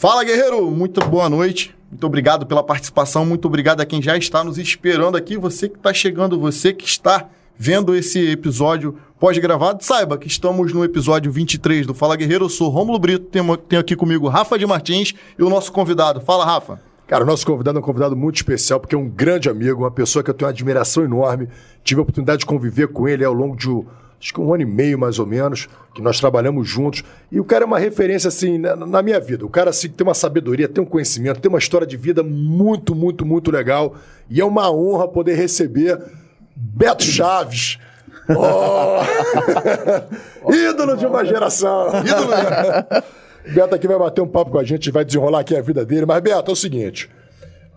Fala, guerreiro! Muito boa noite. Muito obrigado pela participação. Muito obrigado a quem já está nos esperando aqui. Você que está chegando, você que está vendo esse episódio pós-gravado, saiba que estamos no episódio 23 do Fala Guerreiro. Eu sou Rômulo Brito, tenho, aqui comigo Rafa de Martins e o nosso convidado. Fala, Rafa. Cara, o nosso convidado é um convidado muito especial, porque é um grande amigo, uma pessoa que eu tenho uma admiração enorme. Tive a oportunidade de conviver com ele ao longo de acho que um ano e meio mais ou menos, que nós trabalhamos juntos. E o cara é uma referência, assim, na, na, minha vida. O cara, assim, tem uma sabedoria, tem um conhecimento, tem uma história de vida muito, muito, muito legal. E é uma honra poder receber Beto Chaves. Oh! Ídolo de uma geração. Ídolo. Beto aqui vai bater um papo com a gente, vai desenrolar aqui a vida dele. Mas, Beto, é o seguinte.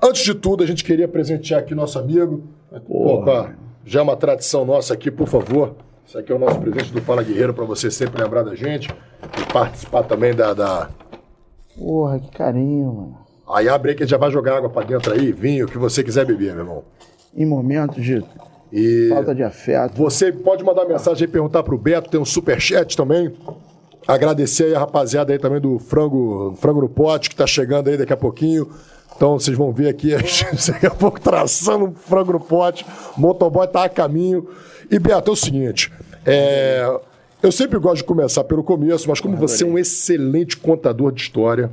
Antes de tudo, a gente queria presentear aqui nosso amigo. Opa, já é uma tradição nossa aqui, por favor. Esse aqui é o nosso presente do Fala Guerreiro para você sempre lembrar da gente e participar também da, da... Porra, que carinho, mano. Aí abre aí que já vai jogar água para dentro aí, vinho, o que você quiser beber, meu irmão. Em momentos de e falta de afeto. Você pode mandar mensagem aí perguntar pro Beto, tem um superchat também. Agradecer aí a rapaziada aí também do Frango, frango no Pote, que tá chegando aí daqui a pouquinho. Então vocês vão ver aqui, daqui a pouco traçando um frango no pote, o motoboy tá a caminho. E Beto, é o seguinte, é, eu sempre gosto de começar pelo começo, mas como você é um excelente contador de história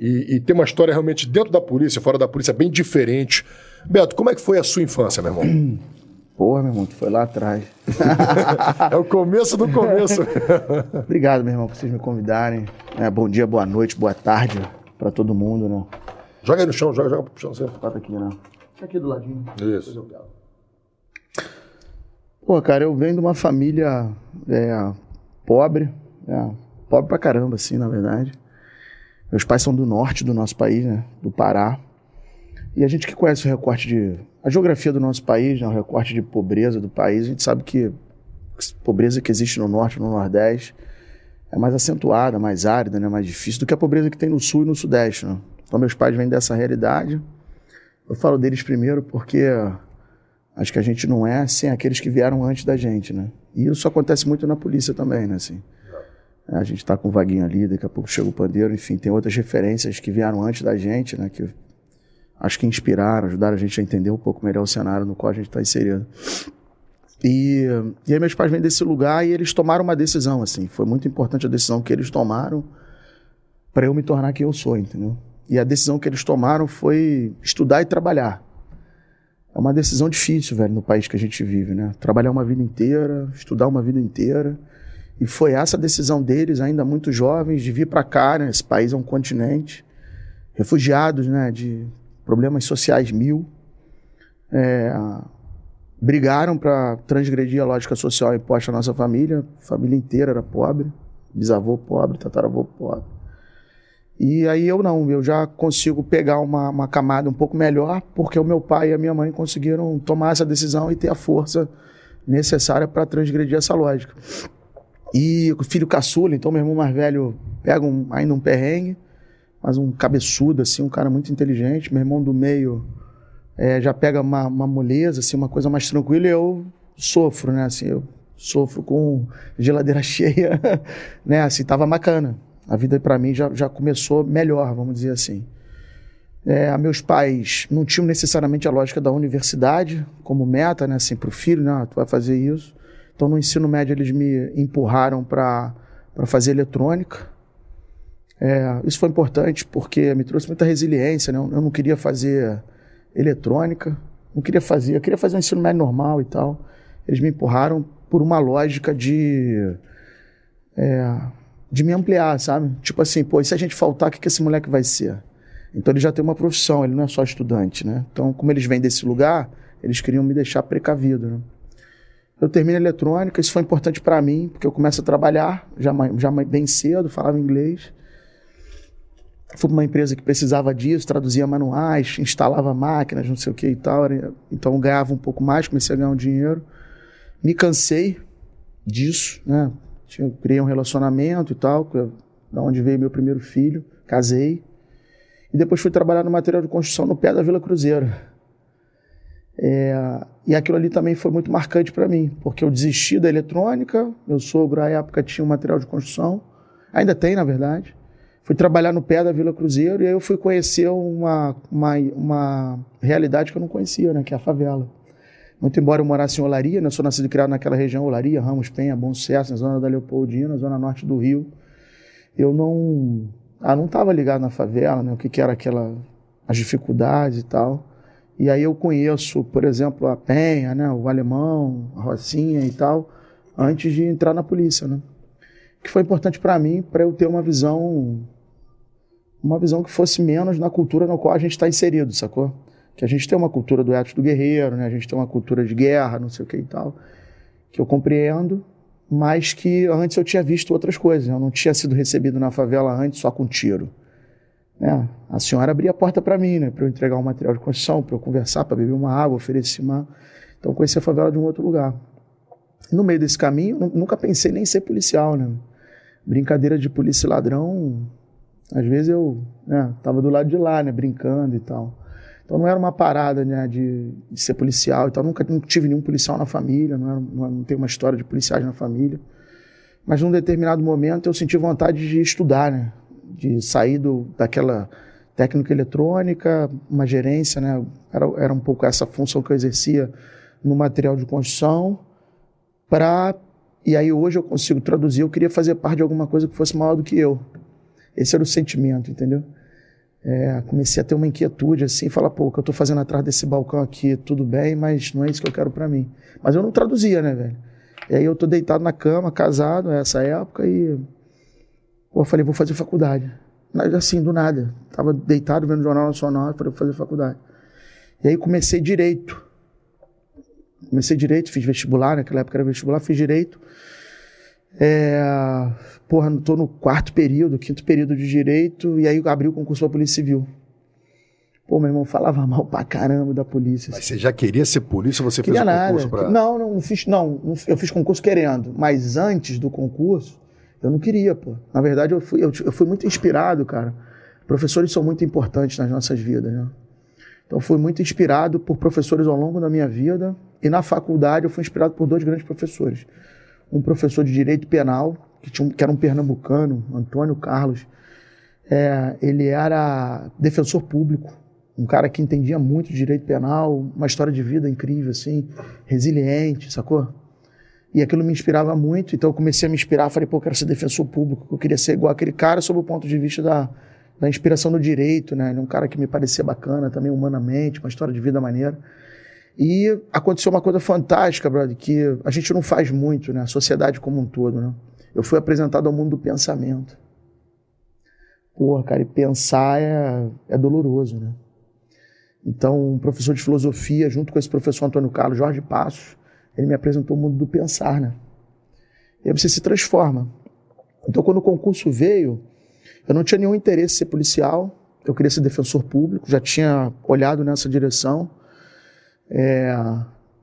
e, e, tem uma história realmente dentro da polícia, fora da polícia, bem diferente. Beto, como é que foi a sua infância, meu irmão? Porra, meu irmão, tu foi lá atrás. é o começo do começo. Obrigado, meu irmão, por vocês me convidarem. É, bom dia, boa noite, boa tarde para todo mundo, né? Joga aí no chão, joga, joga pro chão. Você. Bota aqui, né? Aqui do ladinho. Isso. Pô, cara, eu venho de uma família é, pobre, é, pobre pra caramba, assim, na verdade. Meus pais são do norte do nosso país, né? Do Pará. E a gente que conhece o recorte de. a geografia do nosso país, né? o recorte de pobreza do país, a gente sabe que a pobreza que existe no norte no nordeste é mais acentuada, mais árida, né? mais difícil do que a pobreza que tem no sul e no sudeste. Né? Então, meus pais vêm dessa realidade. Eu falo deles primeiro porque acho que a gente não é sem aqueles que vieram antes da gente, né? E isso acontece muito na polícia também, né? Assim, a gente está com o vaguinho ali, daqui a pouco chega o pandeiro, enfim, tem outras referências que vieram antes da gente, né? Que acho que inspiraram, ajudaram a gente a entender um pouco melhor o cenário no qual a gente está inserido. E, e aí meus pais vêm desse lugar e eles tomaram uma decisão, assim. Foi muito importante a decisão que eles tomaram para eu me tornar quem eu sou, entendeu? E a decisão que eles tomaram foi estudar e trabalhar. É uma decisão difícil, velho, no país que a gente vive, né? Trabalhar uma vida inteira, estudar uma vida inteira. E foi essa decisão deles, ainda muito jovens, de vir para cá, né? Esse país é um continente. Refugiados, né? De problemas sociais mil. É, brigaram para transgredir a lógica social imposta à nossa família. Família inteira era pobre. Bisavô pobre, tataravô pobre. E aí eu não, eu já consigo pegar uma, uma camada um pouco melhor, porque o meu pai e a minha mãe conseguiram tomar essa decisão e ter a força necessária para transgredir essa lógica. E o filho caçula, então meu irmão mais velho pega um, ainda um perrengue, mas um cabeçudo, assim, um cara muito inteligente. Meu irmão do meio é, já pega uma, uma moleza, assim, uma coisa mais tranquila, e eu sofro, né? Assim, eu sofro com geladeira cheia, né? Assim, tava bacana a vida para mim já, já começou melhor, vamos dizer assim. É, meus pais não tinham necessariamente a lógica da universidade como meta, né, assim, para o filho, né, ah, tu vai fazer isso. Então, no ensino médio, eles me empurraram para fazer eletrônica. É, isso foi importante porque me trouxe muita resiliência, né? Eu, não queria fazer eletrônica, não queria fazer, eu queria fazer um ensino médio normal e tal. Eles me empurraram por uma lógica de é, de me ampliar, sabe? Tipo assim, pô, e se a gente faltar, o que, que esse moleque vai ser? Então ele já tem uma profissão, ele não é só estudante, né? Então, como eles vêm desse lugar, eles queriam me deixar precavido, né? Eu termino eletrônica, isso foi importante para mim, porque eu começo a trabalhar, já, já bem cedo, falava inglês. Fui para uma empresa que precisava disso, traduzia manuais, instalava máquinas, não sei o que e tal. Então ganhava um pouco mais, comecei a ganhar um dinheiro. Me cansei disso, né? Tinha, criei um relacionamento e tal, da onde veio meu primeiro filho, casei. E depois fui trabalhar no material de construção no pé da Vila Cruzeiro. É, e aquilo ali também foi muito marcante para mim, porque eu desisti da eletrônica, meu sogro à época tinha um material de construção, ainda tem na verdade, Fui trabalhar no pé da Vila Cruzeiro e aí eu fui conhecer uma, uma, uma realidade que eu não conhecia, né? Que é a favela. Muito embora eu morasse em Olaria, né? Eu sou nascido e criado naquela região, Olaria, Ramos, Penha, Bom Sucesso, na zona da Leopoldina, na zona norte do Rio. Eu não... Ah, não estava ligado na favela, né? O que, que era aquela... As dificuldades e tal. E aí eu conheço, por exemplo, a Penha, né? O Alemão, a Rocinha e tal, antes de entrar na polícia, né? Que foi importante para mim, para eu ter uma visão... Uma visão que fosse menos na cultura na qual a gente está inserido, sacou? Que a gente tem uma cultura do ethos do guerreiro, né? A gente tem uma cultura de guerra, não sei o que e tal, que eu compreendo, mas que antes eu tinha visto outras coisas. Eu não tinha sido recebido na favela antes só com tiro. Né? A senhora abria a porta para mim, né? Para eu entregar um material de construção, para eu conversar, para beber uma água, oferecer uma. Então conheci a favela de um outro lugar. No meio desse caminho, nunca pensei nem em ser policial, né? Brincadeira de polícia e ladrão, às vezes eu né, tava do lado de lá, né? Brincando e tal. Então não era uma parada né, de, de, ser policial e tal. Nunca não tive nenhum policial na família, não, era, não, não tenho uma história de policiais na família. Mas num determinado momento eu senti vontade de estudar, né? De sair do, daquela técnica eletrônica, uma gerência, né? Era, era um pouco essa função que eu exercia no material de construção para e aí hoje eu consigo traduzir, eu queria fazer parte de alguma coisa que fosse maior do que eu. Esse era o sentimento, entendeu? É, comecei a ter uma inquietude assim, falar, pô, o que eu estou fazendo atrás desse balcão aqui, tudo bem, mas não é isso que eu quero para mim. Mas eu não traduzia, né, velho? E aí eu tô deitado na cama, casado, nessa época, e pô, eu falei, vou fazer faculdade. Assim, do nada. Tava deitado vendo o Jornal Nacional, falei, vou fazer faculdade. E aí comecei direito. Comecei direito, fiz vestibular, naquela época era vestibular, fiz direito. É, porra, tô no quarto período, quinto período de direito, e aí abri o concurso pra Polícia Civil. Pô, meu irmão falava mal pra caramba da polícia. Mas você já queria ser polícia ou você queria fez o nada. concurso pra... Não, não, não fiz, não, não, eu fiz concurso querendo, mas antes do concurso, eu não queria, pô. Na verdade, eu fui, eu, eu fui muito inspirado, cara. Professores são muito importantes nas nossas vidas, né? Então, fui muito inspirado por professores ao longo da minha vida, e na faculdade eu fui inspirado por dois grandes professores um professor de direito penal, que, tinha, que era um pernambucano, Antônio Carlos. É, ele era defensor público, um cara que entendia muito direito penal, uma história de vida incrível, assim, resiliente, sacou? E aquilo me inspirava muito, então eu comecei a me inspirar, falei, pô, eu quero ser defensor público, eu queria ser igual aquele cara sob o ponto de vista da, da inspiração do direito, né? Ele é um cara que me parecia bacana também humanamente, uma história de vida maneira. E aconteceu uma coisa fantástica, brother, que a gente não faz muito, né? A sociedade como um todo, né? Eu fui apresentado ao mundo do pensamento. Porra, cara, e pensar é, é doloroso, né? Então, um professor de filosofia, junto com esse professor Antônio Carlos, Jorge Passos, ele me apresentou o mundo do pensar, né? E aí você se transforma. Então, quando o concurso veio, eu não tinha nenhum interesse em ser policial, eu queria ser defensor público, já tinha olhado nessa direção. É,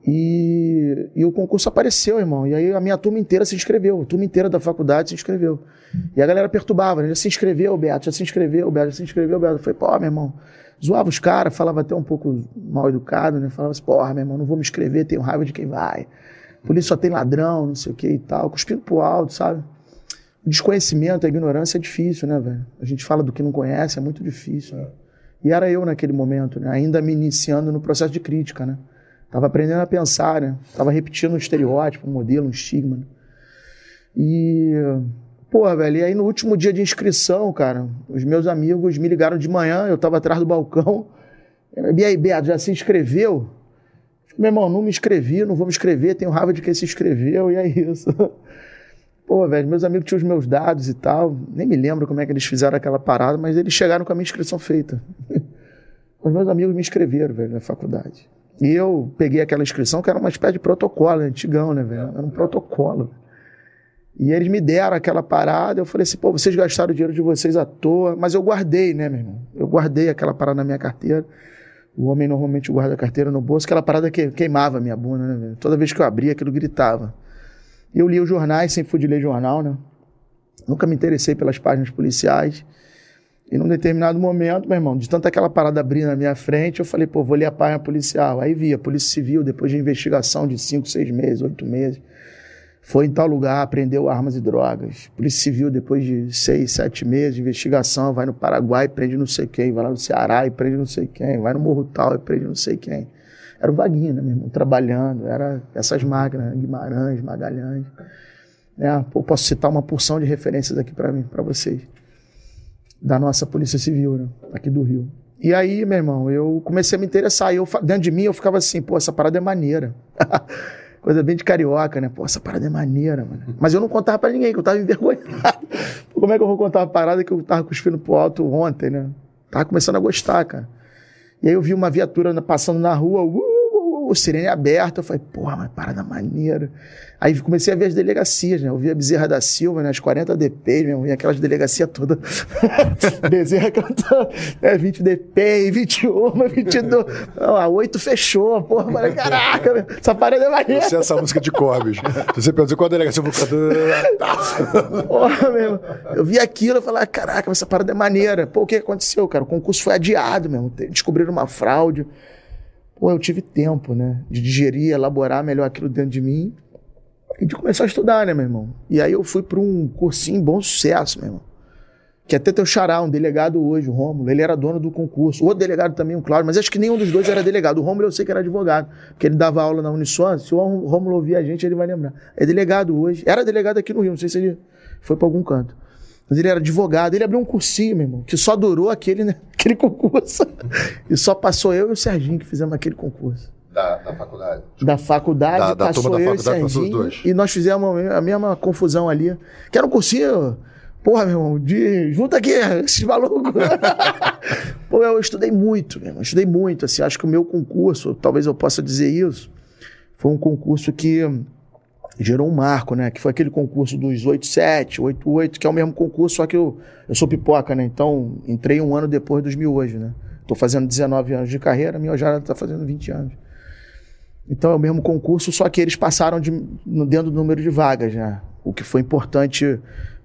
e, e, o concurso apareceu, irmão. E aí a minha turma inteira se inscreveu. A turma inteira da faculdade se inscreveu. E a galera perturbava, né? Já se inscreveu, Beto, já se inscreveu, Beto, já se inscreveu, Beto. Eu falei, pô, meu irmão. Zoava os caras, falava até um pouco mal educado, né? Falava assim, porra, meu irmão, não vou me inscrever, tenho raiva de quem vai. Por isso só tem ladrão, não sei o que e tal. Cuspindo pro alto, sabe? O desconhecimento, a ignorância é difícil, né, velho? A gente fala do que não conhece, é muito difícil. Né? E era eu naquele momento, né? ainda me iniciando no processo de crítica, né? Tava aprendendo a pensar, né? Tava repetindo um estereótipo, um modelo, um estigma. Né? E, pô, velho, e aí no último dia de inscrição, cara, os meus amigos me ligaram de manhã, eu tava atrás do balcão. E aí, Beto, já se inscreveu? Meu irmão, não me inscrevi, não vou me inscrever, tenho raiva de quem se inscreveu, e é isso. Pô, velho, meus amigos tinham os meus dados e tal. Nem me lembro como é que eles fizeram aquela parada, mas eles chegaram com a minha inscrição feita. os meus amigos me inscreveram, velho, na faculdade. E eu peguei aquela inscrição que era uma espécie de protocolo, antigão, né, velho? Era um protocolo. E eles me deram aquela parada, eu falei assim, pô, vocês gastaram o dinheiro de vocês à toa, mas eu guardei, né, meu irmão? Eu guardei aquela parada na minha carteira. O homem normalmente guarda a carteira no bolso, aquela parada que queimava a minha bunda, né, velho? Toda vez que eu abria, aquilo gritava. Eu li os jornais, sempre fui de ler jornal, né? Nunca me interessei pelas páginas policiais. E num determinado momento, meu irmão, de tanta aquela parada abrir na minha frente, eu falei, pô, vou ler a página policial. Aí via, Polícia Civil, depois de investigação de cinco, seis meses, oito meses. foi em tal lugar, aprendeu armas e drogas. Polícia Civil, depois de seis, sete meses de investigação, vai no Paraguai e prende não sei quem, vai lá no Ceará e prende não sei quem, vai no Morro Tal e prende não sei quem. Era o Vaguinho, né, meu irmão, trabalhando, era essas máquinas, Guimarães, Magalhães. É, eu posso citar uma porção de referências aqui para mim, para vocês, da nossa Polícia Civil, né, aqui do Rio. E aí, meu irmão, eu comecei a me interessar. Eu, dentro de mim eu ficava assim, pô, essa parada é maneira. Coisa bem de carioca, né? Pô, essa parada é maneira, mano. Mas eu não contava pra ninguém, que eu tava envergonhado. Como é que eu vou contar uma parada que eu tava cuspindo pro alto ontem, né? Tava começando a gostar, cara. E aí eu vi uma viatura passando na rua, uh, uh, sirene aberta. Eu falei, porra, mas parada maneira. Aí comecei a ver as delegacias, né? Eu vi a Bezerra da Silva, né? As 40 DPs, mesmo, vi aquelas delegacias todas. Bezerra cantando, né? 20 DP, 21, 22. Não, a 8 fechou, porra. Falei, caraca, meu, essa parada é maneira. Você é essa música de Corbis. Você pensou qual a delegacia eu vou porra, meu. Eu vi aquilo, eu falei, caraca, essa parada é maneira. Pô, o que aconteceu, cara? O concurso foi adiado mesmo. Descobriram uma fraude. Pô, eu tive tempo, né? De digerir, elaborar melhor aquilo dentro de mim e de começar a estudar, né, meu irmão? E aí eu fui para um cursinho bom sucesso, meu irmão. Que até teu xará, um delegado hoje, o Rômulo, ele era dono do concurso. Outro delegado também, o Cláudio, mas acho que nenhum dos dois era delegado. O Rômulo eu sei que era advogado, porque ele dava aula na Uniswan. Se o Rômulo ouvir a gente, ele vai lembrar. É delegado hoje. Era delegado aqui no Rio, não sei se ele foi para algum canto. Mas ele era advogado, ele abriu um cursinho, meu irmão, que só durou aquele, né, aquele concurso. e só passou eu e o Serginho que fizemos aquele concurso. Da, da faculdade. Da faculdade, da, da passou da eu faculdade, e Serginho, e nós fizemos a mesma confusão ali. Que era um cursinho, porra, meu irmão, de, junta aqui, esses malucos. Pô, eu estudei muito, meu irmão, estudei muito, assim, acho que o meu concurso, talvez eu possa dizer isso, foi um concurso que gerou um marco, né? Que foi aquele concurso dos 87, 88, que é o mesmo concurso, só que eu, eu sou pipoca, né? Então, entrei um ano depois dos mil hoje, né? Tô fazendo 19 anos de carreira, minha já tá fazendo 20 anos. Então é o mesmo concurso, só que eles passaram de, dentro do número de vagas, né? O que foi importante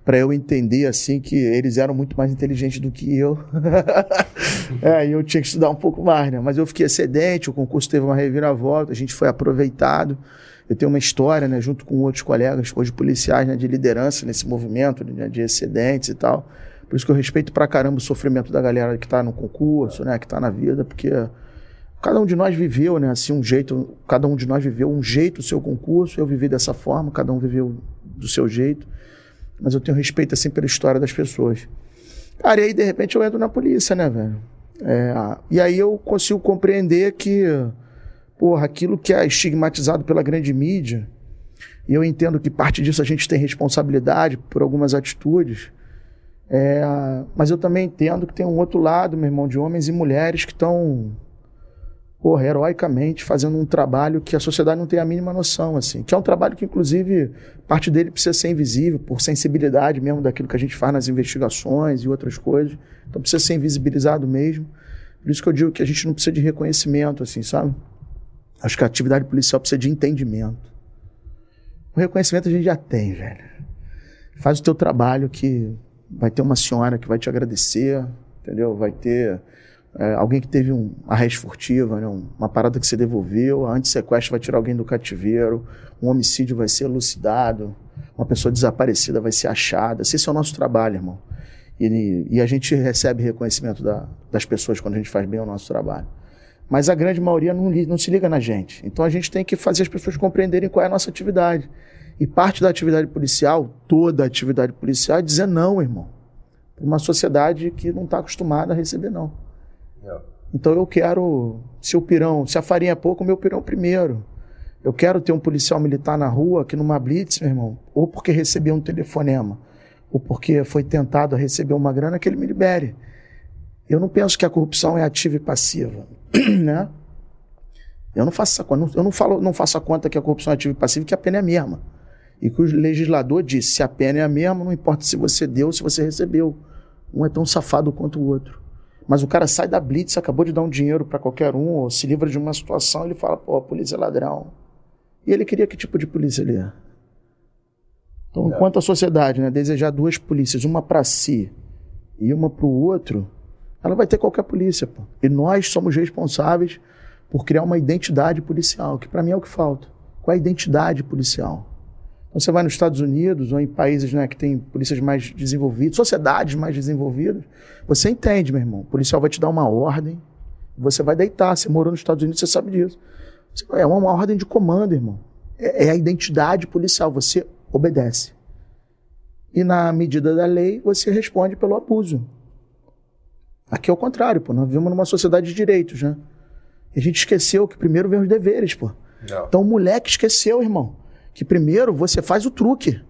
para eu entender assim que eles eram muito mais inteligentes do que eu. é, eu tinha que estudar um pouco mais, né? Mas eu fiquei excedente, o concurso teve uma reviravolta, a gente foi aproveitado. Eu tenho uma história, né, junto com outros colegas, hoje policiais, né, de liderança nesse movimento, né, de excedentes e tal. Por isso que eu respeito pra caramba o sofrimento da galera que tá no concurso, né, que tá na vida, porque cada um de nós viveu, né, assim, um jeito, cada um de nós viveu um jeito o seu concurso, eu vivi dessa forma, cada um viveu do seu jeito, mas eu tenho respeito, assim, pela história das pessoas. Cara, e aí, de repente, eu entro na polícia, né, velho? É, e aí eu consigo compreender que, porra, aquilo que é estigmatizado pela grande mídia, e eu entendo que parte disso a gente tem responsabilidade por algumas atitudes, é, mas eu também entendo que tem um outro lado, meu irmão, de homens e mulheres que estão porra, heroicamente fazendo um trabalho que a sociedade não tem a mínima noção, assim. Que é um trabalho que, inclusive, parte dele precisa ser invisível, por sensibilidade mesmo daquilo que a gente faz nas investigações e outras coisas. Então precisa ser invisibilizado mesmo. Por isso que eu digo que a gente não precisa de reconhecimento, assim, sabe? Acho que a atividade policial precisa de entendimento. O reconhecimento a gente já tem, velho. Faz o teu trabalho que vai ter uma senhora que vai te agradecer, entendeu? Vai ter é, alguém que teve um arresto furtiva, né, uma parada que você devolveu, a antissequestro vai tirar alguém do cativeiro, um homicídio vai ser elucidado, uma pessoa desaparecida vai ser achada. Esse é o nosso trabalho, irmão. E, e a gente recebe reconhecimento da, das pessoas quando a gente faz bem o nosso trabalho. Mas a grande maioria não, não se liga na gente. Então a gente tem que fazer as pessoas compreenderem qual é a nossa atividade. E parte da atividade policial, toda a atividade policial, é dizer não, irmão. Para uma sociedade que não está acostumada a receber não. Então eu quero, se o pirão, se a farinha é pouco, o meu pirão primeiro. Eu quero ter um policial militar na rua que numa blitz, meu irmão, ou porque recebeu um telefonema, ou porque foi tentado a receber uma grana, que ele me libere. Eu não penso que a corrupção é ativa e passiva, né? Eu não faço essa conta, eu não falo, não faço a conta que a corrupção é ativa e passiva, que a pena é a mesma. E que o legislador disse, se a pena é a mesma, não importa se você deu ou se você recebeu. Um é tão safado quanto o outro. Mas o cara sai da blitz, acabou de dar um dinheiro para qualquer um, ou se livra de uma situação, ele fala, pô, a polícia é ladrão. E ele queria que tipo de polícia ele é? Então, é. enquanto a sociedade né, desejar duas polícias, uma para si e uma para o outro, ela vai ter qualquer polícia. Pô. E nós somos responsáveis por criar uma identidade policial, que para mim é o que falta. Qual é a identidade policial? Então, você vai nos Estados Unidos ou em países né, que têm polícias mais desenvolvidas, sociedades mais desenvolvidas, você entende, meu irmão. O policial vai te dar uma ordem, você vai deitar. Você morou nos Estados Unidos, você sabe disso. É uma, uma ordem de comando, irmão. É, é a identidade policial, você obedece. E na medida da lei, você responde pelo abuso. Aqui é o contrário, pô. Nós vivemos numa sociedade de direitos, né? E a gente esqueceu que primeiro vem os deveres, pô. Não. Então o moleque esqueceu, irmão, que primeiro você faz o truque,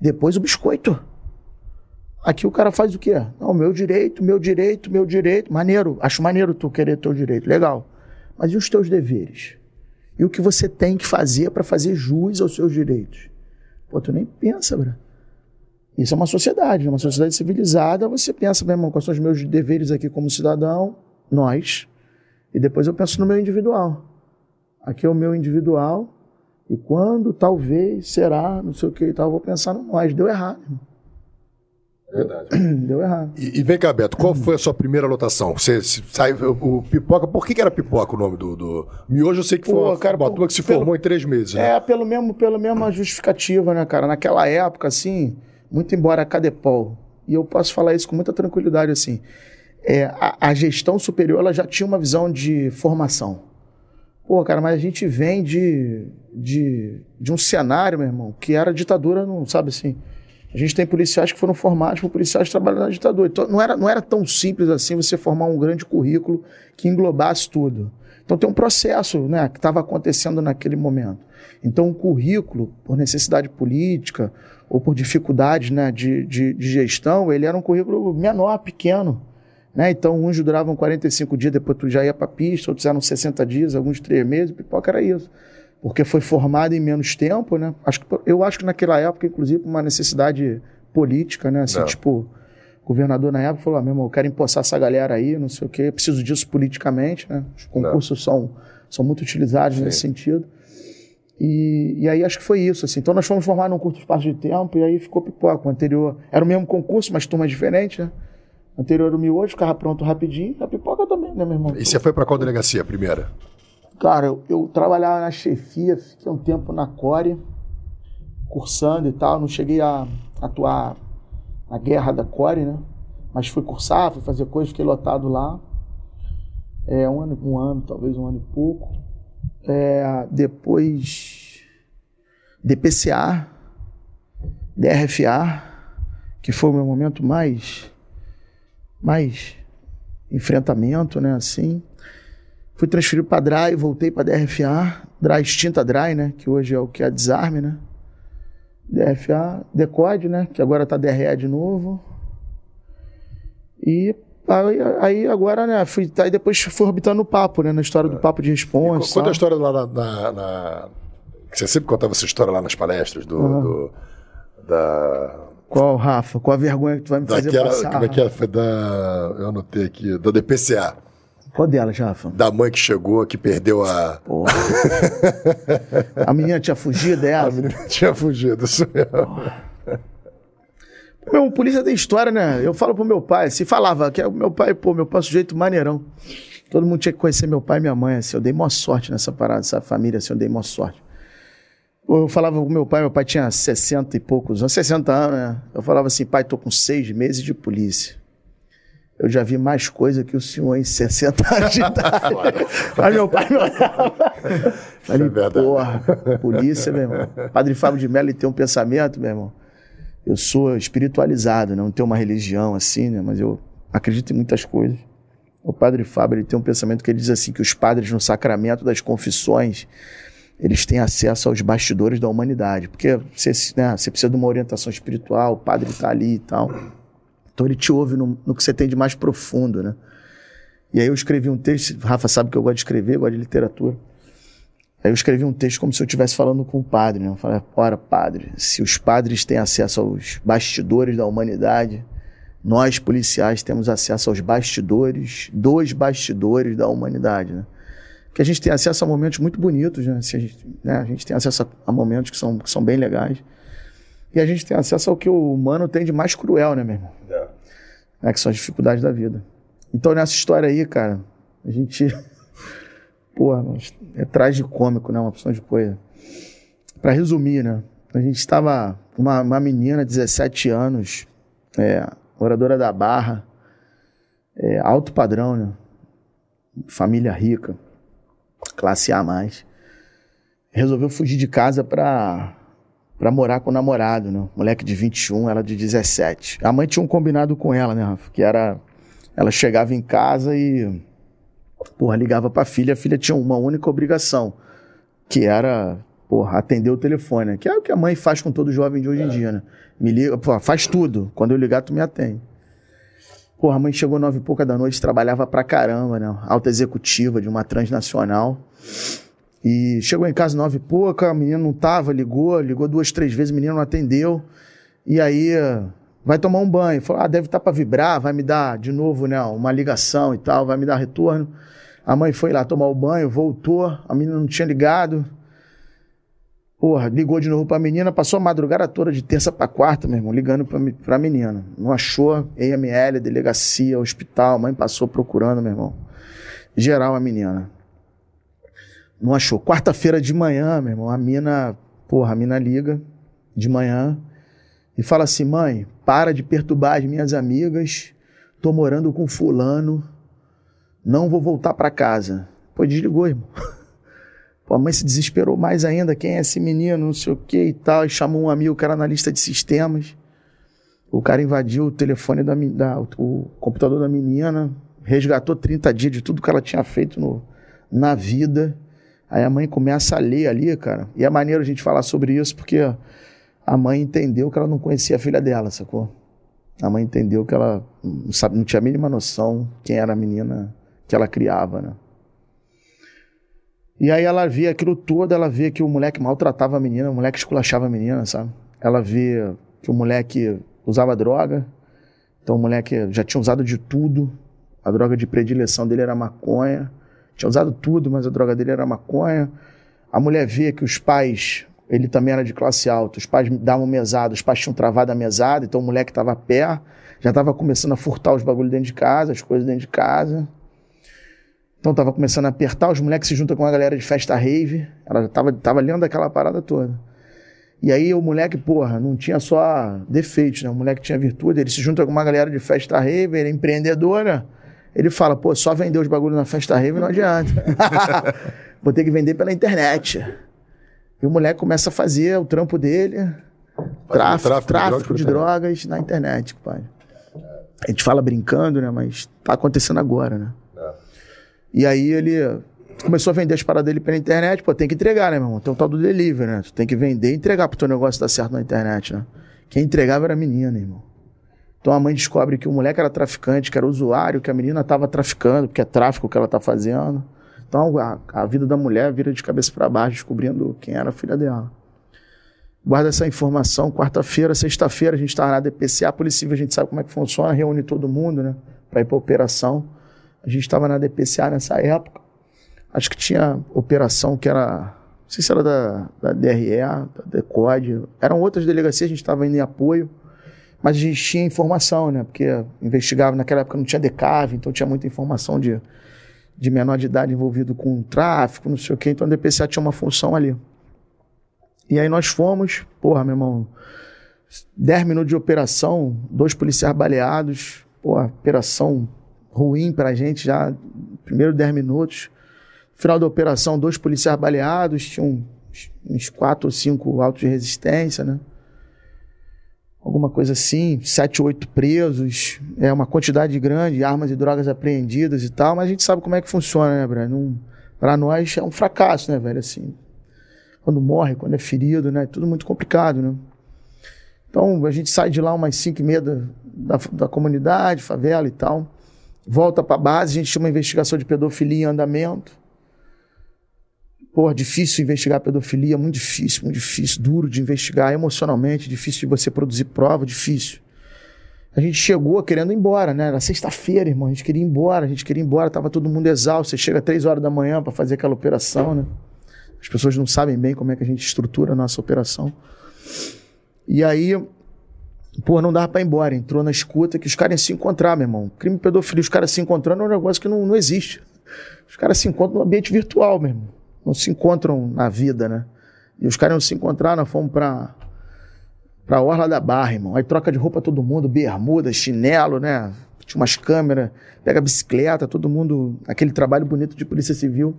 depois o biscoito. Aqui o cara faz o quê? Não, meu direito, meu direito, meu direito. Maneiro, acho maneiro tu querer teu direito, legal. Mas e os teus deveres? E o que você tem que fazer para fazer jus aos seus direitos? Pô, tu nem pensa, bro. Isso é uma sociedade, uma sociedade civilizada. Você pensa, meu irmão, quais são os meus deveres aqui como cidadão? Nós. E depois eu penso no meu individual. Aqui é o meu individual. E quando talvez será, não sei o que e tal, eu vou pensar no nós. Deu errado. Irmão. Verdade. Deu errado. E, e, vem cá, Beto, qual foi a sua primeira lotação? Você saiu o, o, Pipoca, por que, que era Pipoca o nome do, do... Miojo? Eu sei que foi Pô, uma, cara, uma turma que se pelo, formou em três meses, né? É, pelo mesmo, pelo mesmo justificativa, né, cara? Naquela época, assim, muito embora a Cadepol, e eu posso falar isso com muita tranquilidade, assim, é, a, a, gestão superior ela já tinha uma visão de formação. Pô, cara, mas a gente vem de, de, de um cenário, meu irmão, que era ditadura, não sabe assim. A gente tem policiais que foram formados por policiais que trabalham na ditadura. Então, não era, não era tão simples assim você formar um grande currículo que englobasse tudo. Então, tem um processo né, que estava acontecendo naquele momento. Então, o currículo, por necessidade política ou por dificuldades né, de, de, de gestão, ele era um currículo menor, pequeno. Né? Então, uns duravam 45 dias, depois tu já ia para a pista, outros eram 60 dias, alguns três meses, pipoca era isso porque foi formado em menos tempo, né? Acho que, eu acho que naquela época, inclusive, uma necessidade política, né? Assim, não. tipo, o governador na época falou, ah, meu irmão, eu quero empossar essa galera aí, não sei o quê, preciso disso politicamente, né? Os concursos são, são muito utilizados Sim. nesse sentido. E, e, aí acho que foi isso, assim. Então nós fomos formar num curto espaço de tempo e aí ficou pipoca. O anterior era o mesmo concurso, mas turma diferente, né? O anterior era o miojo, ficava pronto rapidinho. A pipoca também, né, meu irmão? E você foi para qual delegacia, a primeira? Cara, eu, eu, trabalhava na chefia, fiquei um tempo na Core, cursando e tal. Não cheguei a atuar na guerra da Core, né? Mas fui cursar, fui fazer coisas, fiquei lotado lá. É, um ano, um ano, talvez um ano e pouco. É, depois DPCA, DRFA, que foi o meu momento mais, mais enfrentamento, né? Assim. Fui transferido para DRAI, voltei para DRFA, DRAI extinta DRAI, né? Que hoje é o que é desarme, né? DRFA, Decode, né? Que agora tá DRE de novo. E aí, aí agora, né? Fui, aí depois fui orbitando o papo, né? Na história do papo de resposta. Conta a história lá na, na, na, Você sempre contava essa história lá nas palestras do, uhum. do da qual, Rafa? Qual a vergonha que tu vai me fazer Daquela, passar? Como é que é? Foi da... Eu anotei aqui. Da DPCA. Qual delas, Rafa? Da mãe que chegou, que perdeu a. Porra. a menina tinha fugido dela? A menina tinha fugido, isso mesmo. Meu, polícia tem história, né? Eu falo pro meu pai, se falava que é o meu pai, pô, meu pai é sujeito maneirão. Todo mundo tinha que conhecer meu pai e minha mãe, assim. Eu dei maior sorte nessa parada, essa família, assim, eu dei maior sorte. Eu falava com meu pai, meu pai tinha 60 e poucos anos, 60 anos, né? Eu falava assim, pai, tô com seis meses de polícia. Eu já vi mais coisa que o senhor em 60 anos de idade. Mas meu pai me olhava. Falei, é porra, polícia, meu irmão. Padre Fábio de Mello tem um pensamento, meu irmão. Eu sou espiritualizado, né? não tenho uma religião assim, né? Mas eu acredito em muitas coisas. O Padre Fábio ele tem um pensamento que ele diz assim que os padres no sacramento das confissões eles têm acesso aos bastidores da humanidade, porque você, né, você precisa de uma orientação espiritual, o padre está ali e tal. Então ele te ouve no, no, que você tem de mais profundo, né? E aí eu escrevi um texto, Rafa sabe que eu gosto de escrever, gosto de literatura. Aí eu escrevi um texto como se eu estivesse falando com o padre, né? Eu falei, ora, padre, se os padres têm acesso aos bastidores da humanidade, nós, policiais, temos acesso aos bastidores, dos bastidores da humanidade, né? Que a gente tem acesso a momentos muito bonitos, né? A gente, né? a gente tem acesso a momentos que são, que são bem legais. E a gente tem acesso ao que o humano tem de mais cruel, né, meu irmão? É. é que são as dificuldades da vida. Então, nessa história aí, cara, a gente. Porra, é cômico, né? Uma opção de coisa. Para resumir, né? a gente estava, uma, uma menina, 17 anos, é, moradora da Barra, é, alto padrão, né? Família rica, classe A mais. Resolveu fugir de casa pra, pra morar com o namorado, né? Moleque de 21, ela de 17. A mãe tinha um combinado com ela, né, Rafa? Que era. Ela chegava em casa e. Porra, ligava pra filha. A filha tinha uma única obrigação, que era porra, atender o telefone, né? Que é o que a mãe faz com todo jovem de hoje em dia, né? Me liga, porra, faz tudo. Quando eu ligar, tu me atende. Porra, a mãe chegou nove e pouca da noite, trabalhava pra caramba, né? Alta executiva de uma transnacional. E chegou em casa nove e pouca, a menina não tava, ligou, ligou duas, três vezes, a menina não atendeu. E aí, vai tomar um banho. Falou, ah, deve estar tá para vibrar, vai me dar de novo, né, uma ligação e tal, vai me dar retorno. A mãe foi lá tomar o banho, voltou, a menina não tinha ligado. Porra, ligou de novo pra menina, passou a madrugada toda de terça pra quarta, meu irmão, ligando pra, pra menina. Não achou EML, delegacia, hospital, mãe passou procurando, meu irmão. Geral a menina. Não achou. Quarta-feira de manhã, meu irmão, a mina, porra, a mina liga de manhã e fala assim: mãe, para de perturbar as minhas amigas, tô morando com fulano, não vou voltar para casa. Pô, desligou, irmão. Pô, a mãe se desesperou mais ainda, quem é esse menino, não sei o que e tal, e chamou um amigo que era analista de sistemas. O cara invadiu o telefone da, da o computador da menina, resgatou 30 dias de tudo que ela tinha feito no, na vida. Aí a mãe começa a ler ali, cara. E é maneiro a gente falar sobre isso, porque a mãe entendeu que ela não conhecia a filha dela, sacou? A mãe entendeu que ela não, sabe, não tinha a mínima noção quem era a menina que ela criava, né? E aí ela via aquilo todo, ela via que o moleque maltratava a menina, o moleque esculachava a menina, sabe? Ela via que o moleque usava droga, então o moleque já tinha usado de tudo, a droga de predileção dele era maconha, tinha usado tudo, mas a droga dele era maconha. A mulher via que os pais, ele também era de classe alta, os pais davam mesada, os pais tinham travado a mesada, então o moleque estava a pé, já estava começando a furtar os bagulhos dentro de casa, as coisas dentro de casa. Então tava começando a apertar, os moleques se juntam com a galera de festa rave. Ela tava, tava lendo aquela parada toda. E aí o moleque, porra, não tinha só defeitos, né? O moleque tinha virtude, ele se junta com uma galera de festa rave, ele é empreendedora. Ele fala, pô, só vender os bagulhos na festa rave não adianta. Vou ter que vender pela internet. E o moleque começa a fazer o trampo dele, tráfico, tráfico, tráfico, de, drogas, de drogas na internet, pai. A gente fala brincando, né? Mas tá acontecendo agora, né? E aí ele começou a vender as paradas dele pela internet. Pô, tem que entregar, né, meu irmão? Tem o tal do delivery, né? Tu tem que vender e entregar pro teu negócio dar certo na internet, né? Quem entregava era a menina, irmão. Então a mãe descobre que o moleque era traficante, que era usuário, que a menina estava traficando, porque é tráfico que ela tá fazendo. Então a, a vida da mulher vira de cabeça para baixo, descobrindo quem era a filha dela. Guarda essa informação. Quarta-feira, sexta-feira, a gente está na DPCA, a Polícia Civil, a gente sabe como é que funciona, reúne todo mundo, né? Para ir para operação. A gente estava na DPCA nessa época. Acho que tinha operação que era. Não sei se era da, da DRE, da DECODE. Eram outras delegacias, a gente estava indo em apoio. Mas a gente tinha informação, né? Porque investigava, naquela época não tinha DECAV, então tinha muita informação de, de menor de idade envolvido com tráfico, não sei o quê. Então a DPCA tinha uma função ali. E aí nós fomos, porra, meu irmão, 10 minutos de operação, dois policiais baleados, porra, operação ruim para a gente já, primeiro 10 minutos. Final da operação, dois policiais baleados, tinham uns quatro ou cinco autos de resistência, né? Alguma coisa assim, sete, oito presos, é uma quantidade grande de armas e drogas apreendidas e tal, mas a gente sabe como é que funciona, né, Brian? Para nós é um fracasso, né, velho? Assim, quando morre, quando é ferido, né? Tudo muito complicado, né? Então a gente sai de lá umas cinco e meia da, da, da comunidade, favela e tal volta para a base, a gente tinha uma investigação de pedofilia em andamento. Pô, difícil investigar pedofilia, muito difícil, muito difícil, duro de investigar emocionalmente, difícil de você produzir prova, difícil. A gente chegou querendo ir embora, né? Era sexta-feira, irmão, a gente queria ir embora, a gente queria ir embora, tava todo mundo exausto. Você chega três horas da manhã para fazer aquela operação, né? As pessoas não sabem bem como é que a gente estrutura a nossa operação. E aí Pô, não dava pra ir embora. Entrou na escuta que os caras iam se encontrar, meu irmão. Crime pedofilia, os caras se encontrando é um negócio que não, não existe. Os caras se encontram no ambiente virtual, meu irmão. Não se encontram na vida, né? E os caras iam se encontrar, nós fomos pra, pra Orla da Barra, irmão. Aí troca de roupa todo mundo, bermuda, chinelo, né? Tinha umas câmeras, pega bicicleta, todo mundo, aquele trabalho bonito de polícia civil.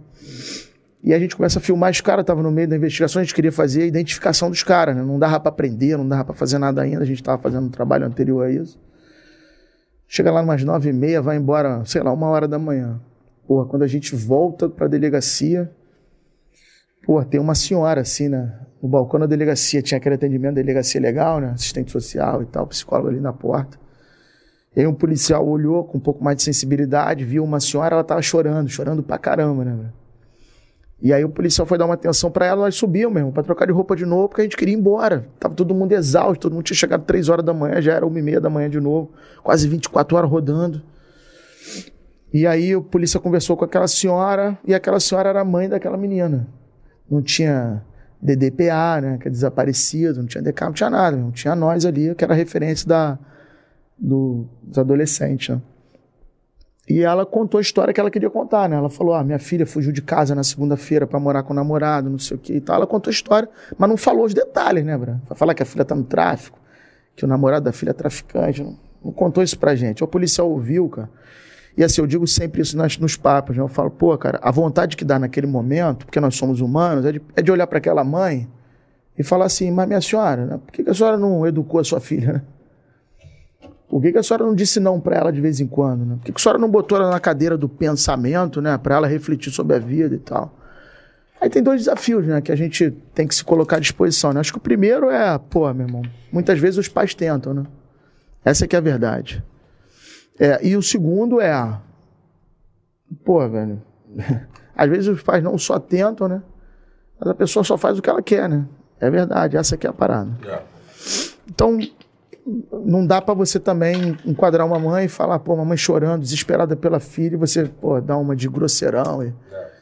E a gente começa a filmar os caras, tava no meio da investigação, a gente queria fazer a identificação dos caras, né? Não dava pra prender, não dava pra fazer nada ainda, a gente tava fazendo um trabalho anterior a isso. Chega lá umas nove e meia, vai embora, sei lá, uma hora da manhã. Porra, quando a gente volta pra delegacia, porra, tem uma senhora assim, né? No balcão da delegacia, tinha aquele atendimento da delegacia legal, né? Assistente social e tal, psicólogo ali na porta. E aí um policial olhou com um pouco mais de sensibilidade, viu uma senhora, ela tava chorando, chorando pra caramba, né? E aí o policial foi dar uma atenção pra ela, nós subiu mesmo, pra trocar de roupa de novo, porque a gente queria ir embora. Tava todo mundo exausto, todo mundo tinha chegado três horas da manhã, já era uma e meia da manhã de novo, quase 24 horas rodando. E aí o polícia conversou com aquela senhora, e aquela senhora era a mãe daquela menina. Não tinha DDPA, né, que é desaparecido, não tinha DK, não tinha nada, não tinha nós ali, que era referência da, do- dos adolescentes, né? E ela contou a história que ela queria contar, né? Ela falou: ah, minha filha fugiu de casa na segunda-feira pra morar com o namorado, não sei o que e tal. Ela contou a história, mas não falou os detalhes, né, Bran? Vai falar que a filha tá no tráfico, que o namorado da filha é traficante. Não, não contou isso pra gente. O policial ouviu, cara. E assim, eu digo sempre isso nas, nos papos, né? Eu falo, pô, cara, a vontade que dá naquele momento, porque nós somos humanos, é de, é de olhar para aquela mãe e falar assim, mas minha senhora, né? por que, que a senhora não educou a sua filha, né? Por que, que a senhora não disse não para ela de vez em quando, né? Por que, que a senhora não botou ela na cadeira do pensamento, né? Para ela refletir sobre a vida e tal. Aí tem dois desafios, né? Que a gente tem que se colocar à disposição, né? Acho que o primeiro é, pô, meu irmão, muitas vezes os pais tentam, né? Essa que é a verdade. É, e o segundo é, pô, velho, às vezes os pais não só tentam, né? Mas a pessoa só faz o que ela quer, né? É verdade, essa que é a parada. Então, não dá pra você também enquadrar uma mãe e falar, pô, mamãe chorando, desesperada pela filha, e você, pô, dá uma de grosseirão e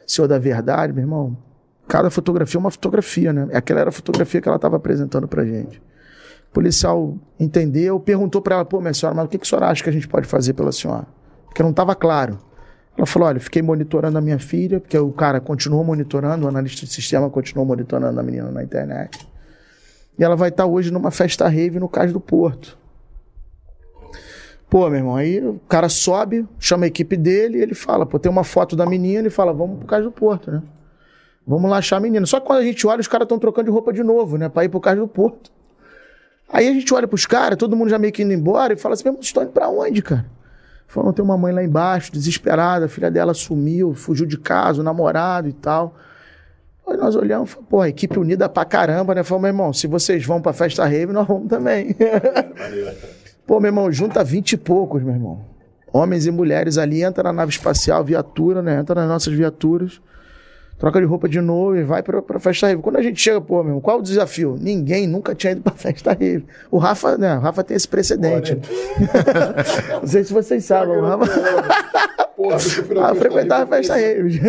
senhor da verdade, meu irmão. Cada fotografia é uma fotografia, né? Aquela era a fotografia que ela estava apresentando pra gente. Policial entendeu, perguntou pra ela, pô, minha senhora, mas o que, que a senhora acha que a gente pode fazer pela senhora? Porque não estava claro. Ela falou, olha, fiquei monitorando a minha filha, porque o cara continuou monitorando, o analista de sistema continuou monitorando a menina na internet. E ela vai estar hoje numa festa rave no Cais do Porto. Pô, meu irmão, aí o cara sobe, chama a equipe dele, ele fala, pô, tem uma foto da menina, e fala, vamos pro Cais do Porto, né? Vamos lá achar a menina. Só que quando a gente olha, os caras estão trocando de roupa de novo, né? Pra ir pro Cais do Porto. Aí a gente olha pros caras, todo mundo já meio que indo embora, e fala assim, meu irmão, estão indo pra onde, cara? Falou, tem uma mãe lá embaixo, desesperada, a filha dela sumiu, fugiu de casa, o namorado e tal. Aí nós olhamos, falamos, pô, a equipe unida pra caramba, né? Falou, meu irmão, se vocês vão pra festa rave, nós vamos também. pô, meu irmão, junta vinte e poucos, meu irmão. Homens e mulheres ali, entra na nave espacial, viatura, né? Entra nas nossas viaturas, troca de roupa de novo e vai pra, pra festa rave. Quando a gente chega, pô, meu irmão, qual o desafio? Ninguém nunca tinha ido pra festa rave. O Rafa, né? O Rafa tem esse precedente. Não sei se vocês sabem, o Rafa. Porra, eu Ah, frequentava a festa rave.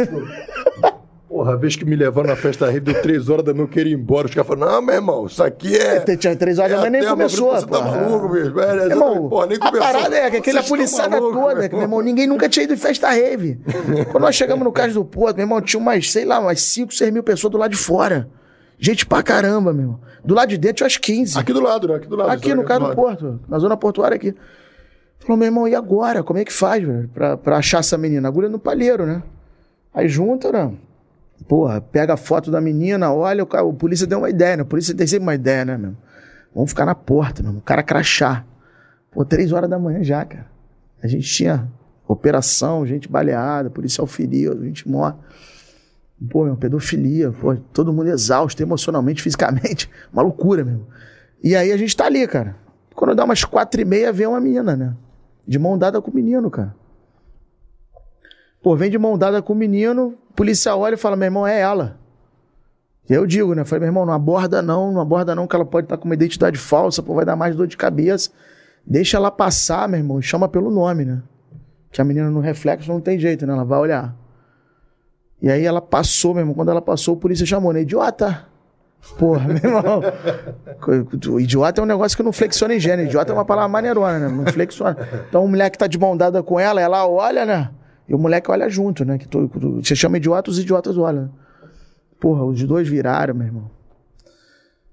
Porra, a vez que me levaram na festa rave, deu três horas da manhã, eu queria ir embora. Os caras falaram, não, meu irmão, isso aqui é... Tinha três horas da manhã, nem a começou, Você tá maluco, bicho? É, Meu irmão, porra, nem a começou. parada é que aquela Vocês policiada toda, meu meu irmão, ninguém nunca tinha ido em festa rave. Quando nós chegamos no Cais do Porto, meu irmão, tinha umas, sei lá, umas 5, 6 mil pessoas do lado de fora. Gente pra caramba, meu irmão. Do lado de dentro tinha umas 15. Aqui do lado, né? Aqui do lado. Aqui no Cais do. Porto, na zona portuária aqui. Falou, meu irmão, e agora? Como é que faz, velho, pra, pra achar essa menina? Agulha no palheiro, né? Aí junta, né? Porra, pega a foto da menina, olha, o, cara, o polícia deu uma ideia, né? O polícia tem sempre uma ideia, né, meu? Vamos ficar na porta, meu. O cara crachar. Pô, três horas da manhã já, cara. A gente tinha operação, gente baleada, policial ferido, gente morta. Pô, meu, pedofilia, pô, todo mundo exausto emocionalmente, fisicamente. Uma loucura, meu. E aí a gente tá ali, cara. Quando dá umas quatro e meia, vem uma menina, né? De mão dada com o menino, cara. Pô, vem de mão dada com o menino, o policial olha e fala, meu irmão, é ela. E eu digo, né? Falei, meu irmão, não aborda não, não aborda não, que ela pode estar com uma identidade falsa, pô, vai dar mais dor de cabeça. Deixa ela passar, meu irmão, chama pelo nome, né? Que a menina no reflexo não tem jeito, né? Ela vai olhar. E aí ela passou, meu irmão. Quando ela passou, o polícia chamou, né? Idiota! Porra, meu irmão. Idiota é um negócio que não flexiona em gênero. Idiota é uma palavra maneirona, né? Não flexiona. Então, o moleque tá de mão dada com ela, ela olha, né? E o moleque olha junto, né? Que tu- tu- você chama idiota, os idiotas olham. Porra, os dois viraram, meu irmão.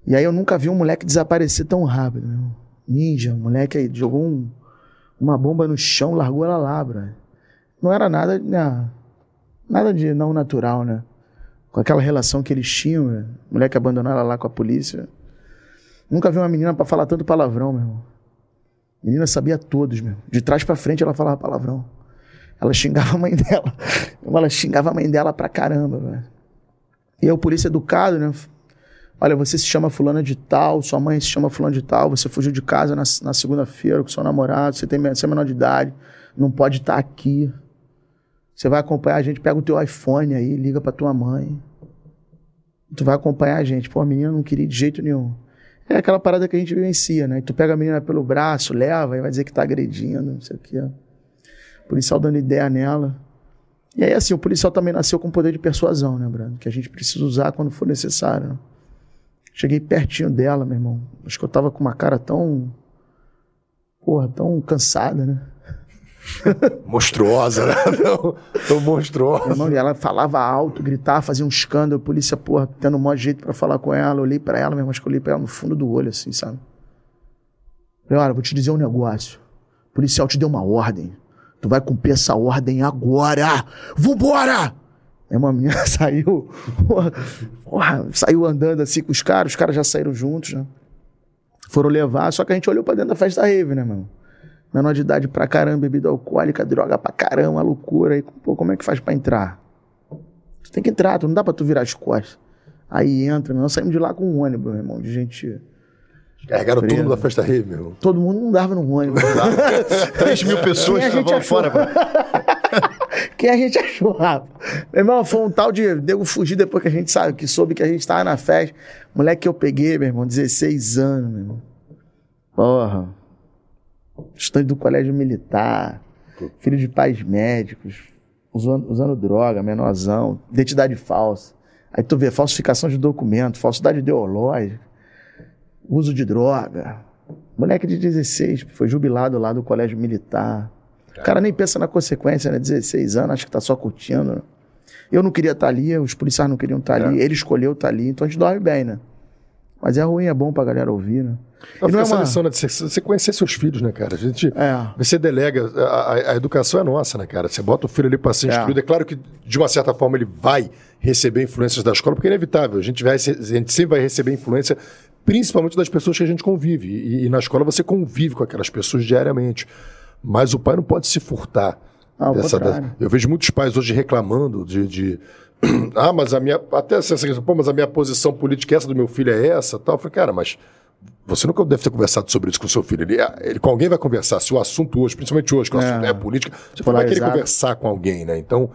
E aí eu nunca vi um moleque desaparecer tão rápido, meu. Ninja, um moleque aí jogou um, uma bomba no chão, largou ela lá, bro. Não era nada, né, nada de não natural, né? Com aquela relação que eles tinham, né? o moleque abandonou ela lá com a polícia. Nunca vi uma menina para falar tanto palavrão, meu irmão. Menina sabia todos, meu. De trás para frente ela falava palavrão. Ela xingava a mãe dela. Ela xingava a mãe dela pra caramba, velho. E eu, por isso, educado, né? Olha, você se chama fulana de tal, sua mãe se chama fulana de tal, você fugiu de casa na, na segunda-feira com seu namorado, você, tem, você é menor de idade, não pode estar aqui. Você vai acompanhar a gente, pega o teu iPhone aí, liga pra tua mãe. Tu vai acompanhar a gente. Pô, a menina não queria de jeito nenhum. É aquela parada que a gente vivencia, né? E tu pega a menina pelo braço, leva, e vai dizer que tá agredindo, não sei o quê. O policial dando ideia nela. E aí, assim, o policial também nasceu com poder de persuasão, né, Brando? Que a gente precisa usar quando for necessário. Né? Cheguei pertinho dela, meu irmão. Acho que eu tava com uma cara tão. Porra, tão cansada, né? monstruosa, né? Não, tão monstruosa. Irmão, e ela falava alto, gritava, fazia um escândalo, a polícia, porra, tendo um maior jeito para falar com ela. Eu olhei para ela, meu irmão, acho que eu olhei pra ela no fundo do olho, assim, sabe? Falei, olha, vou te dizer um negócio. O policial te deu uma ordem. Tu vai cumprir essa ordem agora! Vambora! Aí uma menina saiu, porra, saiu andando assim com os caras, os caras já saíram juntos, né? Foram levar, só que a gente olhou pra dentro da festa da rave, né, meu? Menor de idade pra caramba, bebida alcoólica, droga pra caramba, loucura. Aí, pô, como é que faz pra entrar? Tu tem que entrar, tu não dá pra tu virar as costas. Aí entra, nós saímos de lá com um ônibus, meu irmão, de gente. Carregaram todo mundo da festa rave, meu irmão. Todo mundo não dava no ônibus. 3 mil pessoas estavam fora. Quem a gente achou, rapaz? Meu irmão, foi um tal de nego fugir depois que a gente sabe, que soube que a gente tava na festa. Moleque que eu peguei, meu irmão, 16 anos, meu irmão. Porra estudante do colégio militar, filho de pais médicos, usando, usando droga, menorzão, identidade falsa. Aí tu vê falsificação de documento, falsidade ideológica, uso de droga. Moleque de 16, foi jubilado lá do colégio militar. O cara nem pensa na consequência, né? 16 anos, acho que tá só curtindo. Eu não queria estar tá ali, os policiais não queriam estar tá ali, é. ele escolheu estar tá ali, então a gente dorme bem, né? Mas é ruim, é bom pra galera ouvir, né? Não, não é uma... lição, né, de você conhecer seus filhos, né, cara? A gente, é. Você delega, a, a, educação é nossa, né, cara? Você bota o filho ali para ser é. instruído. É claro que, de uma certa forma, ele vai receber influências da escola, porque é inevitável. A gente, vai, a gente sempre vai receber influência, principalmente das pessoas que a gente convive. E, e na escola você convive com aquelas pessoas diariamente. Mas o pai não pode se furtar. Ah, dessa, dessa, eu vejo muitos pais hoje reclamando de, de ah, mas a minha. Até essa questão, pô, mas a minha posição política, essa do meu filho é essa tal. Eu falei, cara, mas você nunca deve ter conversado sobre isso com seu filho. Ele, ele, com alguém vai conversar. Se o assunto hoje, principalmente hoje, que o é. assunto é política, você vai querer conversar com alguém, né? Então,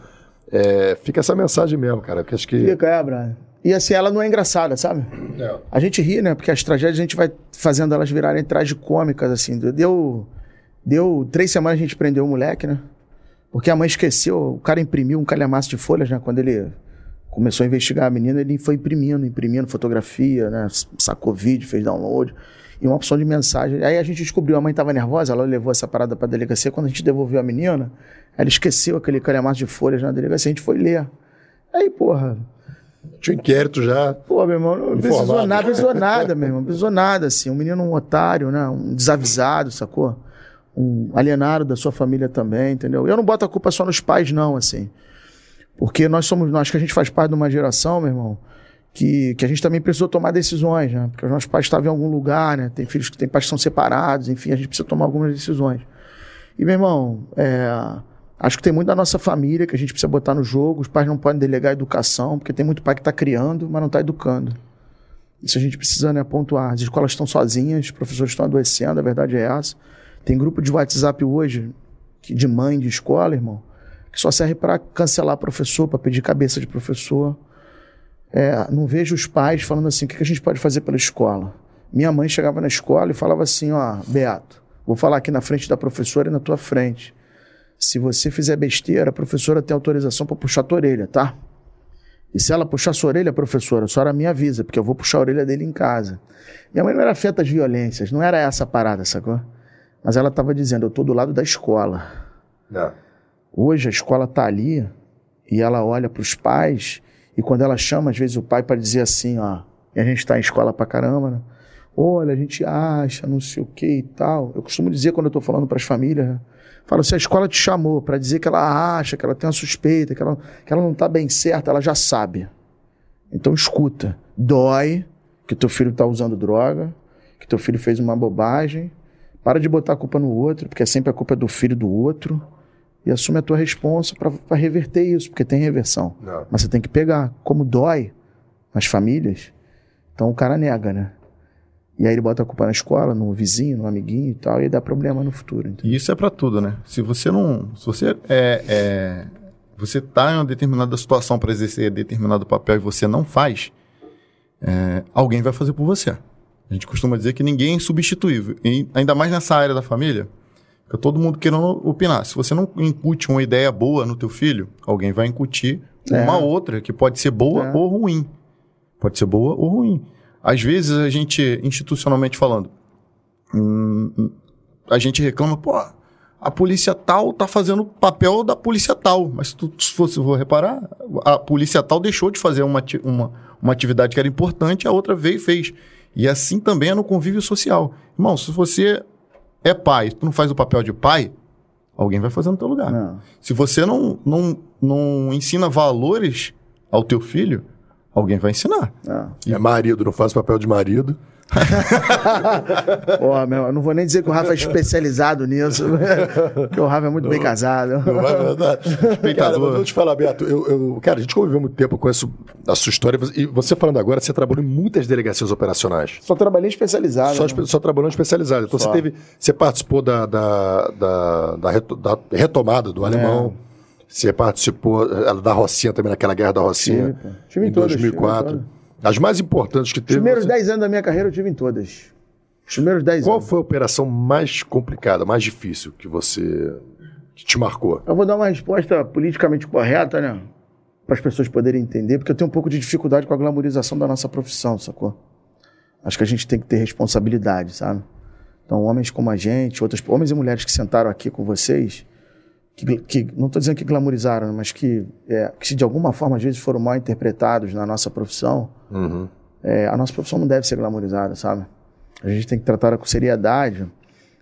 é, fica essa mensagem mesmo, cara. Porque acho que. Fica, é, Brian. E assim, ela não é engraçada, sabe? É. A gente ri, né? Porque as tragédias a gente vai fazendo elas virarem tragicômicas, assim. Deu, deu três semanas a gente prendeu o moleque, né? Porque a mãe esqueceu, o cara imprimiu um calhamaço de folhas, né? Quando ele começou a investigar a menina, ele foi imprimindo, imprimindo fotografia, né? Sacou vídeo, fez download. E uma opção de mensagem. Aí a gente descobriu, a mãe estava nervosa, ela levou essa parada para a delegacia. Quando a gente devolveu a menina, ela esqueceu aquele calhamaço de folhas na delegacia. A gente foi ler. Aí, porra. Tinha um inquérito já. Pô, meu irmão, não precisou nada, precisou nada, meu irmão. Precisou nada, assim. Um menino, um otário, né? Um desavisado, sacou? Um alienado da sua família também, entendeu? Eu não boto a culpa só nos pais, não, assim. Porque nós somos, nós que a gente faz parte de uma geração, meu irmão, que, que a gente também precisou tomar decisões, né? Porque os nossos pais estavam em algum lugar, né? Tem filhos que têm pais que são separados, enfim, a gente precisa tomar algumas decisões. E, meu irmão, é, acho que tem muito da nossa família que a gente precisa botar no jogo. Os pais não podem delegar educação, porque tem muito pai que está criando, mas não está educando. Isso a gente precisa né, pontuar. As escolas estão sozinhas, os professores estão adoecendo, a verdade é essa. Tem grupo de WhatsApp hoje, de mãe de escola, irmão, que só serve para cancelar professor, para pedir cabeça de professor. É, não vejo os pais falando assim: o que a gente pode fazer pela escola? Minha mãe chegava na escola e falava assim: ó, Beato, vou falar aqui na frente da professora e na tua frente. Se você fizer besteira, a professora tem autorização para puxar a tua orelha, tá? E se ela puxar a sua orelha, professora, a senhora me avisa, porque eu vou puxar a orelha dele em casa. Minha mãe não era afeta às violências, não era essa a parada, sacou? Mas ela estava dizendo: eu tô do lado da escola. Não. Hoje a escola está ali e ela olha para os pais e quando ela chama, às vezes, o pai para dizer assim, ó, E a gente tá em escola pra caramba, né? Olha, a gente acha, não sei o que e tal. Eu costumo dizer quando eu tô falando pras famílias, Falo, se a escola te chamou pra dizer que ela acha, que ela tem uma suspeita, que ela, que ela não tá bem certa, ela já sabe. Então escuta. Dói que teu filho tá usando droga, que teu filho fez uma bobagem. Para de botar a culpa no outro, porque é sempre a culpa do filho do outro. E assume a tua responsa para reverter isso, porque tem reversão. Não. Mas você tem que pegar. Como dói nas famílias, então o cara nega, né? E aí ele bota a culpa na escola, no vizinho, no amiguinho e tal, e dá problema no futuro. entendeu? E isso é pra tudo, né? Se você não. Se você é. é você tá em uma determinada situação para exercer determinado papel e você não faz, é, alguém vai fazer por você. A gente costuma dizer que ninguém é insubstituível. E ainda mais nessa área da família, fica todo mundo querendo opinar. Se você não incute uma ideia boa no teu filho, alguém vai incutir É. uma outra que pode ser boa É. ou ruim. Pode ser boa ou ruim. Às vezes a gente, institucionalmente falando, hum, hum, a gente reclama, pô, a polícia tal tá fazendo o papel da polícia tal. Mas se tu se fosse for reparar, a polícia tal deixou de fazer uma, uma, uma atividade que era importante, a outra veio e fez. E assim também é no convívio social. Irmão, se você é pai, tu não faz o papel de pai, alguém vai fazer no teu lugar. Não. Se você não, não, não ensina valores ao teu filho, alguém vai ensinar. Não. É marido, não faz o papel de marido. Ó, meu, eu não vou nem dizer que o Rafa é especializado nisso, porque o Rafa é muito bem casado. Não é verdade? cara, mas eu vou te falar, Beto, eu, eu- cara, a gente conviveu muito tempo com essa, a sua história. E você falando agora, você trabalhou em muitas delegacias operacionais. Só trabalhei especializado. Só, né? só trabalhou em especializado. Então Só. você teve. Você participou da, da, da, da reto- da retomada do alemão. Você participou da Rocinha também, naquela guerra da Rocinha. Tive. Tive em em todas, 2004. tive As mais importantes que Os teve. primeiros você- 10 anos da minha carreira eu tive em todas. Os primeiros 10 Qual anos. foi a operação mais complicada, mais difícil que você. que te marcou? Eu vou dar uma resposta politicamente correta, né? Para as pessoas poderem entender, porque eu tenho um pouco de dificuldade com a glamorização da nossa profissão, sacou? Acho que a gente tem que ter responsabilidade, sabe? Então, homens como a gente, outros homens e mulheres que sentaram aqui com vocês, que, que não estou dizendo que glamorizaram, mas que, é, que de alguma forma às vezes foram mal interpretados na nossa profissão, Uhum. é, a nossa profissão não deve ser glamorizada, sabe? A gente tem que tratar com seriedade,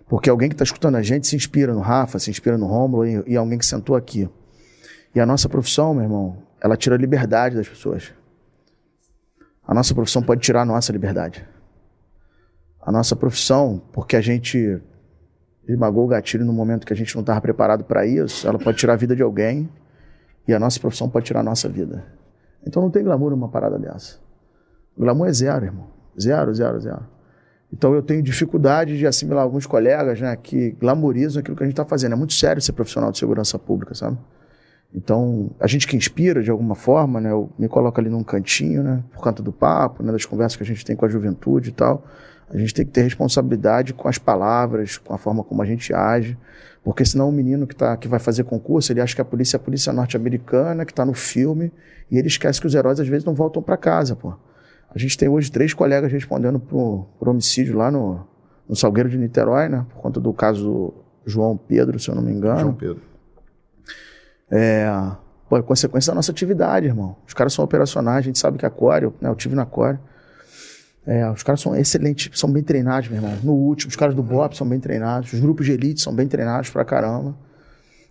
porque alguém que está escutando a gente se inspira no Rafa, se inspira no Rômulo e, e alguém que sentou aqui. E a nossa profissão, meu irmão, ela tira a liberdade das pessoas. A nossa profissão pode tirar a nossa liberdade. A nossa profissão, porque a gente esmagou o gatilho no momento que a gente não estava preparado para isso, ela pode tirar a vida de alguém e a nossa profissão pode tirar a nossa vida. Então não tem glamour numa parada dessa. O glamour é zero, irmão. Zero, zero, zero. Então eu tenho dificuldade de assimilar alguns colegas né, que glamorizam aquilo que a gente está fazendo. É muito sério ser profissional de segurança pública, sabe? Então, a gente que inspira de alguma forma, né, eu me coloco ali num cantinho, né, por conta do papo, né, das conversas que a gente tem com a juventude e tal. A gente tem que ter responsabilidade com as palavras, com a forma como a gente age, porque senão o menino que, tá, que vai fazer concurso, ele acha que a polícia é a polícia norte-americana, que está no filme, e ele esquece que os heróis às vezes não voltam para casa, pô. A gente tem hoje três colegas respondendo por, por homicídio lá no, no Salgueiro de Niterói, né, por conta do caso João Pedro, se eu não me engano. João Pedro. É, pô, é consequência da nossa atividade, irmão. Os caras são operacionais, a gente sabe que a Core, eu, né, eu tive na Core. É, os caras são excelentes, são bem treinados, meu irmão. No último, os caras do BOP são bem treinados, os grupos de elite são bem treinados pra caramba.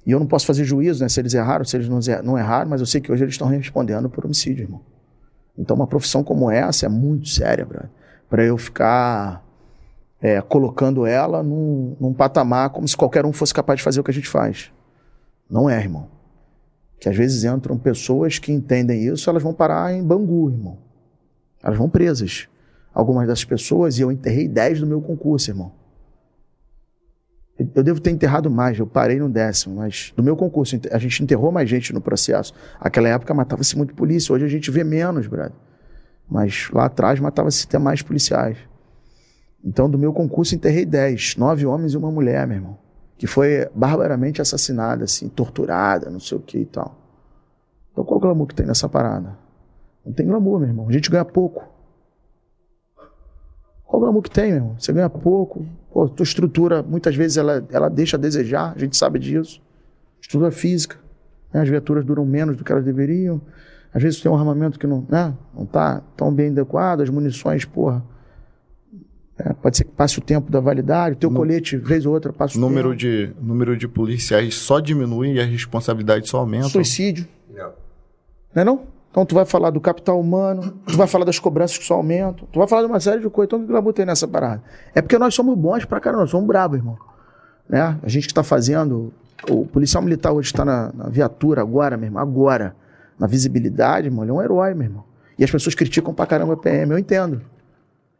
E eu não posso fazer juízo, né, se eles erraram, se eles não, erraram, mas eu sei que hoje eles estão respondendo por homicídio, irmão. Então, uma profissão como essa é muito séria, brother. Pra eu ficar é, colocando ela num, num patamar como se qualquer um fosse capaz de fazer o que a gente faz. Não é, irmão que às vezes entram pessoas que entendem isso, elas vão parar em Bangu, irmão. Elas vão presas. Algumas dessas pessoas, e eu enterrei 10 do meu concurso, irmão. Eu devo ter enterrado mais, eu parei no décimo, mas do meu concurso, a gente enterrou mais gente no processo. Aquela época matava-se muito polícia, hoje a gente vê menos, brother. Mas lá atrás matava-se até mais policiais. Então, do meu concurso, enterrei 10, nove homens e uma mulher, meu irmão que foi barbaramente assassinada, assim, torturada, não sei o que e tal. Então qual glamour que tem nessa parada? Não tem glamour, meu irmão. A gente ganha pouco. Qual o glamour que tem, meu irmão? Você ganha pouco. Pô, tua estrutura, muitas vezes, ela, ela deixa a desejar, a gente sabe disso. Estrutura física. né? As viaturas duram menos do que elas deveriam. Às vezes tem um armamento que não, né, não tá tão bem adequado, as munições, porra. é, pode ser que passe o tempo da validade, o teu colete, vez ou outra, passa o Número tempo. de, número de policiais só diminui e a responsabilidade só aumenta. Suicídio. Não é não? Então tu vai falar do capital humano, tu vai falar das cobranças que só aumentam, tu vai falar de uma série de coisas. Então o que eu botei nessa parada? É porque nós somos bons pra caramba, nós somos bravos, irmão. Né? A gente que tá fazendo. O policial militar hoje está na, na viatura agora, meu irmão, agora. Na visibilidade, irmão, ele é um herói, meu irmão. E as pessoas criticam pra caramba a PM, eu entendo.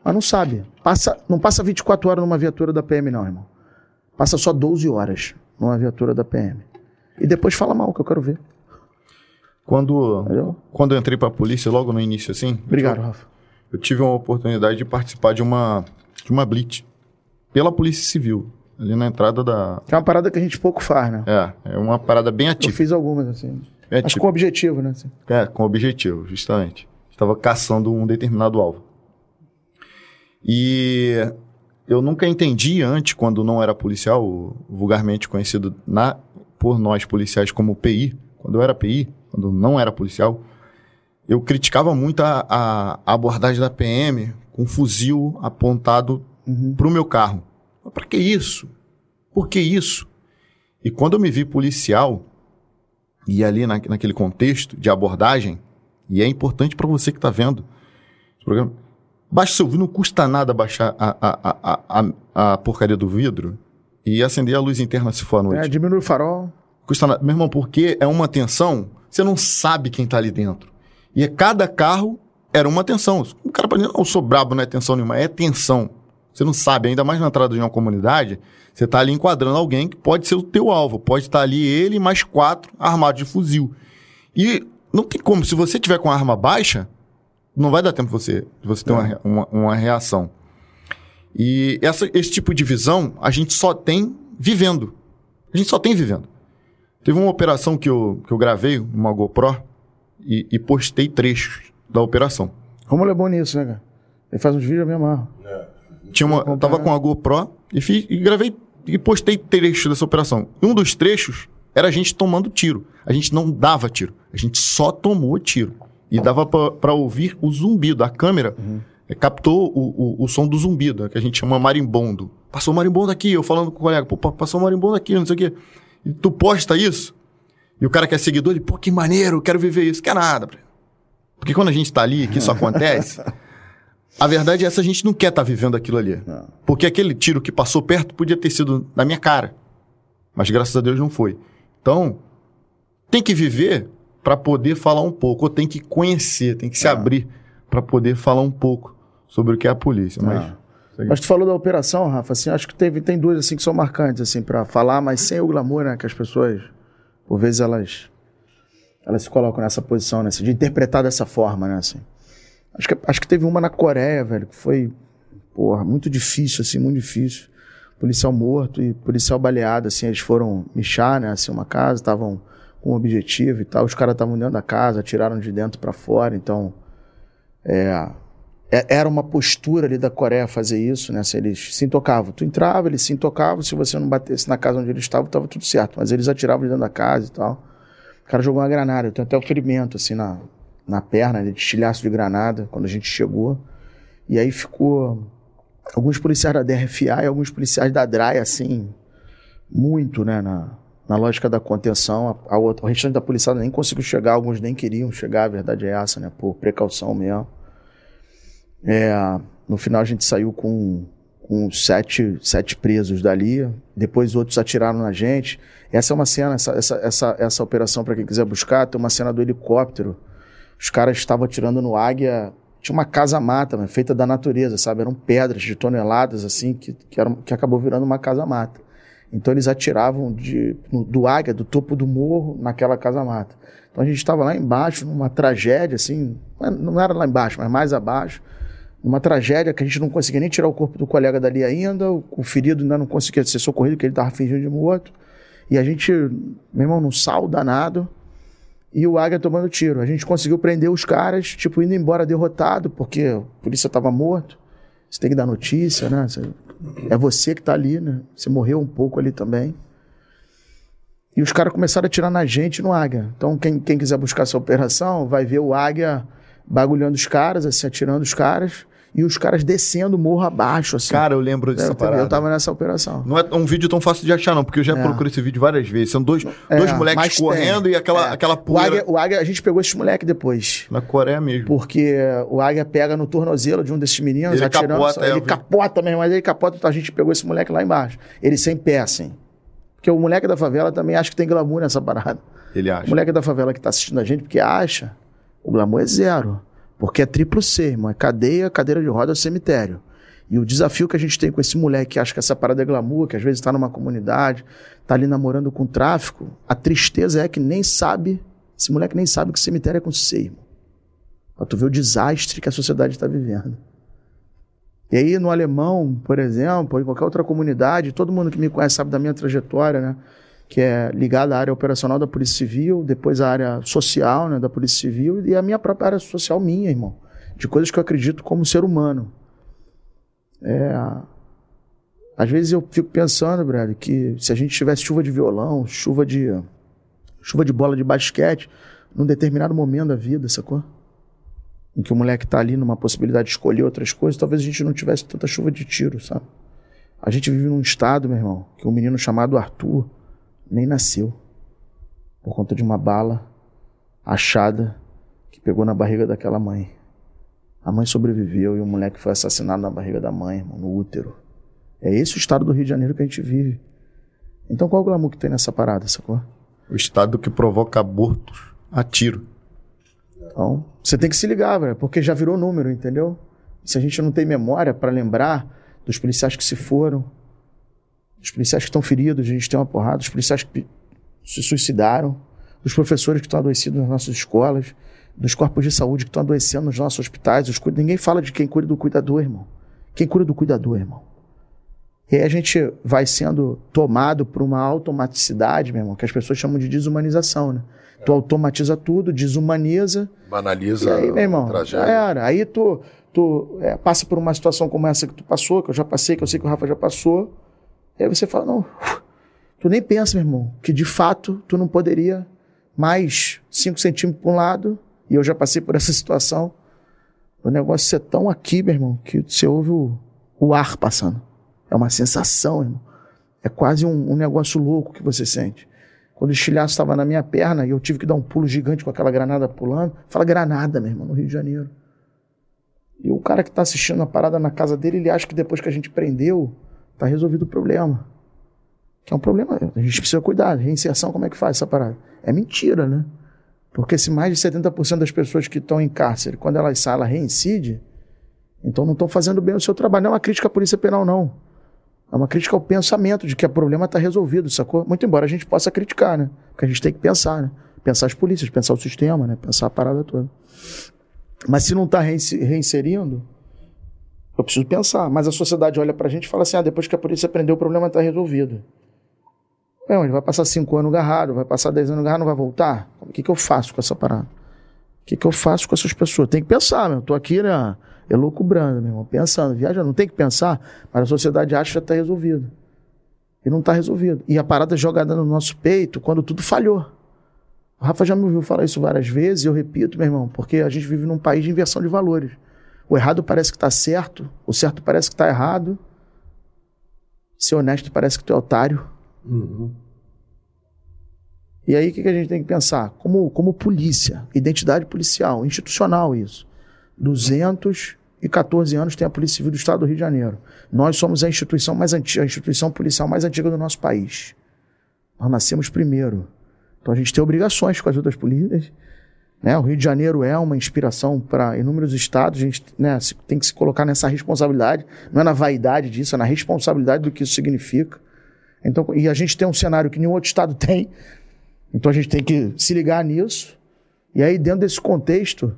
Mas não sabe. Passa, não passa 24 horas numa viatura da PM, não, irmão. Passa só 12 horas numa viatura da PM. E depois fala mal, que eu quero ver. Quando, Entendeu? quando eu entrei pra polícia, logo no início, assim, Obrigado, Rafa. eu tive uma oportunidade de participar de uma, de uma blitz pela Polícia Civil, ali na entrada da. É uma parada que a gente pouco faz, né? É, é uma parada bem Eu atípica. fiz algumas, assim. É Mas tipo- com objetivo, né? assim. É, com objetivo, justamente. Estava caçando um determinado alvo. E eu nunca entendi antes, quando não era policial, vulgarmente conhecido na, por nós policiais como PI, quando eu era PI, quando não era policial, eu criticava muito a, a- a abordagem da PM com um fuzil apontado pro meu carro. Mas Pra que isso? Por que isso? E quando eu me vi policial, e ali na, naquele contexto de abordagem, e é importante para você que está vendo esse programa, baixa o seu vidro, não custa nada baixar a, a, a, a, a porcaria do vidro e acender a luz interna se for à noite. É, diminui o farol. Custa nada. Meu irmão, porque é uma tensão, você não sabe quem tá ali dentro. E é cada carro era uma tensão. O cara pode dizer, não, eu sou brabo, não é tensão nenhuma. É tensão. Você não sabe, ainda mais na entrada de uma comunidade, você tá ali enquadrando alguém que pode ser o teu alvo. Pode estar ali ele e mais quatro armados de fuzil. E não tem como, se você tiver com a arma baixa, não vai dar tempo de você, você ter uma, re- uma, uma reação. E essa, esse tipo de visão a gente só tem vivendo. A gente só tem vivendo. Teve uma operação que eu, que eu gravei, uma GoPro, e, e postei trechos da operação. Romulo é bom nisso, né, cara? Ele faz uns vídeos eu me amarro. Tinha uma, eu tava com a GoPro e, fiz, e gravei e postei trechos dessa operação. E um dos trechos era a gente tomando tiro. A gente não dava tiro, a gente só tomou tiro. E dava pra- pra ouvir o zumbido. A câmera eh, captou o, o, o som do zumbido, que a gente chama marimbondo. Passou marimbondo aqui, eu falando com o colega, pô, pa- passou marimbondo aqui, não sei o quê. E tu posta isso, e o cara que é seguidor, ele, pô, que maneiro, quero viver isso. Quer nada. Porque quando a gente tá ali, que isso acontece, a verdade é essa, a gente não quer estar vivendo aquilo ali. Porque aquele tiro que passou perto podia ter sido na minha cara. Mas graças a Deus não foi. Então, tem que viver para poder falar um pouco, ou tem que conhecer, tem que se abrir para poder falar um pouco sobre o que é a polícia. Mas, Mas tu falou da operação, Rafa, assim, acho que teve, tem duas assim que são marcantes, assim, para falar, mas sem o glamour, né? Que as pessoas, por vezes, elas, elas se colocam nessa posição, né? assim, de interpretar dessa forma, né? Assim. Acho, que, acho que teve uma na Coreia, velho, que foi, porra, muito difícil, assim, muito difícil. Policial morto e policial baleado, assim, eles foram michar, né? Assim, uma casa, estavam com um objetivo e tal. Os caras estavam dentro da casa, atiraram de dentro para fora, então. É- era uma postura ali da Coreia fazer isso, né? Se eles se intocavam. Tu entrava, eles se intocavam, se você não batesse na casa onde eles estavam, tava tudo certo. Mas eles atiravam de dentro da casa e tal. O cara jogou uma granada. Eu tenho até o ferimento, assim, na, na perna, de estilhaço de granada, quando a gente chegou. E aí ficou alguns policiais da DRFA e alguns policiais da DRAI, assim, muito, né, na, na lógica da contenção. A, a o restante da policiada nem conseguiu chegar, alguns nem queriam chegar, a verdade é essa, né, por precaução mesmo. É, no final a gente saiu com, com sete, sete presos dali, depois outros atiraram na gente. Essa é uma cena, essa, essa, essa, essa operação, para quem quiser buscar, tem uma cena do helicóptero. Os caras estavam atirando no águia. Tinha uma casa-mata, feita da natureza, sabe? Eram pedras de toneladas, assim, que, que, que acabou virando uma casa-mata. Então eles atiravam de, do águia, do topo do morro, naquela casa-mata. Então a gente estava lá embaixo, numa tragédia, assim, não era lá embaixo, mas mais abaixo, numa tragédia que a gente não conseguia nem tirar o corpo do colega dali ainda, o, ferido ainda não conseguia ser socorrido, porque ele estava fingindo de morto. E a gente, meu irmão, num sal danado, e o águia tomando tiro. A gente conseguiu prender os caras, tipo, indo embora derrotado, porque a polícia estava morto. Você tem que dar notícia, né? É você que tá ali, né? Você morreu um pouco ali também. E os caras começaram a atirar na gente no Águia. Então, quem, quem quiser buscar essa operação, vai ver o Águia bagulhando os caras, assim, atirando os caras e os caras descendo morro abaixo, assim. Cara, eu lembro dessa eu, parada. Eu tava nessa operação. Não é um vídeo tão fácil de achar, não, porque eu já É. procurei esse vídeo várias vezes. São dois, É, dois moleques tem. correndo e aquela, É. aquela O. Águia, o Águia, a gente pegou esses moleques depois. Na Coreia mesmo. Porque o Águia pega no tornozelo de um desses meninos, Ele atirando. capota, é, eu ele capota mesmo, mas ele capota, então a gente pegou esse moleque lá embaixo. Ele sem pé, assim. Porque o moleque da favela também acha que tem glamour nessa parada. Ele O acha. moleque da favela que tá assistindo a gente, porque acha, o glamour é zero. Porque é triplo C, irmão. É cadeia, cadeira de roda, cemitério. E o desafio que a gente tem com esse moleque que acha que essa parada é glamour, que às vezes tá numa comunidade, tá ali namorando com tráfico, a tristeza é que nem sabe, esse moleque nem sabe que cemitério é com C, irmão. Pra tu ver o desastre que a sociedade está vivendo. E aí, no alemão, por exemplo, ou em qualquer outra comunidade, todo mundo que me conhece sabe da minha trajetória, né? Que é ligada à área operacional da Polícia Civil, depois à área social, né, da Polícia Civil, e a minha própria área social minha, irmão. De coisas que eu acredito como ser humano. É. Às vezes eu fico pensando, Brad, que se a gente tivesse chuva de violão, chuva de. chuva de bola de basquete, num determinado momento da vida, sacou? em que o moleque tá ali numa possibilidade de escolher outras coisas, talvez a gente não tivesse tanta chuva de tiro, sabe? A gente vive num estado, meu irmão, que um menino chamado Arthur nem nasceu por conta de uma bala achada que pegou na barriga daquela mãe. A mãe sobreviveu e o moleque foi assassinado na barriga da mãe, irmão, no útero. É esse o estado do Rio de Janeiro que a gente vive. Então qual o glamour que tem nessa parada, sacou? O estado que provoca abortos a tiro. Então, você tem que se ligar, velho, porque já virou número, entendeu? Se a gente não tem memória para lembrar dos policiais que se foram, dos policiais que estão feridos, a gente tem uma porrada, dos policiais que se suicidaram, dos professores que estão adoecidos nas nossas escolas, dos corpos de saúde que estão adoecendo nos nossos hospitais. Os, ninguém fala de quem cuida do cuidador, irmão. Quem cuida do cuidador, irmão? E aí a gente vai sendo tomado por uma automaticidade, meu irmão, que as pessoas chamam de desumanização, né? Tu automatiza tudo, desumaniza, Banaliza aí, meu irmão, tragédia. era. Aí tu, tu é, passa por uma situação como essa que tu passou, que eu já passei, que eu sei que o Rafa já passou. Aí você fala, não, tu nem pensa, meu irmão, que de fato tu não poderia mais 5 centímetros para um lado, e eu já passei por essa situação. O negócio ser tão aqui, meu irmão, que você ouve o, o ar passando. É uma sensação, irmão. É quase um, um negócio louco que você sente. Quando o estilhaço estava na minha perna e eu tive que dar um pulo gigante com aquela granada pulando, fala granada, meu irmão, no Rio de Janeiro. E o cara que está assistindo a parada na casa dele, ele acha que depois que a gente prendeu, tá resolvido o problema. Que é um problema, a gente precisa cuidar. Reinserção, como é que faz essa parada? É mentira, né? Porque se mais de 70% das pessoas que estão em cárcere, quando elas saem, ela reincide, então não estão fazendo bem o seu trabalho. Não é uma crítica à polícia penal, não. É uma crítica ao pensamento de que o problema está resolvido, sacou? Muito embora a gente possa criticar, né? Porque a gente tem que pensar, né? Pensar as polícias, pensar o sistema, né? Pensar a parada toda. Mas se não está reinserindo, eu preciso pensar. Mas a sociedade olha pra gente e fala assim: ah, depois que a polícia prendeu, o problema está resolvido. É, ele vai passar cinco anos agarrado, vai passar dez anos agarrado, não vai voltar? O que, que eu faço com essa parada? O que, que eu faço com essas pessoas? Tem que pensar, meu. Eu tô aqui, né? Elocubrando, meu irmão, pensando, viajando. Não tem que pensar, mas a sociedade acha que está resolvido. E não está resolvido. E a parada é jogada no nosso peito quando tudo falhou. O Rafa já me ouviu falar isso várias vezes, e eu repito, meu irmão, porque a gente vive num país de inversão de valores. O errado parece que está certo, o certo parece que está errado. Ser honesto parece que tu é otário. E aí o que, que a gente tem que pensar? Como, como polícia, identidade policial, institucional isso. 214 anos tem a Polícia Civil do Estado do Rio de Janeiro. Nós somos a instituição mais antiga, a instituição policial mais antiga do nosso país. Nós nascemos primeiro. Então a gente tem obrigações com as outras polícias. Né? O Rio de Janeiro é uma inspiração para inúmeros estados. A gente né, tem que se colocar nessa responsabilidade. Não é na vaidade disso, é na responsabilidade do que isso significa. Então, e a gente tem um cenário que nenhum outro estado tem. Então a gente tem que se ligar nisso. E aí, dentro desse contexto,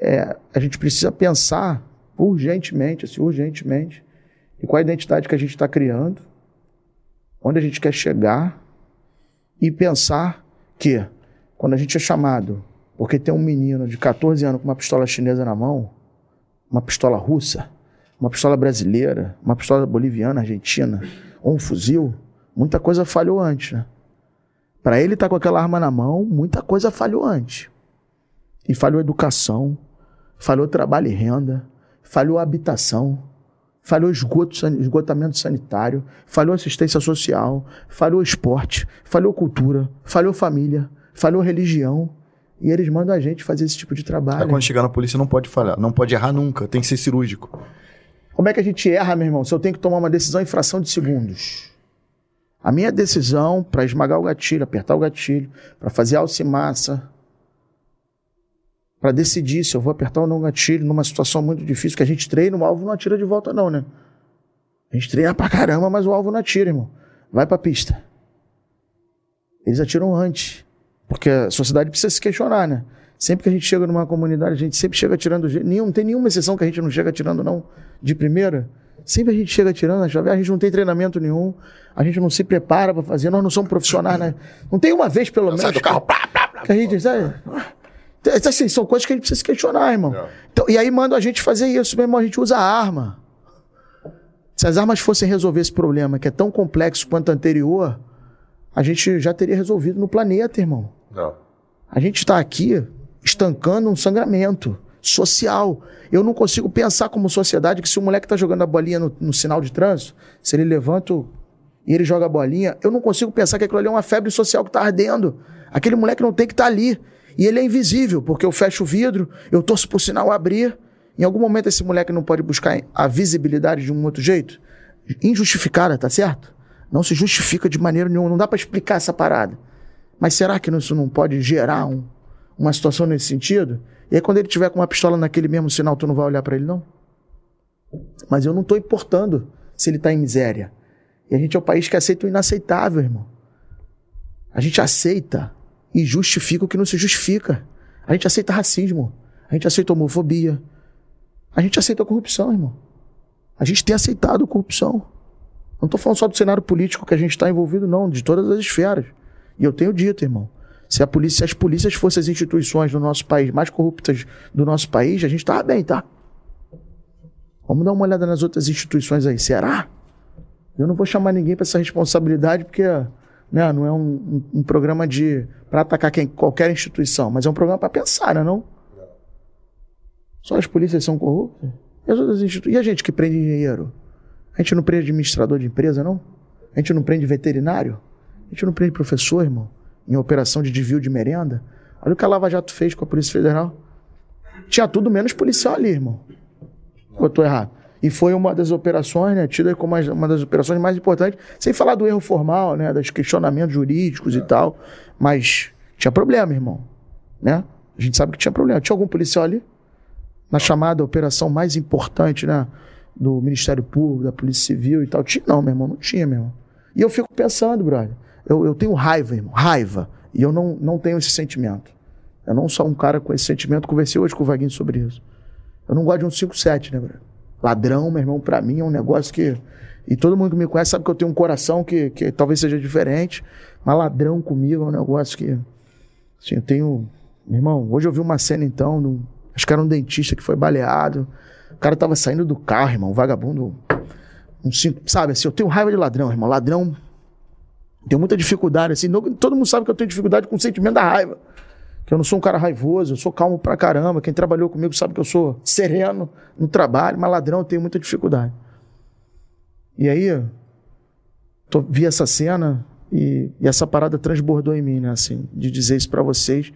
é, a gente precisa pensar urgentemente, assim, urgentemente, em qual a identidade que a gente está criando, onde a gente quer chegar, e pensar que, quando a gente é chamado, porque tem um menino de 14 anos com uma pistola chinesa na mão, uma pistola russa, uma pistola brasileira, uma pistola boliviana, argentina, ou um fuzil, muita coisa falhou antes, né? Para ele estar tá com aquela arma na mão, muita coisa falhou antes. E falhou educação, falhou trabalho e renda, falhou habitação, falhou esgoto, esgotamento sanitário, falhou assistência social, falhou esporte, falhou cultura, falhou família, falhou religião. E eles mandam a gente fazer esse tipo de trabalho. Aí quando chegar na polícia não pode falhar, não pode errar nunca, tem que ser cirúrgico. Como é que a gente erra, meu irmão, se eu tenho que tomar uma decisão em fração de segundos? A minha decisão para esmagar o gatilho, apertar o gatilho, para fazer alça-massa, para decidir se eu vou apertar ou não o gatilho numa situação muito difícil, que a gente treina, o alvo não atira de volta não, né? A gente treina pra caramba, mas o alvo não atira, irmão. Vai pra pista. Eles atiram antes. Porque a sociedade precisa se questionar, né? Sempre que a gente chega numa comunidade, a gente sempre chega tirando. Nenhum, não tem nenhuma exceção que a gente não chega tirando, não, de primeira. Sempre a gente chega tirando, a gente não tem treinamento nenhum, a gente não se prepara para fazer, nós não somos profissionais, né? Não tem uma vez, pelo menos. Sai do carro, plá, plá, plá, que a gente. Sabe? Assim, são coisas que a gente precisa se questionar, irmão. É. Então, e aí manda a gente fazer isso, meu irmão. A gente usa arma. Se as armas fossem resolver esse problema, que é tão complexo quanto o anterior, a gente já teria resolvido no planeta, irmão. Não. A gente está aqui estancando um sangramento social. Eu não consigo pensar como sociedade que se o moleque está jogando a bolinha no, no, sinal de trânsito, se ele levanta e ele joga a bolinha, eu não consigo pensar que aquilo ali é uma febre social que está ardendo. Aquele moleque não tem que estar tá ali. E ele é invisível, porque eu fecho o vidro, eu torço por sinal abrir. Em algum momento esse moleque não pode buscar a visibilidade de um outro jeito? Injustificada, tá certo? Não se justifica de maneira nenhuma, não dá para explicar essa parada. Mas será que isso não pode gerar um, uma situação nesse sentido? E aí quando ele tiver com uma pistola naquele mesmo sinal, tu não vai olhar para ele não? Mas eu não tô importando se ele tá em miséria. E a gente é o país que aceita o inaceitável, irmão. A gente aceita e justifica o que não se justifica. A gente aceita racismo, a gente aceita homofobia, a gente aceita a corrupção, irmão. A gente tem aceitado corrupção. Não estou falando só do cenário político que a gente está envolvido, não, de todas as esferas. E eu tenho dito, irmão, se, a polícia, se as polícias fossem as instituições do nosso país mais corruptas do nosso país, a gente estava bem, tá? Vamos dar uma olhada nas outras instituições aí. Será? Eu não vou chamar ninguém para essa responsabilidade, porque né? Não é um, um, um programa de para atacar quem, qualquer instituição, mas é um programa para pensar, né, não? Só as polícias são corruptas? E, as outras institu... e a gente que prende engenheiro? A gente não prende administrador de empresa, não? A gente não prende veterinário? A gente não prende professor, irmão? Em operação de desvio de merenda? Olha o que a Lava Jato fez com a Polícia Federal. Tinha tudo menos policial ali, irmão. Ou eu tô errado? E foi uma das operações, né, tida como uma das operações mais importantes, sem falar do erro formal, né, dos questionamentos jurídicos é. e tal. Mas tinha problema, irmão. Né? A gente sabe que tinha problema. Tinha algum policial ali? Na chamada operação mais importante, né? Do Ministério Público, da Polícia Civil e tal. Tinha, não, meu irmão, não tinha, meu irmão. E eu fico pensando, brother. Eu, eu tenho raiva, irmão, raiva. E eu não, não tenho esse sentimento. Eu não sou um cara com esse sentimento. Conversei hoje com o Vaguinho sobre isso. Eu não gosto de um 5-7, né, brother? Ladrão, meu irmão, para mim é um negócio que. E todo mundo que me conhece sabe que eu tenho um coração que, que talvez seja diferente, mas ladrão comigo é um negócio que. Assim, eu tenho. Meu irmão, hoje eu vi uma cena então, no, acho que era um dentista que foi baleado. O cara tava saindo do carro, irmão, um vagabundo. Um cinco, sabe assim, eu tenho raiva de ladrão, irmão. Ladrão. Tenho muita dificuldade, assim. Não, todo mundo sabe que eu tenho dificuldade com o sentimento da raiva que eu não sou um cara raivoso, eu sou calmo pra caramba. Quem trabalhou comigo sabe que eu sou sereno no trabalho, mas ladrão eu tenho muita dificuldade. E aí, tô, vi essa cena e, e, essa parada transbordou em mim, né, assim, de dizer isso para vocês.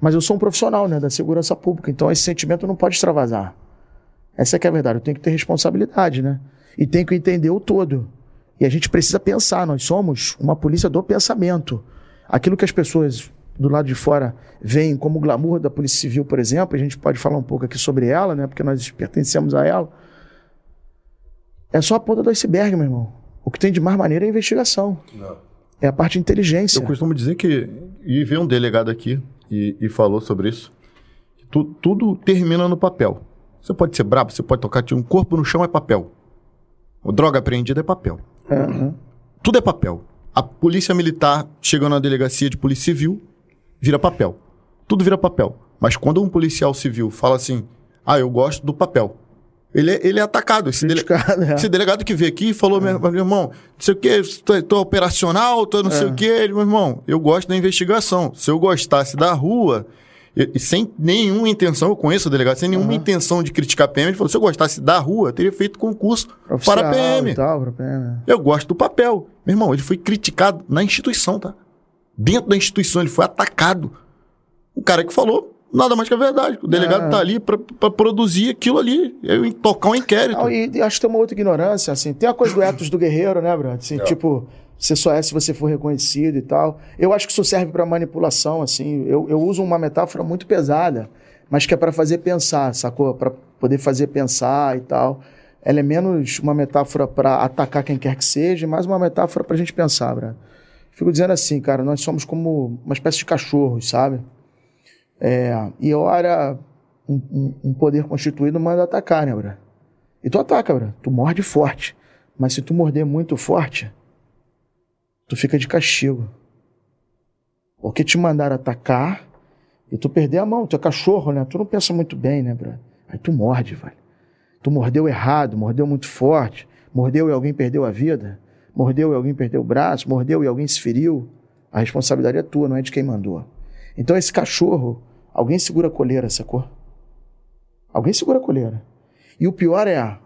Mas eu sou um profissional, né, da segurança pública, então esse sentimento não pode extravasar. Essa é que é a verdade, eu tenho que ter responsabilidade, né? E tenho que entender o todo. E a gente precisa pensar, nós somos uma polícia do pensamento. Aquilo que as pessoas do lado de fora veem como glamour da Polícia Civil, por exemplo, a gente pode falar um pouco aqui sobre ela, né, porque nós pertencemos a ela. É só a ponta do iceberg, meu irmão. O que tem de mais maneira é a investigação. Não. É a parte de inteligência. Eu costumo dizer que. E veio um delegado aqui e, e falou sobre isso. Tu, tudo termina no papel. Você pode ser brabo, você pode tocar. Um corpo no chão é papel. O droga apreendida é papel. Uhum. Tudo é papel. A polícia militar chegou na delegacia de polícia civil, vira papel. Tudo vira papel. Mas quando um policial civil fala assim, ah, eu gosto do papel, Ele é, ele é atacado. Esse, dele- é. esse delegado que veio aqui e falou, meu, meu irmão, não sei o tô, tô operacional, tô não sei É. o quê. Ele, meu irmão, eu gosto da investigação. Se eu gostasse da rua, sem nenhuma intenção, eu conheço o delegado, sem nenhuma intenção de criticar a PM, ele falou, se eu gostasse da rua, eu teria feito concurso Oficial para a PM. Tal, para PM. Eu gosto do papel. Meu irmão, ele foi criticado na instituição, tá? Dentro da instituição, ele foi atacado. O cara que falou, nada mais que a verdade. O delegado É. tá ali pra produzir aquilo ali, eu, tocar um inquérito. Não, e, e acho que tem uma outra ignorância, assim. Tem a coisa do ethos do guerreiro, né, brother? Assim, Tipo, você só é se você for reconhecido e tal. Eu acho que isso serve para manipulação, assim. Eu, eu uso uma metáfora muito pesada, mas que é para fazer pensar, sacou? Para poder fazer pensar e tal. Ela é menos uma metáfora para atacar quem quer que seja, mais uma metáfora pra gente pensar, brother. Fico dizendo assim, cara, nós somos como uma espécie de cachorros, sabe? É, e ora um, um- um poder constituído manda atacar, né, brother? E tu ataca, bro. Tu morde forte. Mas se tu morder muito forte, tu fica de castigo. Porque te mandaram atacar e tu perder a mão. Tu é cachorro, né? Tu não pensa muito bem, né, bro? Aí tu morde, velho. Tu mordeu errado, mordeu muito forte. Mordeu e alguém perdeu a vida. Mordeu e alguém perdeu o braço. Mordeu e alguém se feriu. A responsabilidade é tua, não é de quem mandou. Então esse cachorro, alguém segura a coleira, sacou? Alguém segura a coleira. E o pior é,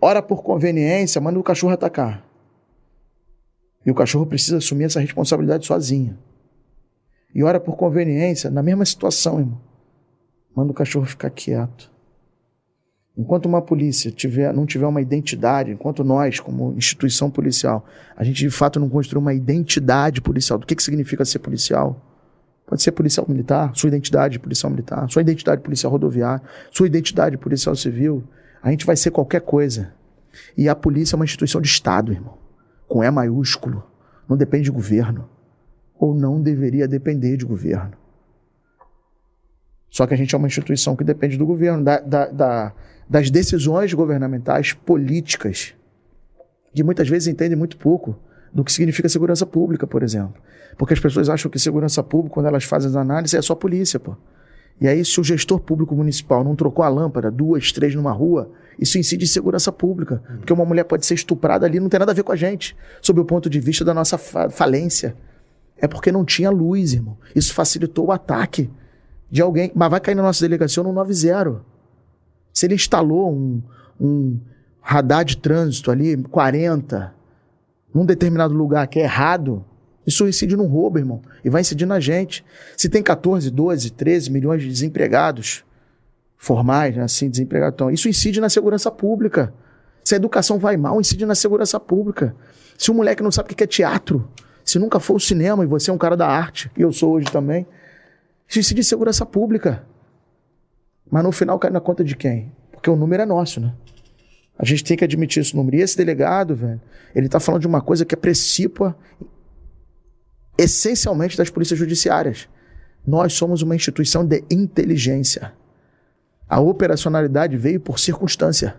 ora por conveniência, manda o cachorro atacar. E o cachorro precisa assumir essa responsabilidade sozinho. E ora por conveniência, na mesma situação, irmão, manda o cachorro ficar quieto. Enquanto uma polícia tiver, não tiver uma identidade, enquanto nós, como instituição policial, a gente de fato não construir uma identidade policial, do que, que significa ser policial? Pode ser policial militar, sua identidade de policial militar, sua identidade de policial rodoviário, sua identidade de policial civil. A gente vai ser qualquer coisa. E a polícia é uma instituição de Estado, irmão. Com E maiúsculo. Não depende de governo. Ou não deveria depender de governo. Só que a gente é uma instituição que depende do governo, da- da- da- das decisões governamentais políticas, que muitas vezes entendem muito pouco do que significa segurança pública, por exemplo. Porque as pessoas acham que segurança pública, quando elas fazem as análises, é só polícia, pô. E aí, se o gestor público municipal não trocou a lâmpada, duas, três numa rua, isso incide em segurança pública. Porque uma mulher pode ser estuprada ali, não tem nada a ver com a gente, sob o ponto de vista da nossa fa- falência. É porque não tinha luz, irmão. Isso facilitou o ataque de alguém. Mas vai cair na nossa delegacia no 90. Se ele instalou um, um radar de trânsito ali, 40, num determinado lugar que é errado, isso incide num roubo, irmão. E vai incidir na gente. Se tem 14, 12, 13 milhões de desempregados formais, né, assim, desempregados, então, isso incide na segurança pública. Se a educação vai mal, incide na segurança pública. Se o moleque não sabe o que é teatro, se nunca for o cinema e você é um cara da arte, e eu sou hoje também, isso incide em segurança pública. Mas no final cai na conta de quem? Porque o número é nosso, né? A gente tem que admitir esse número. E esse delegado, velho, ele tá falando de uma coisa que é precípua essencialmente das polícias judiciárias. Nós somos uma instituição de inteligência. A operacionalidade veio por circunstância.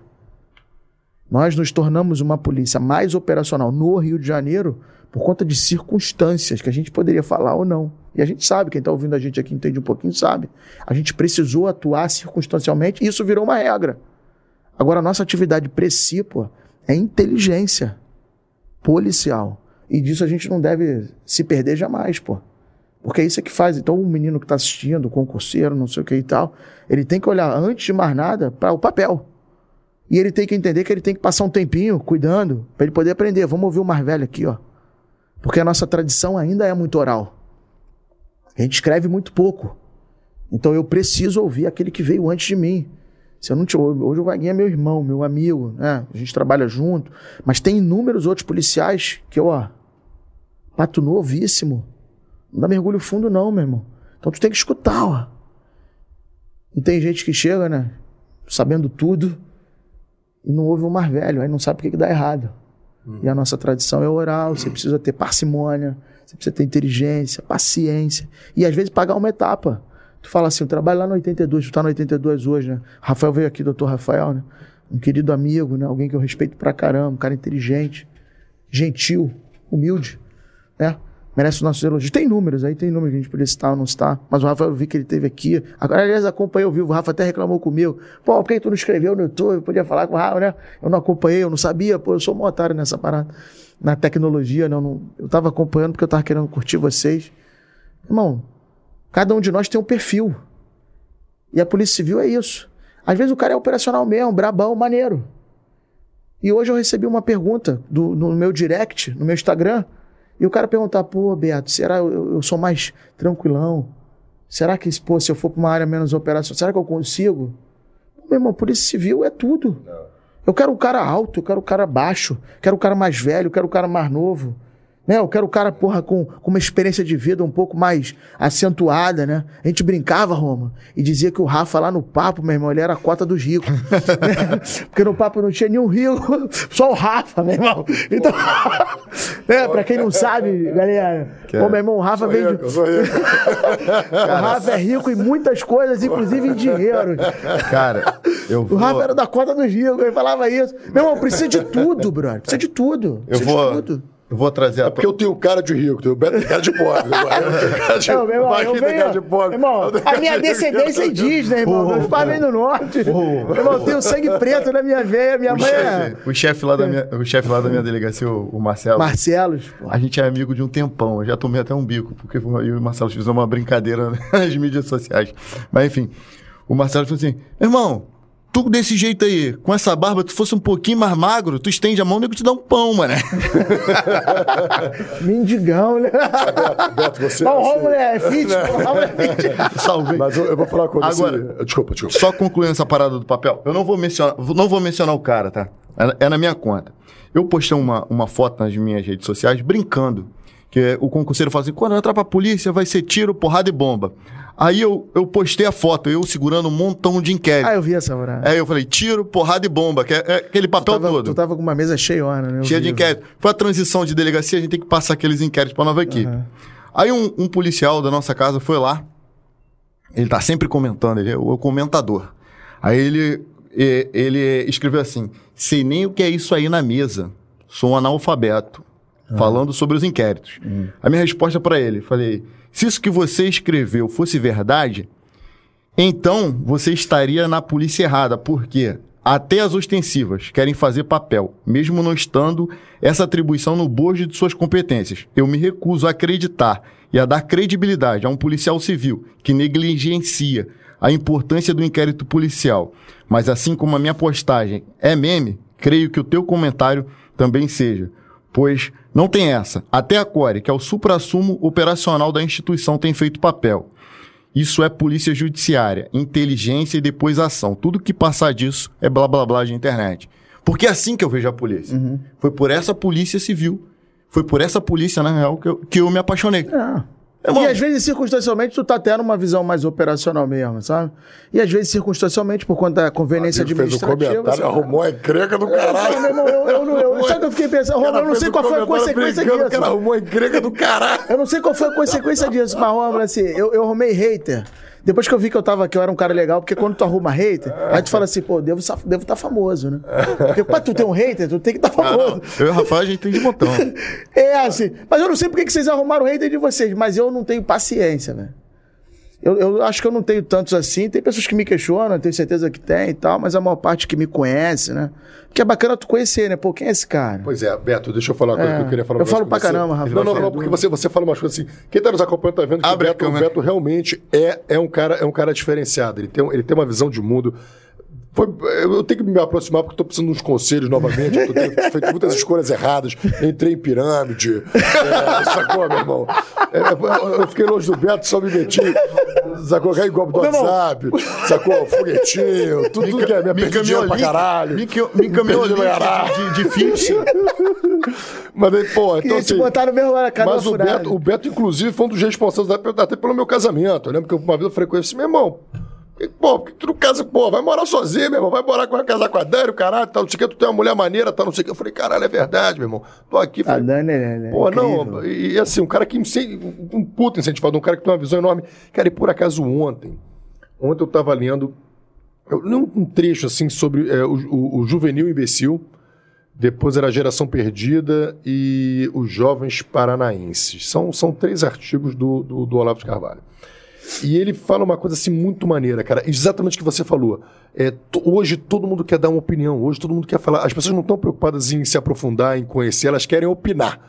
Nós nos tornamos uma polícia mais operacional no Rio de Janeiro por conta de circunstâncias que a gente poderia falar ou não. E a gente sabe, quem está ouvindo a gente aqui entende um pouquinho, sabe. A gente precisou atuar circunstancialmente e isso virou uma regra. Agora, a nossa atividade precípua é inteligência policial. E disso a gente não deve se perder jamais, pô. Porque é isso que faz. Então, o menino que está assistindo, o concurseiro, não sei o que e tal, ele tem que olhar, antes de mais nada, para o papel. E ele tem que entender que ele tem que passar um tempinho cuidando, para ele poder aprender. Vamos ouvir o mais velho aqui, ó. Porque a nossa tradição ainda é muito oral. A gente escreve muito pouco. Então, eu preciso ouvir aquele que veio antes de mim. Se eu não te, hoje o Vaguinho é meu irmão, meu amigo, né? A gente trabalha junto. Mas tem inúmeros outros policiais que, ó, pato novíssimo. Não dá mergulho fundo, não, meu irmão. Então tu tem que escutar, ó. E tem gente que chega, né? Sabendo tudo e não ouve o mais velho, aí não sabe o que, que dá errado. E a nossa tradição é oral, você precisa ter parcimônia, você precisa ter inteligência, paciência. E às vezes pagar uma etapa. Tu fala assim, eu trabalho lá no 82, tu tá no 82 hoje, né? Rafael veio aqui, doutor Rafael, né? Um querido amigo, né? Alguém que eu respeito pra caramba, um cara inteligente, gentil, humilde, né? merece os nossos elogios. Tem números aí, tem números que a gente podia citar ou não citar. Mas o Rafa, eu vi que ele teve aqui. Agora, aliás, acompanhei ao vivo. O Rafa até reclamou comigo. Pô, por que tu não escreveu no YouTube? Eu podia falar com o Rafa, né? Eu não acompanhei, eu não sabia. Pô, eu sou um otário nessa parada. Na tecnologia, não, não, eu tava acompanhando porque eu tava querendo curtir vocês. Irmão, cada um de nós tem um perfil. E a Polícia Civil é isso. Às vezes o cara é operacional mesmo, brabão, maneiro. E hoje eu recebi uma pergunta do, no meu direct, no meu Instagram, e o cara perguntar, pô, Beato, será eu, eu sou mais tranquilão? Será que, pô, se eu for para uma área menos operacional, será que eu consigo? Meu irmão, Polícia Civil é tudo. Não. Eu quero um cara alto, eu quero um cara baixo, quero um cara mais velho, eu quero um cara mais novo. Né? Eu quero o cara, porra, com, com uma experiência de vida um pouco mais acentuada, né? A gente brincava, Roma, e dizia que o Rafa lá no papo, meu irmão, ele era a cota dos ricos. né? Porque no papo não tinha nenhum rico, só o Rafa, meu irmão. Então, né? pra quem não sabe, galera, que pô, meu irmão, o Rafa vem de... o Rafa é rico em muitas coisas, inclusive em dinheiro. Cara, eu vou... O Rafa era da cota dos ricos, ele falava isso. Meu irmão, precisa de tudo, brother. Precisa de tudo. Precisa eu vou... de tudo. Eu vou trazer é a... porque eu tenho cara de rico, o Beto tem cara de pobre. não, meu irmão, eu venho... cara de pobre. Irmão, a minha descendência é indígena, irmão. Meus pais vêm do norte. Meu irmão, eu tenho sangue preto na minha veia, minha o mãe chefe, é... O chefe lá, da minha, o chefe lá da minha delegacia, o, Marcelo. Marcelo. A gente é amigo de um tempão. Eu já tomei até um bico, porque eu e o Marcelo fizemos uma brincadeira nas mídias sociais. Mas enfim, o Marcelo falou assim, irmão, tu desse jeito aí, com essa barba, tu fosse um pouquinho mais magro, tu estende a mão e te dá um pão, mano. Mendigão, né? Beto, você. Não, assim, mulher, é fit. Salve. Mas eu, eu, vou falar com você. Agora, desculpa, desculpa. Só concluindo essa parada do papel, eu não vou mencionar, não vou mencionar o cara, tá? É, é na minha conta. Eu postei uma, uma foto nas minhas redes sociais brincando. Que o concurseiro fala assim: quando eu entrar pra polícia, vai ser tiro, porrada e bomba. Aí eu, eu postei a foto, eu segurando um montão de inquérito. Ah, eu vi essa hora. Aí eu falei, tiro, porrada e bomba, que é, é aquele papel tu tava, todo. Tu tava com uma mesa cheia, né? Cheia de inquérito. Foi a transição de delegacia, a gente tem que passar aqueles inquéritos pra nova equipe. Uhum. Aí um, um, policial da nossa casa foi lá, ele tá sempre comentando, ele é o comentador. Aí ele, ele escreveu assim, sei nem o que é isso aí na mesa, sou um analfabeto, uhum. falando sobre os inquéritos. Uhum. A minha resposta para ele, falei se isso que você escreveu fosse verdade, então você estaria na polícia errada, porque até as ostensivas querem fazer papel, mesmo não estando essa atribuição no bojo de suas competências. Eu me recuso a acreditar e a dar credibilidade a um policial civil que negligencia a importância do inquérito policial. Mas assim como a minha postagem é meme, creio que o teu comentário também seja pois não tem essa. Até a Core, que é o suprassumo operacional da instituição, tem feito papel. Isso é polícia judiciária, inteligência e depois ação. Tudo que passar disso é blá blá blá de internet. Porque é assim que eu vejo a polícia. Uhum. Foi por essa polícia civil, foi por essa polícia, na real, que eu, que eu me apaixonei. É. É e às vezes, circunstancialmente, tu tá tendo uma visão mais operacional mesmo, sabe? E às vezes, circunstancialmente, por conta da conveniência administrativa... fez o comentário, arrumou a encrenca do caralho. Não, irmão, eu, eu, eu, eu, sabe o que eu fiquei pensando? Romulo, eu não sei qual foi a consequência disso. O cara arrumou a encrenca do caralho. Eu não sei qual foi a consequência disso, mas, Romulo, assim, eu, eu arrumei hater. Depois que eu vi que eu tava, que eu era um cara legal, porque quando tu arruma hater, aí tu fala assim, pô, devo estar devo tá famoso, né? Porque pra tu ter um hater, tu tem que estar tá famoso. Ah, eu e o Rafael, a gente tem de botão. é assim. Mas eu não sei porque que vocês arrumaram hater de vocês, mas eu não tenho paciência, né? Eu, eu acho que eu não tenho tantos assim. Tem pessoas que me questionam, tenho certeza que tem e tal, mas a maior parte que me conhece, né? Porque é bacana tu conhecer, né? Pô, quem é esse cara? Pois é, Beto, deixa eu falar uma coisa é, que eu queria falar Eu falo pra você. caramba, Rafa. Não, não, não, porque você, você fala umas coisas assim. Quem tá nos acompanhando tá vendo que o Beto, o Beto, realmente é, é, um cara, é um cara diferenciado. Ele tem, ele tem uma visão de mundo foi, eu tenho que me aproximar porque estou precisando de uns conselhos novamente. Eu tenho feito muitas escolhas erradas. Entrei em pirâmide. É, sacou, meu irmão? É, eu fiquei longe do Beto, só me meti. Sacou? Cai golpe do WhatsApp. Sacou? Foguetinho. Tudo, tudo que é minha perdi dinheiro pra caralho. Me, me caminhou de, de, de ficha. Mas aí, pô, então assim. botaram mesmo na cara Mas o Beto, o Beto, inclusive, foi um dos responsáveis até pelo meu casamento. Eu lembro que uma vez eu falei com ele assim, meu irmão. Pô, por que tu não casa, pô, vai morar sozinho, meu irmão, vai morar, vai casar com a Dani, o caralho, tá, não sei o que, tu tem uma mulher maneira, tá, não sei o que. Eu falei, caralho, é verdade, meu irmão. Tô aqui, falei, A Dani é, é Pô, incrível. não, e assim, um cara que, um puto incentivado, um cara que tem uma visão enorme. Cara, e por acaso ontem, ontem eu tava lendo, eu um trecho, assim, sobre é, o, o, o, juvenil imbecil, depois era a Geração Perdida e os Jovens Paranaenses. São, são três artigos do, do, do Olavo de Carvalho. E ele fala uma coisa assim muito maneira, cara. Exatamente o que você falou. É, hoje todo mundo quer dar uma opinião, hoje todo mundo quer falar. As pessoas não estão preocupadas em se aprofundar, em conhecer, elas querem opinar.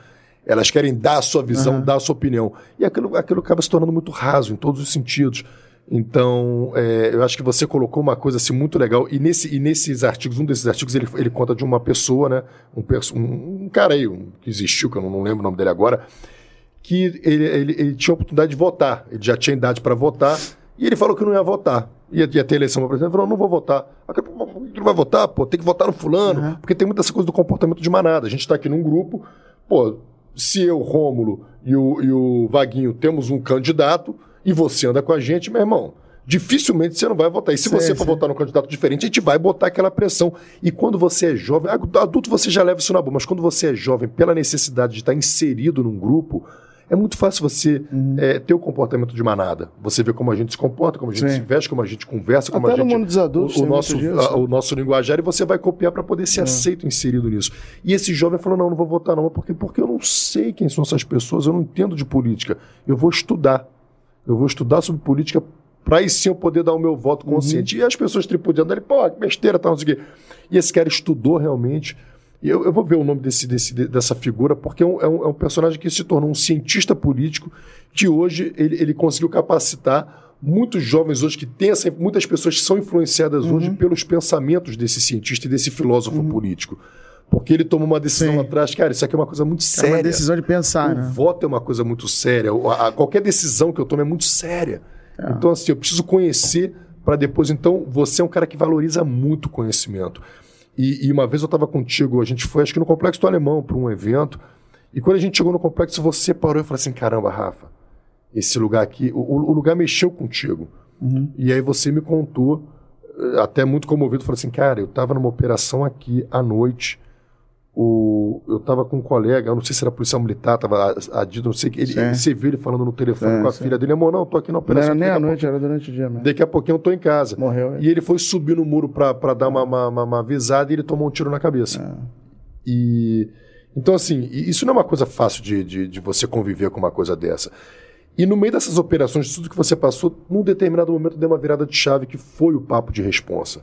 Elas querem dar a sua visão, uhum. dar a sua opinião. E aquilo, aquilo acaba se tornando muito raso em todos os sentidos. Então, é, eu acho que você colocou uma coisa assim muito legal. E, nesse, e nesses artigos, um desses artigos, ele, ele conta de uma pessoa, né? Um, um, um cara aí, um, que existiu, que eu não, não, lembro o nome dele agora, que ele, ele, ele tinha a oportunidade de votar. Ele já tinha idade para votar. E ele falou que não ia votar. Ia, ia ter eleição para presidente. Ele falou: não vou votar. Não vai votar? Pô, tem que votar no fulano. Uhum. Porque tem muita essa coisa do comportamento de manada. A gente está aqui num grupo, pô, se eu, Rômulo e o, e o Vaguinho temos um candidato e você anda com a gente, meu irmão, dificilmente você não vai votar. E se sim, você for votar num candidato diferente, a gente vai botar aquela pressão. E quando você é jovem, adulto você já leva isso na boa, mas quando você é jovem, pela necessidade de estar inserido num grupo, é muito fácil você uhum. é, ter o comportamento de manada. Você vê como a gente se comporta, como a gente Sim. se veste, como a gente conversa, como Até a gente. No mundo dos adultos, o, o nosso, a, o nosso linguajar, e você vai copiar para poder ser é. aceito inserido nisso. E esse jovem falou: não, não vou votar, não, porque, porque eu não sei quem são essas pessoas, eu não entendo de política. Eu vou estudar. Eu vou estudar sobre política para aí sim eu poder dar o meu voto consciente. Uhum. E as pessoas tripudiando ele, pô, que besteira, tal, não sei o quê. E esse cara estudou realmente e eu, eu vou ver o nome desse, desse, dessa figura, porque é um, é, um, é um, personagem que se tornou um cientista político, que hoje ele, ele conseguiu capacitar muitos jovens hoje que têm essa, muitas pessoas que são influenciadas uhum. hoje pelos pensamentos desse cientista e desse filósofo uhum. político. Porque ele tomou uma decisão Sim. atrás, cara, isso aqui é uma coisa muito séria. É uma decisão de pensar, o né? voto é uma coisa muito séria. A, a, qualquer decisão que eu tomo é muito séria. É. Então, assim, eu preciso conhecer para depois. Então, você é um cara que valoriza muito o conhecimento. E, e uma vez eu estava contigo, a gente foi, acho que no Complexo do Alemão, para um evento. E quando a gente chegou no complexo, você parou e falou assim: caramba, Rafa, esse lugar aqui, o, o lugar mexeu contigo. Uhum. E aí você me contou, eh, até muito comovido, falou assim: cara, eu estava numa operação aqui à noite o, eu estava com um colega, eu não sei se era policial militar, estava adido, não sei que. Ele, ele, você viu ele falando no telefone sim, com a sim. filha dele, amor, não, estou aqui na operação. Não era nem à noite, era durante o dia mesmo. Daqui a pouquinho eu estou em casa. Morreu. E ele foi subir no muro para dar uma, uma, uma, uma, avisada e ele tomou um tiro na cabeça. É. E. Então, assim, isso não é uma coisa fácil de, de, de você conviver com uma coisa dessa. E no meio dessas operações, de tudo que você passou, num determinado momento deu uma virada de chave que foi o papo de responsa.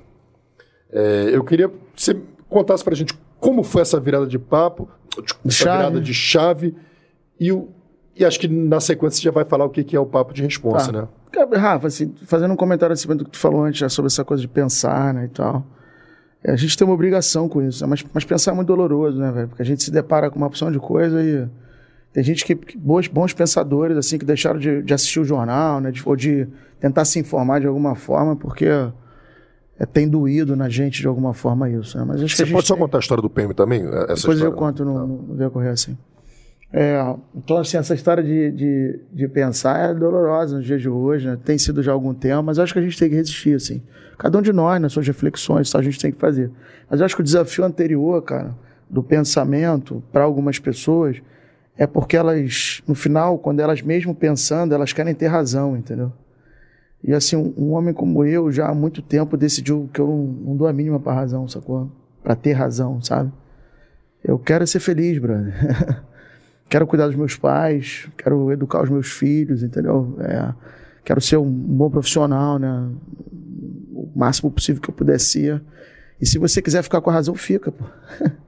É, eu queria que você contasse pra gente como foi essa virada de papo, essa chave. virada de chave, e, o, e acho que na sequência você já vai falar o que, que é o papo de resposta, tá. né? Rafa, assim, fazendo um comentário acima do que tu falou antes sobre essa coisa de pensar, né, e tal. É, a gente tem uma obrigação com isso, né? mas, mas pensar é muito doloroso, né, velho? Porque a gente se depara com uma opção de coisa e tem gente que, que bons, bons pensadores, assim, que deixaram de, de assistir o jornal, né, de, ou de tentar se informar de alguma forma, porque é, tem doído na gente de alguma forma isso. Né? Mas Você pode só contar a história do PM também? Essa Depois história, eu conto no, no decorrer assim. É, então, assim, essa história de, de, de, pensar é dolorosa nos dias de hoje, né? tem sido já algum tempo, mas acho que a gente tem que resistir, assim. Cada um de nós, nas suas reflexões, isso a gente tem que fazer. Mas acho que o desafio anterior, cara, do pensamento para algumas pessoas é porque elas, no final, quando elas mesmo pensando, elas querem ter razão, entendeu? E assim, um, um, homem como eu, já há muito tempo, decidiu que eu não, não dou a mínima pra razão, sacou? Pra ter razão, sabe? Eu quero ser feliz, brother. quero cuidar dos meus pais, quero educar os meus filhos, entendeu? É, quero ser um bom profissional, né? O máximo possível que eu puder ser. E se você quiser ficar com a razão, fica, pô.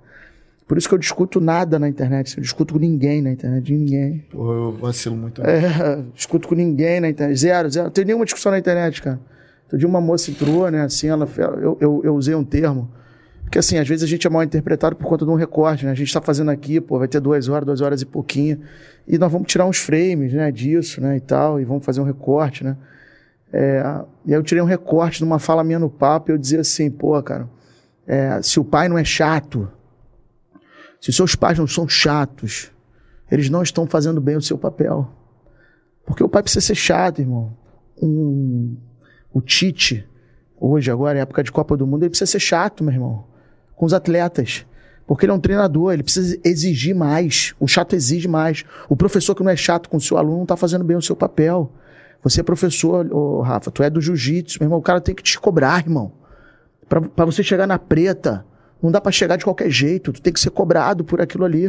Por isso que eu discuto nada na internet. Eu discuto com ninguém na internet, de ninguém. Pô, eu vacilo muito. É, discuto com ninguém na internet. Zero, zero. Não tem nenhuma discussão na internet, cara. Outro dia uma moça entrou, né, assim, ela, eu, eu, eu usei um termo, porque assim, às vezes a gente é mal interpretado por conta de um recorte, né? A gente está fazendo aqui, pô, vai ter duas horas, duas horas e pouquinho, e nós vamos tirar uns frames, né, disso, né, e tal, e vamos fazer um recorte, né? É, e aí eu tirei um recorte de uma fala minha no papo e eu dizia assim, pô, cara, é, se o pai não é chato, se seus pais não são chatos, eles não estão fazendo bem o seu papel. Porque o pai precisa ser chato, irmão. Um, o Tite, hoje, agora, época de Copa do Mundo, ele precisa ser chato, meu irmão. Com os atletas. Porque ele é um treinador, ele precisa exigir mais. O chato exige mais. O professor que não é chato com o seu aluno não está fazendo bem o seu papel. Você é professor, oh, Rafa, tu é do jiu-jitsu, meu irmão. O cara tem que te cobrar, irmão. Para você chegar na preta, Não dá pra chegar de qualquer jeito. Tu tem que ser cobrado por aquilo ali.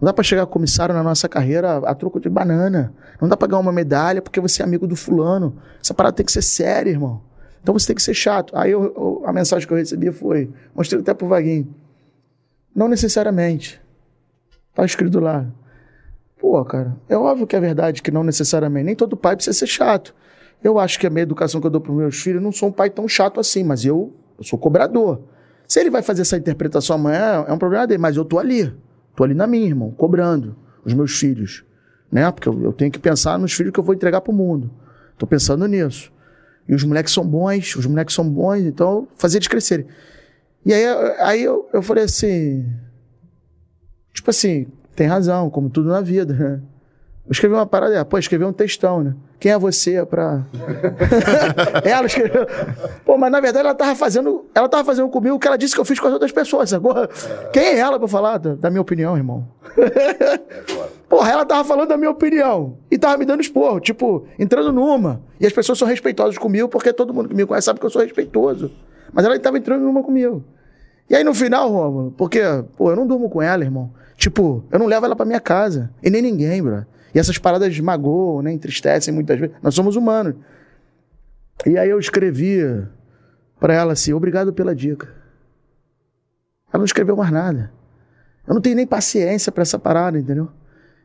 Não dá pra chegar comissário na nossa carreira a troco de banana. Não dá pra ganhar uma medalha porque você é amigo do fulano. Essa parada tem que ser séria, irmão. Então você tem que ser chato. Aí eu- eu- a mensagem que eu recebi foi: mostrei até pro Vaguinho. Não necessariamente. Tá escrito lá. Pô, cara, é óbvio que é verdade que não necessariamente. Nem todo pai precisa ser chato. Eu acho que a minha educação que eu dou para meus filhos, não sou um pai tão chato assim, mas eu, eu sou cobrador. Se ele vai fazer essa interpretação amanhã, é um problema dele, mas eu tô ali. Tô ali na minha, irmão, cobrando os meus filhos. Né? Porque eu, eu tenho que pensar nos filhos que eu vou entregar pro mundo. Tô pensando nisso. E os moleques são bons, os moleques são bons, então fazer eles crescerem. E aí, aí eu, eu falei assim. Tipo assim, tem razão, como tudo na vida, né? Eu escrevi uma parada, pô, escrevi um textão, né? Quem é você pra. ela escreveu. Pô, mas na verdade ela tava fazendo. Ela tava fazendo comigo o que ela disse que eu fiz com as outras pessoas, sacou? Quem é ela pra falar da, da minha opinião, irmão? Porra, ela tava falando da minha opinião e tava me dando esporro, tipo, entrando numa. E as pessoas são respeitosas comigo porque todo mundo que me conhece sabe que eu sou respeitoso. Mas ela tava entrando numa comigo. E aí no final, Rômulo, porque, pô, eu não durmo com ela, irmão. Tipo, eu não levo ela pra minha casa. E nem ninguém, bro. E essas paradas magoam, né? Entristecem muitas vezes. Nós somos humanos. E aí eu escrevi pra ela assim, obrigado pela dica. Ela não escreveu mais nada. Eu não tenho nem paciência pra essa parada, entendeu?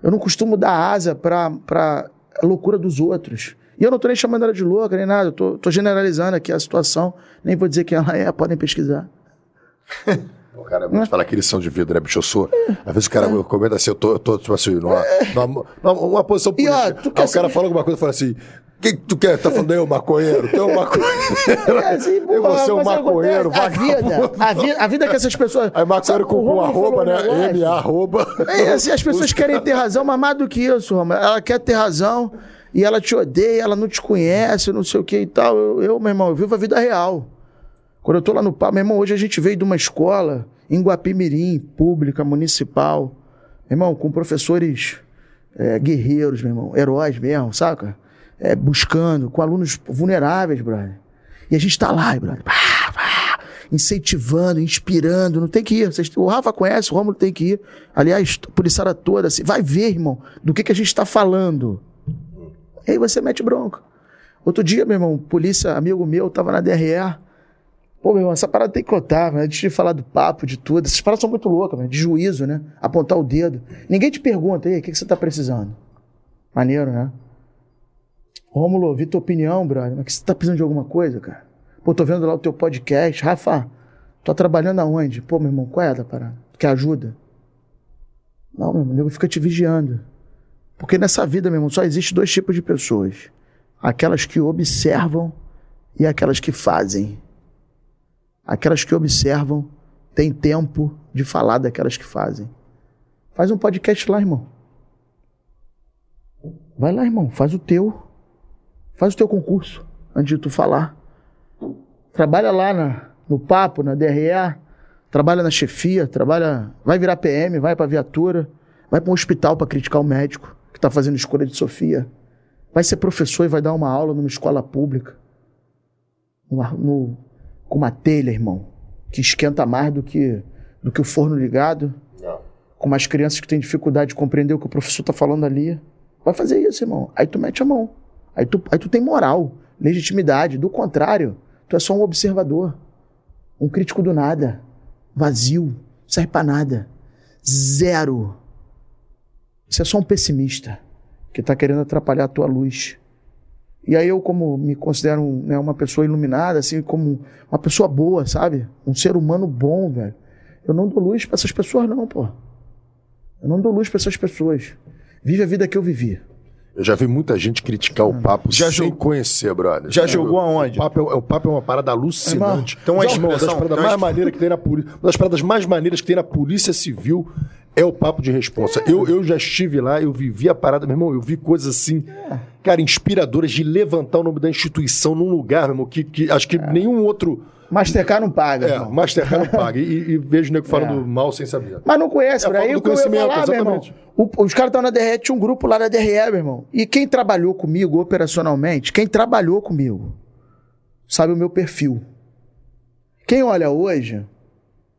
Eu não costumo dar asa pra, pra loucura dos outros. E eu não tô nem chamando ela de louca, nem nada. Eu tô, tô generalizando aqui a situação. Nem vou dizer quem ela é, podem pesquisar. O cara vai falar que lição de vida, né, bicho? Eu sou. Às vezes o cara comenta assim, eu tô, eu tô tipo assim, numa, numa, numa, uma posição E, ó, política. Aí o cara saber- fala alguma coisa e fala assim: o que, tu quer? Tá falando eu, maconheiro? Tu é um maconheiro. É assim, E você é um mas maconheiro, a vida, a vida, a vida que essas pessoas. Aí maconheiro com, o com arroba, né? negócio. M, arroba. É, assim, as pessoas querem ter razão, mas mais do que isso, Roma. Ela quer ter razão e ela te odeia, ela não te conhece, não sei o que e tal. Eu, eu, meu irmão, eu vivo a vida real. Quando eu tô lá no papo, meu irmão, hoje a gente veio de uma escola em Guapimirim, pública, municipal. Meu irmão, com professores é, guerreiros, meu irmão, heróis mesmo, saca? É, buscando, com alunos vulneráveis, brother. E a gente tá lá, brother. Pá, pá, incentivando, inspirando. Não tem que ir. Vocês- o Rafa conhece, o Romulo tem que ir. Aliás, policiada toda, assim, vai ver, irmão, do que, que a gente tá falando. E aí você mete bronca. Outro dia, meu irmão, polícia, amigo meu, tava na DRE. Pô, meu irmão, essa parada tem que contar, né? Antes de falar do papo, de tudo. Essas paradas são muito loucas, mano, de juízo, né? Apontar o dedo. Ninguém te pergunta, aí, o que, que você tá precisando? Maneiro, né? Rômulo, ouvi tua opinião, brother. Mas que você tá precisando de alguma coisa, cara? Pô, tô vendo lá o teu podcast. Rafa, tô trabalhando aonde? Pô, meu irmão, qual é da parada? Quer ajuda? Não, meu irmão, o nego fica te vigiando. Porque nessa vida, meu irmão, só existe dois tipos de pessoas: aquelas que observam e aquelas que fazem. Aquelas que observam têm tempo de falar daquelas que fazem. Faz um podcast lá, irmão. Vai lá, irmão, faz o teu. Faz o teu concurso antes de tu falar. Trabalha lá na- no papo, na DRE, trabalha na chefia, trabalha, vai virar PM, vai pra viatura, vai para um hospital para criticar o médico que tá fazendo escolha de Sofia. Vai ser professor e vai dar uma aula numa escola pública. No- com uma telha, irmão, que esquenta mais do que, do que o forno ligado. Com umas crianças que têm dificuldade de compreender o que o professor tá falando ali. Vai fazer isso, irmão. Aí tu mete a mão. Aí tu, aí tu tem moral, legitimidade. Do contrário, tu é só um observador. Um crítico do nada. Vazio. Não serve pra nada. Zero. Você é só um pessimista que tá querendo atrapalhar a tua luz. E aí eu, como me considero um, né, uma pessoa iluminada, assim, como uma pessoa boa, sabe? Um ser humano bom, velho. Eu não dou luz pra essas pessoas, não, pô. Eu não dou luz pra essas pessoas. Vive a vida que eu vivi. Eu já vi muita gente criticar o papo Já sem jogou- conhecer, brother. Já jogou aonde? O papo é, o papo é uma parada alucinante. Então, uma Sabe uma das expressão- paradas então, mais maneiras que tem na polícia. Uma das paradas mais maneiras que tem na Polícia Civil é o papo de responsa. Eu, eu já estive lá, eu vivi a parada, meu irmão, eu vi coisas assim, cara, inspiradoras de levantar o nome da instituição num lugar, meu irmão, que, que acho que nenhum outro. Mastercard não paga, É, irmão. Mastercard não paga. E, e vejo o nego falando É. mal sem saber. Mas não conhece, É aí o que eu ia conhecimento, falar, meu irmão. O- os caras estão na DRE, tinha um grupo lá na DRE, meu irmão. E quem trabalhou comigo operacionalmente, quem trabalhou comigo, sabe o meu perfil. Quem olha hoje,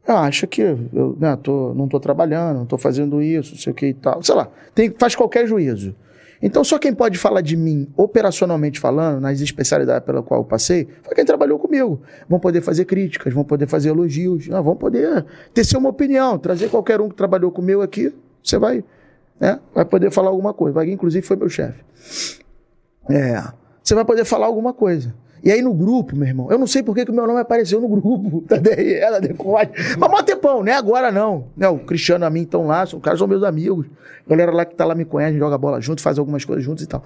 Eu acho que eu né, tô, não tô trabalhando, não tô fazendo isso, não sei o que e tal. Sei lá, tem, faz qualquer juízo. Então, só quem pode falar de mim, operacionalmente falando, nas especialidades pela qual eu passei, foi quem trabalhou comigo. Vão poder fazer críticas, vão poder fazer elogios, não, vão poder ter uma opinião, trazer qualquer um que trabalhou comigo aqui, você vai, né, vai poder falar alguma coisa. Vai, inclusive, foi meu chefe. É, você vai poder falar alguma coisa. E aí no grupo, meu irmão, eu não sei por que o meu nome apareceu no grupo da DRE, da Decote. Mas mó tempão, né? Agora não. Né? O Cristiano e a mim estão lá, os caras são meus amigos. A galera lá que tá lá me conhece, joga bola junto, faz algumas coisas juntos e tal.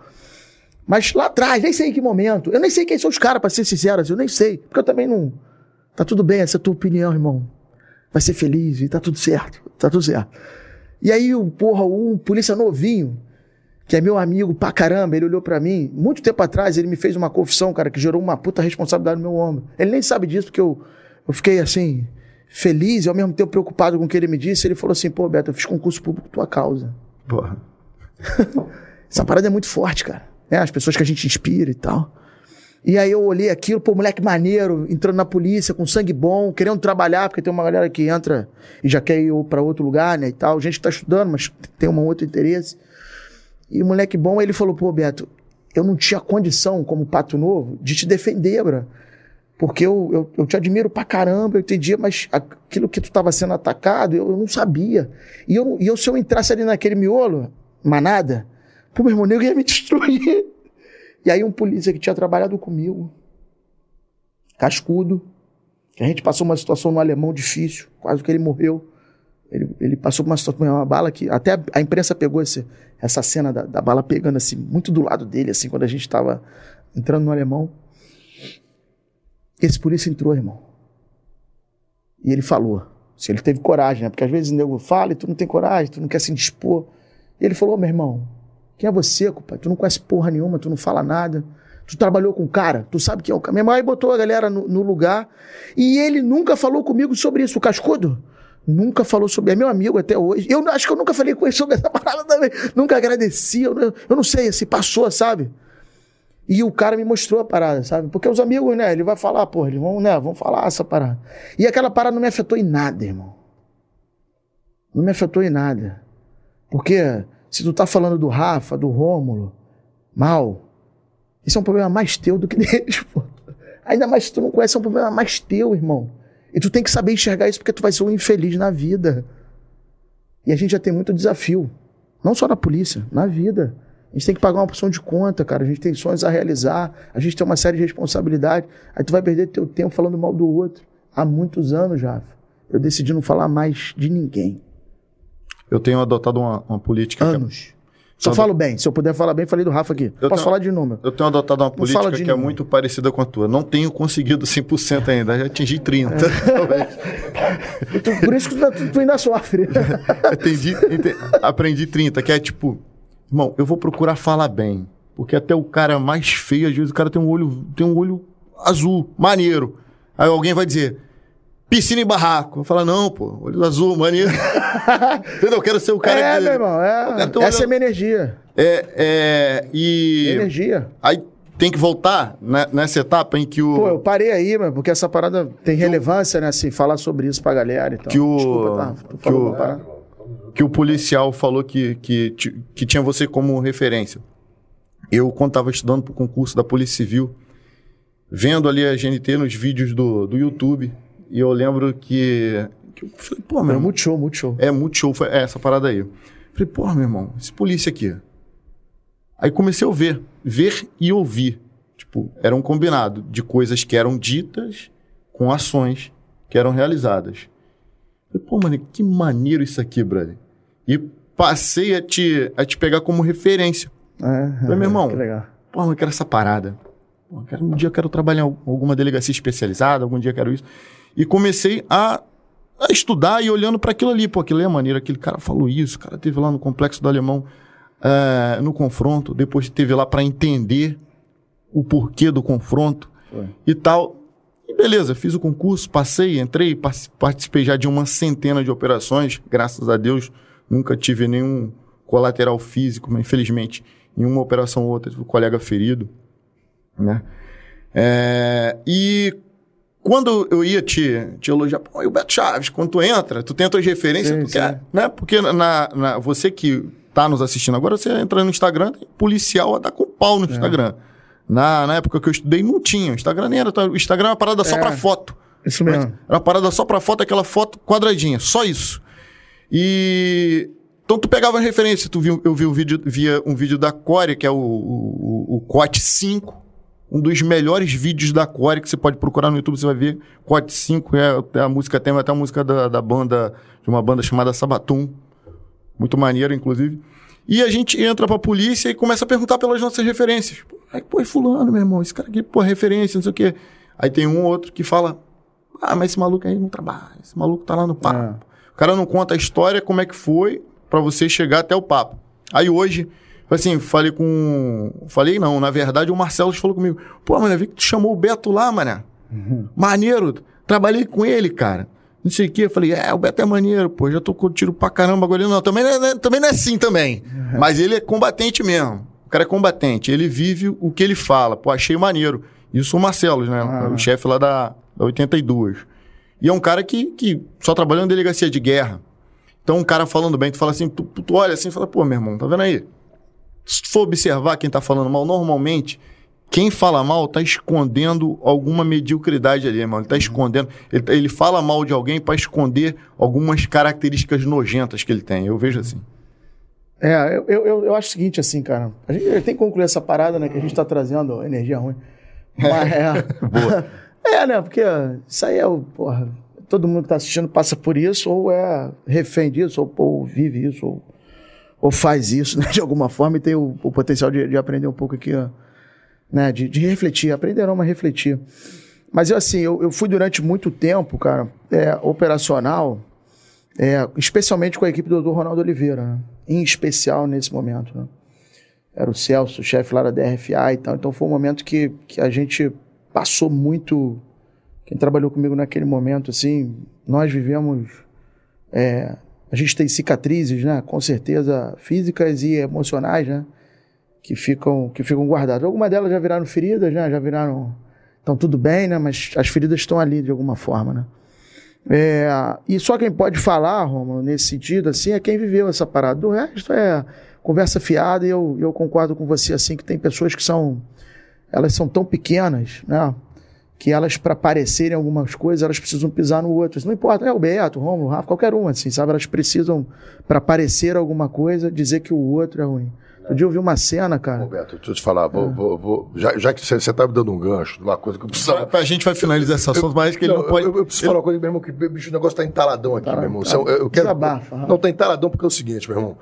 Mas lá atrás, nem sei em que momento. Eu nem sei quem são os caras, pra ser sincero, assim, eu nem sei. Porque eu também não. Tá tudo bem, essa é a tua opinião, irmão. Vai ser feliz e tá tudo certo. Tá tudo certo. E aí, porra, um polícia novinho, que é meu amigo pra caramba, ele olhou para mim, muito tempo atrás, ele me fez uma confissão, cara, que gerou uma puta responsabilidade no meu ombro. Ele nem sabe disso, porque eu, eu fiquei assim, feliz e ao mesmo tempo preocupado com o que ele me disse. Ele falou assim: pô, Beto, eu fiz concurso público por tua causa. Porra. Essa parada é muito forte, cara. É, as pessoas que a gente inspira e tal. E aí eu olhei aquilo, pô, moleque maneiro, entrando na polícia, com sangue bom, querendo trabalhar, porque tem uma galera que entra e já quer ir para outro lugar, né, e tal. Gente que tá estudando, mas tem um outro interesse. E o moleque bom, ele falou, pô, Beto, eu não tinha condição, como pato novo, de te defender, bro. Porque eu, eu, eu te admiro pra caramba, eu entendia, mas aquilo que tu tava sendo atacado, eu, eu não sabia. E eu, e eu, se eu entrasse ali naquele miolo, manada, pô, meu irmão, eu ia me destruir. E aí um polícia que tinha trabalhado comigo, cascudo, que a gente passou uma situação no alemão difícil, quase que ele morreu. Ele, ele passou por uma situação, uma bala que até a, a imprensa pegou esse, essa cena da, da, bala pegando assim, muito do lado dele, assim, quando a gente estava entrando no alemão. Esse polícia entrou, irmão. E ele falou. Se ele teve coragem, né? Porque às vezes o nego fala e tu não tem coragem, tu não quer se dispor. E ele falou, oh, meu irmão, quem é você, compadre? Tu não conhece porra nenhuma, tu não fala nada. Tu trabalhou com o cara, tu sabe quem é o cara. Minha mãe botou a galera no, no lugar e ele nunca falou comigo sobre isso. O cascudo nunca falou sobre. É meu amigo até hoje. Eu acho que eu nunca falei com ele sobre essa parada também. Nunca agradeci. Eu não, eu não sei se passou, sabe? E o cara me mostrou a parada, sabe? Porque os amigos, né? Ele vai falar, pô, eles vão, né? Vão falar essa parada. E aquela parada não me afetou em nada, irmão. Não me afetou em nada. Porque se tu tá falando do Rafa, do Rômulo, mal, isso é um problema mais teu do que deles, pô. Ainda mais se tu não conhece, é um problema mais teu, irmão. E tu tem que saber enxergar isso porque tu vai ser um infeliz na vida. E a gente já tem muito desafio. Não só na polícia, na vida. A gente tem que pagar uma porção de conta, cara. A gente tem sonhos a realizar. A gente tem uma série de responsabilidades. Aí tu vai perder teu tempo falando mal do outro. Há muitos anos, já. Eu decidi não falar mais de ninguém. Eu tenho adotado uma, uma política. Anos. Só falo bem. Se eu puder falar bem, falei do Rafa aqui. Eu Posso tenho, falar de número. Eu tenho adotado uma política que é número. é muito parecida com a tua. Não tenho conseguido 100% ainda. Já atingi 30%. É. Por isso que tu, tu ainda sofre. Entendi, entendi, aprendi 30%, que é tipo... Irmão, eu vou procurar falar bem. Porque até o cara mais feio, às vezes o cara tem um olho, tem um olho azul, maneiro. Aí alguém vai dizer, piscina e barraco. Eu falo, não, pô, olho azul, maneiro. Entendeu? Eu quero ser o cara é, que. meu irmão, é. Essa é minha energia. É, é. E. Energia. Aí tem que voltar né, nessa etapa em que o. Pô, eu parei aí, mano, porque essa parada tem relevância, o... né? Assim, falar sobre isso pra galera e tal. Que o. Desculpa, tá? Que o... que o policial falou que, que, que tinha você como referência. Eu, quando estava estudando para o concurso da Polícia Civil, vendo ali a GNT nos vídeos do, do YouTube, e eu lembro que. que eu falei, pô, meu. É muito show, muito show. É muito show, foi essa parada aí. falei, pô, meu irmão, esse polícia aqui. Aí comecei a ver, ver e ouvir. Tipo, era um combinado de coisas que eram ditas com ações que eram realizadas. falei, pô, mano, que maneiro isso aqui, brother. E passei a te, a te pegar como referência. É, falei, meu irmão, que legal. pô, eu quero essa parada. Pô, quero, um dia eu quero trabalhar em alguma delegacia especializada, algum dia eu quero isso. E comecei a, a estudar e olhando para aquilo ali. Pô, aquilo é maneiro, aquele cara falou isso, o cara teve lá no Complexo do Alemão, é, no confronto, depois teve lá para entender o porquê do confronto Foi. e tal. E beleza, fiz o concurso, passei, entrei, participei já de uma centena de operações, graças a Deus, nunca tive nenhum colateral físico, mas infelizmente, em uma operação ou outra, tive um colega ferido, né? É, e quando eu ia te, te elogiar, pô, e o Beto Chaves, quando tu entra, tu tem as tuas referências, Sim, tu quer, né? Porque na, na- você que tá nos assistindo agora, você entra no Instagram, tem policial a dar com pau no É. Instagram. Na, na época que eu estudei, não tinha. O Instagram nem era. O Instagram era uma parada só É. pra foto. Isso mesmo. Era uma parada só pra foto, aquela foto quadradinha, só isso. E. Então tu pegava as referências, tu viu, eu vi um vídeo, via um vídeo da Core, que é o, o, o Cote 5, um dos melhores vídeos da Core que você pode procurar no YouTube, você vai ver. Cote 5 é, é a música, tem até a música da, da banda, de uma banda chamada Sabatum. Muito maneiro, inclusive. E a gente entra pra polícia e começa a perguntar pelas nossas referências. Aí, pô, é fulano, meu irmão, esse cara aqui, pô, referência, não sei o quê. Aí tem um ou outro que fala, ah, mas esse maluco aí não trabalha, esse maluco tá lá no papo. É. O cara não conta a história, como é que foi, pra você chegar até o papo. Aí hoje, assim, falei com... Falei não, na verdade o Marcelo falou comigo, pô, mano, eu vi que tu chamou o Beto lá, mané. Maneiro, trabalhei com ele, cara. Não sei o quê. Eu falei, é, o Beto é maneiro, pô, já tô com tiro pra caramba agora. Ele, não, também não é, também não é assim também. Mas ele é combatente mesmo. O cara é combatente. Ele vive o que ele fala. Pô, achei maneiro. Isso o Marcelo, né? Ah. O chefe lá da, da 82. E é um cara que, que só trabalhou em delegacia de guerra. Então, um cara falando bem, tu fala assim, tu, tu olha assim e fala, pô, meu irmão, tá vendo aí? Se for observar quem tá falando mal, normalmente, quem fala mal tá escondendo alguma mediocridade ali, mano. Ele tá escondendo. Ele, tá- ele fala mal de alguém pra esconder algumas características nojentas que ele tem. Eu vejo assim. É, eu, eu, eu- acho o seguinte, assim, cara. A gente tem que concluir essa parada, né? Que a gente tá trazendo energia ruim. Mas é. é, né? Porque isso aí é o. Porra, todo mundo que tá assistindo passa por isso, ou é refém disso, ou, ou vive isso, ou, ou faz isso, né? De alguma forma, e tem o, o potencial de, de aprender um pouco aqui, né? De, de refletir. Aprender não, mas refletir. Mas eu, assim, eu, eu fui durante muito tempo, cara, é, operacional. É, especialmente com a equipe do Dr. Ronaldo Oliveira, né? em especial nesse momento. Né? Era o Celso, o chefe lá da DRFA e tal. Então foi um momento que, que a gente passou muito. Quem trabalhou comigo naquele momento, assim, nós vivemos. é, a gente tem cicatrizes, né? Com certeza físicas e emocionais, né? Que ficam, que ficam guardadas. Algumas delas já viraram feridas, né? Já viraram. Estão tudo bem, né? Mas as feridas estão ali de alguma forma, né? É, e só quem pode falar, Romulo, nesse sentido, assim, é quem viveu essa parada. Do resto é conversa fiada e eu, eu concordo com você, assim, que tem pessoas que são, elas são tão pequenas, né? Que elas, para parecerem algumas coisas, elas precisam pisar no outro. Isso não importa, é o Beto, o Romulo, o Rafa, qualquer um, assim, sabe? Elas precisam, para parecer alguma coisa, dizer que o outro é ruim. Outro dia eu vi uma cena, cara. Roberto, deixa eu te falar, vou, vou- vou- já, já que você está me dando um gancho de uma coisa que eu preciso. A gente vai finalizar esse assunto, mas que ele não, eu- pode. Eu, eu preciso falar uma coisa, meu irmão, que bicho, o negócio tá entaladão aqui, Tá, meu irmão. tá. Eu, eu quero, Desabafa, Rafa. não, tá entaladão porque é o seguinte, meu irmão.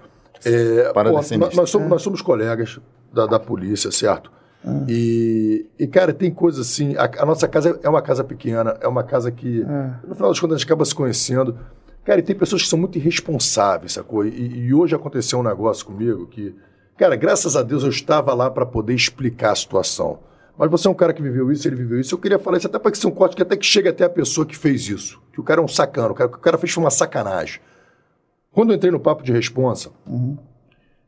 É, pô, nós, nós somos, nós somos colegas da, da polícia, certo? Ah. E, e, cara, tem coisas assim. A, a nossa casa é uma casa pequena, é uma casa que, É. no final das contas, a gente acaba se conhecendo. Cara, e tem pessoas que são muito irresponsáveis, sacou? E, e hoje aconteceu um negócio comigo que, cara, graças a Deus eu estava lá para poder explicar a situação. Mas você é um cara que viveu isso, ele viveu isso. Eu queria falar isso até para que seja um corte que até que chegue até a pessoa que fez isso. Que o cara é um sacano, o cara, o que o cara fez foi uma sacanagem. Quando eu entrei no papo de responsa,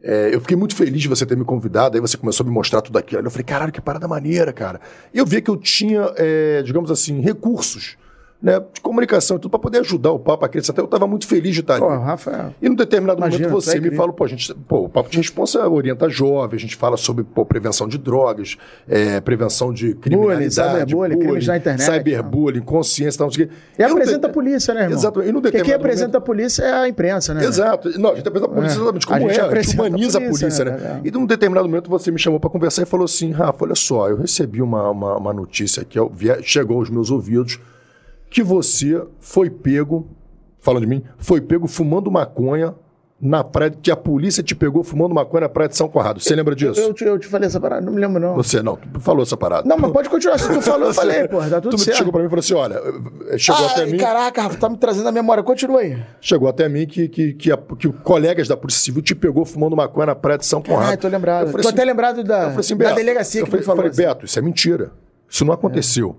é, eu fiquei muito feliz de você ter me convidado, aí você começou a me mostrar tudo aquilo. Eu falei, caralho, que parada maneira, cara. E eu vi que eu tinha, é, digamos assim, recursos né, de comunicação e tudo para poder ajudar o papo a crescer. Até eu estava muito feliz de estar Pô, ali. o Rafa é. E num determinado Imagina, momento é você me fala, pô, a gente, pô, o papo de responsa orienta jovem, a gente fala sobre pô, prevenção de drogas, é, prevenção de criminalidade, cyberbullying, crimes na internet, cyberbullying, consciência, tal, não sei o quê. E não apresenta te- a polícia, né, irmão? Exato. E num Porque quem determinado apresenta a polícia é a imprensa, né? Exato. Não, a gente apresenta a polícia É. exatamente A como gente é. A gente apresenta a humaniza a polícia, polícia, né, cara? E num determinado momento você me chamou para conversar e falou assim, Rafa, olha só, eu recebi uma, uma, uma notícia que eu- chegou aos meus ouvidos que você foi pego, falando de mim, foi pego fumando maconha na praia, que a polícia te pegou fumando maconha na praia de São Conrado. Você lembra disso? Eu, te, eu te falei essa parada, não me lembro, não. Você não, tu falou essa parada. Não, mas pode continuar. Se tu falou, eu falei, porra, tá tudo tu certo. chegou para mim e falou assim, olha, chegou até Ai, mim... caraca, Rafa, tá me trazendo a memória. Continua aí. Chegou até mim que, que, que, a- que o colegas da Polícia Civil te pegou fumando maconha na praia de São Conrado. Ah, tô lembrado. Eu Tô assim- até lembrado da, eu falei assim, da delegacia eu que falei, falou. falei, assim. Beto, isso é mentira. Isso não aconteceu.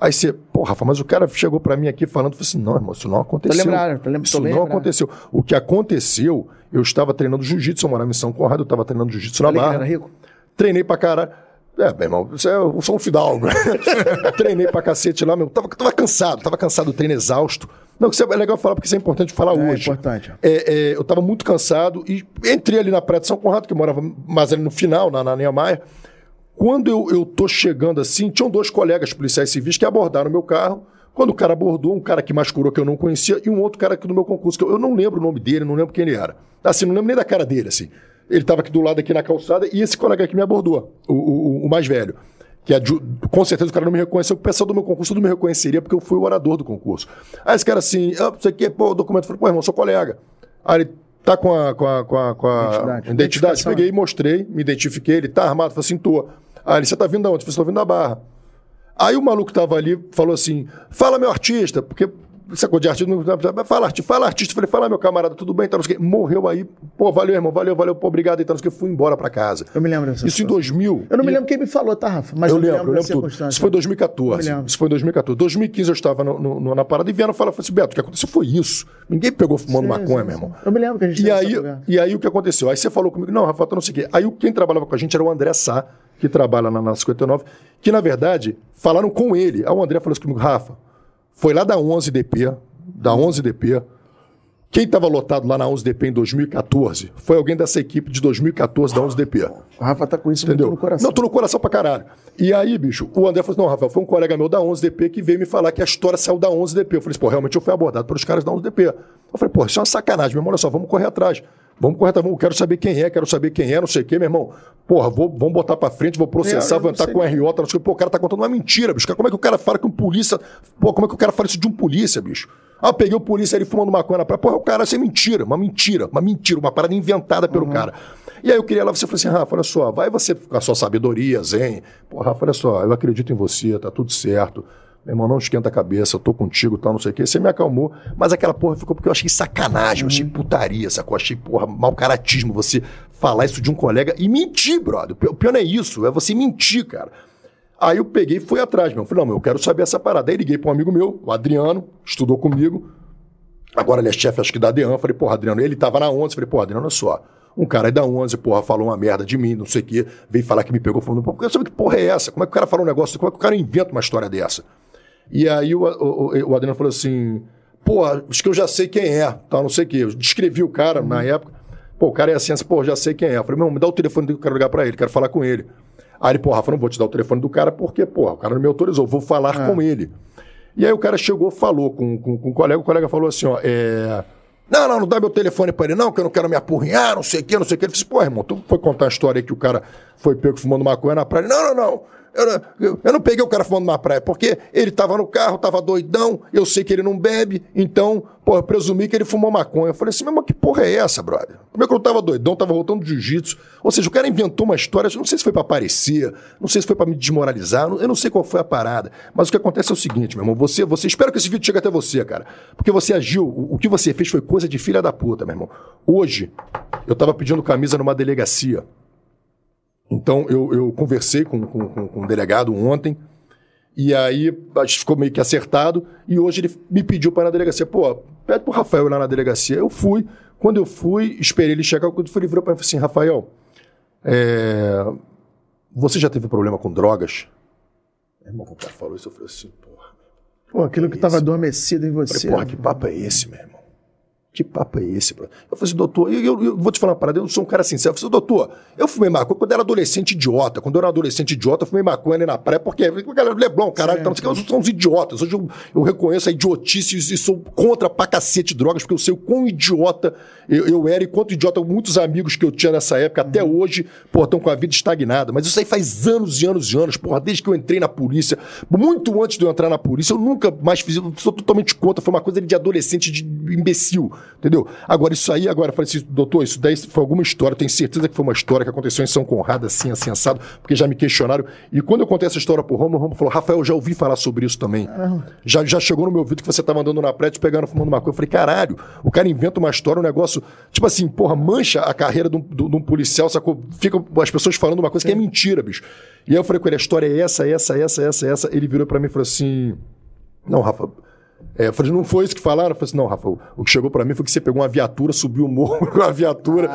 Aí você, pô, Rafa, mas o cara chegou pra mim aqui falando, falei assim, não, irmão, isso não aconteceu. lembrado, tô lem- tô isso bem não lembrado. aconteceu. O que aconteceu, eu estava treinando jiu-jitsu, eu morava em São Conrado, eu estava treinando jiu-jitsu na Barra. era rico? Treinei pra cara. É, meu irmão, isso é, eu sou um fidalgo. Treinei pra cacete lá, meu. Tava, tava cansado, tava cansado do treino exausto. Não, isso é legal falar porque isso é importante falar É hoje. importante. É, é, eu tava muito cansado e entrei ali na Praia de São Conrado, que eu morava mais ali no final, na, na Niemeyer. Quando eu, eu tô chegando assim, tinham dois colegas policiais civis que abordaram o meu carro. Quando o cara abordou, um cara que mascurou que eu não conhecia e um outro cara aqui do meu concurso, que eu, eu não lembro o nome dele, não lembro quem ele era. Assim, não lembro nem da cara dele, assim. Ele estava aqui do lado, aqui na calçada, e esse colega aqui me abordou, o, o, o mais velho. Que é de- com certeza o cara não me reconheceu, o pessoal do meu concurso não me reconheceria, porque eu fui o orador do concurso. Aí esse cara assim, ah, isso aqui, pô, o documento. Eu falei, pô, irmão, sou colega. Aí ele tá com a, com a, com a, com a Identidade. identidade. Peguei e mostrei, me identifiquei, ele tá armado, falei assim, tô. Aí ele, você tá vindo da onde? Eu falei, tô vindo da Barra. Aí o maluco tava ali, falou assim: fala, meu artista, porque sacou de artista, não, fala artista, fala artista. Eu falei, fala, meu camarada, tudo bem, então, não sei. Morreu aí, pô, valeu, irmão, valeu, valeu, pô, obrigado, então, não sei. Fui embora pra casa. Eu me lembro dessa Isso em situação. 2000. Eu não me lembro quem me falou, tá, Rafa? Mas eu, eu, lembro, eu lembro tudo. Isso foi em Eu 2014. me lembro. Isso foi em 2014. 2015 eu estava no- no- na parada e vieram falar assim, Beto, o que aconteceu foi isso. Ninguém pegou fumando Sim, maconha, sim, meu irmão. Eu me lembro que a gente E aí, e aí o que aconteceu? Aí você falou comigo, não, Rafa, tá não sei o quê. Aí quem trabalhava com a gente era o André Sá, que trabalha na, na 59, que na verdade falaram com ele. Aí o André falou assim comigo, Rafa, foi lá da 11DP, da 11DP. Quem estava lotado lá na 11DP em 2014 foi alguém dessa equipe de 2014 da 11DP. O Rafa tá com isso Entendeu? no coração. Não, tô no coração pra caralho. E aí, bicho, o André falou assim: não, Rafael, foi um colega meu da 11DP que veio me falar que a história saiu da 11DP. Eu falei assim, pô, realmente eu fui abordado pelos caras da 11DP. Eu falei, pô, isso é uma sacanagem, meu irmão, olha só, vamos correr atrás. Vamos correr vamos, quero saber quem é, quero saber quem é, não sei o quê, meu irmão. Porra, vou, vamos botar pra frente, vou processar, Eu- eu vou entrar com RJ, não sei o quê. Pô, o cara tá contando uma mentira, bicho. Como é que o cara fala que um polícia. Pô, como é que o cara fala isso de um polícia, bicho? Ah, eu peguei o polícia ali fumando maconha na praia. Porra, o cara, isso é mentira, uma mentira, uma mentira, uma parada inventada pelo cara. E aí eu queria lá, você falou assim, Rafa, olha só, vai você com a sua sabedoria, zen. Pô, Rafa, olha só, eu acredito em você, tá tudo certo. Meu irmão, não esquenta a cabeça, eu tô contigo, tal, não sei o quê. Você me acalmou, mas aquela porra ficou porque eu achei sacanagem, eu achei putaria, sacou? Eu achei, porra, mau caratismo você falar isso de um colega e mentir, brother. O pi- O pior não é isso, é você mentir, cara. Aí eu peguei e fui atrás, meu. Falei, não, eu quero saber essa parada. Aí liguei para um amigo meu, o Adriano, estudou comigo. Agora ele é chefe, acho que da DEAN. Falei, porra, Adriano, ele tava na 11. Falei, porra, Adriano, olha só. Um cara aí da 11, porra, falou uma merda de mim, não sei o quê. Veio falar que me pegou falando, pô, eu saber que porra é essa? Como é que o cara fala um negócio? Como é que o cara inventa uma história dessa? E aí o, o, o Adriano falou assim, pô, acho que eu já sei quem é, tal, não sei o quê. Eu descrevi o cara na época. Pô, o cara é assim, assim, pô, já sei quem é. Eu falei, meu, me dá o telefone que eu quero ligar pra ele, quero falar com ele. Aí ele, pô, Rafa, não vou te dar o telefone do cara porque, pô, o cara não me autorizou, vou falar com ele. E aí o cara chegou, falou com, com, com o colega, o colega falou assim, ó, é... Não, não, não dá meu telefone pra ele, não, que eu não quero me apurrinhar, não sei o quê, não sei o quê. Ele disse, pô, irmão, tu foi contar a história aí que o cara foi pego fumando maconha na praia. Não, não, não. Eu não, eu, eu não peguei o cara fumando na praia, porque ele tava no carro, tava doidão, eu sei que ele não bebe, então, pô, eu presumi que ele fumou maconha. Eu falei assim, mas que porra é essa, brother? É que eu tava doidão, tava voltando do jiu-jitsu? Ou seja, o cara inventou uma história, não sei se foi pra aparecer, não sei se foi pra me desmoralizar, eu não sei qual foi a parada. Mas o que acontece é o seguinte, meu irmão, você, você, espero que esse vídeo chegue até você, cara. Porque você agiu, o, o que você fez foi coisa de filha da puta, meu irmão. Hoje, eu tava pedindo camisa numa delegacia. Então, eu, eu conversei com, com, com, com o delegado ontem, e aí a gente ficou meio que acertado, e hoje ele me pediu para ir na delegacia. Pô, pede pro Rafael ir lá na delegacia. Eu fui. Quando eu fui, esperei ele chegar, quando ele virou para mim e falou assim, Rafael, é, você já teve problema com drogas? Meu irmão, quando o cara falou isso, eu falei assim, porra. Pô, aquilo que tava adormecido em você. Falei, porra, que papo é esse, meu irmão? Que papo é esse, bro? Eu falei assim, doutor, eu, eu- eu vou te falar uma parada, eu sou um cara sincero. Eu falei assim, doutor, eu fumei maconha quando eu era adolescente idiota. Quando eu era adolescente idiota, eu fumei maconha ali na praia, porque a galera Leblon, caralho, então, eu sou uns idiotas. Hoje eu, eu reconheço a idiotice e sou contra pra cacete drogas, porque eu sei o quão idiota eu, eu era e quanto idiota muitos amigos que eu tinha nessa época, até hoje, pô, estão com a vida estagnada. Mas isso aí faz anos e anos e anos, porra, desde que eu entrei na polícia, muito antes de eu entrar na polícia, eu nunca mais fiz, eu sou totalmente contra, foi uma coisa de adolescente, de imbecil, entendeu? Agora, isso aí, agora, eu falei assim, doutor, isso daí foi alguma história, eu tenho certeza que foi uma história que aconteceu em São Conrado, assim, assim, assado, porque já me questionaram. E quando eu contei essa história pro Romulo, o Romulo falou, Rafael, eu já ouvi falar sobre isso também. Já, já chegou no meu ouvido que você tava andando na te pegando, fumando maconha. Eu falei, caralho, o cara inventa uma história, um negócio, tipo assim, porra, mancha a carreira de um, de um policial, sacou? Fica as pessoas falando uma coisa que é mentira, bicho. E aí eu falei com ele, a história é essa, essa, essa, essa, essa. Ele virou pra mim e falou assim, não, Rafa, É, eu falei, não foi isso que falaram? Eu falei assim, não, Rafa, o que chegou pra mim foi que você pegou uma viatura, subiu o morro com a viatura.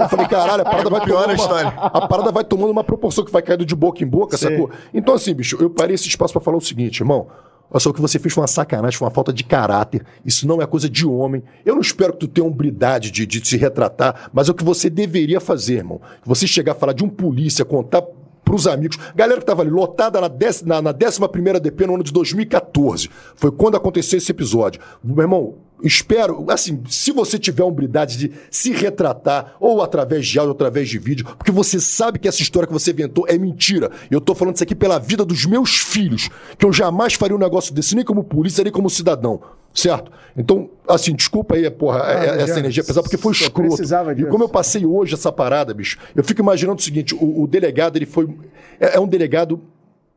Eu falei, caralho, a parada vai Pior a história. a parada vai tomando uma proporção que vai caindo de boca em boca, Sim. sacou? Então, assim, bicho, eu parei esse espaço pra falar o seguinte, irmão. Olha só, o que você fez foi uma sacanagem, foi uma falta de caráter. Isso não é coisa de homem. Eu não espero que tu tenha hombridade de, de se retratar, mas é o que você deveria fazer, irmão. Você chegar a falar de um polícia, contar pros amigos. Galera que tava ali, lotada na, dez, na, na 11ª DP no ano de 2014. Foi quando aconteceu esse episódio. Meu irmão, espero, assim, se você tiver a hombridade de se retratar, ou através de áudio, ou através de vídeo, porque você sabe que essa história que você inventou é mentira. E eu tô falando isso aqui pela vida dos meus filhos, que eu jamais faria um negócio desse, nem como polícia, nem como cidadão. Certo? Então, assim, desculpa aí, porra, é- mas essa já- energia pesada, porque foi escroto. precisava E como eu passei hoje essa parada, bicho, eu fico imaginando o seguinte: o, o delegado, ele foi. É, é um delegado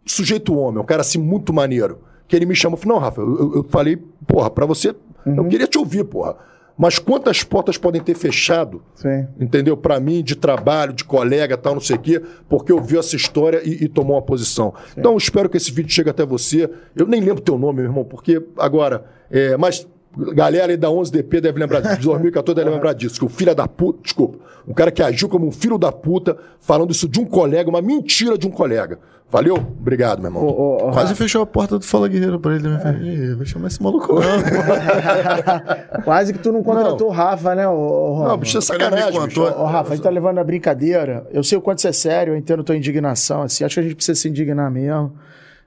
sujeito homem, um cara assim muito maneiro. Que ele me chamou e falou: Não, Rafa, eu, eu- eu falei, porra, pra você. Eu Uhum. queria te ouvir, porra. Mas quantas portas podem ter fechado, Sim. entendeu? Pra mim, de trabalho, de colega, tal, não sei o quê, porque eu vi essa história e, e tomou uma posição. Então, eu espero que esse vídeo chegue até você. Eu nem lembro teu nome, meu irmão, porque agora. É, mas. Galera aí da 11DP deve lembrar disso, de 2014 deve lembrar disso, que o filho da puta, desculpa, um cara que agiu como um filho da puta, falando isso de um colega, uma mentira de um colega. Valeu? Obrigado, meu irmão. Ô, ô, ô, Quase fechou a porta do Fala Guerreiro pra ele. Né? Falei, "Ih, Vai chamar esse maluco não. Quase que tu não contratou o Rafa, né, ô, Rafa? Não, bicho, é sacanagem. Ô, Rafa, a gente tá levando a brincadeira. Eu sei o quanto isso é sério, eu entendo tua indignação, assim. Acho que a gente precisa se indignar mesmo.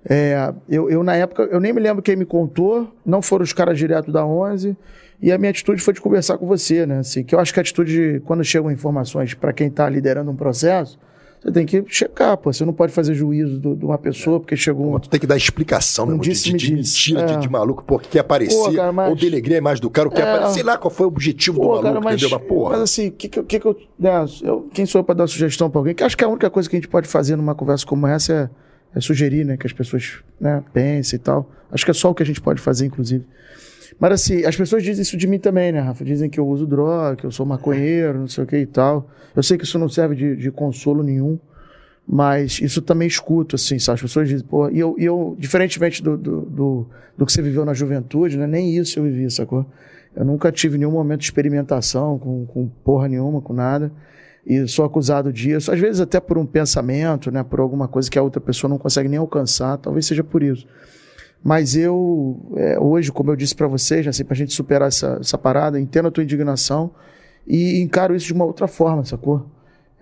É, eu, eu, na época, eu nem me lembro quem me contou, não foram os caras direto da 11, e a minha atitude foi de conversar com você, né? Assim, que eu acho que a atitude, de- quando chegam informações para quem tá liderando um processo, você tem que checar, pô. Você não pode fazer juízo do- de uma pessoa porque chegou um. Tu tem que dar explicação, meu Um irmão, de, disse, de, me de disse. mentira, de, É. de maluco, porque quer aparecer, Pô, cara, mas- ou delegrei é mais do cara, ou quer É. aparecer, sei lá qual foi o objetivo do Pô, maluco, cara, mas, entendeu? Mas, porra, mas assim, que, que, que, que eu, né, eu- quem sou eu para dar sugestão para alguém? Que acho que a única coisa que a gente pode fazer numa conversa como essa é, é sugerir, né, que as pessoas né, pensem e tal. Acho que é só o que a gente pode fazer, inclusive. Mas assim, as pessoas dizem isso de mim também, né, Rafa? Dizem que eu uso droga, que eu sou maconheiro, não sei o que e tal. Eu sei que isso não serve de, de consolo nenhum, mas isso também escuto, assim, sabe? As pessoas dizem, pô, e eu, e eu diferentemente do, do, do, do que você viveu na juventude, né? Nem isso eu vivi, sacou? Eu nunca tive nenhum momento de experimentação com, com porra nenhuma, com nada. E sou acusado disso, às vezes até por um pensamento, né? Por alguma coisa que a outra pessoa não consegue nem alcançar, talvez seja por isso. Mas eu, é, hoje, como eu disse para vocês, assim, pra gente superar essa, essa parada, entendo a tua indignação e encaro isso de uma outra forma, sacou?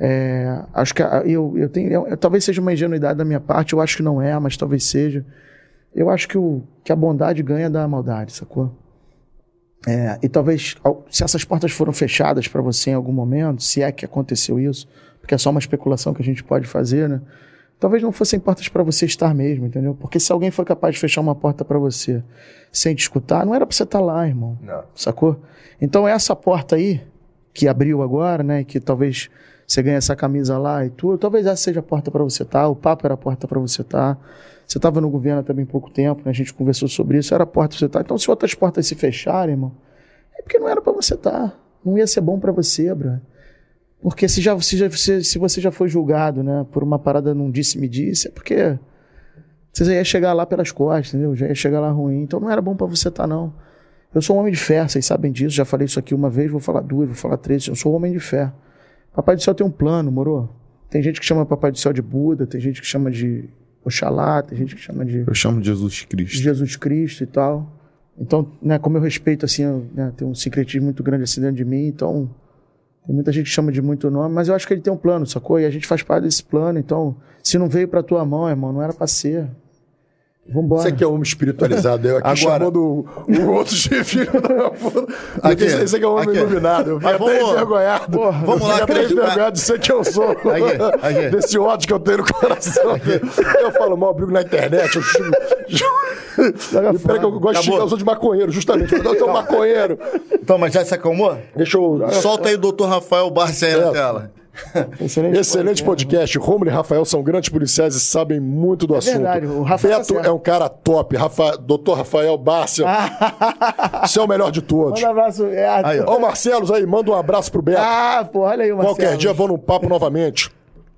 É, acho que a- eu, eu tenho. eu- talvez seja uma ingenuidade da minha parte, eu acho que não é, mas talvez seja. Eu acho que, o, que a bondade ganha da maldade, sacou? É, e talvez, se essas portas foram fechadas para você em algum momento, se é que aconteceu isso, porque é só uma especulação que a gente pode fazer, né? Talvez não fossem portas para você estar mesmo, entendeu? Porque se alguém foi capaz de fechar uma porta para você sem te escutar, não era para você estar lá, irmão. Não. Sacou? Então essa porta aí, que abriu agora, né? Que talvez você ganhe essa camisa lá e tudo, talvez essa seja a porta para você estar. O papo era a porta para você estar. Você estava no governo também pouco tempo, né? A gente conversou sobre isso, era a porta para você estar. Então se outras portas se fecharem, irmão, é porque não era para você estar. Não ia ser bom para você, bro. Porque se, já, se, já, se, se você já foi julgado, né, por uma parada não disse-me disse, é porque você já ia chegar lá pelas costas, entendeu? Já ia chegar lá ruim. Então não era bom pra você estar, não. Eu sou um homem de fé, vocês sabem disso. Já falei isso aqui uma vez, vou falar duas, vou falar três. Eu sou um homem de fé. Papai do céu tem um plano, moro? Tem gente que chama Papai do céu de Buda, tem gente que chama de Oxalá, tem gente que chama de Eu chamo de Jesus Cristo. Jesus Cristo e tal. Então, né, como eu respeito, assim, eu, né, tem um secretismo muito grande assim dentro de mim, então tem muita gente que chama de muito nome, mas eu acho que ele tem um plano, sacou? E a gente faz parte desse plano, então, se não veio pra tua mão, irmão, não era pra ser. Vambora. Você que é homem espiritualizado, eu aqui Agora- chamando o, o outro de filho da puta. Aqui, Esse- Esse aqui é um homem aqui. iluminado. Eu fiquei até vamos- envergonhado. Porra, vamos eu lá, até envergonhado de ser que eu sou. aqui. Desse ódio que eu tenho no coração. Eu falo mal, brigo na internet. Eu xingo. Joga E pera que eu gosto de Acabou. xingar, eu sou de maconheiro, justamente. Eu sou maconheiro. Então, mas já se acalmou? Deixa eu... Solta aí o doutor Rafael Barça aí na É. tela. Excelente, Excelente podcast. Romulo e Rafael são grandes policiais e sabem muito do assunto. verdade, o Rafael Beto é um cara top. Rafa... Doutor Rafael Bárcia. Você é o melhor de todos. Manda um abraço. É, Aí, Ó, o Marcelos aí, manda um abraço pro Beto. Ah, pô, olha aí Marcelo. Qualquer dia vou num papo novamente.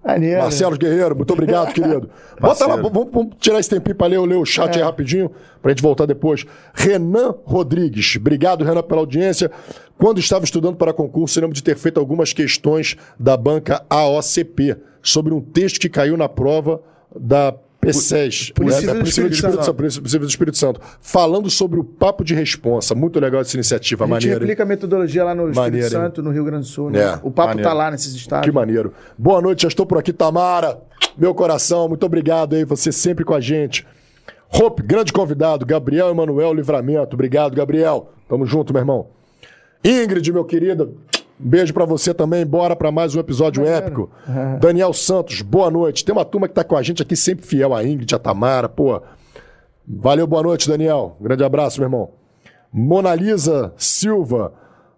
Maneiro. Marcelo Guerreiro, muito obrigado, querido. Bota lá, vamos, vamos tirar esse tempinho pra ler, ler o chat aí rapidinho, pra gente voltar depois. Renan Rodrigues, obrigado, Renan, pela audiência. Quando estava estudando para concurso, lembro de ter feito algumas questões da banca AOCP sobre um texto que caiu na prova da P6, Polícia né? Civil da do Polícia Espírito Espírito Santo. Polícia do Espírito Santo, falando sobre o papo de responsa. Muito legal essa iniciativa, A gente maneira. hein? replica a metodologia lá no Espírito Maneiro, hein? Santo, no Rio Grande do Sul. Né? É, o papo maneiro. tá lá nesses estados. Que maneiro. Boa noite, já estou por aqui, Tamara. Meu coração, muito obrigado aí, você sempre com a gente. Hope, grande convidado, Gabriel Emanuel Livramento. Obrigado, Gabriel. Tamo junto, meu irmão. Ingrid, meu querido, beijo pra você também. Bora pra mais um episódio épico. Daniel Santos, boa noite. Tem uma turma que tá com a gente aqui, sempre fiel, a Ingrid, a Tamara, pô. Valeu, boa noite, Daniel. Grande abraço, meu irmão. Monalisa Silva,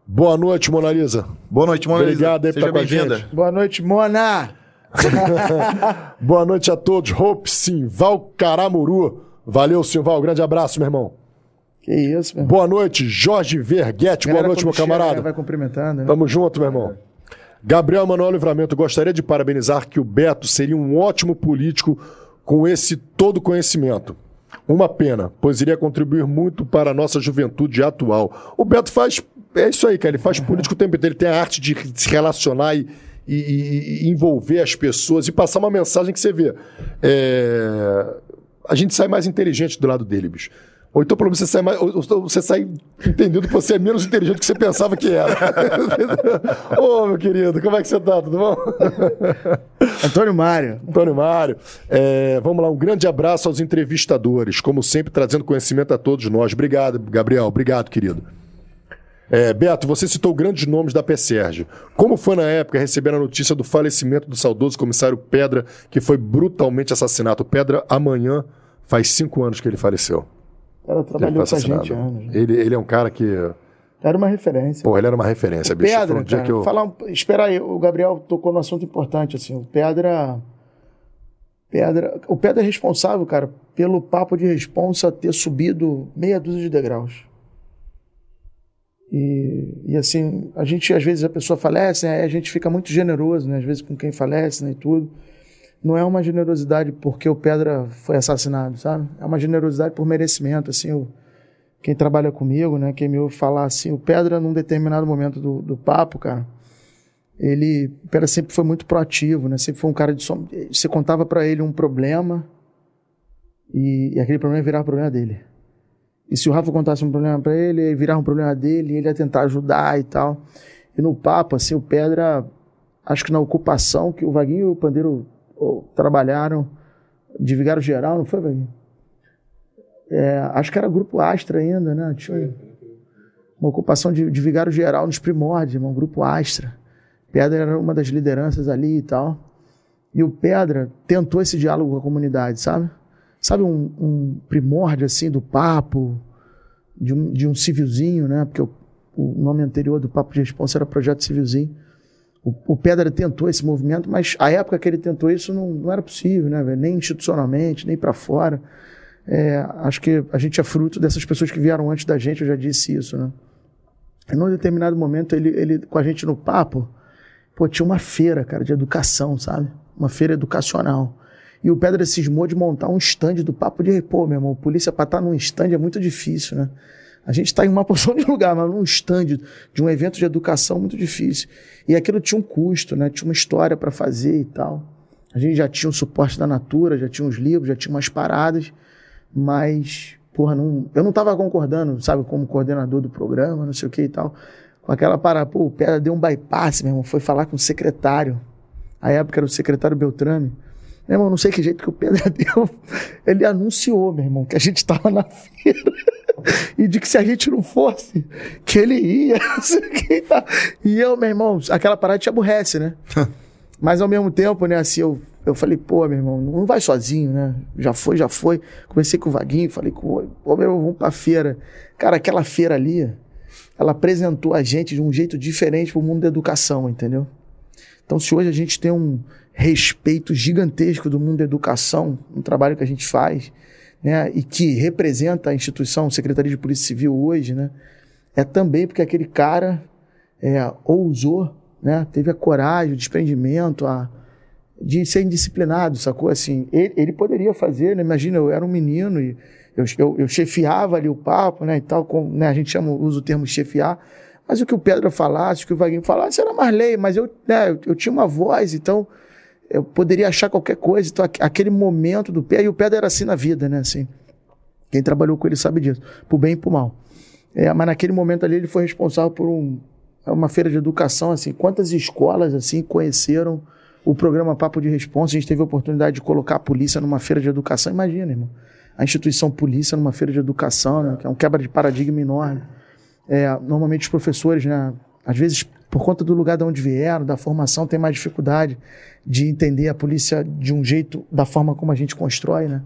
boa noite, Monalisa. Boa noite, Mona Lisa. Obrigado aí por estar com a gente. Boa noite, Mona! Boa noite a todos. Hope Simval Caramuru. Valeu, Simval. Grande abraço, meu irmão. Que isso, meu irmão. Boa noite, Jorge Verguete. Boa noite, meu quando chega, camarada. Vai cumprimentando, né? Tamo junto, meu irmão. Gabriel Manuel Livramento, gostaria de parabenizar que o Beto seria um ótimo político com esse todo conhecimento. Uma pena, pois iria contribuir muito para a nossa juventude atual. O Beto faz. É isso aí, cara. Ele faz político o tempo inteiro. Ele tem a arte de se relacionar e, e- e- e envolver as pessoas e passar uma mensagem que você vê. É, A gente sai mais inteligente do lado dele, bicho. Ou então, pelo menos, você sai, mais, ou- ou você sai entendendo que você é menos inteligente do que você pensava que era. Ô, meu querido, como é que você tá? Tudo bom? Antônio Mário. Antônio Mário. É, vamos lá, um grande abraço aos entrevistadores, como sempre, trazendo conhecimento a todos nós. Obrigado, Gabriel. Obrigado, querido. É, Beto, você citou grandes nomes da PSERG. Como foi na época receber a notícia do falecimento do saudoso comissário Pedra, que foi brutalmente assassinado? Pedra, amanhã, faz cinco anos que ele faleceu. O cara trabalhou com a gente anos. né? Ele, ele é um cara que. Era uma referência. Pô, ele era uma referência, bicho. Foi Pedra, um cara, que eu- falar um, espera aí, o Gabriel tocou no assunto importante, assim, o Pedra, Pedra, o Pedra é responsável, cara, pelo papo de responsa ter subido meia dúzia de degraus. E, e assim, a gente, às vezes a pessoa falece, né, a gente fica muito generoso, né, às vezes com quem falece, né, e tudo. Não é uma generosidade porque o Pedra foi assassinado, sabe? É uma generosidade por merecimento, assim, o, quem trabalha comigo, né, quem me ouve falar assim, o Pedra, num determinado momento do, do papo, cara, ele, o Pedra sempre foi muito proativo, né, sempre foi um cara de som, você contava pra ele um problema e, e aquele problema virava problema dele. E se o Rafa contasse um problema pra ele, ele virava um problema dele, ele ia tentar ajudar e tal. E no papo, assim, o Pedra, acho que na ocupação que o Vaguinho e o Pandeiro oh, trabalharam de Vigário Geral, não foi, Vaguinho? É, acho que era grupo Astra ainda, né? Tinha um- uma ocupação de, de vigário geral nos primórdios, irmão, grupo Astra. Pedra era uma das lideranças ali e tal. E o Pedra tentou esse diálogo com a comunidade, sabe? Sabe um, um primórdio assim do papo, de um, de um civilzinho, né? Porque o, o nome anterior do Papo de Responsa era Projeto Civilzinho. O, o Pedra tentou esse movimento, mas a época que ele tentou isso não, não era possível, né? velho? Nem institucionalmente, nem para fora. É, acho que a gente é fruto dessas pessoas que vieram antes da gente, eu já disse isso, né? E num determinado momento, ele, ele com a gente no papo, pô, tinha uma feira, cara, de educação, sabe? Uma feira educacional. E o Pedra cismou de montar um stand do papo de, pô, meu irmão, polícia pra estar num stand é muito difícil, né? A gente está em uma porção de lugar, mas num stand de um evento de educação muito difícil. E aquilo tinha um custo, né? Tinha uma história para fazer e tal. A gente já tinha o suporte da Natura, já tinha os livros, já tinha umas paradas, mas, porra, não, eu não estava concordando, sabe, como coordenador do programa, não sei o que e tal, com aquela parada. Pô, o Pedra deu um bypass, meu irmão, foi falar com o secretário. A época era o secretário Beltrame. Meu irmão, não sei que jeito que o Pedro deu. Ele anunciou, meu irmão, que a gente estava na feira. E de que se a gente não fosse, que ele ia. e. E eu, meu irmão, aquela parada te aborrece, né? Mas ao mesmo tempo, né, assim, eu, eu falei, pô, meu irmão, não vai sozinho, né? Já foi, já foi. Comecei com o Vaguinho, falei, com, pô, meu irmão, vamos pra feira. Cara, aquela feira ali, ela apresentou a gente de um jeito diferente pro mundo da educação, entendeu? Então, se hoje a gente tem um respeito gigantesco do mundo da educação, no trabalho que a gente faz, né, e que representa a instituição Secretaria de Polícia Civil hoje, né, é também porque aquele cara é, ousou, né, teve a coragem, o desprendimento, a, de ser indisciplinado, sacou? Assim, ele, ele poderia fazer, né? Imagina, eu era um menino e eu, eu, eu chefiava ali o papo, né, e tal, com, né, a gente chama, usa o termo chefiar, mas o que o Pedro falasse, o que o Vaguinho falasse era mais lei, mas eu, né, eu, eu, tinha uma voz, então eu poderia achar qualquer coisa, então aquele momento do Pedro, e o Pedro era assim na vida, né, assim, quem trabalhou com ele sabe disso, por bem e por mal. É, mas naquele momento ali ele foi responsável por um, uma feira de educação, assim, quantas escolas, assim, conheceram o programa Papo de Responsa, a gente teve a oportunidade de colocar a polícia numa feira de educação, imagina, irmão. A instituição polícia numa feira de educação, né, que é um quebra de paradigma enorme. É, normalmente os professores, né, às vezes por conta do lugar de onde vieram, da formação, tem mais dificuldade de entender a polícia de um jeito, da forma como a gente constrói, né?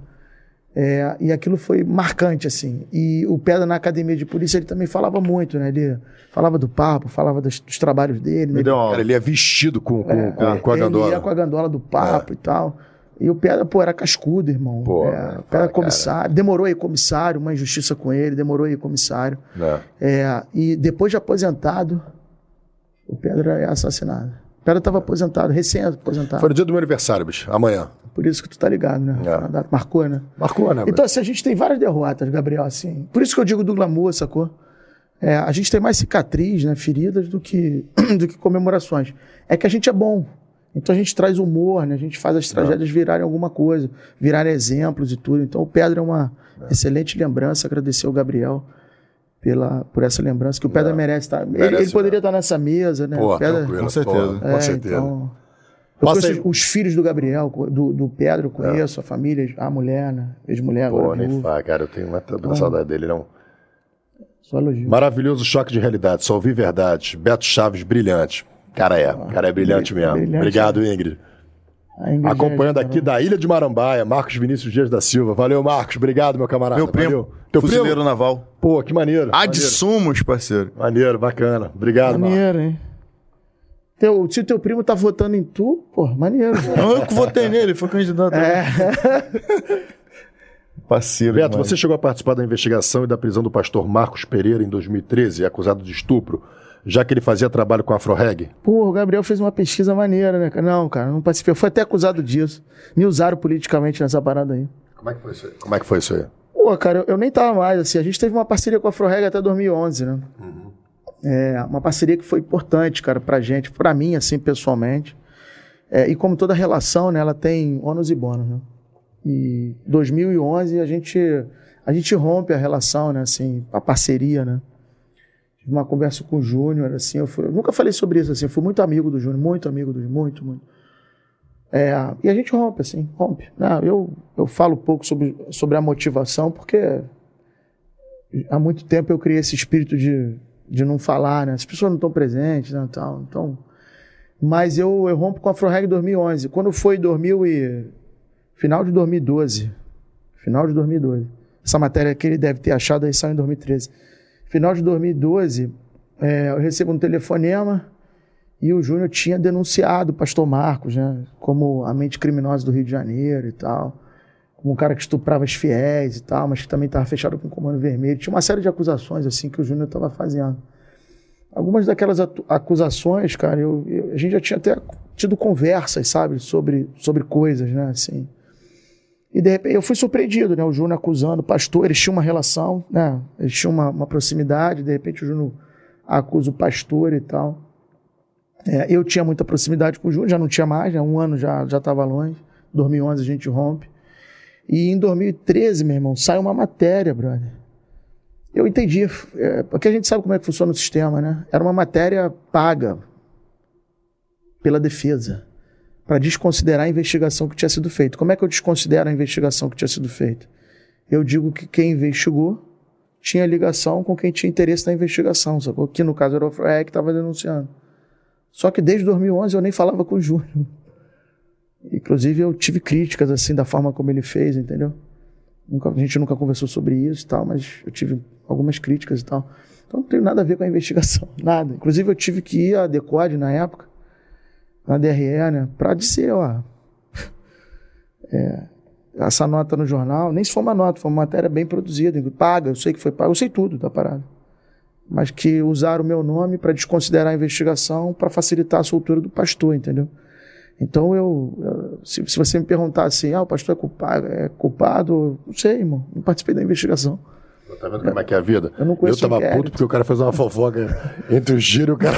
É, e aquilo foi marcante, assim. E o Pedra na academia de polícia, ele também falava muito, né? Ele falava do papo, falava dos, dos trabalhos dele. Né? Ele, Cara, ele é vestido com, com, é, com, com a gandola. Ele ia com a gandola do papo é. e tal. E o Pedra, pô, era cascudo, irmão. Pô, é, o Pedra comissário. Cara. Demorou a ir comissário, uma injustiça com ele, demorou a ir comissário. É. É, e depois de aposentado, o Pedra é assassinado. O Pedra estava aposentado, recém-aposentado. Foi no dia do meu aniversário, bicho, amanhã. Por isso que tu tá ligado, né? É. Marcou, né? Marcou, né? Então, assim, a gente tem várias derrotas, Gabriel, assim. Por isso que eu digo do glamour, sacou? É, a gente tem mais cicatriz, né, feridas, do que, do que comemorações. É que a gente é bom. Então a gente traz humor, né? A gente faz as tragédias virarem alguma coisa, virarem exemplos e tudo. Então o Pedra é uma é. excelente lembrança. Agradecer ao Gabriel pela, por essa lembrança, que o Pedra merece estar. Merece, ele, ele, poderia estar nessa mesa, né? Pô, Pedra, com certeza. É, com certeza. Então, eu conheço os filhos do Gabriel, do, do Pedro, conheço, é. a família, a mulher, né? Ex-mulher. Pô, nem fala, cara, eu tenho muita então, saudade dele, não. Só elogio. Maravilhoso choque de realidade, só ouvi verdade. Beto Chaves, brilhante. Cara é, cara é brilhante mesmo. Brilhante, Obrigado, Ingrid. Acompanhando aqui da Ilha de Marambaia, Marcos Vinícius Dias da Silva. Valeu, Marcos. Obrigado, meu camarada. Meu primo. Valeu. Teu Fuzileiro primo? naval. Pô, que maneiro. Ah, de sumos, parceiro. Maneiro, bacana. Obrigado, Maneiro, Marcos. hein? Teu, se o teu primo tá votando em tu, pô, maneiro. Não, eu que votei nele, foi candidato. É. Parceiro. Beto, demais. você chegou a participar da investigação e da prisão do pastor Marcos Pereira em 2013, acusado de estupro já que ele fazia trabalho com a AfroReg? Pô, o Gabriel fez uma pesquisa maneira, né? Não, cara, não participei. Eu fui até acusado disso. Me usaram politicamente nessa parada aí. Como é que foi isso aí? Como é que foi isso aí? Pô, cara, eu, eu nem tava mais, assim. A gente teve uma parceria com a AfroReg até 2011, né? Uhum. É, uma parceria que foi importante, cara, pra gente, pra mim, assim, pessoalmente. É, e como toda relação, né, ela tem ônus e bônus, né? E 2011 a gente, a gente rompe a relação, né, assim, a parceria, né? Uma conversa com o Júnior, assim, eu, fui, eu, nunca falei sobre isso, assim, eu fui muito amigo do Júnior, muito amigo do muito, muito. É, e a gente rompe, assim, rompe. Não, eu, eu falo pouco sobre, sobre a motivação, porque há muito tempo eu criei esse espírito de, de não falar, né? As pessoas não estão presentes, né, tal, então... Mas eu, eu rompo com a Afroreg em 2011. Quando foi 2000 e... Final de 2012. Final de 2012. Essa matéria que ele deve ter achado aí saiu em 2013 Final de 2012, é, eu recebo um telefonema e o Júnior tinha denunciado o pastor Marcos, né? Como a mente criminosa do Rio de Janeiro e tal. Como um cara que estuprava as fiéis e tal, mas que também estava fechado com o Comando Vermelho. Tinha uma série de acusações, assim, que o Júnior estava fazendo. Algumas daquelas acusações, cara, eu, eu, a gente já tinha até tido conversas, sabe, sobre, sobre coisas, né, assim. E de repente eu fui surpreendido, né? O Júnior acusando o pastor, eles tinham uma relação, né? Eles tinham uma, uma proximidade, de repente o Júnior acusa o pastor e tal. É, eu tinha muita proximidade com o Júnior, já não tinha mais, né? Um ano já já estava longe. 2011 a gente rompe. E em 2013, meu irmão, sai uma matéria, brother. Eu entendi, é, porque a gente sabe como é que funciona o sistema, né? Era uma matéria paga pela defesa para desconsiderar a investigação que tinha sido feita. Como é que eu desconsidero a investigação que tinha sido feita? Eu digo que quem investigou tinha ligação com quem tinha interesse na investigação, sacou? Que no caso era o FREC que estava denunciando. Só que desde 2011 eu nem falava com o Júnior. Inclusive eu tive críticas assim da forma como ele fez, entendeu? Nunca, a gente nunca conversou sobre isso e tal, mas eu tive algumas críticas e tal. Então não tem nada a ver com a investigação, nada. Inclusive eu tive que ir à Decode na época na DRE, né? Para dizer, ó. É, essa nota no jornal, nem se for uma nota, foi uma matéria bem produzida, paga, eu sei que foi paga, eu sei tudo da parada. Mas que usaram o meu nome para desconsiderar a investigação para facilitar a soltura do pastor, entendeu? Então eu, se, se, você me perguntar assim, ah, o pastor é culpado, é culpado, não sei, irmão, não participei da investigação. Tá vendo como é que é a vida? Eu não conheço Eu tava puto porque o cara fez uma fofoca entre o giro e o cara.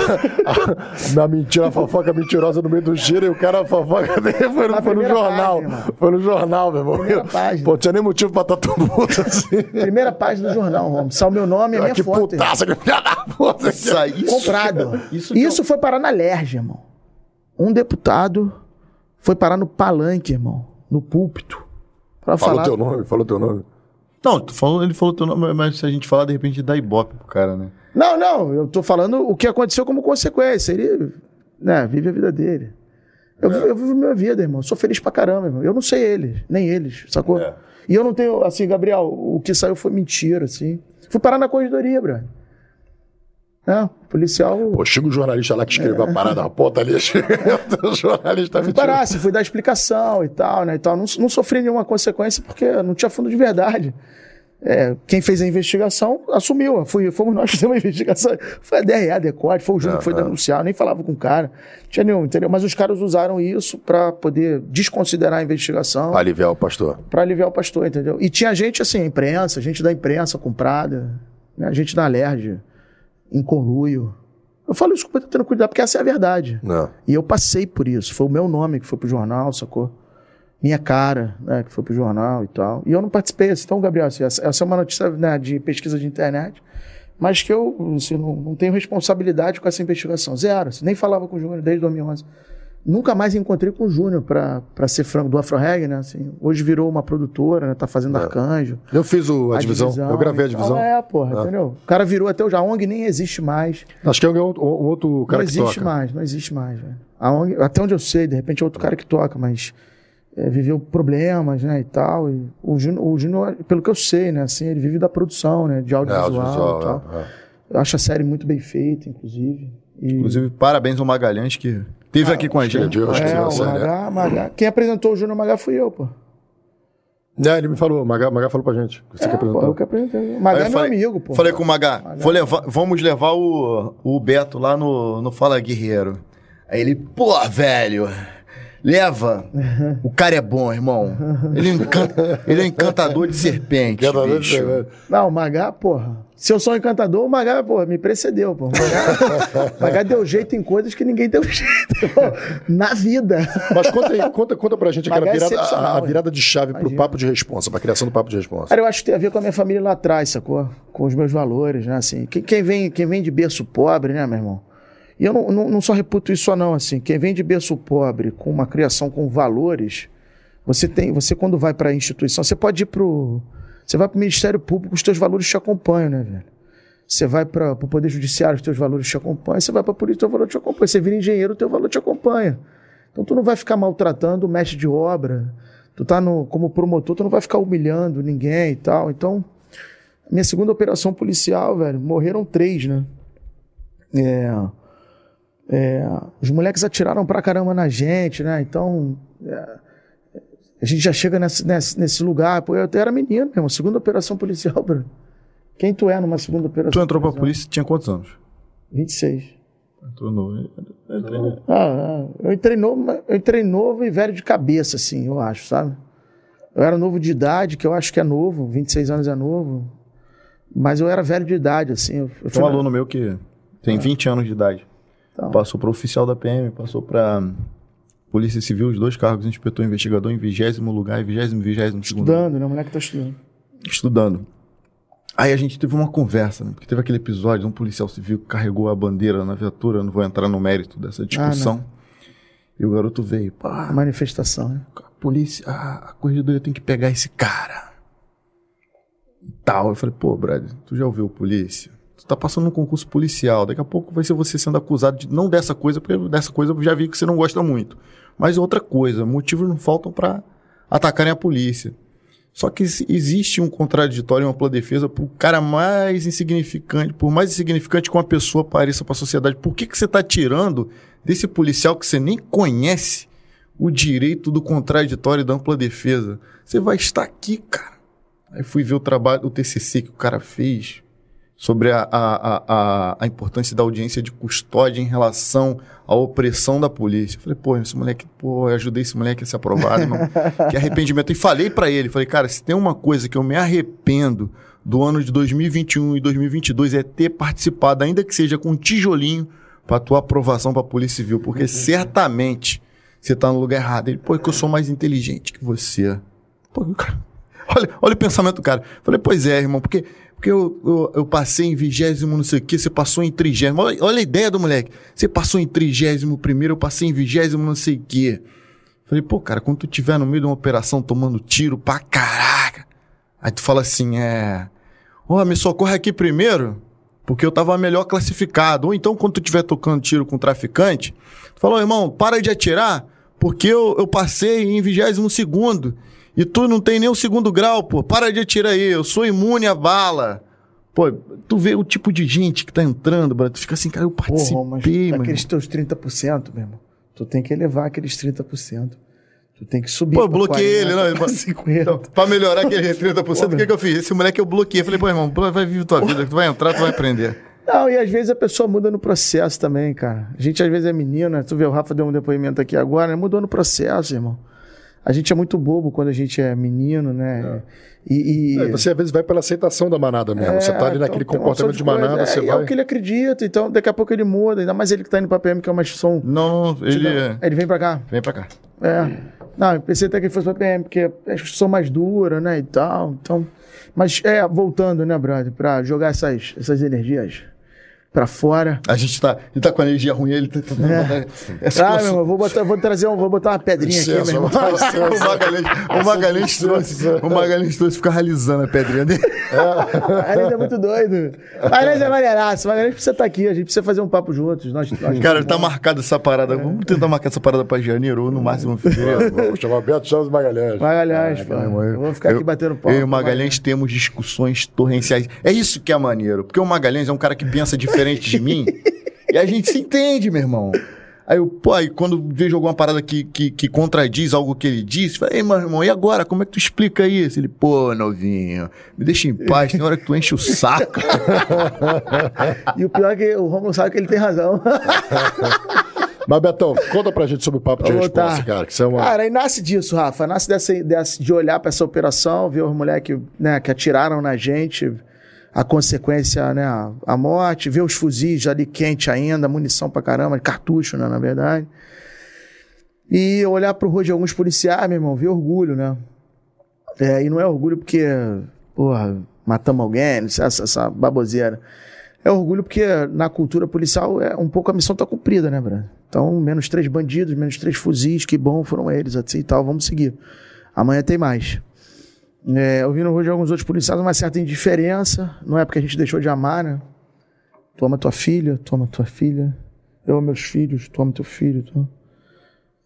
na mentira, a fofoca mentirosa no meio do giro e o cara, a fofoca dele foi, no, foi no jornal. Página, foi no jornal, meu irmão. Primeira página. Pô, tinha nem motivo pra estar tá tão puto assim. Primeira página do jornal, Romo. Só o meu nome e a minha que foto. Que putaça, que filha da puta. Isso, isso, Comprado. Isso, isso foi parar na Lerge, irmão. Um deputado foi parar no palanque, irmão. No púlpito. Pra falou falar... teu nome, falou teu nome. Não, falou, ele falou teu nome, mas se a gente falar, de repente dá ibope pro cara, né? Não, não, eu tô falando o que aconteceu como consequência. Ele, né, vive a vida dele. Eu, é. eu vivo minha vida, irmão. Sou feliz pra caramba, irmão. Eu não sei eles, nem eles, sacou? É. E eu não tenho, assim, Gabriel, o que saiu foi mentira, assim. Fui parar na corredoria, brother. É, policial. Pô, chega o jornalista lá que escreveu é. a parada, a ponta ali, o jornalista fui parar, se fui dar explicação e tal, né? E tal. Não, não sofri nenhuma consequência porque não tinha fundo de verdade. É, quem fez a investigação assumiu. Fui, fomos nós que fizemos a investigação. Foi a DRE, a Decode, foi o Júnior que foi denunciar, nem falava com o cara. tinha nenhum, entendeu? Mas os caras usaram isso para poder desconsiderar a investigação. Para aliviar o pastor. Para aliviar o pastor, entendeu? E tinha gente assim, imprensa, gente da imprensa comprada, né? gente da LERD, em conluio. Eu falo isso com tendo cuidado, porque essa é a verdade. Não. E eu passei por isso. Foi o meu nome que foi pro jornal, sacou? minha cara, né, que foi pro jornal e tal. E eu não participei. Então, Gabriel, assim, essa, essa é uma notícia né, de pesquisa de internet, mas que eu assim, não, não, tenho responsabilidade com essa investigação. Zero. Assim, nem falava com o Júnior desde 2011. Nunca mais encontrei com o Júnior para ser franco do Afro Reggae, né? Assim, hoje virou uma produtora, né? Tá fazendo é. Arcanjo. Eu fiz o, a, a divisão, divisão, eu gravei a divisão. é, porra, é. entendeu? O cara virou até o A ONG nem existe mais. Acho que é um, um outro cara não que toca. Não existe mais, não existe mais, velho. A ONG, até onde eu sei, de repente é outro cara que toca, mas é, viveu problemas, né, e tal. E o Júnior, pelo que eu sei, né, assim, ele vive da produção, né, de audiovisual, é, audiovisual e tal. É, é. Eu acho a série muito bem feita, inclusive. E... Inclusive, parabéns ao Magalhães que esteve ah, aqui com a gente. Deus, é, o Magá, Magá. Quem apresentou o Júnior Magá fui eu, pô. É, ele me falou, o Magá, Magá falou pra gente. Você é, que apresentou. Pô, eu que apresentei. Magá é falei, meu amigo, pô. Falei com o Magá, Magá. Levar, vamos levar o, o Beto lá no, no Fala Guerreiro. Aí ele, pô, velho, Leva. O cara é bom, irmão. Ele, encanta, ele é encantador de serpente. bicho. Não, o Magá, porra. Se eu sou um encantador, o Magá, porra, me precedeu, pô. O Magá, Magá deu jeito em coisas que ninguém deu jeito, pô, na vida. Mas conta aí, conta, conta pra gente aquela é virada, a, a, virada de chave Imagina. pro papo de responsa, pra criação do papo de responsa. Cara, eu acho que tem a ver com a minha família lá atrás, sacou? Com os meus valores, né? Assim, quem, quem, vem, quem vem de berço pobre, né, meu irmão? E eu não, não, não só reputo isso não, assim, quem vem de berço pobre, com uma criação com valores, você tem, você quando vai para a instituição, você pode ir pro, você vai para o Ministério Público, os teus valores te acompanham, né, velho? Você vai para o Poder Judiciário, os teus valores te acompanham. Você vai para a polícia, o teu valor te acompanha. Você vira engenheiro, o teu valor te acompanha. Então tu não vai ficar maltratando o mestre de obra. Tu tá no, como promotor, tu não vai ficar humilhando ninguém e tal. Então, minha segunda operação policial, velho, morreram três, né? É, é, os moleques atiraram pra caramba na gente, né? Então, é, a gente já chega nesse, nesse, nesse lugar. Pô, eu até era menino mesmo, segunda operação policial, Bruno. Quem tu é numa segunda operação Tu entrou policial? pra polícia, tinha quantos anos? 26. Entrou novo. Eu entrei, ah, ah, eu entrei novo, eu entrei novo e velho de cabeça, assim, eu acho, sabe? Eu era novo de idade, que eu acho que é novo, 26 anos é novo. Mas eu era velho de idade, assim. Eu, eu tem um aluno meu que tem ah. 20 anos de idade. Então. Passou para oficial da PM, passou para Polícia Civil, os dois cargos, inspetor investigador em vigésimo lugar e vigésimo, vigésimo segundo. Estudando, né? O moleque tá estudando. Estudando. Aí a gente teve uma conversa, né? Porque teve aquele episódio, um policial civil carregou a bandeira na viatura, não vou entrar no mérito dessa discussão. Ah, e o garoto veio, pá. Manifestação, né? A polícia, a, a corregedoria tem que pegar esse cara. E tal. Eu falei, pô, Brad, tu já ouviu polícia? Tá passando um concurso policial, daqui a pouco vai ser você sendo acusado de não dessa coisa, porque dessa coisa eu já vi que você não gosta muito. Mas outra coisa, motivos não faltam para atacarem a polícia. Só que existe um contraditório, uma ampla defesa o cara mais insignificante, por mais insignificante que uma pessoa pareça para a sociedade. Por que, que você está tirando desse policial que você nem conhece o direito do contraditório e da ampla defesa? Você vai estar aqui, cara. Aí fui ver o trabalho, o TCC que o cara fez sobre a, a, a, a, importância da audiência de custódia em relação à opressão da polícia. Eu falei, pô, esse moleque, pô, eu ajudei esse moleque a ser aprovado, irmão. que arrependimento. E falei para ele, falei, cara, se tem uma coisa que eu me arrependo do ano de 2021 e 2022 é ter participado, ainda que seja com um tijolinho, para tua aprovação para a Polícia Civil, porque uhum. certamente você tá no lugar errado. Ele, pô, é que eu sou mais inteligente que você. Pô, cara, olha, olha o pensamento do cara. Falei, pois é, irmão, porque porque eu, eu, eu, passei em vigésimo, não sei o quê, você passou em trigésimo. Olha, olha, a ideia do moleque. Você passou em trigésimo primeiro, eu passei em vigésimo, não sei o quê. Falei, pô, cara, quando tu tiver no meio de uma operação tomando tiro pra caraca. Aí tu fala assim, é. Ó, oh, me socorre aqui primeiro, porque eu tava melhor classificado. Ou então, quando tu tiver tocando tiro com traficante, tu fala, oh, irmão, para de atirar, porque eu, eu passei em vigésimo segundo. E tu não tem nem o segundo grau, pô. Para de atirar aí, eu sou imune à bala. Pô, tu vê o tipo de gente que tá entrando, bro, tu fica assim, cara, eu participei, Porra, mas mano. Aqueles teus 30%, meu irmão. Tu tem que elevar aqueles 30%. Tu tem que subir. Pô, bloqueei 40, ele, não. 50. Então, pra melhorar aquele 30%, o que, que eu fiz? Esse moleque eu bloqueei. Falei, pô, irmão, vai viver tua vida, tu vai entrar, tu vai aprender. Não, e às vezes a pessoa muda no processo também, cara. A gente às vezes é menina, tu vê o Rafa deu um depoimento aqui agora, né? mudou no processo, irmão a gente é muito bobo quando a gente é menino, né? É. E, e... É, você às vezes vai pela aceitação da manada mesmo. É, você tá ali então, naquele comportamento de manada, você é, vai. É o que ele acredita, então daqui a pouco ele muda, ainda mais ele que tá indo pra PM, que é mais som. Não, ele. É. Ele vem pra cá. Vem pra cá. É. Não, eu pensei até que ele fosse pra PM, porque as são mais duras, né? E tal. Então. Mas é, voltando, né, brother, pra jogar essas, essas energias para fora. A gente tá, ele tá com a energia ruim, ele tá. é. Essa ah, meu irmão, vou botar, vou trazer um, vou botar uma pedrinha aqui, meu irmão. o Magalhães, o Magalhães trouxe, o Magalhães trouxe ficar realizando a pedrinha dele. É. Magalhães é muito doido. Magalhães é maneiraço, Magalhães precisa estar tá aqui, a gente precisa fazer um papo juntos. Nós, nós Cara, tá marcada essa parada. É. Vamos tentar marcar essa parada pra janeiro ou no máximo fevereiro. Vamos chamar Beto Chaves Magalhães. Magalhães, ah, pô. Eu vou ficar aqui batendo pau. Eu e o Magalhães temos discussões torrenciais. É isso que é maneiro, porque o Magalhães é um cara que pensa diferente de mim. E a gente se entende, meu irmão. Aí eu, pô, aí quando vejo alguma parada que, que, que contradiz algo que ele disse, falei, ei, meu irmão, e agora? Como é que tu explica isso? Ele, pô, novinho, me deixa em paz, tem hora que tu enche o saco. e o pior é que o Romulo sabe que ele tem razão. Mas, Betão, conta pra gente sobre o papo de resposta, cara. Que é uma... Cara, aí nasce disso, Rafa. Nasce dessa, dessa, de olhar pra essa operação, ver os moleques né, que atiraram na gente, a consequência, né, a, morte, ver os fuzis ali quente ainda, munição pra caramba, cartucho, né, na verdade. E olhar pro rosto de alguns policiais, meu irmão, ver orgulho, né? É, e não é orgulho porque, porra, matamos alguém, essa, essa baboseira. É orgulho porque na cultura policial é um pouco a missão tá cumprida, né, Brando? Então, menos três bandidos, menos três fuzis, que bom foram eles, assim e tal, vamos seguir. Amanhã tem mais. É, eu no de alguns outros policiais uma certa indiferença. Não é porque a gente deixou de amar, né? Toma tua filha, toma tua filha. Eu amo meus filhos, toma teu filho.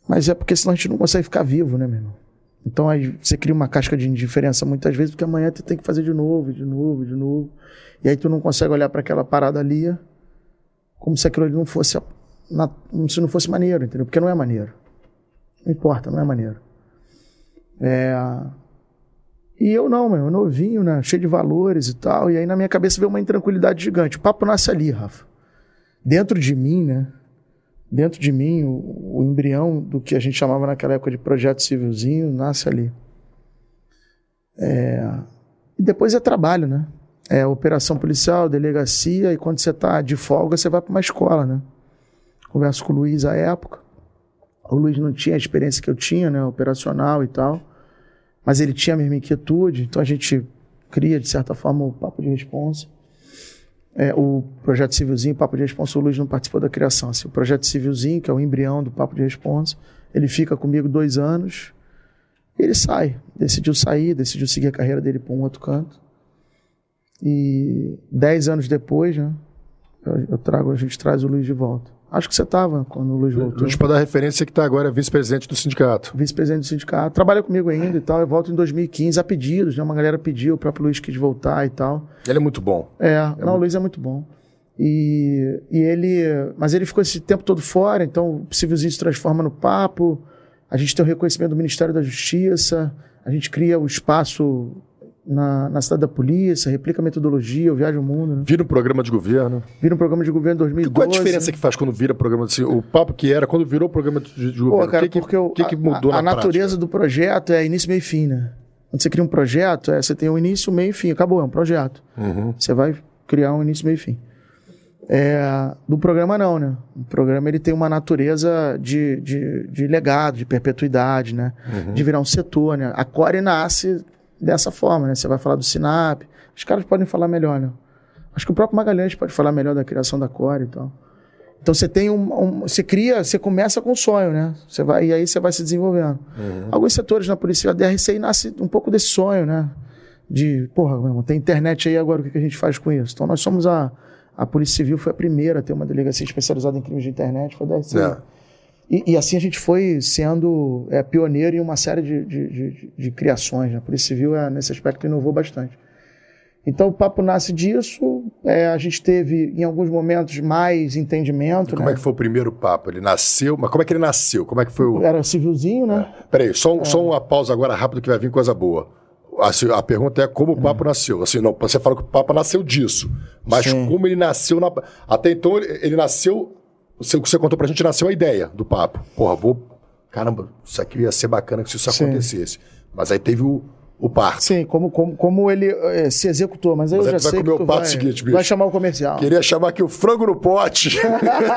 Mas é porque senão a gente não consegue ficar vivo, né, meu irmão? Então aí você cria uma casca de indiferença muitas vezes, porque amanhã tu tem que fazer de novo, de novo, de novo. E aí tu não consegue olhar para aquela parada ali como se aquilo ali não fosse, na, se não fosse maneiro, entendeu? Porque não é maneiro. Não importa, não é maneiro. É, e eu não, meu, novinho, né? Cheio de valores e tal. E aí na minha cabeça veio uma intranquilidade gigante. O papo nasce ali, Rafa. Dentro de mim, né? Dentro de mim, o, o embrião do que a gente chamava naquela época de projeto civilzinho nasce ali. É... E depois é trabalho, né? É operação policial, delegacia, e quando você está de folga, você vai para uma escola, né? Converso com o Luiz à época. O Luiz não tinha a experiência que eu tinha, né? Operacional e tal mas ele tinha a mesma inquietude, então a gente cria, de certa forma, o Papo de Responsa. É, o Projeto Civilzinho, o Papo de Responsa, o Luiz não participou da criação. Assim, o Projeto Civilzinho, que é o embrião do Papo de Responsa, ele fica comigo dois anos, ele sai. Decidiu sair, decidiu seguir a carreira dele para um outro canto. E dez anos depois, né, eu, eu trago, a gente traz o Luiz de volta. Acho que você estava quando o Luiz voltou. Luiz, para dar referência, que está agora vice-presidente do sindicato. Vice-presidente do sindicato. Trabalha comigo ainda e tal. Eu volto em 2015 a pedidos, né? Uma galera pediu, o próprio Luiz quis voltar e tal. Ele é muito bom. É, é não, muito... o Luiz é muito bom. E, e ele. Mas ele ficou esse tempo todo fora, então o civilzinho se transforma no papo. A gente tem o reconhecimento do Ministério da Justiça, a gente cria o espaço na, na cidade da polícia, replica a metodologia, eu viajo o mundo, né? Vira um programa de governo. Vira um programa de governo em 2012. Qual a diferença que faz quando vira programa de... O papo que era quando virou programa de, de Pô, governo? cara, o que, porque o- que, que mudou a, a na natureza do projeto é início, meio e fim, né? Quando você cria um projeto, é, você tem um início, meio e fim. Acabou, é um projeto. Uhum. Você vai criar um início, meio e fim. É, do programa não, né? O programa ele tem uma natureza de, de, de legado, de perpetuidade, né? Uhum. De virar um setor, né? A Core nasce dessa forma, né? Você vai falar do Sinap, os caras podem falar melhor, né? Acho que o próprio Magalhães pode falar melhor da criação da Core e tal. Então você tem um, um- você cria, você começa com um sonho, né? Você vai e aí você vai se desenvolvendo. Alguns setores na polícia, a DRCI nasce um pouco desse sonho, né? De, porra, meu irmão, tem internet aí agora, o que que a gente faz com isso? Então nós somos a a Polícia Civil foi a primeira a ter uma delegacia especializada em crimes de internet, foi a DRCI. É. E, e assim a gente foi sendo é, pioneiro em uma série de, de, de- de criações. né? A Polícia Civil, é, nesse aspecto, inovou bastante. Então o papo nasce disso. é, a gente teve, em alguns momentos, mais entendimento. Como né? é que foi o primeiro papo? Ele nasceu, mas como é que ele nasceu? Como é que foi o... Era civilzinho, né? Peraí, só, um- só uma pausa agora rápido que vai vir coisa boa. Assim, a pergunta é como o papo nasceu. Assim, não, você fala que o papo nasceu disso. Mas Sim. como ele nasceu na. Até então ele, ele nasceu. Você, o que você contou pra gente nasceu a ideia do papo. Porra, vou. Caramba, isso aqui ia ser bacana se isso Sim. acontecesse. Mas aí teve o, o parto. Sim, como, como, como ele eh, se executou. Mas aí Mas eu aí já sei comer que o tu pato vai, seguinte, bicho. vai chamar o comercial. Queria chamar aqui o frango no pote.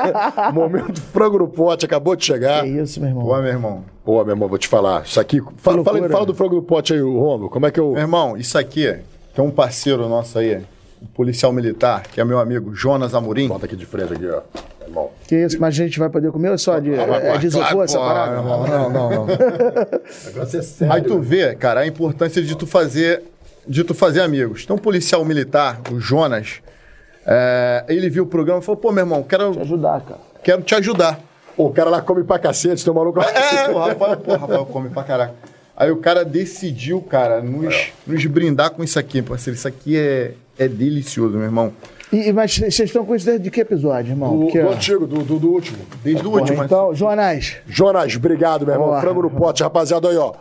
Momento frango no pote, acabou de chegar. É isso, meu irmão. Pô, meu irmão. Pô, meu irmão, vou te falar. Isso aqui. Fala, fala, fala do frango no pote aí, o Romulo. Como é que eu. Meu irmão, isso aqui, que é um parceiro nosso aí, um policial militar, que é meu amigo Jonas Amorim. Bota aqui de frente aqui, ó. Meu irmão. Que isso, mas a gente vai poder comer ou só de, Ah, mas, é, de isopor claro, essa parada? Não, não, não. Negócio é sério. Aí tu vê, cara, a importância de tu fazer, de tu fazer amigos. Tem um policial militar, o Jonas, é, ele viu o programa e falou, pô, meu irmão, quero, Te ajudar, cara. quero te ajudar. Pô, o cara lá come pra cacete, tem um maluco lá. É, o Rafael, pô, o Rafael come pra caraca. Aí o cara decidiu, cara, nos, nos brindar com isso aqui, parceiro. Isso aqui é, é delicioso, meu irmão. E, mas vocês estão com isso desde que episódio, irmão? Do, Porque, do antigo, do, do, do último. Desde o porra, último. então, Jonas, Jonas, obrigado, meu irmão. Porra. Frango no pote, rapaziada, aí, ó.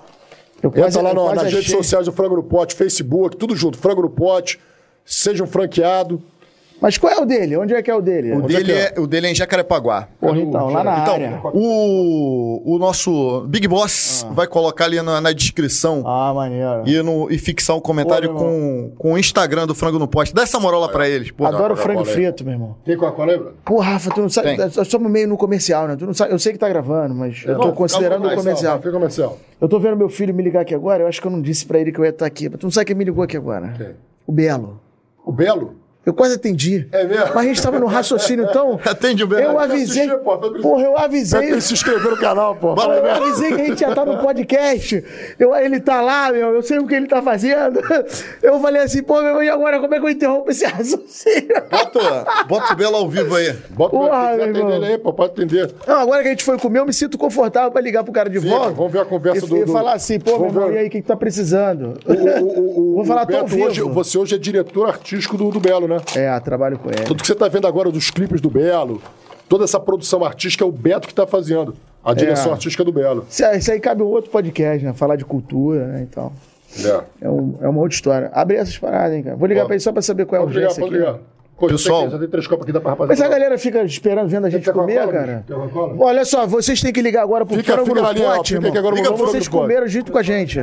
eu quase, Entra lá eu no- quase nas achei- redes sociais do Frango no Pote, Facebook, tudo junto. Frango no Pote, seja um franqueado. Mas qual é o dele? Onde é que é o dele? O Onde é dele é? é, o dele é em Jacarepaguá. Porra, então, lá na Então, área. o, o nosso Big Boss vai colocar ali na, na descrição Ah, maneiro. e, no, e fixar um comentário Pô, com, com o Instagram do Frango no Poste. Dá essa moral lá pra eles, pô. Adoro frango frito, meu irmão. Tem Coca-Cola aí, Bruno? Pô, Rafa, tu não sabe. Tem. Nós estamos meio no comercial, né? Tu não sabe, eu sei que tá gravando, mas eu tô Não, considerando o comercial. Fica comercial. Eu tô vendo meu filho me ligar aqui agora, eu acho que eu não disse pra ele que eu ia estar aqui. Mas tu não sabe quem me ligou aqui agora? Quem? O Belo. O Belo? Eu quase atendi. É mesmo? Mas a gente tava no raciocínio, então. Atende o Belo. Eu avisei. assistir, tô Porra, eu avisei. que se inscrever no canal, pô. Pô, Eu avisei que a gente ia estar no podcast. Eu, ele tá lá, meu, eu sei o que ele tá fazendo. Eu falei assim, pô, meu, e agora como é que eu interrompo esse raciocínio? Bota, bota o Belo ao vivo aí. Bota Porra, meu atender irmão. ele aí, pô, pode atender. Não, agora que a gente foi comer, eu me sinto confortável pra ligar pro cara de Sim, volta. vamos ver a conversa e, do- E do- falar assim, pô, meu Vamos irmão, ver. e aí, o que, que tá precisando? O, o, o, Vou falar o tão Beto hoje, vivo. você hoje é diretor artístico do, do Belo, né? É, trabalho com ele. Tudo que você tá vendo agora dos clipes do Belo, toda essa produção artística é o Beto que tá fazendo. A direção artística do Belo. Isso, aí cabe um outro podcast, né? Falar de cultura, né? Então. É. É, um- é uma outra história. Abre essas paradas, hein, cara. Vou ligar Ó, pra ele só pra saber qual é a Pode ligar, urgência pode aqui. ligar. Pô, Pessoal. já tem, três copos aqui, dá pra rapaziada. Mas a galera fica esperando, vendo a gente comer, Coca-Cola, cara. Olha só, vocês têm que ligar agora pro Fica- frango fica no na linha, ó, pote, fica irmão. aqui agora, Liga Vocês pote. comeram junto com a gente.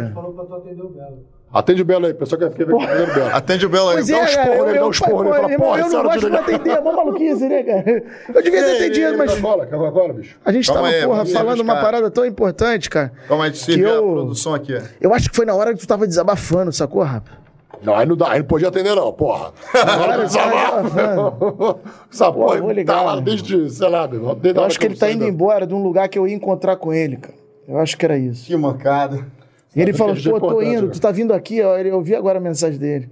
Atende o Belo aí, pessoal quer ficar vendo o Belo. Atende o Belo aí. Pois dá um é, esporro cara. nele, dá um eu, esporro nele, fala, porra, eu não gosto de atender, é uma maluquice, né, cara? Eu devia ter atendido, mas Coca-Cola, Coca-Cola, bicho? a gente Calma tava, aí, porra, falando uma parada tão importante, cara. Calma aí, de servir eu- a produção aqui. Eu acho que foi na hora que tu tava desabafando, sacou, rapaz? Não, aí não dá, aí não podia atender não, porra. Desabafando. Essa porra, vou ligar, tá lá desde, sei lá, meu irmão, desde Eu acho que ele tá indo embora de um lugar que eu ia encontrar com ele, cara. Eu acho que era isso. Que mancada. E ele falou, pô, tô indo, né? tu tá vindo aqui, ó. Ele- Eu vi agora a mensagem dele.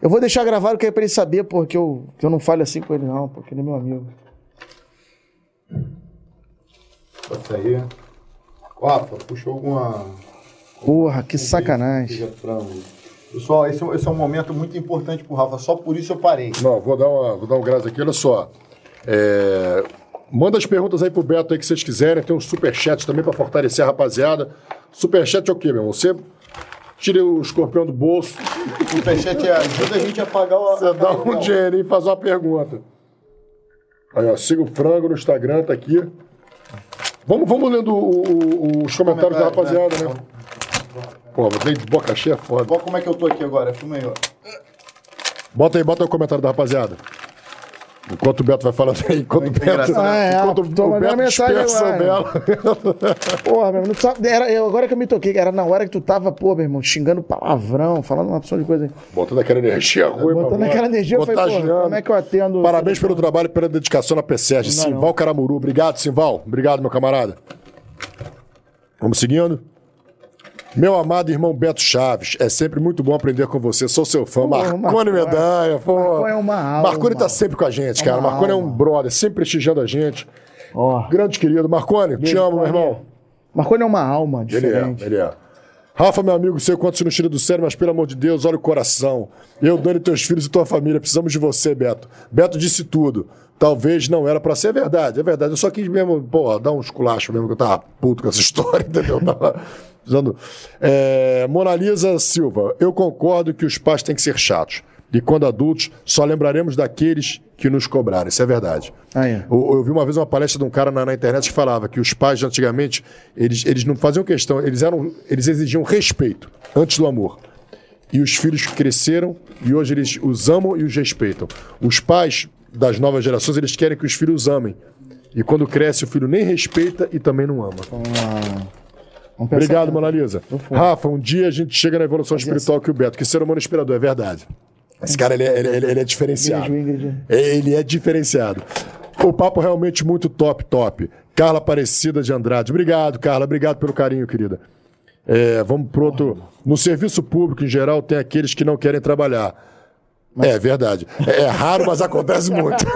Eu vou deixar gravado que é pra ele saber, porque eu, que eu não falo assim com ele, não, porque ele é meu amigo. Pode sair. Rafa, puxou alguma. Porra, que sacanagem. Pessoal, esse, é- esse é um momento muito importante pro Rafa, só por isso eu parei. Não, vou dar, uma, vou dar um grás aqui, olha só. É, manda as perguntas aí pro Beto aí que vocês quiserem. Tem um superchat também pra fortalecer a rapaziada. Superchat é o quê, meu irmão? Você tire o escorpião do bolso. Superchat ajuda a gente a pagar o. Você dá um dinheirinho e faz uma pergunta. Aí, ó, siga o frango no Instagram, tá aqui. Vamos, vamos lendo o- o- os comentários da rapaziada, né? Pô, mas de boca cheia é foda. Olha como é que eu tô aqui agora. Filma aí, ó. Bota aí, bota aí o comentário da rapaziada. Enquanto o Beto vai falando aí, enquanto o Muito Beto. Ah, é, enquanto o Beto mensagem dispersa o agora. Belo. Porra, meu irmão, era, eu, agora que eu me toquei, era na hora que tu tava, pô, meu irmão, xingando palavrão, falando uma opção de coisa. Botando aquela energia ruim. Botando aquela energia, eu falei, pô, Contagiando. como é que eu atendo? Parabéns pelo trabalho e pela dedicação na. Não, Simval não. Caramuru. Obrigado, Simval. Obrigado, meu camarada. Vamos seguindo. Meu amado irmão Beto Chaves, é sempre muito bom aprender com você. Sou seu fã. Pô, Marcone Marcone. Medonha. Pô. Marcone é uma alma. Marcone tá sempre com a gente, cara. uma Marcone é um brother, sempre prestigiando a gente. Ó, Grande querido. Marcone, te amo, meu irmão. Marconi é uma alma Ele é, diferente. ele é. Rafa, meu amigo, sei quanto se nos tira do sério, mas pelo amor de Deus, olha o coração. Eu, Dani, teus filhos e tua família, precisamos de você, Beto. Beto disse tudo. Talvez não era pra ser é verdade, é verdade. Eu só quis mesmo, pô, dar uns culachos mesmo, que eu tava puto com essa história, entendeu? Eu Tava precisando. É, Mona Lisa Silva, eu concordo que os pais têm que ser chatos. E quando adultos, só lembraremos daqueles que nos cobraram. Isso é verdade. Ah, é. Eu, eu vi uma vez uma palestra de um cara na, na internet que falava que os pais de antigamente, eles, eles não faziam questão, eles eram, eles exigiam respeito antes do amor. E os filhos cresceram e hoje eles os amam e os respeitam. Os pais das novas gerações, eles querem que os filhos amem. E quando cresce, o filho nem respeita e também não ama. Pensar Obrigado. Mona Lisa. Rafa, um dia a gente chega na evolução espiritual que o Beto. Que ser humano inspirador, é verdade. Esse cara, ele é, ele, ele- ele é diferenciado. Ele é diferenciado. O papo realmente muito top, top. Carla Aparecida de Andrade. Obrigado, Carla. Obrigado pelo carinho, querida. É, vamos pro outro. No serviço público, em geral, tem aqueles que não querem trabalhar. É verdade. É, é raro, mas acontece muito.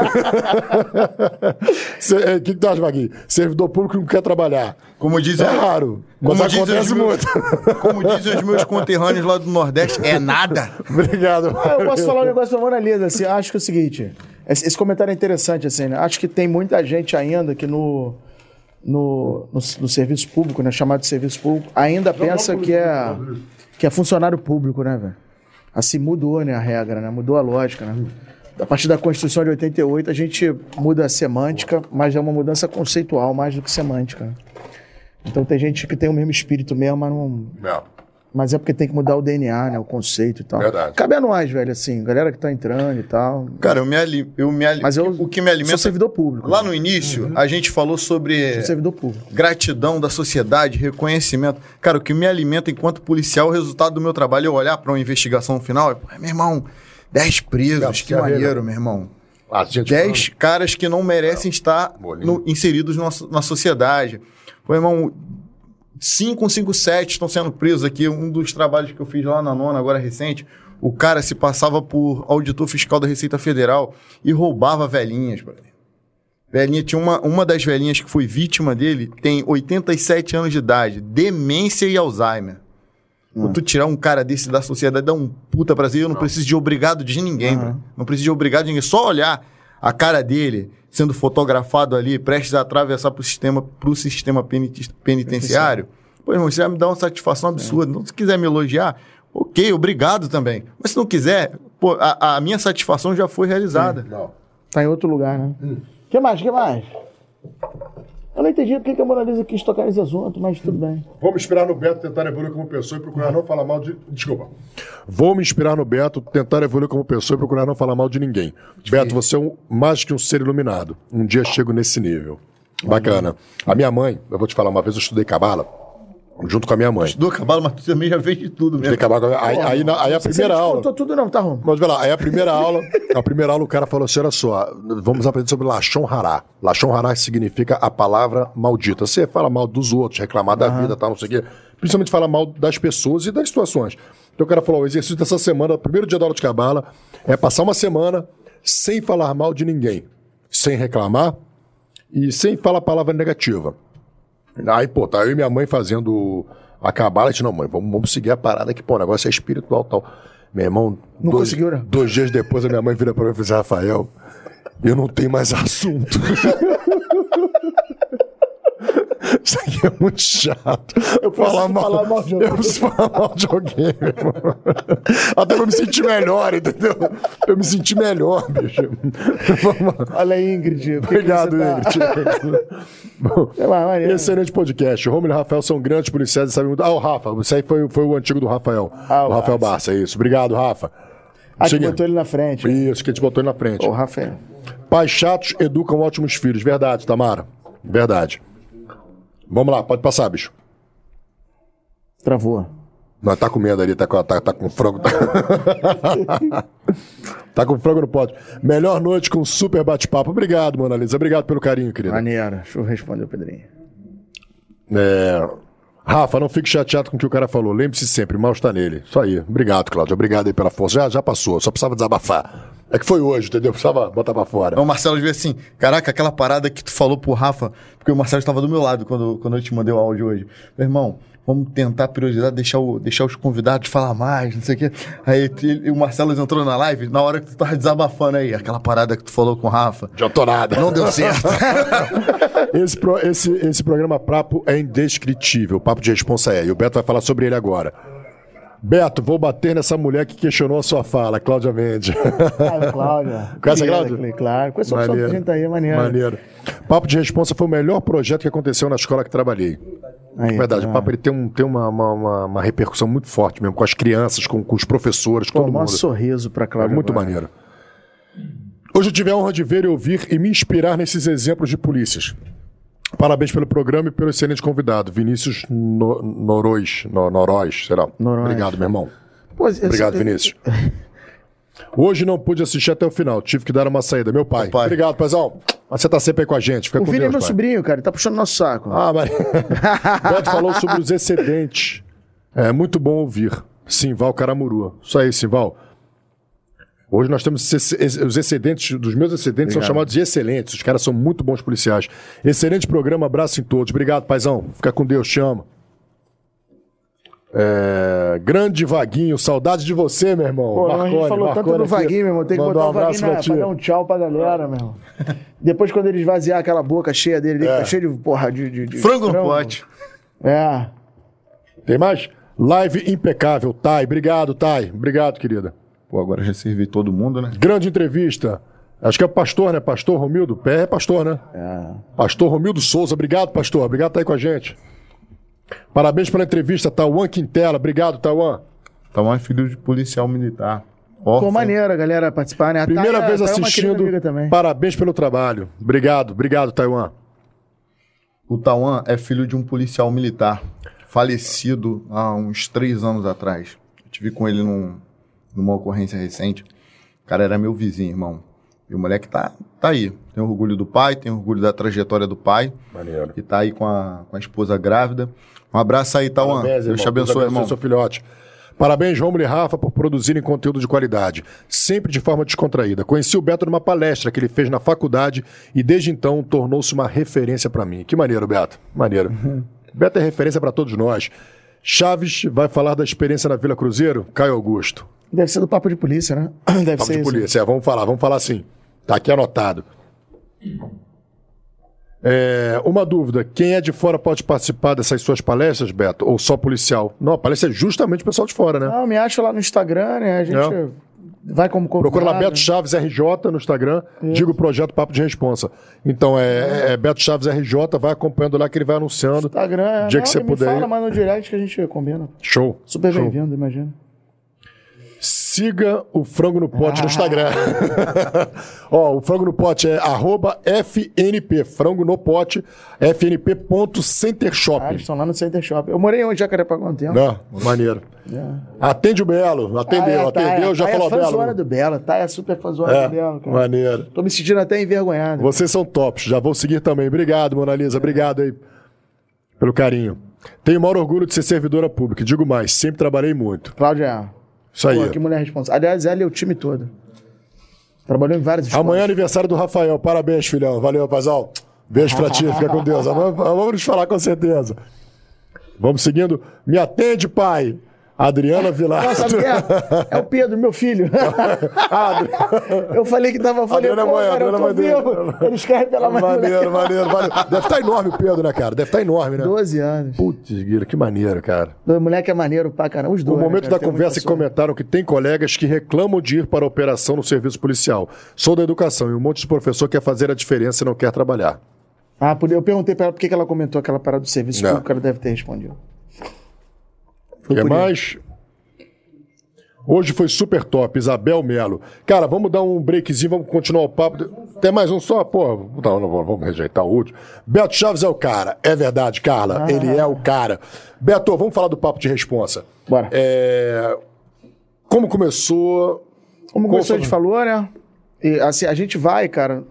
Cê- é, O que, que tu acha, Magui? Servidor público não quer trabalhar. Como dizem, É raro, mas como dizem, acontece os meus, muito. como dizem os meus conterrâneos lá do Nordeste, é nada. Obrigado. Ah, eu posso falar um negócio da Mona Lisa, assim, acho que é o seguinte, esse, esse comentário é interessante, assim, né? Acho que tem muita gente ainda que no, no, no, no serviço público, né, chamado de serviço público, ainda pensa que é, que é funcionário público, né, velho? Assim, mudou, né, a regra, né? Mudou a lógica, né? A partir da Constituição de 88, a gente muda a semântica, mas é uma mudança conceitual mais do que semântica. né? Então tem gente que tem o mesmo espírito mesmo, mas não, Não. Mas é porque tem que mudar o DNA, né? O conceito e tal. Verdade. Cabe a nós, velho, assim, galera que tá entrando e tal. Cara, eu me, ali, eu me ali, Mas eu o que me sou alimenta. servidor público. Lá no início, a gente falou sobre Sou servidor público. gratidão da sociedade, reconhecimento. Cara, o que me alimenta enquanto policial, o resultado do meu trabalho, eu olhar pra uma investigação final e, pô, meu irmão, 10 presos, Cara, que vê, maneiro, né? meu irmão. Ah, gente, 10 caras que não merecem estar no- inseridos na, na sociedade. Pô, irmão, 5, 5, 7 estão sendo presos aqui. Um dos trabalhos que eu fiz lá na nona, agora recente, o cara se passava por auditor fiscal da Receita Federal e roubava velhinhas, brother. Velhinha, tinha uma, uma das velhinhas que foi vítima dele, tem 87 anos de idade, demência e Alzheimer. Pô, Tu tirar um cara desse da sociedade dá um puta prazer. Eu não, preciso de obrigado de ninguém, bro. Não preciso de obrigado de ninguém. Só olhar a cara dele sendo fotografado ali, prestes a atravessar pro sistema, pro sistema penitenciário. Pô, irmão, isso já me dá uma satisfação absurda. Então, se quiser me elogiar, ok, obrigado também. Mas se não quiser, pô, a, a minha satisfação já foi realizada. Não. Tá em outro lugar, né? O que mais? O que mais? Eu não entendi porque que a Mona Lisa quis tocar nesse assunto, mas tudo bem. Vou me inspirar no Beto, tentar evoluir como pessoa e procurar não falar mal de. Desculpa. Vou me inspirar no Beto, tentar evoluir como pessoa e procurar não falar mal de ninguém. Beto, você é um, mais que um ser iluminado. Um dia chego nesse nível. Bacana. A minha mãe, eu vou te falar, uma vez eu estudei cabala junto com a minha mãe. Do cavalo, mas tu também já fez de tudo mesmo. Aí, aí, na- aí a Você primeira não aula. contou tudo não, tá, Rom? Mas lá, aí a primeira aula, a primeira aula o cara falou assim, olha só, vamos aprender sobre Lachon Hará. Lachon Hará significa a palavra maldita. Você fala mal dos outros, reclamar da vida, tal, não sei o quê. Principalmente fala mal das pessoas e das situações. Então o cara falou, o exercício dessa semana, o primeiro dia da aula de cabala, é passar uma semana sem falar mal de ninguém, sem reclamar e sem falar palavra negativa. Aí, pô, tá eu e minha mãe fazendo a cabala, a gente, não, mãe, vamos, vamos seguir a parada que, pô, o negócio é espiritual e tal. Meu irmão, Não dois, conseguiu, né? dois dias depois a minha mãe vira pra mim e assim, Rafael, eu não tenho mais assunto. Isso aqui é muito chato. Eu falar mal, falar mal de alguém. Eu preciso falar mal de alguém, meu irmão. Até pra eu me sentir melhor, entendeu? Pra eu me sentir melhor, bicho. Olha aí, Ingrid. Obrigado, tá- Ingrid. Bom, lá. Excelente podcast. O Romulo e o Rafael são grandes policiais e sabem muito. Ah, o Rafa. Isso aí foi, foi o antigo do Rafael. Ah, o o Rafael Barça, isso. Obrigado, Rafa. Ah, que Seguinte. botou ele na frente. Isso, que a gente botou ele na frente. Ô, Rafael. Pais chatos educam ótimos filhos. Verdade, Tamara. Verdade. Vamos lá, pode passar, bicho. Travou. Não, tá com medo ali, tá com, tá, tá com frango. Tá... tá com frango no pote. Melhor noite com super bate-papo. Obrigado, Mona Lisa. Obrigado pelo carinho, querida. Maneiro. Deixa eu responder o Pedrinho. É... Rafa, não fique chateado com o que o cara falou. Lembre-se sempre, mal está nele. Isso aí. Obrigado, Cláudio. Obrigado aí pela força. Já, já passou, só precisava desabafar. É que foi hoje, entendeu? Precisava botar pra fora. O Marcelo veio assim, caraca, aquela parada que tu falou pro Rafa, porque o Marcelo estava do meu lado quando, quando eu te mandei o áudio hoje. Meu irmão, vamos tentar prioridade, deixar, o, deixar os convidados falar mais, não sei o quê. Aí ele- o Marcelo entrou na live, na hora que tu tava desabafando aí, aquela parada que tu falou com o Rafa. Adiantou nada. Não deu certo. Esse, pro- esse, esse programa Papo é indescritível. Papo de responsa é. E o Beto vai falar sobre ele agora. Beto, vou bater nessa mulher que questionou a sua fala, Cláudia Mendes. Ah, o Cláudio. Conhece a Cláudia? Claro. Conheço a pessoa que gente aí, é maneiro. Maneiro. Papo de Responsa foi o melhor projeto que aconteceu na escola que trabalhei. Aí, Verdade, tá. o Papo ele tem, um, tem uma, uma, uma- repercussão muito forte mesmo, com as crianças, com, com os professores, com Pô, todo mundo. sorriso pra É Cláudio. muito agora. maneiro. Hoje eu tive a honra de ver e ouvir e me inspirar nesses exemplos de polícias. Parabéns pelo programa e pelo excelente convidado, Vinícius no, Noroz, no, Noroz, será? Noroz. Obrigado, meu irmão. Esse- Obrigado, Vinícius. Hoje não pude assistir até o final, tive que dar uma saída. Meu pai. pai. Obrigado, paizão. Mas você tá sempre aí com a gente. Fica O com Vini é Deus, meu pai. sobrinho, cara. Ele tá puxando nosso saco. Ah, mas... Beto falou sobre os excedentes. É muito bom ouvir. Simval Caramuru. Isso aí, Simval. Hoje nós temos os excedentes, dos meus excedentes são Obrigado. chamados de excelentes. Os caras são muito bons policiais. Excelente programa, abraço em todos. Obrigado, paizão. Fica com Deus, amo. É, grande Vaguinho, saudade de você, meu irmão. Pô, a Marconi, gente falou tanto Marconi do aqui. Vaguinho, meu irmão. Tem que botar um o Vaguinho abraço pra dar um tchau pra galera, meu irmão. Depois, quando ele esvaziar aquela boca cheia dele, É. tá cheio de porra de. de, de Frango no pote. É. Tem mais? Live impecável, Thay. Obrigado, Thay. Obrigado, querida. Pô, agora já servi todo mundo, né? Grande entrevista. Acho que é pastor, né? Pastor Romildo. Pé é pastor, né? É. Pastor Romildo Souza. Obrigado, pastor. Obrigado por estar aí com a gente. Parabéns pela entrevista, Tauan Quintela. Obrigado, Tauan. Tauan é filho de policial militar. Pô, Órfão. maneiro a galera participar, né? A Primeira vez é assistindo. também. Parabéns pelo trabalho. Obrigado, obrigado, Taiwan. O Tauan é filho de um policial militar, falecido há uns três anos atrás. Eu tive com ele num- numa ocorrência recente. O cara era meu vizinho, irmão. E o moleque tá, tá aí. Tem orgulho do pai, tem orgulho da trajetória do pai. Maneiro. E tá aí com a, com a esposa grávida. Um abraço aí, Tauan. Parabéns, Deus te abençoe, irmão. seu filhote. Parabéns, Romulo e Rafa, por produzirem conteúdo de qualidade, sempre de forma descontraída. Conheci o Beto numa palestra que ele fez na faculdade e desde então tornou-se uma referência pra mim. Que maneiro, Beto. Maneiro. Uhum. Beto é referência pra todos nós. Chaves vai falar da experiência na Vila Cruzeiro? Caio Augusto. Deve ser do papo de polícia, né? Deve Papo ser de isso. polícia, é, vamos falar, vamos falar assim. Tá aqui anotado. É, uma dúvida: quem é de fora pode participar dessas suas palestras, Beto? Ou só policial? Não, a palestra é justamente o pessoal de fora, né? Não, me acha lá no Instagram, né? A gente É. vai como convidado. Procura lá Beto Chaves RJ no Instagram, diga o projeto Papo de Responsa. Então é, é Beto Chaves RJ, vai acompanhando lá que ele vai anunciando. Instagram, é. Dia não, que você puder fala, manda no direct que a gente combina. Show. Super bem-vindo, imagina. Siga o Frango no Pote Ah. no Instagram. Ó, o Frango no Pote é arroba FNP, Frango no Pote, Ah, fnp.centershop. eles estão lá no Center Shop. Eu morei onde Jacarepaguá há um tempo. Não, maneiro. Atende o Belo, atendeu, Ah, é, tá, atendeu, é, já tá, falou é fãzona Belo. do Belo, tá? É super fãzona É, do Belo, cara. maneiro. Tô me sentindo até envergonhado. Vocês são tops, já vou seguir também. Obrigado, Mona Lisa, obrigado aí pelo carinho. Tenho o maior orgulho de ser servidora pública, digo mais, sempre trabalhei muito. Cláudia, Isso aí. pô, que mulher responsável. Aliás, ela e o time todo. Trabalhou em várias escolas. Amanhã é aniversário do Rafael, parabéns, filhão. Valeu, rapazão. Beijo pra ti, fica com Deus. Amanhã Vamos nos falar com certeza. Vamos seguindo. Me atende, pai. Adriana Vilar. Quem é? É o Pedro, meu filho. Ah, Eu falei que tava falando. Adriana pô, Mãe, cara, eu Adriana Mãe dele. vivo. Ele escreve pela mãe. maneiro, maneiro, maneiro. Deve estar enorme o Pedro, né, cara? Deve estar enorme, né? 12 anos. Putz, Guilherme, que maneiro, cara. O moleque é maneiro pra caramba. Os No dois. né, momento cara? da conversa que comentaram que tem colegas que reclamam de ir para a operação no serviço policial. Sou da educação e um monte de professor quer fazer a diferença e não quer trabalhar. Ah, eu perguntei pra ela por que que ela comentou aquela parada do serviço Não. público, ela deve ter respondido. O que mais? Hoje foi super top, Isabel Melo. Cara, vamos dar um breakzinho, vamos continuar o papo. Tem mais um só? Pô, não, não, vamos rejeitar o último. Beto Chaves é o cara. É verdade, Carla. Ele é o cara. Beto, vamos falar do papo de responsa. Bora. É, Como começou? Como você a gente falou, né? E, assim, a gente vai, cara.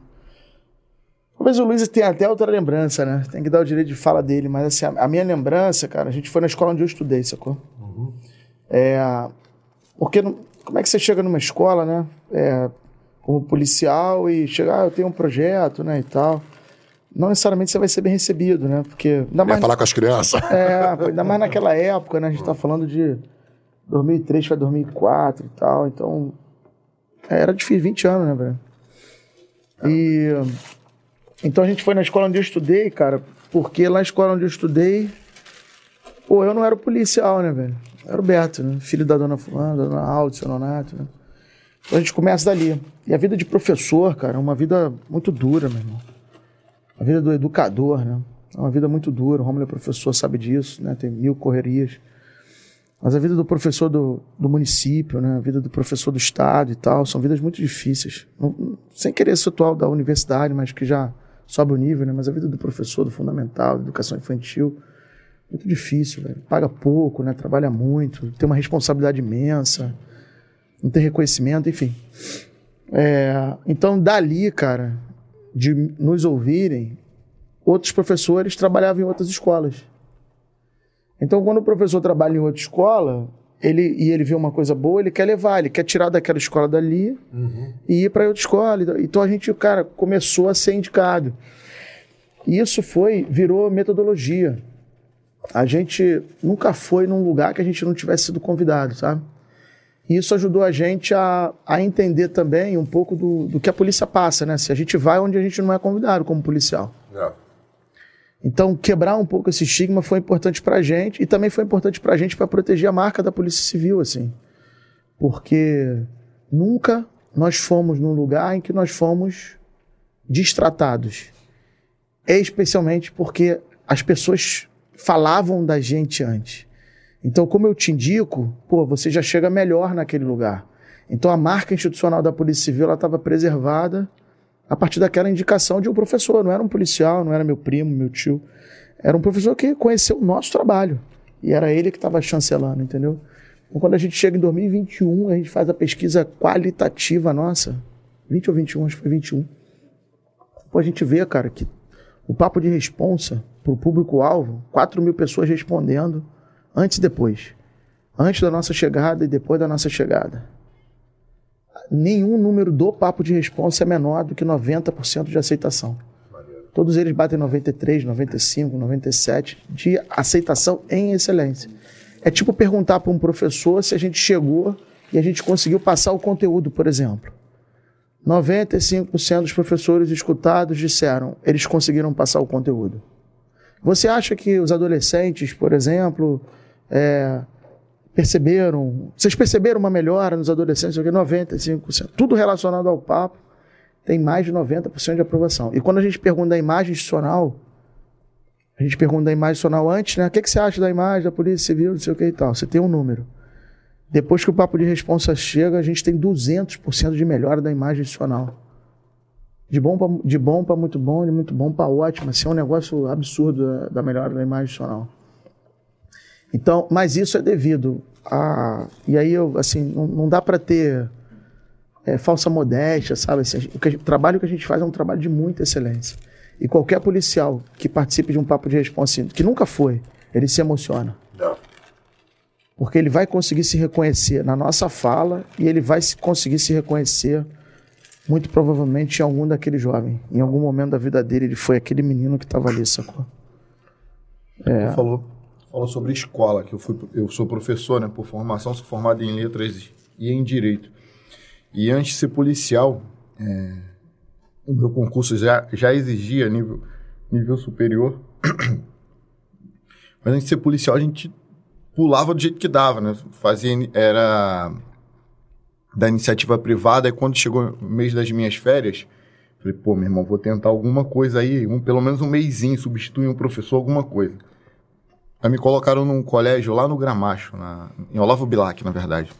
Talvez o Luiz tenha até outra lembrança, né? Tem que dar o direito de fala dele, mas assim, a minha lembrança, cara, a gente foi na escola onde eu estudei, sacou? É, porque não- como é que você chega numa escola, né? É, como policial e chega, ah, eu tenho um projeto, né, e tal. Não necessariamente você vai ser bem recebido, né? Porque ainda Vai mais, falar com as crianças? é, ainda mais naquela época, né? A gente tá falando de 2003 para 2004 e tal, então é, era difícil, 20 anos, né, velho? E então a gente foi na escola onde eu estudei, cara, porque lá na escola onde eu estudei, pô, eu não era o policial, né, velho? Eu era o Beto, né? Filho da dona Fulana, da dona Aldo, seu Nonato, né? Então a gente começa dali. E a vida de professor, cara, é uma vida muito dura, meu irmão. A vida do educador, né? É uma vida muito dura. O Romulo é professor, sabe disso, né? Tem mil correrias. Mas a vida do professor do, do município, né? A vida do professor do estado e tal, são vidas muito difíceis. Não- sem querer ser atual da universidade, mas que já sobe o nível, né? Mas a vida do professor do fundamental, da educação infantil, muito difícil, velho. Paga pouco, né? Trabalha muito, tem uma responsabilidade imensa, não tem reconhecimento, enfim. É, então, dali, cara, de nos ouvirem, outros professores trabalhavam em outras escolas. Então, quando o professor trabalha em outra escola, ele e ele vê uma coisa boa, ele quer levar, ele quer tirar daquela escola dali e ir para outra escola. Então a gente, cara, começou a ser indicado. E isso foi, virou metodologia. A gente nunca foi num lugar que a gente não tivesse sido convidado, sabe? E isso ajudou a gente a, a entender também um pouco do, do que a polícia passa, né? Se a gente vai onde a gente não é convidado como policial. Então, quebrar um pouco esse estigma foi importante pra gente e também foi importante pra gente para proteger a marca da Polícia Civil, assim. Porque nunca nós fomos num lugar em que nós fomos destratados. Especialmente porque as pessoas falavam da gente antes. Então, como eu te indico, pô, você já chega melhor naquele lugar. Então, a marca institucional da Polícia Civil estava preservada a partir daquela indicação de um professor. Não era um policial, não era meu primo, meu tio. Era um professor que conheceu o nosso trabalho. E era ele que estava chancelando, entendeu? Então, quando a gente chega em 2021, a gente faz a pesquisa qualitativa nossa. 20 ou 21, acho que foi 21. Pô, a gente vê, cara, que o papo de responsa para o público-alvo, 4 mil pessoas respondendo antes e depois. Antes da nossa chegada e depois da nossa chegada. Nenhum número do papo de responsa é menor do que 90% de aceitação. Todos eles batem 93, 95, 97 de aceitação em excelência. É tipo perguntar para um professor se a gente chegou e a gente conseguiu passar o conteúdo, por exemplo. 95% dos professores escutados disseram eles conseguiram passar o conteúdo. Você acha que os adolescentes, por exemplo, é, perceberam? Vocês perceberam uma melhora nos adolescentes? Porque 95%. Tudo relacionado ao papo tem mais de 90% de aprovação. E quando a gente pergunta da imagem institucional, a gente pergunta da imagem institucional antes, né? O que, que você acha da imagem da Polícia Civil, não sei o que e tal. Você tem um número. Depois que o papo de responsa chega, a gente tem 200% de melhora da imagem institucional. De bom para de bom muito bom, de muito bom para ótimo. Assim, é um negócio absurdo da, melhora da imagem institucional. Então, mas isso é devido a. E aí, eu, assim, não, não dá para ter é, falsa modéstia, sabe? Assim, o, que o trabalho que a gente faz é um trabalho de muita excelência. E qualquer policial que participe de um papo de responsa, que nunca foi, ele se emociona. Não. Porque ele vai conseguir se reconhecer na nossa fala e ele vai se- conseguir se reconhecer, muito provavelmente, em algum daquele jovem. Em algum momento da vida dele, ele foi aquele menino que estava ali, sacou? Falou. falou sobre escola, que eu, fui, eu sou professor, né? Por formação, sou formado em letras e em direito. E antes de ser policial, é, o meu concurso já, já exigia nível, nível superior. Mas antes de ser policial, a gente pulava do jeito que dava, né? Fazia, era da iniciativa privada, e quando chegou o mês das minhas férias, falei, pô, meu irmão, vou tentar alguma coisa aí, um, pelo menos um mêsinho, substituir um professor, alguma coisa. Aí me colocaram num colégio lá no Gramacho, na, em Olavo Bilac, na verdade.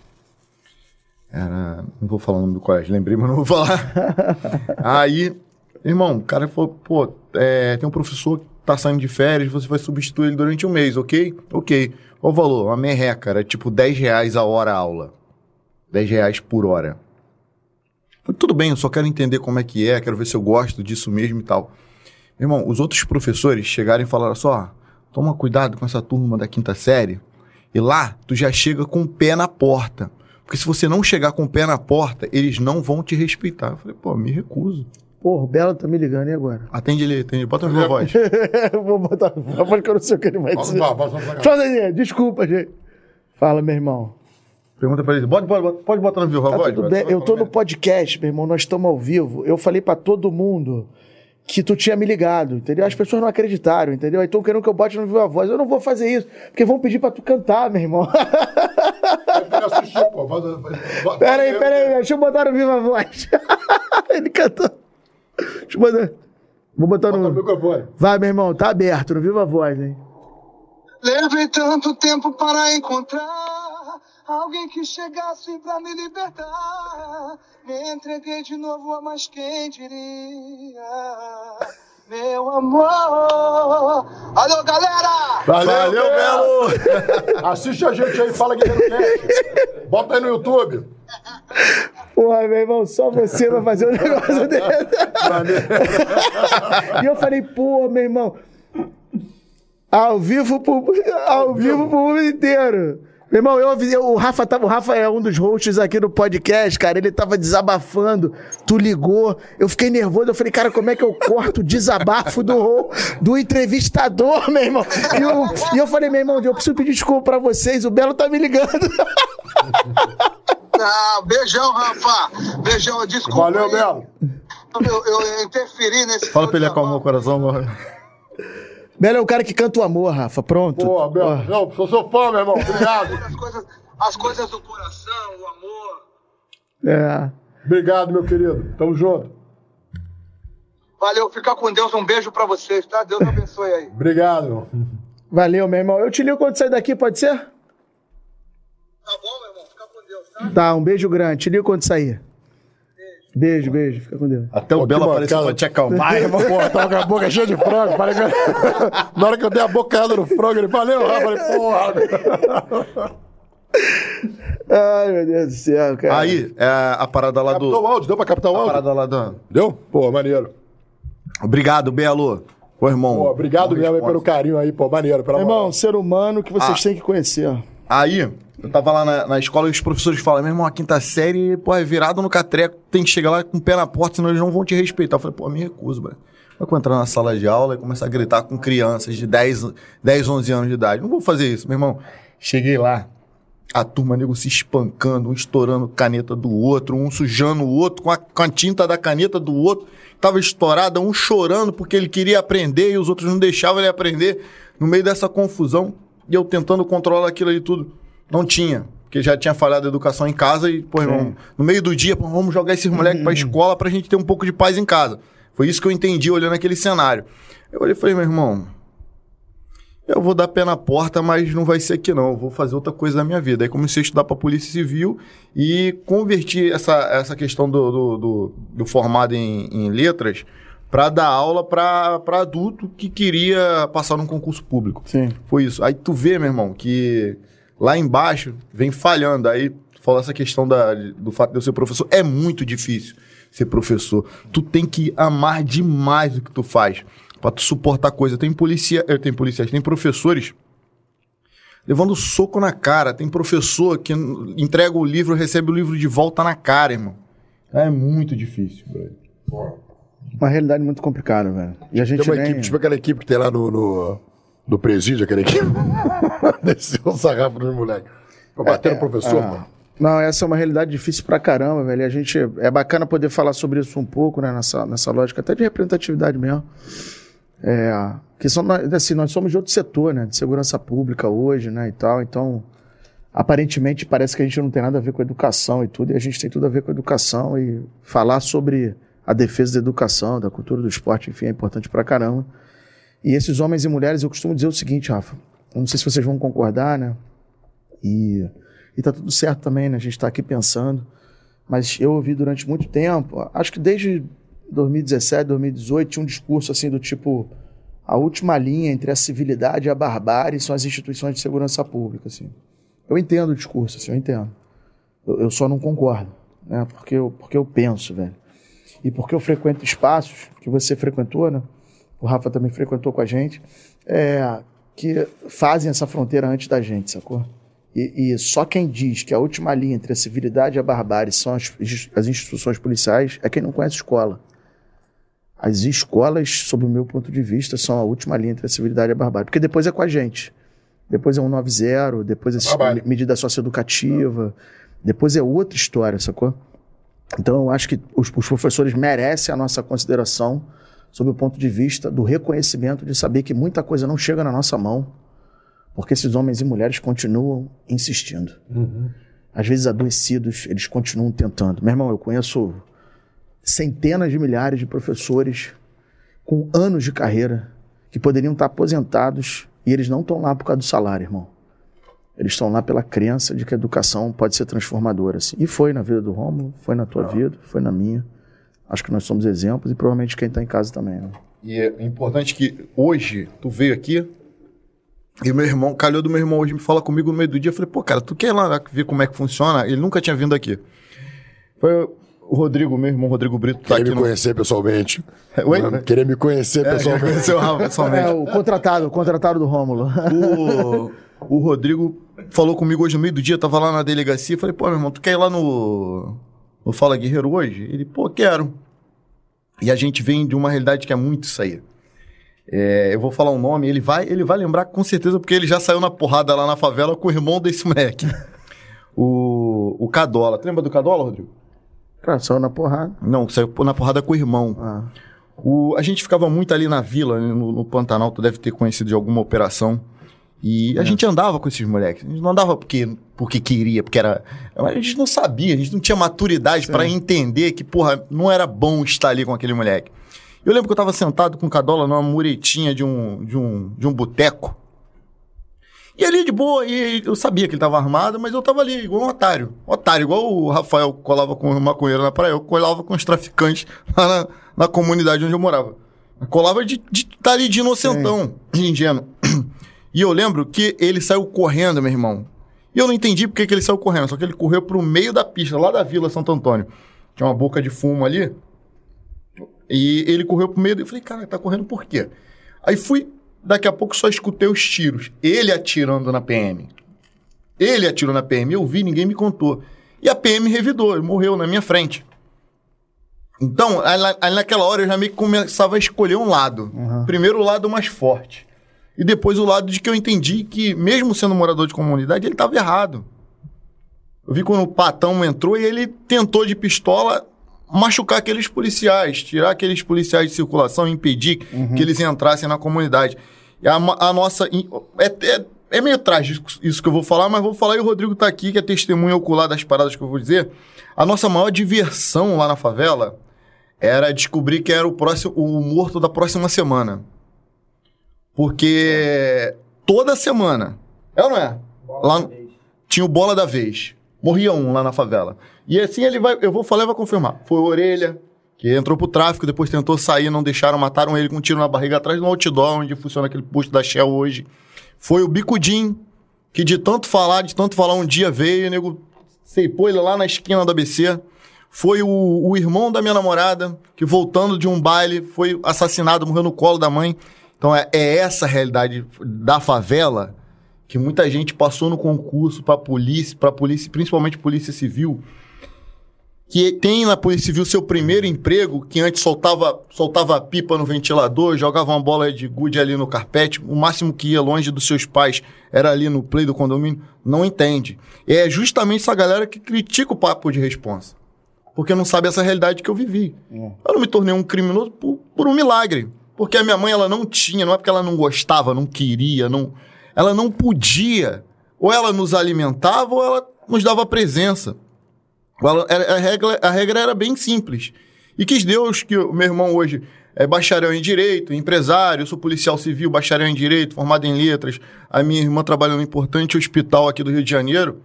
Era. Não vou falar o nome do colégio, lembrei, mas não vou falar. aí, irmão, o cara falou, pô, é, tem um professor que tá saindo de férias, você vai substituir ele durante um mês, ok? Ok. Qual o valor? Uma merreca, era tipo 10 reais a hora a aula. 10 reais por hora. Falei, tudo bem, eu só quero entender como é que é, quero ver se eu gosto disso mesmo e tal. Meu irmão, os outros professores chegaram e falaram só, toma cuidado com essa turma da quinta série. E lá, tu já chega com o pé na porta. Porque se você não chegar com o pé na porta, eles não vão te respeitar. Eu falei, pô, me recuso. Porra, o Belo tá me ligando, e agora? Atende ele, atende. Bota na minha voz. Vou botar na voz que eu não sei o que ele vai dizer. Fala aí, desculpa, gente. Fala, meu irmão. Pergunta pra ele. Pode, pode, pode botar na viva Tá voz. tudo bem. Eu tô no podcast, meu irmão. Nós estamos ao vivo. Eu falei pra todo mundo que tu tinha me ligado, entendeu? As pessoas não acreditaram, entendeu? Aí estão querendo que eu bote no Viva Voz. Eu não vou fazer isso, porque vão pedir pra tu cantar, meu irmão. Pera aí, pera aí, deixa eu botar no Viva Voz. Ele cantou. Deixa eu botar. Vou botar no. Vai, meu irmão, tá aberto no Viva Voz, hein? Levei tanto tempo para encontrar alguém que chegasse pra me libertar. Me entreguei de novo a mais quem diria. Meu amor. Alô, galera! Valeu, Valeu, Belo! Assiste a gente aí, fala Guerreiro Cast. Bota aí no YouTube. Porra, meu irmão, só você vai fazer um negócio desse. e eu falei, pô, meu irmão, ao vivo pro, ao vivo pro mundo inteiro. Meu irmão, eu, ouvi- o, Rafa tava, o Rafa é um dos hosts aqui do podcast, cara. Ele tava desabafando, tu ligou. Eu fiquei nervoso. Eu falei, cara, como é que eu corto o desabafo do, do entrevistador, meu irmão? E eu, e eu falei, meu irmão, eu preciso pedir desculpa pra vocês. O Belo tá me ligando. Ah, beijão, Rafa! Beijão, desculpa. Valeu, aí. Belo. Eu, eu interferi nesse. Fala pra ele acalmar o coração. mano. Belo é o cara que canta o amor, Rafa. Pronto. Pô, Belo. Ó. Não, sou seu fã, meu irmão. Obrigado. As coisas, as coisas do coração, o amor. É. Obrigado, meu querido. Tamo junto. Valeu, fica com Deus. Um beijo pra vocês, tá? Deus abençoe aí. Obrigado, irmão. Valeu, meu irmão. Eu te ligo quando sair daqui, pode ser? Tá bom, meu irmão? Fica com Deus, tá? Tá, um beijo grande. Te ligo quando sair. Beijo, beijo. Fica com Deus. Até o Pô, Belo que apareceu pra te acalmar, irmão. Pô, tava com a boca cheia de frango. Falei, Na hora que eu dei a bocada no frango, ele valeu, Rafa. Falei, porra. Ai, meu Deus do céu, cara. Aí, é a parada lá Captou o do. áudio? Deu pra captar o A áudio? parada lá do. Deu? Pô, maneiro. Obrigado, Belo. Ô, irmão. Pô, obrigado mesmo pelo carinho aí, pô, maneiro. Pela moral. irmão, ser humano que vocês Ah. têm que conhecer. Aí, eu tava lá na, na escola e os professores falam, meu irmão, a quinta série, pô, é virado no catreco, tem que chegar lá com o pé na porta, senão eles não vão te respeitar. Eu falei, pô, me recuso. Vai que eu entrar na sala de aula e começar a gritar com crianças de 10, 10, 11 anos de idade. Não vou fazer isso, meu irmão. Cheguei lá, a turma, nego, se espancando, um estourando caneta do outro, um sujando o outro com a, com a tinta da caneta do outro. Tava estourada, um chorando porque ele queria aprender e os outros não deixavam ele aprender. No meio dessa confusão, e eu tentando controlar aquilo ali tudo. Não tinha, porque já tinha falhado a educação em casa e, pô, irmão, no meio do dia, pô, vamos jogar esses moleques pra escola pra gente ter um pouco de paz em casa. Foi isso que eu entendi olhando aquele cenário. Eu olhei e falei, meu irmão, eu vou dar pé na porta, mas não vai ser aqui não. Eu vou fazer outra coisa da minha vida. Aí comecei a estudar para Polícia Civil e converti essa, essa questão do, do, do- do formado em, em letras para dar aula para adulto que queria passar num concurso público. Sim. Foi isso. Aí tu vê, meu irmão, que lá embaixo vem falhando. Aí tu falou essa questão da, do fato de eu ser professor. É muito difícil ser professor. Tu tem que amar demais o que tu faz. Pra tu suportar coisa. Tem policia, eu tenho policiais, tem professores levando soco na cara. Tem professor que entrega o livro, recebe o livro de volta na cara, irmão. É muito difícil, brother. Uma realidade muito complicada, velho. E a gente Tem uma nem... equipe, tipo aquela equipe que tem lá no, no, do presídio, aquele que desceu o sarrafo dos moleques. Pra bater no professor, Ah, mano. Não, essa é uma realidade difícil pra caramba, velho. E A gente é bacana poder falar sobre isso um pouco, né, nessa, nessa lógica até de representatividade mesmo. É, que são nós- assim, nós somos de outro setor, né, de segurança pública hoje, né, e tal. Então, aparentemente parece que a gente não tem nada a ver com educação e tudo, e a gente tem tudo a ver com educação e falar sobre a defesa da educação, da cultura do esporte, enfim, é importante pra caramba. E esses homens e mulheres, eu costumo dizer o seguinte, Rafa, não sei se vocês vão concordar, né? E, e tá tudo certo também, né? A gente tá aqui pensando. Mas eu ouvi durante muito tempo, acho que desde 2017, 2018, tinha um discurso assim do tipo: a última linha entre a civilidade e a barbárie são as instituições de segurança pública. Assim. Eu entendo o discurso, assim, eu entendo. Eu, eu só não concordo, né? Porque eu, porque eu penso, velho. E porque eu frequento espaços que você frequentou, né? O Rafa também frequentou com a gente, é, que fazem essa fronteira antes da gente, sacou? E, e só quem diz que a última linha entre a civilidade e a barbárie são as, as instituições policiais é quem não conhece escola. As escolas, sob o meu ponto de vista, são a última linha entre a civilidade e a barbárie. Porque depois é com a gente. Depois é 190, depois é medida socioeducativa, depois é outra história, sacou? Então eu acho que os, os professores merecem a nossa consideração sob o ponto de vista do reconhecimento de saber que muita coisa não chega na nossa mão, porque esses homens e mulheres continuam insistindo. Às vezes adoecidos, eles continuam tentando. Meu irmão, eu conheço centenas de milhares de professores com anos de carreira que poderiam estar aposentados e eles não estão lá por causa do salário, irmão. Eles estão lá pela crença de que a educação pode ser transformadora. Assim. E foi na vida do Romulo, foi na tua vida, foi na minha. Acho que nós somos exemplos e provavelmente quem está em casa também. Né? E é importante que hoje tu veio aqui e meu irmão, calhou do meu irmão hoje, me fala comigo no meio do dia. Eu falei, pô, cara, tu quer ir lá ver como é que funciona? Ele nunca tinha vindo aqui. Foi o Rodrigo, meu irmão Rodrigo Brito, tá Querer aqui me no. conhecer pessoalmente. Oi? Mano, Querer me conhecer É, pessoalmente. conheceu o Rafa pessoalmente. É, o contratado, o contratado do Rômulo. o, o Rodrigo falou comigo hoje no meio do dia, tava lá na delegacia. Falei, pô, meu irmão, tu quer ir lá no, no Fala Guerreiro hoje? Ele, pô, quero. E a gente vem de uma realidade que é muito isso aí. É, eu vou falar um nome, ele vai, ele vai lembrar com certeza, porque ele já saiu na porrada lá na favela com o irmão desse moleque. o, o Cadola. Tu lembra do Cadola, Rodrigo? Cara, saiu na porrada. Não, saiu na porrada com o irmão. Ah. O, a gente ficava muito ali na vila, no, no Pantanal, tu deve ter conhecido de alguma operação. E a gente andava com esses moleques. A gente não andava porque, porque queria, porque era. A gente não sabia, a gente não tinha maturidade pra entender que, porra, não era bom estar ali com aquele moleque. Eu lembro que eu tava sentado com o Cadola numa muretinha de um, de um, de um boteco. E ali de boa, e eu sabia que ele tava armado, mas eu tava ali, igual um otário. Otário, igual o Rafael colava com o maconheiro na praia, eu colava com os traficantes lá na, na comunidade onde eu morava. Eu colava de estar tá ali de inocentão, de ingênuo. E eu lembro que ele saiu correndo, meu irmão. E eu não entendi porque que ele saiu correndo, só que ele correu pro meio da pista, lá da Vila Santo Antônio. Tinha uma boca de fumo ali. E ele correu pro meio. Eu falei, cara, tá correndo por quê? Aí fui, daqui a pouco só escutei os tiros. Ele atirando na PM. Ele atirou na PM. Eu vi, ninguém me contou. E a PM revidou, ele morreu na minha frente. Então, aí, lá- aí naquela hora eu já meio que começava a escolher um lado. Primeiro o lado mais forte. E depois o lado de que eu entendi que, mesmo sendo morador de comunidade, ele estava errado. Eu vi quando o patão entrou e ele tentou de pistola machucar aqueles policiais, tirar aqueles policiais de circulação e impedir que eles entrassem na comunidade. E a, a nossa. É, é, é meio trágico isso que eu vou falar, mas vou falar e o Rodrigo tá aqui, que é testemunha ocular das paradas que eu vou dizer. A nossa maior diversão lá na favela era descobrir que era o, próximo, o morto da próxima semana. Porque toda semana, é ou não é? Lá, tinha o bola da vez. Morria um lá na favela. E assim ele vai, eu vou falar e vai confirmar. Foi Orelha, que entrou pro tráfico, depois tentou sair, não deixaram, mataram ele com um tiro na barriga atrás do outdoor, onde funciona aquele posto da Shell hoje. Foi o Bicudinho, que de tanto falar, de tanto falar, um dia veio, o nego ceipou ele lá na esquina do ABC. Foi o, o irmão da minha namorada, que voltando de um baile, foi assassinado, morreu no colo da mãe. Então é, é essa a realidade da favela que muita gente passou no concurso para polícia, para polícia, principalmente polícia civil. Que tem na Polícia Civil seu primeiro emprego, que antes soltava, soltava pipa no ventilador, jogava uma bola de gude ali no carpete, o máximo que ia longe dos seus pais era ali no play do condomínio, não entende. É justamente essa galera que critica o papo de responsa. Porque não sabe essa realidade que eu vivi. É. Eu não me tornei um criminoso por, por um milagre. Porque a minha mãe, ela não tinha, não é porque ela não gostava, não queria, não... Ela não podia. Ou ela nos alimentava ou ela nos dava presença. A, regra, a regra era bem simples. E quis Deus que o meu irmão hoje é bacharel em Direito, empresário, eu sou policial civil, bacharel em Direito, formado em Letras. A minha irmã trabalha num importante hospital aqui do Rio de Janeiro.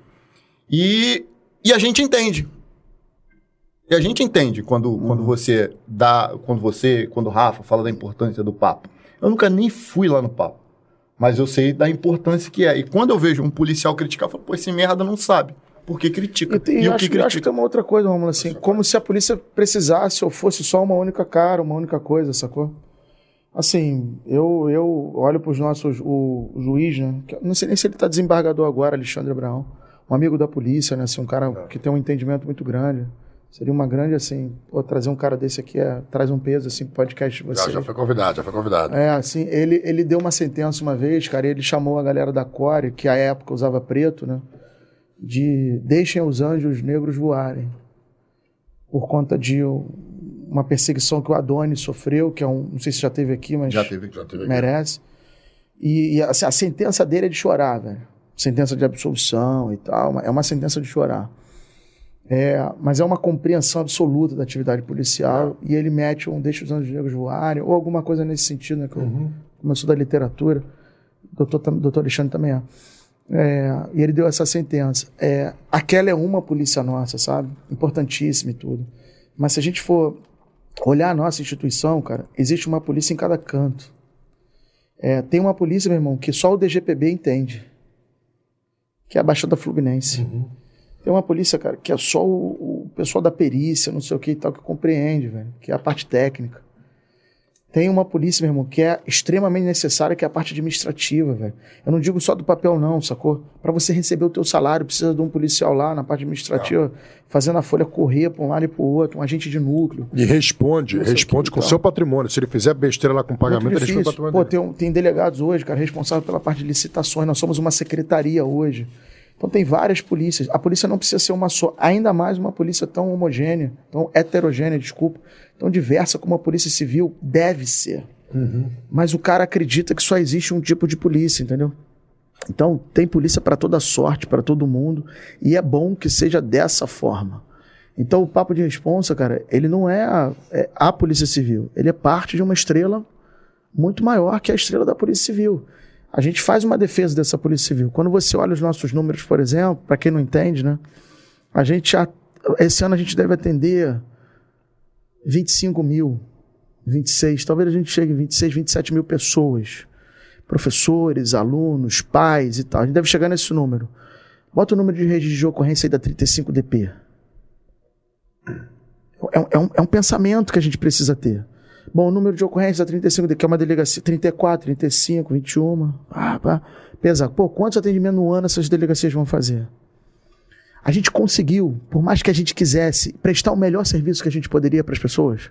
E, e a gente entende. E a gente entende quando, quando você dá, quando você, quando o Rafa fala da importância do papo. Eu nunca nem fui lá no papo. Mas eu sei da importância que é. E quando eu vejo um policial criticar, eu falo, pô, esse merda não sabe. Por que critica? E, tem, E o acho, que acho que critica? tem uma outra coisa, Romulo, assim, como se a polícia precisasse ou fosse só uma única cara, uma única coisa, sacou? Assim, eu, eu olho para os nossos, o, o juiz, né? Não sei nem se ele está desembargador agora, Alexandre Abraão, um amigo da polícia, né? Assim, um cara que tem um entendimento muito grande. Seria uma grande, assim, pô, trazer um cara desse aqui é, traz um peso, assim, podcast de Já, vocês. já foi convidado, já foi convidado. É, assim, ele, ele deu uma sentença uma vez, cara, e ele chamou a galera da Core, que à época usava preto, né? De deixem os anjos negros voarem. Por conta de um- uma perseguição que o Adonis sofreu, que é um. Não sei se já teve aqui, mas Já teve. Já teve merece. E, e, assim, a sentença dele é de chorar, velho. Sentença de absolução e tal. É uma sentença de chorar. É, mas é uma compreensão absoluta da atividade policial e ele mete um deixa os anjos negros voarem ou alguma coisa nesse sentido, né? Que eu, como eu sou da literatura, o doutor, doutor Alexandre também é. É, e ele deu essa sentença. É, aquela é uma polícia nossa, sabe? Importantíssima e tudo. Mas se a gente for olhar a nossa instituição, cara, existe uma polícia em cada canto. É, tem uma polícia, meu irmão, que só o DGPB entende. Que é a Baixada Fluminense. Tem uma polícia, cara, que é só o, o pessoal da perícia, não sei o que e tal, que compreende, velho. Que é a parte técnica. Tem uma polícia, meu irmão, que é extremamente necessária, que é a parte administrativa, velho. Eu não digo só do papel, não, sacou? Para você receber o teu salário, precisa de um policial lá na parte administrativa, fazendo a folha correr para um lado e para o outro, um agente de núcleo. E responde, responde que, com o seu patrimônio. Se ele fizer besteira lá com o pagamento, ele responde o patrimônio Pô, tem, tem delegados hoje, cara, responsável pela parte de licitações. Nós somos uma secretaria hoje. Então tem várias polícias. A polícia não precisa ser uma só, ainda mais uma polícia tão homogênea, tão heterogênea, desculpa, tão diversa como a polícia civil deve ser. Mas o cara acredita que só existe um tipo de polícia, entendeu? Então tem polícia para toda sorte, para todo mundo, e é bom que seja dessa forma. Então o papo de responsa, cara, ele não é a, é a polícia civil, ele é parte de uma estrela muito maior que a estrela da Polícia Civil. A gente faz uma defesa dessa Polícia Civil. Quando você olha os nossos números, por exemplo, para quem não entende, né? A gente esse ano a gente deve atender 25 mil, 26, talvez a gente chegue a 26, 27 mil pessoas. Professores, alunos, pais e tal. A gente deve chegar nesse número. Bota o número de registro de ocorrência aí da 35DP. É, é um, é um pensamento que a gente precisa ter. Bom, o número de ocorrências da 35, que é uma delegacia, 34, 35, 21. Ah, pá. Pesar. Pô, quantos atendimentos no ano essas delegacias vão fazer? A gente conseguiu, por mais que a gente quisesse, prestar o melhor serviço que a gente poderia para as pessoas?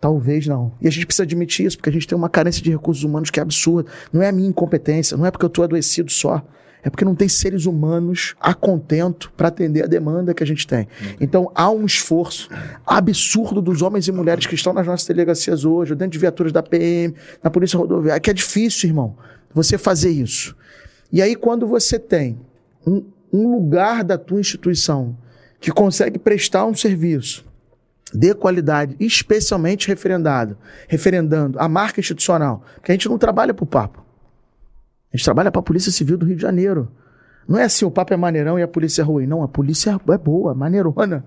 Talvez não. E a gente precisa admitir isso, porque a gente tem uma carência de recursos humanos que é absurda. Não é a minha incompetência, não é porque eu estou adoecido só. É porque não tem seres humanos a contento para atender a demanda que a gente tem. Então há um esforço absurdo dos homens e mulheres que estão nas nossas delegacias hoje, dentro de viaturas da PM, na Polícia Rodoviária, que é difícil, irmão, você fazer isso. E aí, quando você tem um, um lugar da tua instituição que consegue prestar um serviço de qualidade, especialmente referendado, referendando a marca institucional, porque a gente não trabalha para o papo. A gente trabalha para a Polícia Civil do Rio de Janeiro. Não é assim, o papo é maneirão e a polícia é ruim. Não, a polícia é boa, maneirona.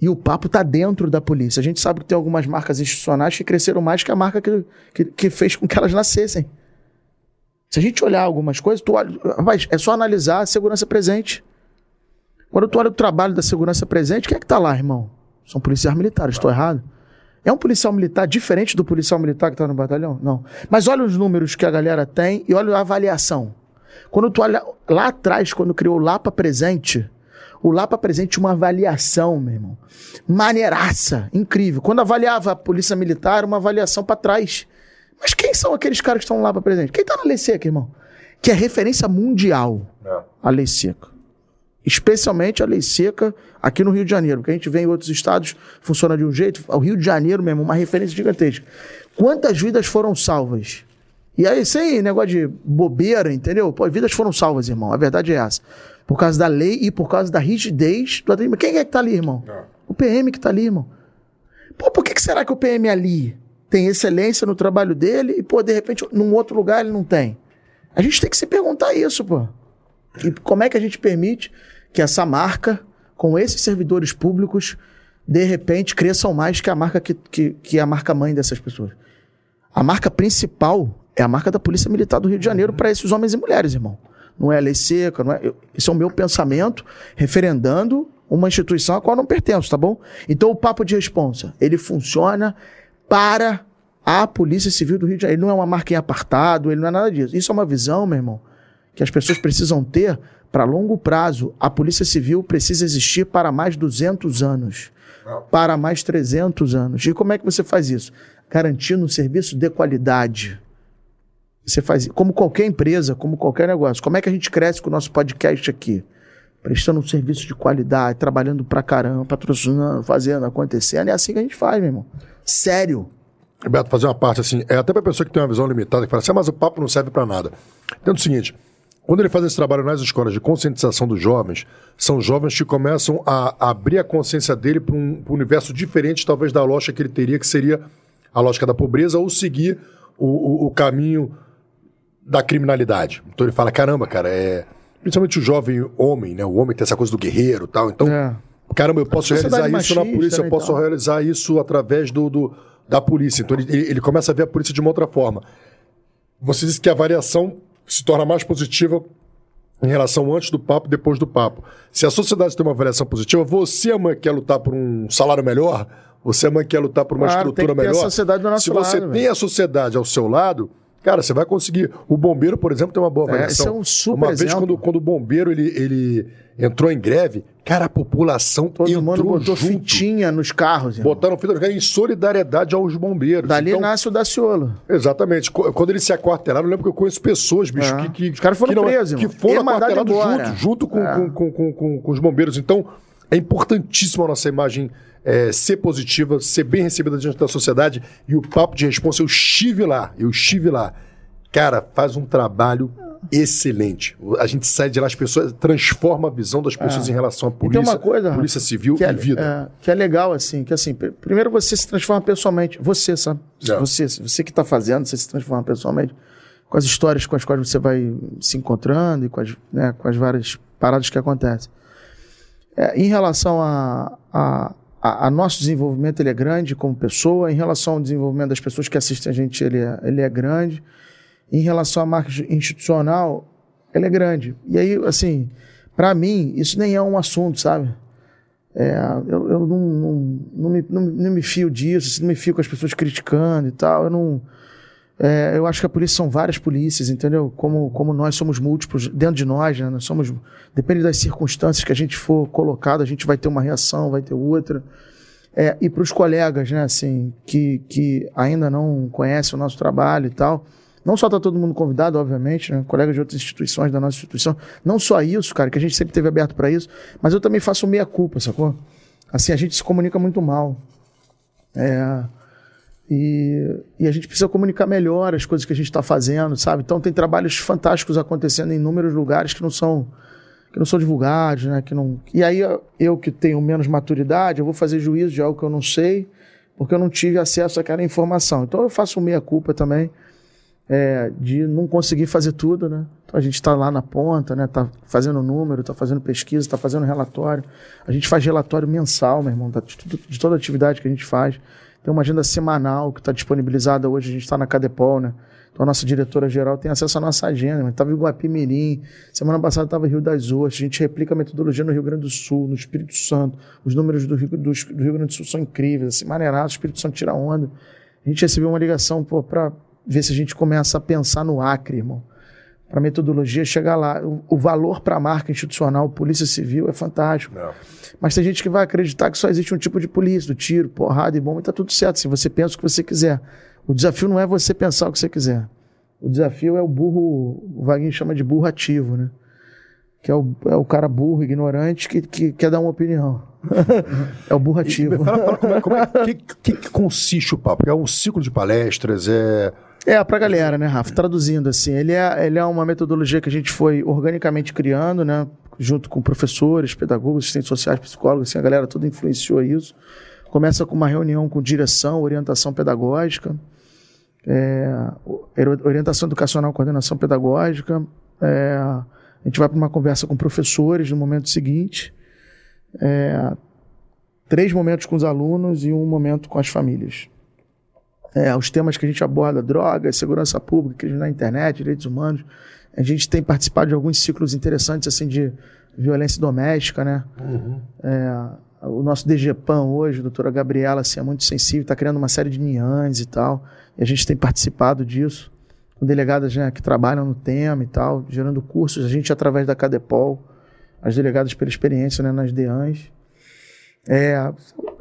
E o papo está dentro da polícia. A gente sabe que tem algumas marcas institucionais que cresceram mais que a marca que, que, que fez com que elas nascessem. Se a gente olhar algumas coisas, tu olha, rapaz, é só analisar a segurança presente. Quando tu olha o trabalho da segurança presente, quem é que está lá, irmão? São policiais militares, estou errado? É um policial militar diferente do policial militar que está no batalhão? Não. Mas olha os números que a galera tem e olha a avaliação. Quando tu olha lá atrás, quando criou o Lapa Presente, O Lapa Presente tinha uma avaliação, meu irmão. Maneiraça, incrível. Quando avaliava a polícia militar, uma avaliação para trás. Mas quem são aqueles caras que estão no Lapa Presente? Quem tá na lei seca, irmão? Que é referência mundial. É. A lei seca. Especialmente a lei seca aqui no Rio de Janeiro, porque a gente vê em outros estados, funciona de um jeito. O Rio de Janeiro mesmo, uma referência gigantesca. Quantas vidas foram salvas? E aí, sem negócio de bobeira, entendeu? Pô, vidas foram salvas, irmão. A verdade é essa. Por causa da lei e por causa da rigidez do atendimento. Quem é que tá ali, irmão? O PM que tá ali, irmão. Pô, por que, que será que o PM ali tem excelência no trabalho dele e, pô, de repente, num outro lugar ele não tem? A gente tem que se perguntar isso, pô. E como é que a gente permite que essa marca, com esses servidores públicos, de repente cresçam mais que a marca que, que, que é a marca mãe dessas pessoas? A marca principal é a marca da Polícia Militar do Rio de Janeiro para esses homens e mulheres, irmão. Não é lei seca, não é. eu- esse é o meu pensamento, referendando uma instituição a qual não pertenço, tá bom? Então o papo de responsa, ele funciona para a Polícia Civil do Rio de Janeiro. Ele não é uma marca em apartado, ele não é nada disso. Isso é uma visão, meu irmão, que as pessoas precisam ter para longo prazo. A Polícia Civil precisa existir para mais 200 anos, para mais 300 anos. E como é que você faz isso? Garantindo um serviço de qualidade. Você faz como qualquer empresa, como qualquer negócio. Como é que a gente cresce com o nosso podcast aqui? Prestando um serviço de qualidade, trabalhando pra caramba, patrocinando, fazendo, acontecendo. É assim que a gente faz, meu irmão. Sério. Beto, fazer uma parte assim, é até pra pessoa que tem uma visão limitada, que fala assim, "Ah, mas o papo não serve pra nada. Entendo o seguinte, quando ele faz esse trabalho nas escolas de conscientização dos jovens, são jovens que começam a abrir a consciência dele para um, um universo diferente, talvez, da lógica que ele teria, que seria a lógica da pobreza, ou seguir o, o- o caminho da criminalidade. Então ele fala, caramba, cara, é... Principalmente o jovem homem, né? O homem tem essa coisa do guerreiro tal. Então, É. Caramba, eu posso realizar isso na machista, polícia, né, eu posso realizar isso através do, do- da polícia. Então ele, ele- ele começa a ver a polícia de uma outra forma. Você disse que a variação se torna mais positiva em relação antes do papo e depois do papo. Se a sociedade tem uma variação positiva, você amanhã quer lutar por um salário melhor, você amanhã quer lutar por uma Claro, estrutura melhor. Se você lado, tem a sociedade ao seu lado, cara, você vai conseguir. O bombeiro, por exemplo, tem uma boa É, variação. esse é um super uma vez, exemplo. quando, quando o bombeiro ele, ele entrou em greve, cara, a população Todo entrou mundo botou junto. fitinha nos carros, irmão. Botaram fita no carro em solidariedade aos bombeiros. Dali Então, nasce o Daciolo. Exatamente. Quando eles se aquartelaram, eu lembro que eu conheço pessoas, bicho, É. que, que. Os caras foram que não- presos, Que foram aquartelados junto, junto com, É. com, com, com, com- com os bombeiros. Então, é importantíssimo a nossa imagem é, ser positiva, ser bem recebida diante da sociedade. E o papo de responsa, eu estive lá, eu estive lá. Cara, faz um trabalho excelente. A gente sai de lá, as pessoas transforma a visão das pessoas em relação à É. Polícia, uma coisa, polícia civil que é, e vida. é, que é legal, assim, que assim, pr- primeiro você se transforma pessoalmente. Você, sabe? É. Você, você que está fazendo, você se transforma pessoalmente. Com as histórias com as quais você vai se encontrando e com as, né, com as várias paradas que acontecem. É, em relação a, a, a, a nosso desenvolvimento, ele é grande como pessoa. Em relação ao desenvolvimento das pessoas que assistem a gente, ele é, ele é grande. Em relação à marca institucional, ele é grande. E aí, assim, para mim, isso nem é um assunto, sabe? É, eu eu não, não, não, me, não, não me fio disso, não me fio com as pessoas criticando e tal. Eu não. É, eu acho que a polícia são várias polícias, entendeu? Como, como nós somos múltiplos dentro de nós, né? Nós somos. Depende das circunstâncias que a gente for colocado, a gente vai ter uma reação, vai ter outra. É, e para os colegas, né, assim, que, que ainda não conhecem o nosso trabalho e tal. Não só está todo mundo convidado, obviamente, né? Colegas de outras instituições da nossa instituição. Não só isso, cara, que a gente sempre teve aberto para isso, mas eu também faço meia-culpa, sacou? Assim, a gente se comunica muito mal. É, e, e a gente precisa comunicar melhor as coisas que a gente está fazendo, sabe? Então tem trabalhos fantásticos acontecendo em inúmeros lugares que não são que não são divulgados, né? Que não... E aí eu- que tenho menos maturidade, eu vou fazer juízo de algo que eu não sei, porque eu não tive acesso àquela informação. Então eu faço meia culpa também é, de não conseguir fazer tudo, né? Então a gente está lá na ponta, né? Tá fazendo número, tá fazendo pesquisa, tá fazendo relatório. A gente faz relatório mensal, meu irmão, de, tudo- de toda atividade que a gente faz. Tem uma agenda semanal que está disponibilizada hoje, a gente está na Cadepol, né? Então a nossa diretora-geral tem acesso à nossa agenda, estava em Guapimirim, semana passada estava em Rio das Ostras, a gente replica a metodologia no Rio Grande do Sul, no Espírito Santo, os números do Rio, do, do Rio Grande do Sul são incríveis, assim, maneirado, o Espírito Santo tira onda. A gente recebeu uma ligação para ver se a gente começa a pensar no Acre, irmão. Para metodologia chegar lá. O, o valor para a marca institucional, polícia civil, é fantástico. Não. Mas tem gente que vai acreditar que só existe um tipo de polícia, do tiro, porrada e bomba, e tá tudo certo. Se você pensa o que você quiser. O desafio não é você pensar o que você quiser. O desafio é o burro, o Vaguinho chama de burro ativo, né? Que é o, é o cara burro, ignorante, que, que quer dar uma opinião. é o burro ativo. Fala, fala como é, como é que, que, que consiste o papo? É um ciclo de palestras, é. É, pra galera, né, Rafa? Traduzindo, assim, ele é, ele é uma metodologia que a gente foi organicamente criando, né? Junto com professores, pedagogos, assistentes sociais, psicólogos, assim, a galera toda influenciou isso. Começa com uma reunião com direção, orientação pedagógica, é, orientação educacional, coordenação pedagógica. É, a gente vai para uma conversa com professores no momento seguinte. É, três momentos com os alunos e um momento com as famílias. É, os temas que a gente aborda, drogas, segurança pública, crime na internet, direitos humanos. A gente tem participado de alguns ciclos interessantes assim de violência doméstica, né? Uhum. É, o nosso DGPAN hoje, a doutora Gabriela, assim, é muito sensível, está criando uma série de NIANs e tal, e a gente tem participado disso, com delegadas né, que trabalham no tema e tal, gerando cursos, a gente através da CADEPOL, as delegadas pela experiência né, nas DEANs, é,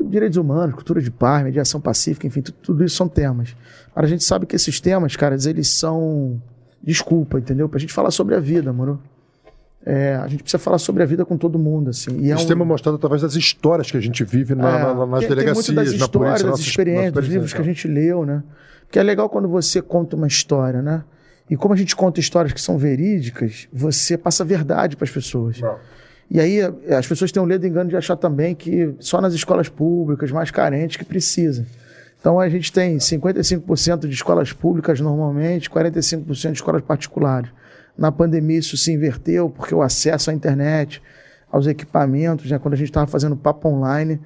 direitos humanos, cultura de paz, mediação pacífica, enfim, tudo, isso são temas. Agora, a gente sabe que esses temas, caras, eles são desculpa, entendeu? Pra gente falar sobre a vida, moro? É, a gente precisa falar sobre a vida com todo mundo, assim. E é um- tema mostrado através das histórias que a gente vive na, é, na- nas tem- delegacias, tem das na histórias, polícia, das nossas- experiências, dos livros que a gente leu, né? Que é legal quando você conta uma história, né? E como a gente conta histórias que são verídicas, você passa verdade para as pessoas. Não. E aí eh, as pessoas têm o ledo engano de achar também que só nas escolas públicas mais carentes que precisa. Então a gente tem 55% de escolas públicas normalmente, 45% de escolas particulares. Na pandemia isso se inverteu porque o acesso à internet, aos equipamentos, né, quando a gente estava fazendo papo online,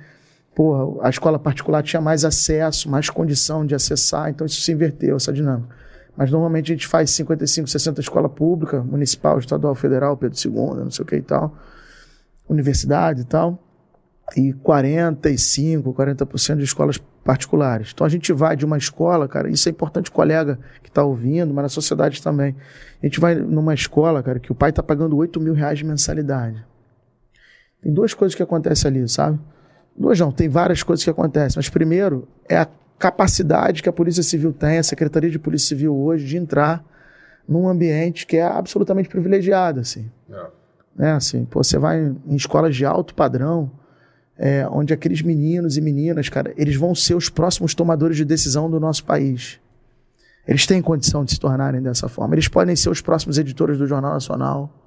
porra, a escola particular tinha mais acesso, mais condição de acessar, então isso se inverteu, essa dinâmica. Mas normalmente a gente faz 55, 60 escola pública, municipal, estadual, federal, Pedro II, não sei o que e tal, universidade e tal, e 45, 40% de escolas particulares. Então a gente vai de uma escola, cara, isso é importante colega que está ouvindo, mas na sociedade também. A gente vai numa escola, cara, que o pai está pagando 8 mil reais de mensalidade. Tem duas coisas que acontecem ali, sabe? Duas não, tem várias coisas que acontecem. Mas primeiro é a capacidade que a Polícia Civil tem, a Secretaria de Polícia Civil hoje, de entrar num ambiente que é absolutamente privilegiado, assim. Né? Assim, pô, você vai em, escolas de alto padrão, é, onde aqueles meninos e meninas, cara, eles vão ser os próximos tomadores de decisão do nosso país. Eles têm condição de se tornarem dessa forma. Eles podem ser os próximos editores do Jornal Nacional.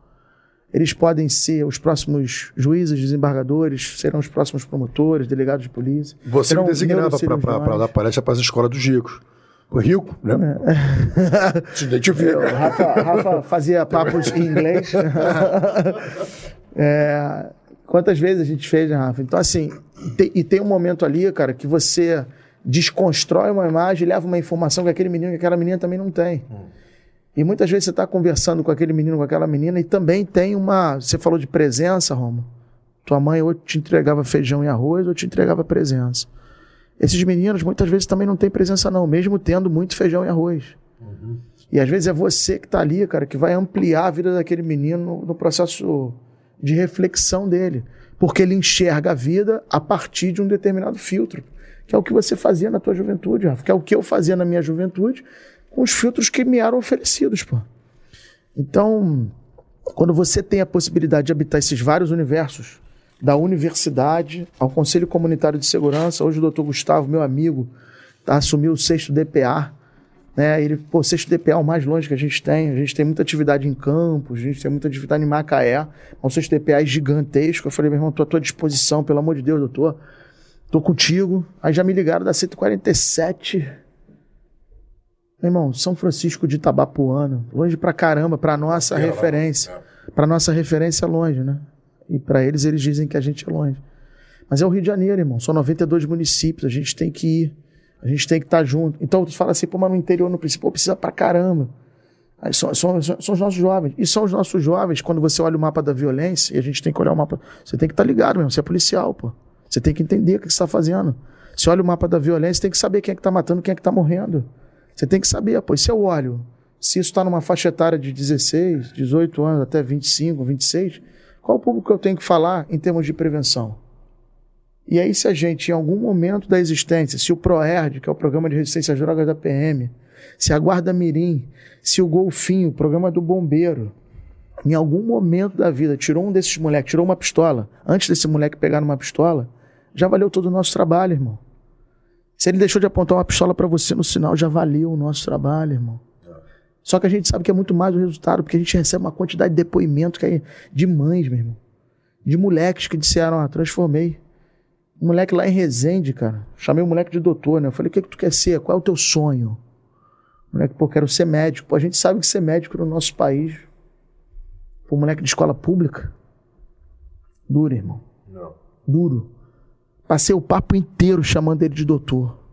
Eles podem ser os próximos juízes, desembargadores, serão os próximos promotores, delegados de polícia. Você me designava para dar palestra para as escolas dos ricos. Rico, né? Se identifica. O Rafa, Rafa fazia papos em inglês. É, quantas vezes a gente fez, né, Rafa? Então, assim, e tem, e tem um momento ali, cara, que você desconstrói uma imagem e leva uma informação que aquele menino, que aquela menina também não tem. E muitas vezes você está conversando com aquele menino, com aquela menina, e também tem uma. Você falou de presença, Roma. Tua mãe ou te entregava feijão e arroz ou te entregava presença. Esses meninos muitas vezes também não têm presença, não, mesmo tendo muito feijão e arroz. E às vezes é você que está ali, cara, que vai ampliar a vida daquele menino no, no processo de reflexão dele. Porque ele enxerga a vida a partir de um determinado filtro. Que é o que você fazia na tua juventude, Rafa. Que é o que eu fazia na minha juventude com os filtros que me eram oferecidos, pô. Então, quando você tem a possibilidade de habitar esses vários universos, da universidade ao Conselho Comunitário de Segurança, hoje o doutor Gustavo, meu amigo, tá, assumiu o sexto DPA, né? Ele, pô, o sexto DPA é o mais longe que a gente tem. A gente tem muita atividade em campos, a gente tem muita atividade em Macaé. O sexto DPA é gigantesco. Eu falei, meu irmão, tô à tua disposição, pelo amor de Deus, doutor. Tô contigo. Aí já me ligaram da 147. Meu irmão, São Francisco de Itabapuana, longe pra caramba, pra nossa referência. Pra nossa referência é longe, né? E pra eles, eles dizem que a gente é longe. Mas é o Rio de Janeiro, irmão. São 92 municípios, a gente tem que ir. A gente tem que estar junto. Então tu fala assim, pô, mas no interior, no principal, precisa pra caramba. Aí são, são, são, os nossos jovens. E são os nossos jovens, quando você olha o mapa da violência, e a gente tem que olhar o mapa. Você tem que estar ligado mesmo, você é policial, pô. Você tem que entender o que você está fazendo. Você olha o mapa da violência, tem que saber quem é que está matando, quem é que está morrendo. Você tem que saber, pô. E se eu olho Se isso está numa faixa etária de 16, 18 anos, até 25, 26, qual público eu tenho que falar em termos de prevenção? E aí, se a gente, em algum momento da existência, se o PROERD, que é o Programa de Resistência às Drogas da PM, se a Guarda Mirim, se o Golfinho, o Programa do Bombeiro, em algum momento da vida tirou um desses moleques, tirou uma pistola, antes desse moleque pegar numa pistola, já valeu todo o nosso trabalho, irmão. Se ele deixou de apontar uma pistola para você no sinal, já valeu o nosso trabalho, irmão. Só que a gente sabe que é muito mais o resultado, porque a gente recebe uma quantidade de depoimento que é de mães, meu irmão. De moleques que disseram, ah, transformei. Um moleque lá em Resende, cara. Chamei o moleque de doutor, né? Eu falei, o que, que tu quer ser? Qual é o teu sonho? O moleque, pô, quero ser médico. Pô, a gente sabe que ser médico no nosso país, pô, moleque de escola pública, duro, irmão. Não. Duro. Passei o papo inteiro chamando ele de doutor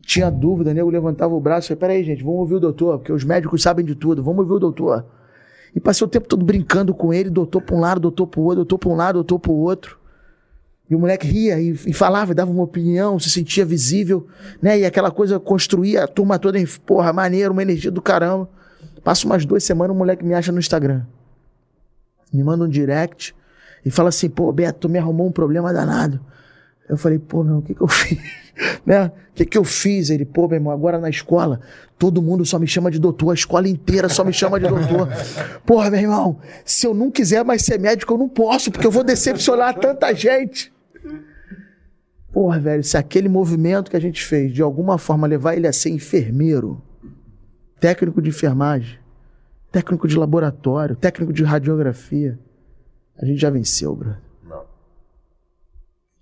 tinha dúvida, nego levantava o braço e falei, peraí, gente, vamos ouvir o doutor, porque os médicos sabem de tudo, vamos ouvir o doutor. E passei o tempo todo brincando com ele, doutor para um lado, doutor para o outro, doutor para um lado, doutor para o outro. E o moleque ria e, e, falava, dava uma opinião, se sentia visível, né? E aquela coisa construía a turma toda em, porra, maneiro, uma energia do caramba. Passa umas duas semanas, o moleque me acha no Instagram. Me manda um direct e fala assim, pô, Beto, tu me arrumou um problema danado. Eu falei, pô, meu, o que que eu fiz? né? O que que eu fiz? Ele, pô, meu irmão, agora na escola, todo mundo só me chama de doutor, a escola inteira só me chama de doutor. Porra, meu irmão, se eu não quiser mais ser médico, eu não posso, porque eu vou decepcionar tanta gente. Porra, velho, se aquele movimento que a gente fez, de alguma forma, levar ele a ser enfermeiro, técnico de enfermagem, técnico de laboratório, técnico de radiografia, a gente já venceu, brother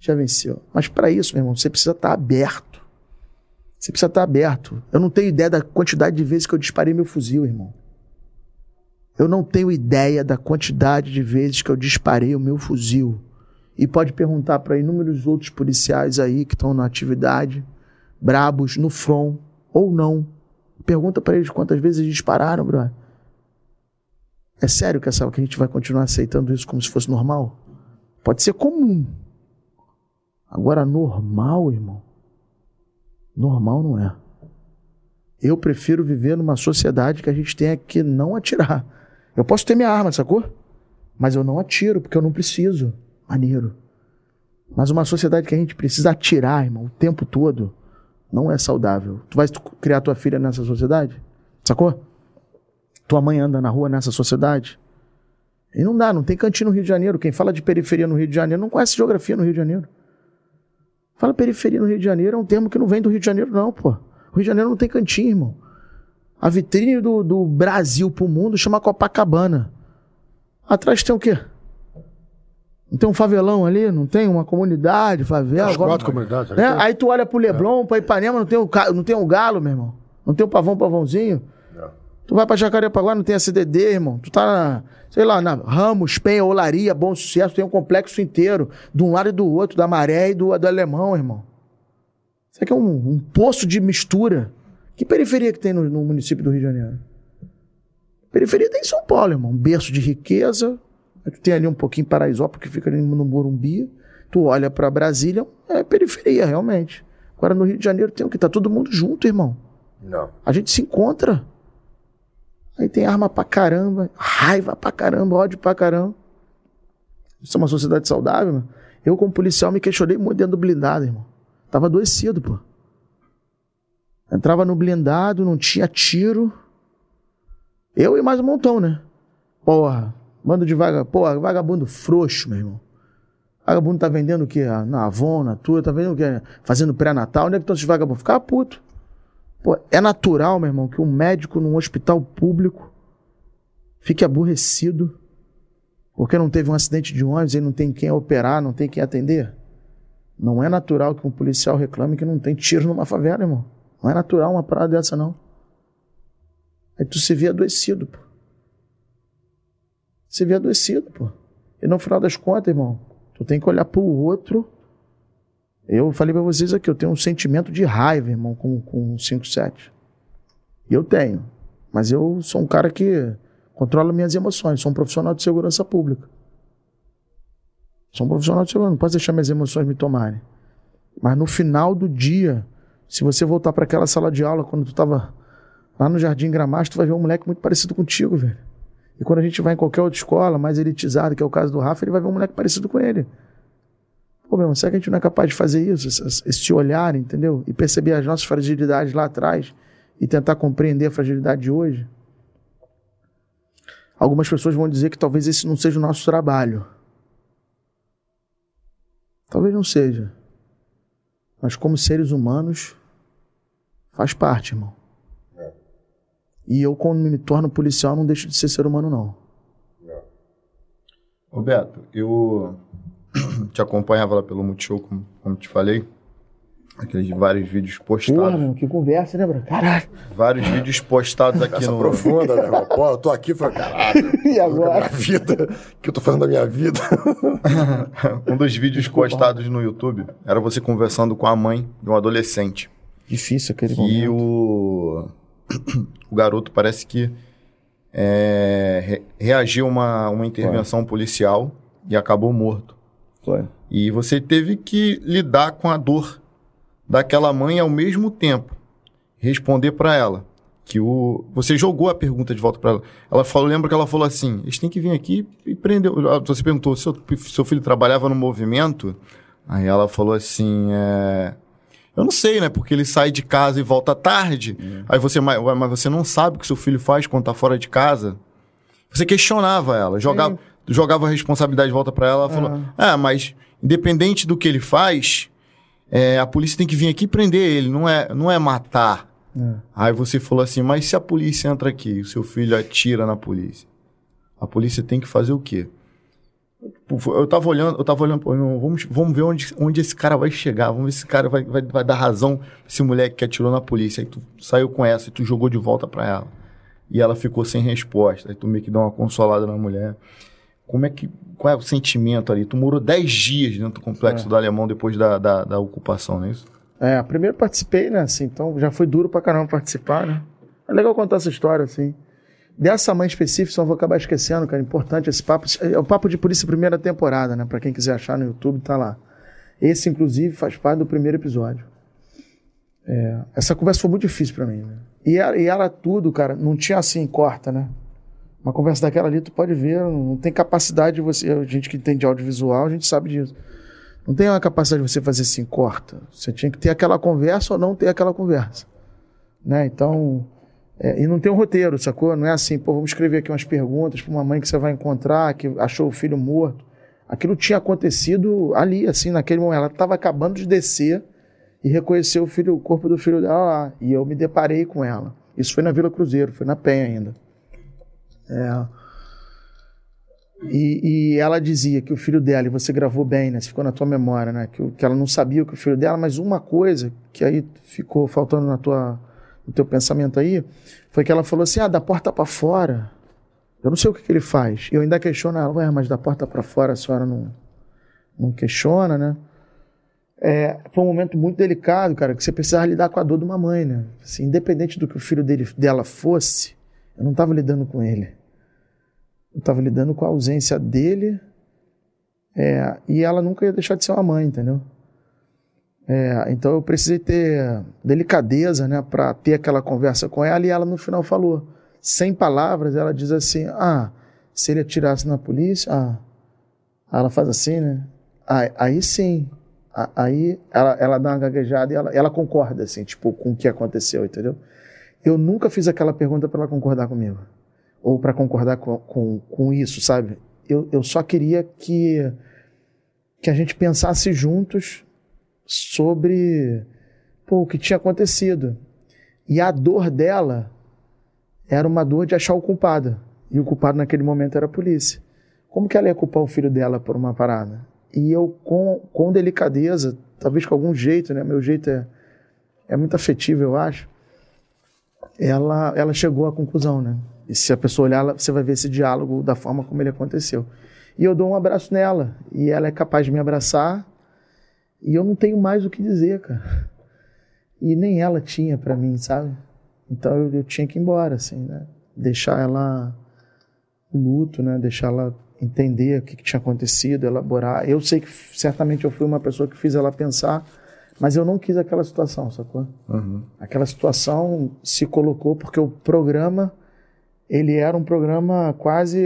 já venceu. Mas para isso, meu irmão, você precisa estar tá aberto. Você precisa estar tá aberto. Eu não tenho ideia da quantidade de vezes que eu disparei meu fuzil, irmão. Eu não tenho ideia da quantidade de vezes que eu disparei o meu fuzil. E pode perguntar para inúmeros outros policiais aí que estão na atividade, brabos, no front, ou não. Pergunta para eles quantas vezes eles dispararam, brother. É sério que, essa, que a gente vai continuar aceitando isso como se fosse normal? Pode ser comum, Agora, normal, irmão, normal não é. Eu prefiro viver numa sociedade que a gente tenha que não atirar. Eu posso ter minha arma, sacou? Mas eu não atiro, porque eu não preciso. Maneiro. Mas uma sociedade que a gente precisa atirar, irmão, o tempo todo, não é saudável. Tu vai criar tua filha nessa sociedade? Sacou? Tua mãe anda na rua nessa sociedade? E não dá, não tem cantinho no Rio de Janeiro. Quem fala de periferia no Rio de Janeiro não conhece geografia no Rio de Janeiro. Fala periferia no Rio de Janeiro é um termo que não vem do Rio de Janeiro, não, pô. O Rio de Janeiro não tem cantinho, irmão. A vitrine do, do Brasil pro mundo chama Copacabana. Atrás tem o quê? Não tem um favelão ali? Não tem uma comunidade, favela? As quatro comunidades. Né? Aí tu olha pro Leblon, é. pra Ipanema, não tem, um, não tem um galo, meu irmão. Não tem um pavão, pavãozinho. Tu vai pra Jacarepaguá, não tem a CDD, irmão. Tu tá, na, sei lá, na Ramos, Penha, Olaria, Bom Sucesso, tem um complexo inteiro, de um lado e do outro, da Maré e do, do Alemão, irmão. Isso aqui é um, um poço de mistura. Que periferia que tem no, no, município do Rio de Janeiro? Periferia tem em São Paulo, irmão. Um berço de riqueza. Tu tem ali um pouquinho Paraisópolis, que fica ali no Morumbi. Tu olha para Brasília, é periferia, realmente. Agora no Rio de Janeiro tem o que? Tá todo mundo junto, irmão. Não. A gente se encontra. Aí tem arma pra caramba, raiva pra caramba, ódio pra caramba. Isso é uma sociedade saudável, mano. Eu, como policial, me questionei muito dentro do blindado, irmão. Tava adoecido, pô. Entrava no blindado, não tinha tiro. Eu e mais um montão, né? Porra, mando de vaga. Porra, vagabundo frouxo, meu irmão. Vagabundo tá vendendo o quê? Na Avon, na tua, tá vendendo o quê? Fazendo pré-natal. Onde é que estão esses vagabundos? Ficava puto. Pô, é natural, meu irmão, que um médico num hospital público fique aborrecido porque não teve um acidente de ônibus e não tem quem operar, não tem quem atender. Não é natural que um policial reclame que não tem tiro numa favela, irmão. Não é natural uma parada dessa, não. Aí tu se vê adoecido, pô. Se vê adoecido, pô. E no final das contas, irmão, tu tem que olhar pro outro eu falei para vocês aqui, eu tenho um sentimento de raiva, irmão, com, com 5-7. Eu tenho. Mas eu sou um cara que controla minhas emoções. Sou um profissional de segurança pública. Sou um profissional de segurança. Não posso deixar minhas emoções me tomarem. Mas no final do dia, se você voltar para aquela sala de aula quando tu estava Lá no Jardim Gramacho, tu vai ver um moleque muito parecido contigo, velho. E quando a gente vai em qualquer outra escola, mais elitizada, que é o caso do Rafa, ele vai ver um moleque parecido com ele. Pô, meu irmão, será que a gente não é capaz de fazer isso? Esse, esse olhar, entendeu? E perceber as nossas fragilidades lá atrás e tentar compreender a fragilidade de hoje? Algumas pessoas vão dizer que talvez esse não seja o nosso trabalho. Talvez não seja. Mas como seres humanos, faz parte, irmão. E eu, quando me torno policial, não deixo de ser ser humano, não. Roberto, eu te acompanhava lá pelo Multishow, como, como te falei. Aqueles vários vídeos postados. Porra, meu, que conversa, né, bro? Caralho. Vários vídeos postados aqui Essa no. profunda, né, irmão? Pô, eu tô aqui pra caralho. E agora? Minha vida. O que eu tô fazendo da minha vida? um dos vídeos postados no YouTube era você conversando com a mãe de um adolescente. Difícil aquele E momento. o, o garoto parece que é, re- reagiu a uma, uma intervenção policial e acabou morto. Foi. E você teve que lidar com a dor daquela mãe ao mesmo tempo responder para ela que o você jogou a pergunta de volta para ela. Ela falou, lembra que ela falou assim: "Eles têm que vir aqui e prender". Você perguntou: "Seu seu filho trabalhava no movimento?" Aí ela falou assim: é, eu não sei, né? Porque ele sai de casa e volta tarde. Aí você, mas, mas você não sabe o que seu filho faz quando tá fora de casa. Você questionava ela, jogava, jogava a responsabilidade de volta para ela. Ela falou: Ah, mas independente do que ele faz, é, a polícia tem que vir aqui prender ele, não é, não é matar. Aí você falou assim: Mas se a polícia entra aqui e o seu filho atira na polícia, a polícia tem que fazer o quê? Eu tava olhando, eu tava olhando, pô, vamos, vamos ver onde, onde esse cara vai chegar, vamos ver se esse cara vai, vai, vai dar razão pra esse moleque que atirou na polícia. Aí tu saiu com essa e tu jogou de volta pra ela. E ela ficou sem resposta. Aí tu meio que deu uma consolada na mulher. Como é que. Qual é o sentimento ali? Tu morou 10 dias dentro do complexo do alemão depois da, da, da ocupação, não é isso? É, primeiro participei, né, assim, então já foi duro pra caramba participar, né? É legal contar essa história, assim. Dessa mãe específica, só vou acabar esquecendo, cara, importante esse papo. É o papo de polícia primeira temporada, né? Pra quem quiser achar no YouTube, tá lá. Esse, inclusive, faz parte do primeiro episódio. É, essa conversa foi muito difícil pra mim, né? E ela, e ela tudo, cara, não tinha assim, corta, né? Uma conversa daquela ali, tu pode ver, não tem capacidade de você. A gente que entende audiovisual, a gente sabe disso. Não tem uma capacidade de você fazer assim, corta. Você tinha que ter aquela conversa ou não ter aquela conversa. Né? Então, é, e não tem um roteiro, sacou? Não é assim, pô, vamos escrever aqui umas perguntas para uma mãe que você vai encontrar, que achou o filho morto. Aquilo tinha acontecido ali, assim, naquele momento. Ela estava acabando de descer e reconheceu o, filho, o corpo do filho dela lá. E eu me deparei com ela. Isso foi na Vila Cruzeiro, foi na Penha ainda. É. E, e ela dizia que o filho dela, e você gravou bem, né? Ficou na tua memória, né? Que, o- que ela não sabia que o filho dela, mas uma coisa que aí ficou faltando na tua, no teu pensamento aí, foi que ela falou assim: ah, da porta para fora. Eu não sei o que, que ele faz. Eu ainda questiono ela, ué, mas da porta para fora a senhora não, não questiona, né? É, foi um momento muito delicado, cara, que você precisava lidar com a dor de uma mãe, né? Assim, independente do que o filho dele, dela fosse, eu não estava lidando com ele. Eu estava lidando com a ausência dele é, e ela nunca ia deixar de ser uma mãe, entendeu? É, então eu precisei ter delicadeza, né, para ter aquela conversa com ela e ela no final falou, sem palavras, ela diz assim: Ah, se ele atirasse na polícia, ah, Aí ela faz assim, né? Aí, aí sim, aí ela, ela dá uma gaguejada e ela, ela concorda, assim, tipo, com o que aconteceu, entendeu? Eu nunca fiz aquela pergunta para ela concordar comigo ou para concordar com, com, com isso, sabe? Eu, eu só queria que, que a gente pensasse juntos sobre pô, o que tinha acontecido. E a dor dela era uma dor de achar o culpado. E o culpado naquele momento era a polícia. Como que ela ia culpar o filho dela por uma parada? E eu, com, com delicadeza, talvez com algum jeito, né? Meu jeito é, é muito afetivo, eu acho. Ela, ela chegou à conclusão, né? E se a pessoa olhar, você vai ver esse diálogo da forma como ele aconteceu. E eu dou um abraço nela. E ela é capaz de me abraçar. E eu não tenho mais o que dizer, cara. E nem ela tinha pra mim, sabe? Então eu, eu tinha que ir embora, assim, né? Deixar ela luto, né? Deixar ela entender o que, que tinha acontecido, elaborar. Eu sei que certamente eu fui uma pessoa que fiz ela pensar, Mas eu não quis aquela situação, sacou? Uhum. Aquela situação se colocou porque o programa ele era um programa quase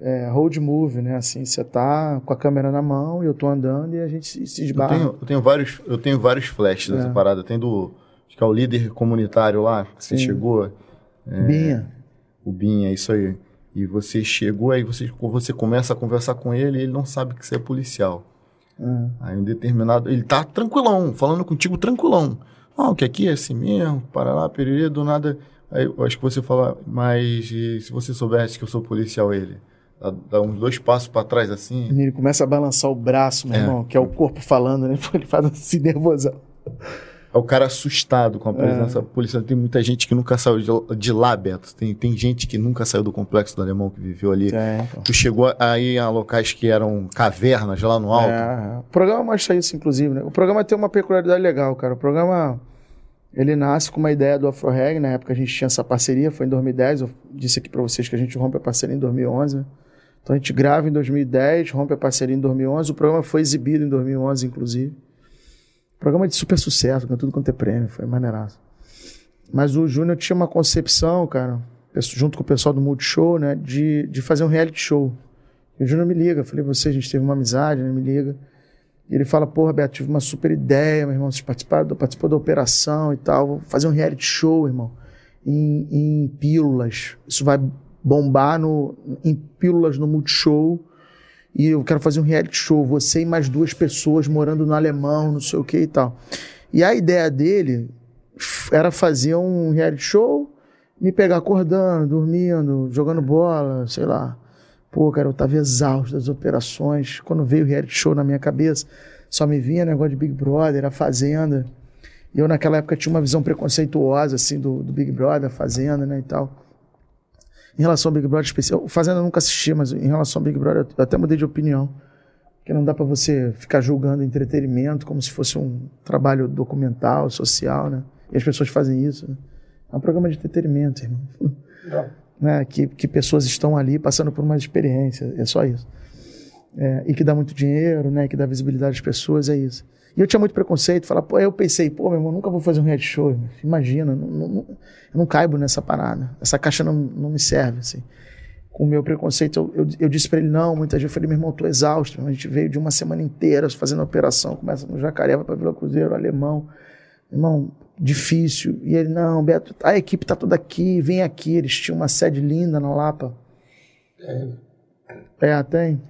é, road movie, né? Assim, você tá com a câmera na mão e eu tô andando e a gente se, se Eu esbarra. tenho, eu tenho vários, eu tenho vários flashes dessa É. parada. Tem do. Acho que é o líder comunitário lá, que você Sim. chegou. Binha. O Binha, isso aí. E você chegou, aí você, você começa a conversar com ele e ele não sabe que você é policial. É. Aí um determinado. Ele tá tranquilão, falando contigo tranquilão. Ah, o que aqui é assim mesmo, parará, pererê, do nada. Aí eu acho que você fala, mas se você soubesse que eu sou policial, ele? Dá, dá uns dois passos pra trás assim. Ele começa a balançar o braço, meu É. irmão, que é o corpo falando, né? Ele faz assim nervosão. É o cara assustado com a presença policial. Tem muita gente que nunca saiu de, de lá, Beto. Tem, tem gente que nunca saiu do complexo do alemão que viveu ali. É. Tu chegou aí a locais que eram cavernas lá no alto. É, o programa mostra isso, inclusive, né? O programa tem uma peculiaridade legal, cara. O programa, ele nasce com uma ideia do AfroReg, na época a gente tinha essa parceria, foi em 2010, eu disse aqui pra vocês que a gente rompe a parceria em 2011, né? Então a gente grava em 2010, rompe a parceria em 2011, o programa foi exibido em 2011, inclusive. Programa de super sucesso, com tudo quanto é prêmio, foi maneiraço. Mas o Júnior tinha uma concepção, cara, junto com o pessoal do Multishow, né, de, de fazer um reality show. E o Júnior me liga, falei, você, a gente teve uma amizade, né? Me liga. E ele fala, porra, Beto, tive uma super ideia, meu irmão. Vocês participaram, participou da operação e tal. Vou fazer um reality show, irmão. Em, em pílulas. Isso vai bombar no, em pílulas no Multishow. E eu quero fazer um reality show. Você e mais duas pessoas morando no alemão, não sei o que e tal. E a ideia dele era fazer um reality show, me pegar acordando, dormindo, jogando bola, sei lá. Pô, cara, eu tava exausto das operações. Quando veio o reality show na minha cabeça, só me vinha negócio de Big Brother, a Fazenda. E eu, naquela época, tinha uma visão preconceituosa, assim, do, do Big Brother, a Fazenda, né, e tal. Em relação ao Big Brother especial, Fazenda eu nunca assisti, mas em relação ao Big Brother, eu até mudei de opinião. Porque não dá pra você ficar julgando entretenimento como se fosse um trabalho documental, social, né? E as pessoas fazem isso, né? É um programa de entretenimento, irmão. Né? que, que pessoas estão ali passando por uma experiência, é só isso. É, e que dá muito dinheiro, né? Que dá visibilidade às pessoas, é isso. E eu tinha muito preconceito, falar, pô, eu pensei, pô, meu irmão, nunca vou fazer um reality show, imagina, não, não- eu não caibo nessa parada, essa caixa não, não me serve, assim. Com o meu preconceito, eu, eu, eu disse pra ele, não, muitas vezes eu falei, meu irmão, tô exausto, a gente veio de uma semana inteira fazendo operação, começa no Jacaré, vai pra Vila Cruzeiro, Alemão, irmão, difícil. E ele, não, Beto, a equipe tá toda aqui, vem aqui. Eles tinham uma sede linda na Lapa. É, tem.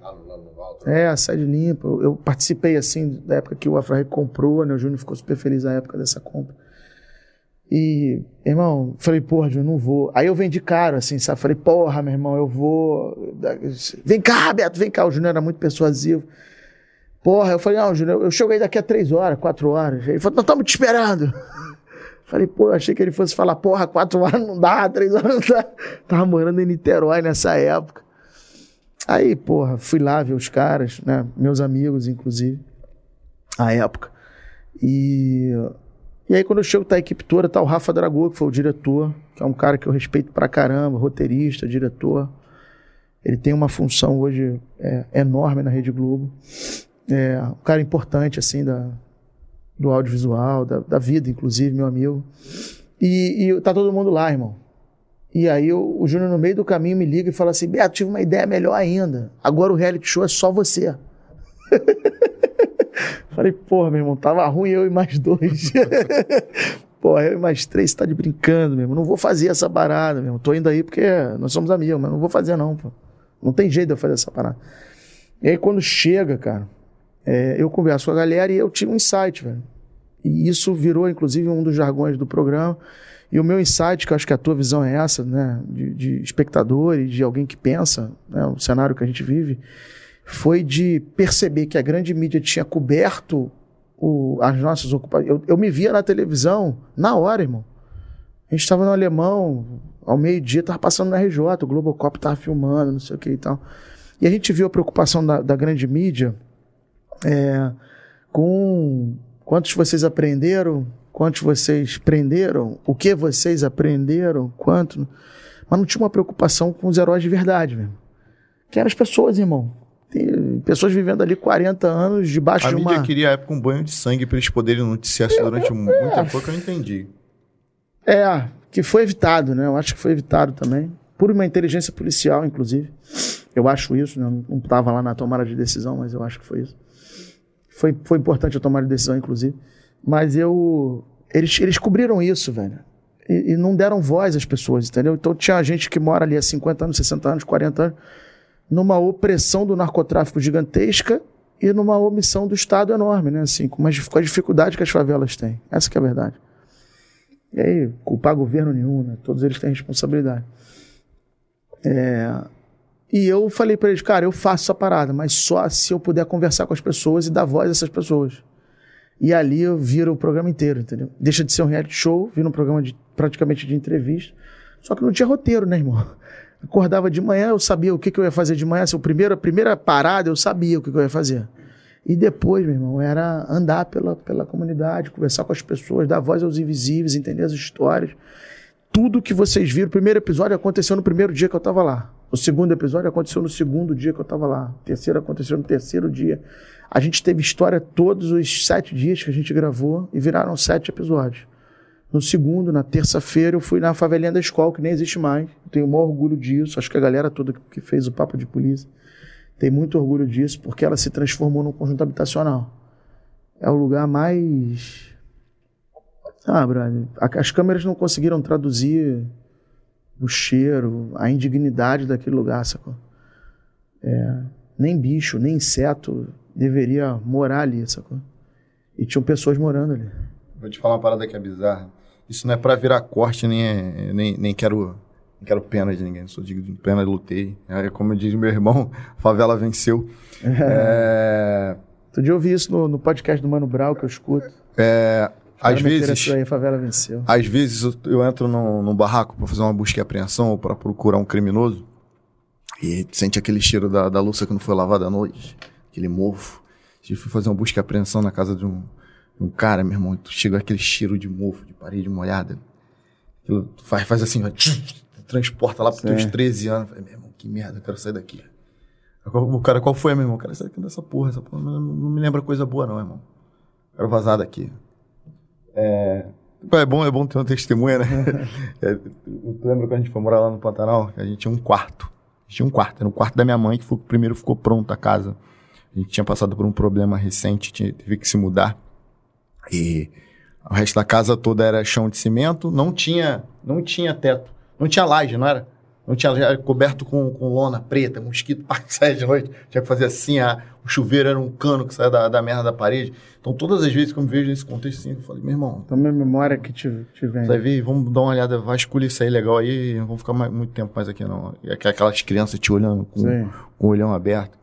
É, a sede limpa. Eu, eu participei, assim, da época que o Afrarec comprou, né? O Júnior ficou super feliz na época dessa compra. E, irmão, falei, porra, Júnior, não vou. Aí eu vendi caro, assim, sabe? Falei, porra, meu irmão, eu vou. Vem cá, Beto, vem cá. O Júnior era muito persuasivo. Porra, eu falei, não, Júnior, eu chego aí daqui a três horas, quatro horas. Ele falou, nós estamos te esperando. Falei, pô, achei que ele fosse falar, porra, quatro horas não dá, três horas não dá. Tava morando em Niterói nessa época. Aí, porra, fui lá ver os caras, né? Meus amigos, inclusive, à época. E, e aí, quando eu chego, tá a equipe toda, tá o Rafa Dragô, que foi o diretor, que é um cara que eu respeito pra caramba, roteirista, diretor. Ele tem uma função hoje é, enorme na Rede Globo. É um cara importante, assim, da, do audiovisual, da, da vida, inclusive, meu amigo. E, e tá todo mundo lá, irmão. E aí o, o Júnior, no meio do caminho, me liga e fala assim: Beto, tive uma ideia melhor ainda. Agora o reality show é só você. Falei, porra, meu irmão, tava ruim eu e mais dois. porra, eu e mais três, você tá de brincando, meu irmão. Não vou fazer essa parada, meu irmão. Tô indo aí porque nós somos amigos, mas não vou fazer, não, pô. Não tem jeito de eu fazer essa parada. E aí, quando chega, cara, é, eu converso com a galera e eu tive um insight, velho. E isso virou, inclusive, um dos jargões do programa. E o meu insight, que eu acho que a tua visão é essa, né, de, de espectador e de alguém que pensa, né, o cenário que a gente vive, foi de perceber que a grande mídia tinha coberto o, as nossas ocupações. Eu, eu me via na televisão na hora, irmão. A gente estava no Alemão, ao meio-dia, estava passando na RJ, o Globocop estava filmando, não sei o que e tal. E a gente viu a preocupação da, da grande mídia é, com quantos vocês aprenderam, quantos vocês prenderam, o que vocês aprenderam, quanto. Mas não tinha uma preocupação com os heróis de verdade mesmo. Que eram as pessoas, irmão. Pessoas vivendo ali 40 anos debaixo A de mídia uma. queria, à época, um banho de sangue pra eles poderem noticiar isso durante muito tempo, que eu entendi. É, que foi evitado, né? Eu acho que foi evitado também. Por uma inteligência policial, inclusive. Eu acho isso, né? Eu não estava lá na tomada de decisão, mas eu acho que foi isso. Foi, foi importante a tomada de decisão, inclusive. Mas eu. Eles, eles cobriram isso, velho. E, e não deram voz às pessoas, entendeu? Então tinha gente que mora ali há 50 anos, 60 anos, 40 anos, numa opressão do narcotráfico gigantesca e numa omissão do Estado enorme, né? Assim, com, as, com a dificuldade que as favelas têm. Essa que é a verdade. E aí, culpar governo nenhum, né? Todos eles têm responsabilidade. É, E eu falei pra eles, cara, eu faço essa parada, mas só se eu puder conversar com as pessoas e dar voz a essas pessoas. E ali eu viro o programa inteiro, entendeu? Deixa de ser um reality show, vira um programa de, praticamente de entrevista. Só que não tinha roteiro, né, irmão? Acordava de manhã, eu sabia o que, que eu ia fazer de manhã. Assim, primeiro, a primeira parada, eu sabia o que, que eu ia fazer. E depois, meu irmão, era andar pela, pela comunidade, conversar com as pessoas, dar voz aos invisíveis, entender as histórias. Tudo que vocês viram, o primeiro episódio aconteceu no primeiro dia que eu estava lá. O segundo episódio aconteceu no segundo dia que eu estava lá. O terceiro aconteceu no terceiro dia. A gente teve história todos os sete dias que a gente gravou e viraram sete episódios. No segundo, na terça-feira, eu fui na favelinha da escola, que nem existe mais. Eu tenho o maior orgulho disso. Acho que a galera toda que fez o Papo de Polícia tem muito orgulho disso, porque ela se transformou num conjunto habitacional. É o lugar mais. Ah, brother, as câmeras não conseguiram traduzir o cheiro, a indignidade daquele lugar, sacou? É, nem bicho, nem inseto deveria morar ali, sacou? E tinham pessoas morando ali. Vou te falar uma parada que é bizarra. Isso não é pra virar corte, nem, é- nem, nem quero quero pena de ninguém. Só digo de pena, lutei. É, como diz meu irmão, a favela venceu. É, Outro dia eu ouvi isso no, no podcast do Mano Brau, que eu escuto. é, às vezes, Aí, a favela venceu. às vezes eu, eu entro num, num barraco pra fazer uma busca e apreensão ou pra procurar um criminoso e sente aquele cheiro da, da louça que não foi lavada à noite, aquele mofo. Eu fui fazer uma busca e apreensão na casa de um, de um cara, meu irmão, tu chega aquele cheiro de mofo, de parede molhada. Aquilo faz, faz assim, ó, transporta lá pros teus Sim. 13 anos. Eu Falei, meu irmão, que merda, eu quero sair daqui. O cara, qual foi, meu irmão? Cara, sai daqui dessa porra, essa porra não, não me lembra coisa boa, não, irmão. Quero vazar daqui. É, é bom, é bom ter uma testemunha, né? É, tu lembra quando a gente foi morar lá no Pantanal? A gente tinha um quarto. A gente tinha um quarto. Era o quarto da minha mãe, que foi, o primeiro ficou pronto a casa. A gente tinha passado por um problema recente, tinha, teve que se mudar. E o resto da casa toda era chão de cimento, não tinha, não tinha teto, não tinha laje, não era? Não tinha era coberto com, com lona preta, mosquito para sair de noite. Tinha que fazer assim, a, o chuveiro era um cano que saia da, da merda da parede. Então todas as vezes que eu me vejo nesse contexto assim, eu falei, meu irmão, Então, minha memória que te, te vem. Vai ver, vamos dar uma olhada, vasculha isso aí legal aí, não vamos ficar mais- muito tempo mais aqui não. Aqu- aquelas crianças te olhando com, Sim. com o olhão aberto.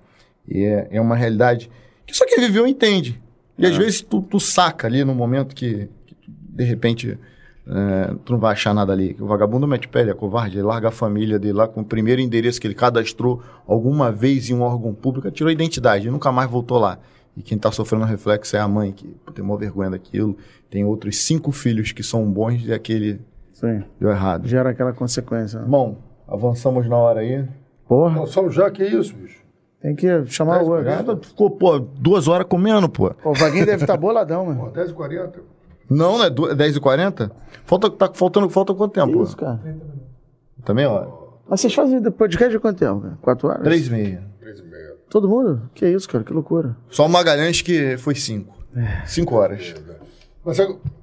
E é, é uma realidade que só quem viveu entende. E às vezes tu, tu saca ali no momento que, que tu, de repente é, tu não vai achar nada ali. O vagabundo mete pele, é covarde, ele larga a família dele lá com o primeiro endereço que ele cadastrou alguma vez em um órgão público, tirou a identidade e nunca mais voltou lá. E quem tá sofrendo reflexo é a mãe, que pô, tem uma vergonha daquilo. Tem outros cinco filhos que são bons e aquele Sim. deu errado. Gera aquela consequência. né? Bom, avançamos na hora aí. Porra, somos já, que isso, bicho? tem que chamar o outro. Nada, Ficou, pô, duas horas comendo, pô. Pô, o Vaguinho deve estar boladão, mano. Pô, 10h40. Não, né? Du- 10h40? Falta, tá faltando, falta quanto tempo? Isso, cara. Também, ó. Mas vocês fazem podcast de quanto tempo, cara? Quatro horas? Três e meia. 3h30. Todo mundo? Que isso, cara? Que loucura. Só o Magalhães que foi cinco. Cinco horas. Mas,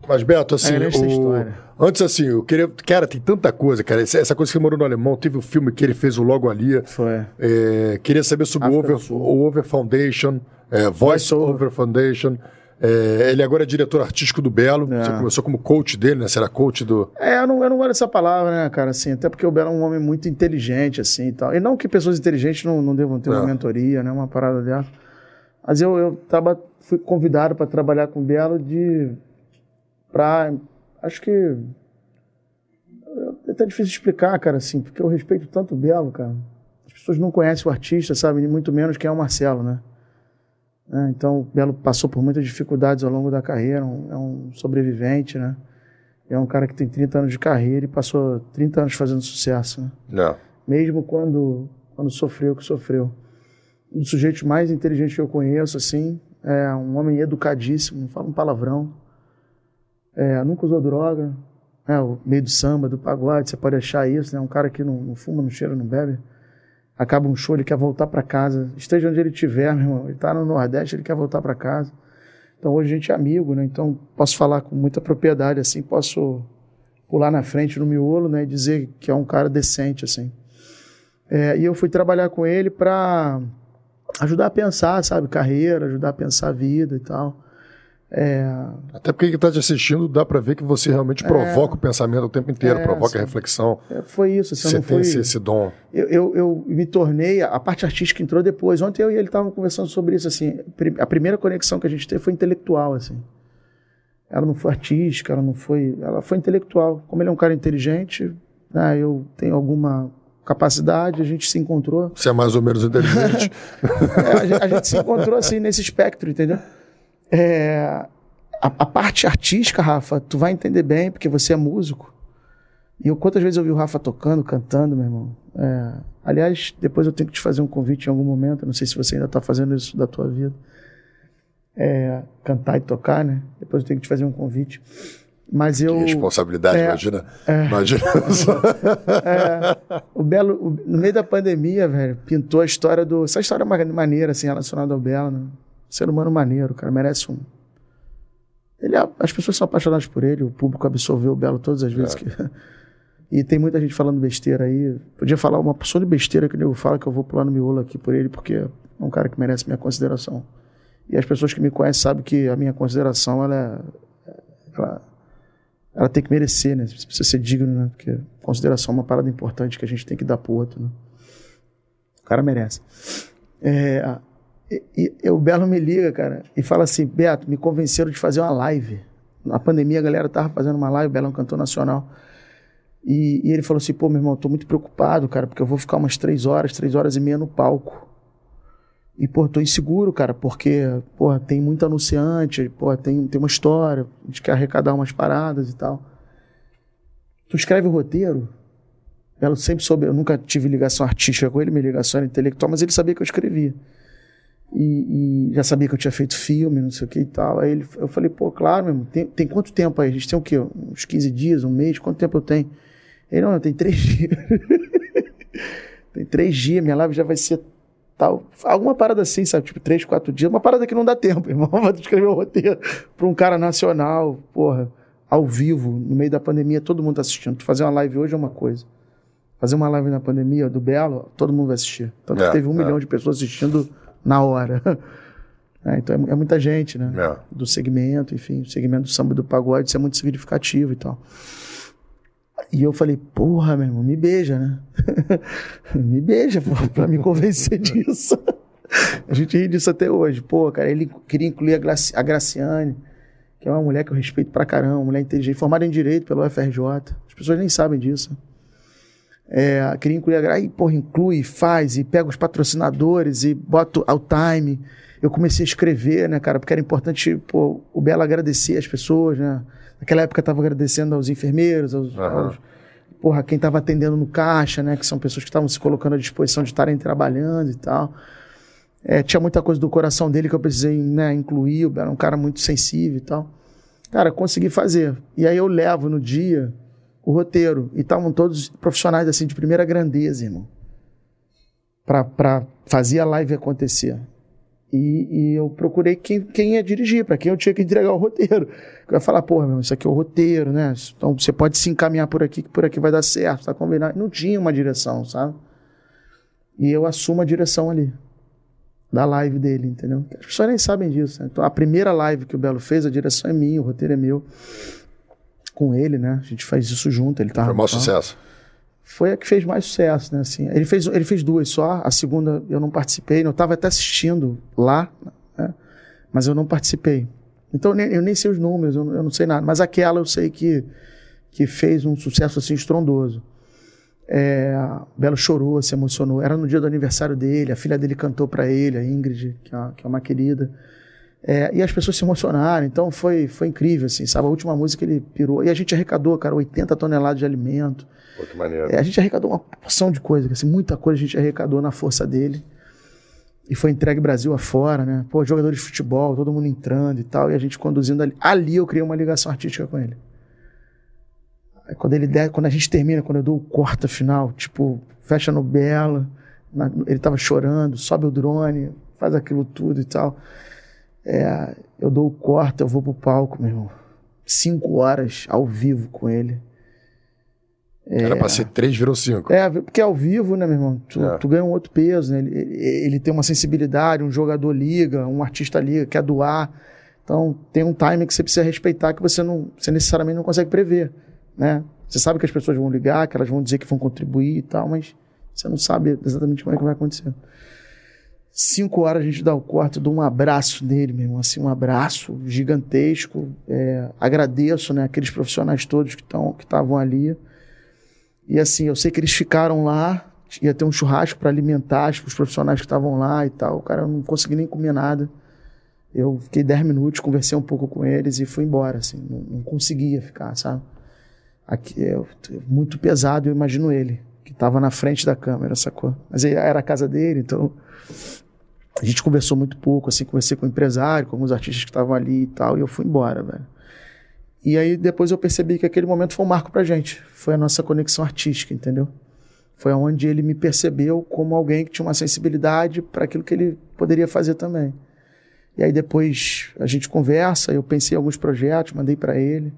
mas, Beto, assim, É o- história. antes assim, eu queria. Cara, tem tanta coisa, cara. Essa coisa que você morou no alemão, teve o filme que ele fez o Logo Ali. Foi. É, queria saber sobre o África Over, o Over Foundation, é, Voice. Over Foundation. É, ele agora é diretor artístico do Belo. É. Você começou como coach dele, né? Você era coach do. É, eu não, eu não gosto dessa palavra, né, cara, assim, até porque o Belo é um homem muito inteligente, assim, e tal. E não que pessoas inteligentes não, não devam ter uma É. mentoria, né, uma parada dessa. Mas eu, eu tava, fui convidado para trabalhar com o Belo de... pra... acho que... É até difícil explicar, cara, assim, porque eu respeito tanto o Belo, cara. As pessoas não conhecem o artista, sabe, muito menos quem é o Marcelo, né. É, então, o Belo passou por muitas dificuldades ao longo da carreira, um- é um sobrevivente, né. É um cara que tem 30 anos de carreira e passou 30 anos fazendo sucesso, né? Não. Mesmo quando, quando sofreu o que sofreu. um dos sujeitos mais inteligentes que eu conheço, assim. É um homem educadíssimo, não fala um palavrão. É, nunca usou droga. É, o meio do samba, do pagode, você pode achar isso, né? Um cara que não, não fuma, não cheira, não bebe. Acaba um show, ele quer voltar para casa. Esteja onde ele estiver, meu irmão. Ele tá no Nordeste, ele quer voltar para casa. Então hoje a gente é amigo, né? Então posso falar com muita propriedade, assim, posso pular na frente no miolo, né? E dizer que é um cara decente, assim. É, e eu fui trabalhar com ele para ajudar a pensar, sabe, carreira, ajudar a pensar a vida e tal. É... Até porque quem está te assistindo dá para ver que você realmente provoca é... o pensamento o tempo inteiro, é, provoca a reflexão. É, foi isso. Assim, você tem foi... esse, esse, dom. Eu, eu, eu, me tornei, a parte artística entrou depois. Ontem eu e ele estávamos conversando sobre isso. assim. A primeira conexão que a gente teve foi intelectual. assim. Ela não foi artística, ela não foi. Ela foi intelectual. Como ele é um cara inteligente, né, eu tenho alguma capacidade, a gente se encontrou. Você é mais ou menos inteligente. é, a, gente, a, gente, se encontrou assim nesse espectro, entendeu? É, a, a, parte artística, Rafa, tu vai entender bem, porque você é músico. E eu, quantas vezes eu vi o Rafa tocando, cantando, meu irmão? É, aliás, depois eu tenho que te fazer um convite em algum momento, não sei se você ainda está fazendo isso da tua vida. É, cantar e tocar, né? Depois eu tenho que te fazer um convite. Mas eu. Que responsabilidade, é, imagina. É, imagina. é, o Belo, o, no meio da pandemia, velho, pintou a história do. Essa história é maneira, assim, relacionada ao Belo, né? Ser humano maneiro, o cara merece um. Ele, é, as pessoas são apaixonadas por ele, o público absorveu o Belo todas as vezes é. que. E tem muita gente falando besteira aí. Podia falar uma pessoa de besteira que o nego fala que eu vou pular no miolo aqui por ele, porque é um cara que merece minha consideração. E as pessoas que me conhecem sabem que a minha consideração, ela, é, ela ela tem que merecer, né? Você precisa ser digno, né? Porque consideração é uma parada importante que a gente tem que dar pro outro, né? O cara merece. É, e, e, o Belo me liga, cara, e fala assim: Beto, me convenceram de fazer uma live. Na pandemia a galera tava fazendo uma live, o Belo é um cantor nacional. E, e ele falou assim: pô, meu irmão, tô muito preocupado, cara, porque eu vou ficar umas três horas, três horas e meia no palco. E, pô, tô inseguro, cara, porque, pô, tem muito anunciante, pô, tem, tem uma história, a gente quer arrecadar umas paradas e tal. Tu escreve o roteiro? Ela sempre soube, eu nunca tive ligação artística com ele, minha ligação era intelectual, mas ele sabia que eu escrevia. E, e, já sabia que eu tinha feito filme, não sei o que e tal. Aí ele, eu falei, pô, claro, meu irmão, tem, tem quanto tempo aí? A gente tem o quê? Uns 15 dias, um mês? Quanto tempo eu tenho? Ele, não, tem três dias. tem três dias, minha live já vai ser tal. Alguma parada assim, sabe? Tipo, três, quatro dias. Uma parada que não dá tempo, irmão. Vai escrever um roteiro para um cara nacional, porra, ao vivo, no meio da pandemia, todo mundo tá assistindo. Tu fazer uma live hoje é uma coisa. Fazer uma live na pandemia do Belo, todo mundo vai assistir. Tanto é, que teve um é. milhão de pessoas assistindo na hora. É, então é, é, muita gente, né? É. Do segmento, enfim, o segmento do samba do pagode, isso é muito significativo e tal. E eu falei, porra, meu irmão, me beija, né? me beija, porra, pra me convencer disso. a gente ri disso até hoje. Pô, cara, ele queria incluir a, Graci a Graciane, que é uma mulher que eu respeito pra caramba, mulher inteligente, formada em Direito pelo UFRJ. As pessoas nem sabem disso. É, queria incluir a Aí, porra, inclui, faz, e pega os patrocinadores e bota o time. Eu comecei a escrever, né, cara, porque era importante, pô, o Belo agradecer as pessoas, né? Naquela época eu estava agradecendo aos enfermeiros, aos, uhum. aos porra, quem estava atendendo no caixa, né? Que são pessoas que estavam se colocando à disposição de estarem trabalhando e tal. É, tinha muita coisa do coração dele que eu precisei né, incluir, era um cara muito sensível e tal. Cara, consegui fazer. E aí eu levo no dia o roteiro. E estavam todos profissionais assim de primeira grandeza, irmão. Para fazer a live acontecer. E, e, eu procurei quem, quem ia dirigir, para quem eu tinha que entregar o roteiro. Eu ia falar, porra, meu, isso aqui é o roteiro, né? Então você pode se encaminhar por aqui, que por aqui vai dar certo, tá combinado. Não tinha uma direção, sabe? E eu assumo a direção ali, da live dele, entendeu? As pessoas nem sabem disso. Né? Então a primeira live que o Belo fez, a direção é minha, o roteiro é meu. Com ele, né? A gente faz isso junto. Ele tá, Foi um maior sucesso foi a que fez mais sucesso, né? Assim, ele fez, ele fez duas só, a segunda eu não participei, eu estava até assistindo lá, né? mas eu não participei. Então eu nem sei os números, eu, não sei nada, mas aquela eu sei que, que fez um sucesso assim estrondoso. É, Belo chorou, se emocionou. Era no dia do aniversário dele, a filha dele cantou para ele, a Ingrid, que é, que é uma querida. É, e as pessoas se emocionaram, então foi, foi incrível, assim, sabe? A última música ele pirou. E a gente arrecadou, cara, 80 toneladas de alimento. Pô, que maneiro. É, a gente arrecadou uma porção de coisa, assim, muita coisa a gente arrecadou na força dele. E foi entregue Brasil afora, né? Pô, jogadores de futebol, todo mundo entrando e tal, e a gente conduzindo ali. Ali eu criei uma ligação artística com ele. Aí quando ele der, quando a gente termina, quando eu dou o corta final, tipo, fecha no Bela, na- ele tava chorando, sobe o drone, faz aquilo tudo e tal. É, eu dou o corta, eu vou pro palco, meu irmão. Cinco horas ao vivo com ele. Era pra ser três, virou cinco. É, porque ao vivo, né, meu irmão? Tu, É. tu ganha um outro peso, né? Ele, ele, tem uma sensibilidade, um jogador liga, um artista liga, quer doar. Então, tem um time que você precisa respeitar que você não, você necessariamente não consegue prever, né? Você sabe que as pessoas vão ligar, que elas vão dizer que vão contribuir e tal, mas você não sabe exatamente como é que vai acontecer. Cinco horas a gente dá o corte, eu dou um abraço nele, meu irmão, assim, um abraço gigantesco. É, agradeço, né, aqueles profissionais todos que estão que estavam ali. E assim, eu sei que eles ficaram lá, ia ter um churrasco para alimentar os profissionais que estavam lá e tal. O cara não consegui nem comer nada. Eu fiquei 10 minutos, conversei um pouco com eles e fui embora, assim, não, não conseguia ficar, sabe? Aqui é muito pesado, eu imagino ele, que estava na frente da câmera, sacou? Mas era a casa dele, então a gente conversou muito pouco, assim, conversei com o empresário, com alguns artistas que estavam ali e tal, e eu fui embora, velho. E aí depois eu percebi que aquele momento foi um marco pra gente. Foi a nossa conexão artística, entendeu? Foi onde ele me percebeu como alguém que tinha uma sensibilidade para aquilo que ele poderia fazer também. E aí depois a gente conversa, eu pensei em alguns projetos, mandei para ele.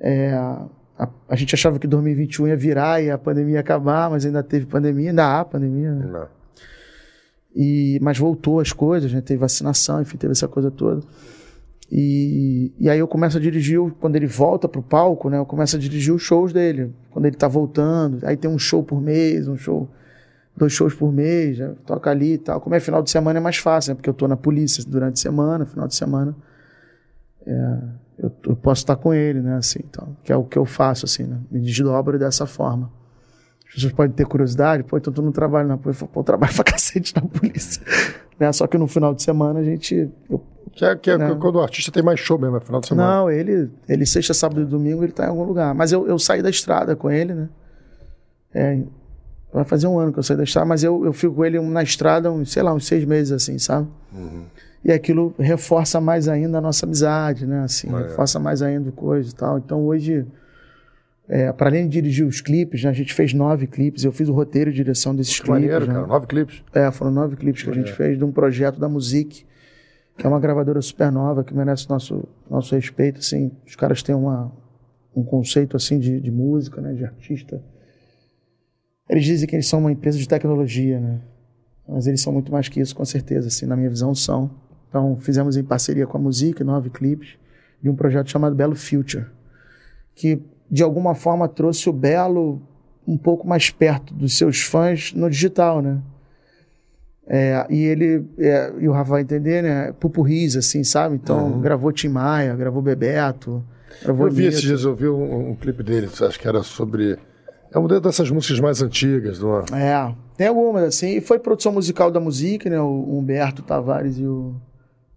É, a, a gente achava que 2021 ia virar e a pandemia ia acabar, mas ainda teve pandemia, ainda há pandemia, né? Não. E, mas voltou as coisas, né? Teve vacinação, enfim, teve essa coisa toda. E, e aí eu começo a dirigir, quando ele volta pro palco, né? Eu começo a dirigir os shows dele. Quando ele tá voltando, aí tem um show por mês, um show, dois shows por mês, toca ali e tal. Como é final de semana é mais fácil, né? Porque eu tô na polícia durante a semana, final de semana. é, eu, eu posso estar com ele, né? Assim, então, que é o que eu faço, assim, né? Me desdobro dessa forma. As pessoas podem ter curiosidade, pô, então tu não trabalha na polícia. Pô, eu trabalho pra cacete na polícia. né? Só que no final de semana a gente. eu- Que é, que é Não. quando o artista tem mais show mesmo, é final de semana. não, ele, ele sexta, sábado e domingo ele tá em algum lugar. Mas eu, eu saí da estrada com ele, né? É, vai fazer um ano que eu saí da estrada, mas eu, eu fico com ele na estrada, uns, sei lá, uns seis meses assim, sabe? E aquilo reforça mais ainda a nossa amizade, né? Assim, Maneiro. reforça mais ainda coisa e tal. Então hoje, é, para além de dirigir os clipes, né, a gente fez nove clipes. Eu fiz o roteiro e direção desses Que clipes. maneiro, né? cara. Nove clipes. É, foram nove clipes que a gente fez de um projeto da Music, que é uma gravadora super nova, que merece nosso, nosso respeito, assim. Os caras têm uma, um conceito, assim, de, de música, né, de artista. Eles dizem que eles são uma empresa de tecnologia, né? Mas eles são muito mais que isso, com certeza, assim, na minha visão são. Então, fizemos em parceria com a Music, nove clipes, de um projeto chamado Belo Future, que, de alguma forma, trouxe o Belo um pouco mais perto dos seus fãs no digital, né? É, e ele, é, e o Rafa vai entender, né? Pupurris, assim, sabe? Então, gravou Tim Maia, gravou Bebeto, gravou Eu vi Anitta. esses dias, eu vi um, um clipe dele, acho que era sobre. É uma dessas músicas mais antigas, não é? É, tem algumas, assim. E foi produção musical da música, né? O Humberto Tavares e o,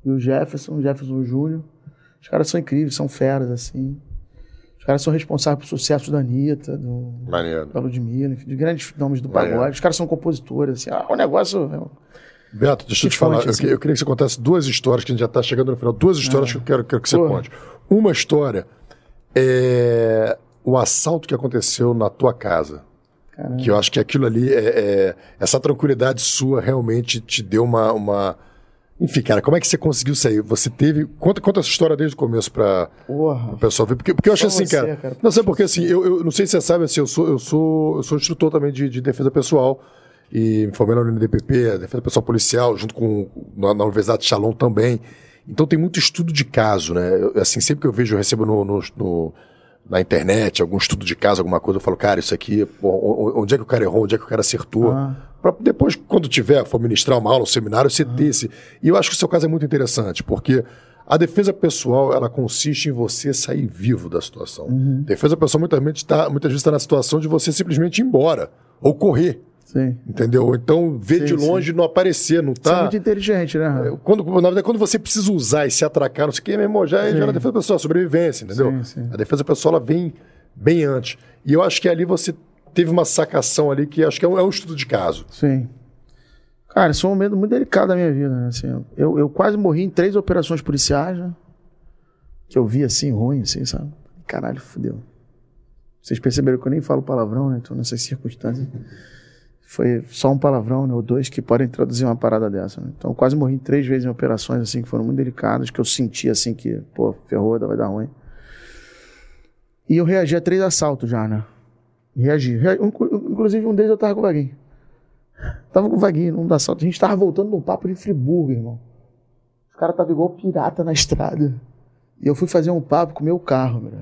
e o Jefferson, o Jefferson Júnior. Os caras são incríveis, são feras, assim. Os caras são responsáveis pelo sucesso da Anitta, do, Maneiro. da Ludmilla, enfim, de grandes nomes do Maneiro. pagode. Os caras são compositores, assim. Ah, o negócio... Beto, deixa eu te falar. fonte, eu, assim? que- eu queria que você contasse duas histórias, que a gente já está chegando no final. Duas histórias que eu quero, quero que você Porra. conte. Uma história é o assalto que aconteceu na tua casa. Caramba. Que eu acho que aquilo ali, é, é- essa tranquilidade sua realmente te deu uma, uma. Enfim, cara, como é que você conseguiu sair? Você teve. Conta, conta essa história desde o começo para o pessoal ver. Porque, porque eu acho assim, você, cara. cara. Não sei porque assim, eu, eu não sei se você sabe, assim, eu sou, eu sou, eu sou instrutor também de, de defesa pessoal. E me formei na UNDPP, defesa pessoal policial, junto com na, na Universidade de Shalom também. Então tem muito estudo de caso, né? Eu, assim, sempre que eu vejo, eu recebo no, no- no- na internet algum estudo de caso, alguma coisa, eu falo, cara, isso aqui, pô, onde é que o cara errou, onde é que o cara acertou. Ah. Pra depois, quando tiver, for ministrar uma aula, um seminário, você ter esse. E eu acho que o seu caso é muito interessante, porque a defesa pessoal, ela consiste em você sair vivo da situação. Defesa pessoal muitas vezes está tá na situação de você simplesmente ir embora ou correr, Sim. entendeu? Então ver Sim, de longe e não aparecer, não Você é tá. muito inteligente, né, Rafa? Quando, na verdade, quando você precisa usar e se atracar, não sei o que, meu irmão, já, já é na defesa pessoal, sobrevivência, entendeu? Sim, sim. A defesa pessoal ela vem bem antes. E eu acho que ali você teve uma sacação ali que acho que é um, é um estudo de caso. Sim. Cara, isso é um momento muito delicado da minha vida, né? Assim, eu, eu quase morri em três operações policiais, né? Que eu vi assim, ruim, assim, sabe? Caralho, fudeu. Vocês perceberam que eu nem falo palavrão, né? Então, nessas circunstâncias. Foi só um palavrão, né? Ou dois que podem traduzir uma parada dessa, né? Então, eu quase morri três vezes em operações, assim, que foram muito delicadas, que eu senti, assim, que, pô, ferrou, vai dar ruim. E eu reagi a três assaltos já, né? Reagi. Inclusive, um deles eu tava com o Vaguinho. Tava com o Vaguinho num assalto. A gente tava voltando no papo de Friburgo, irmão. Os caras estavam igual pirata na estrada. E eu fui fazer um papo com o meu carro, meu.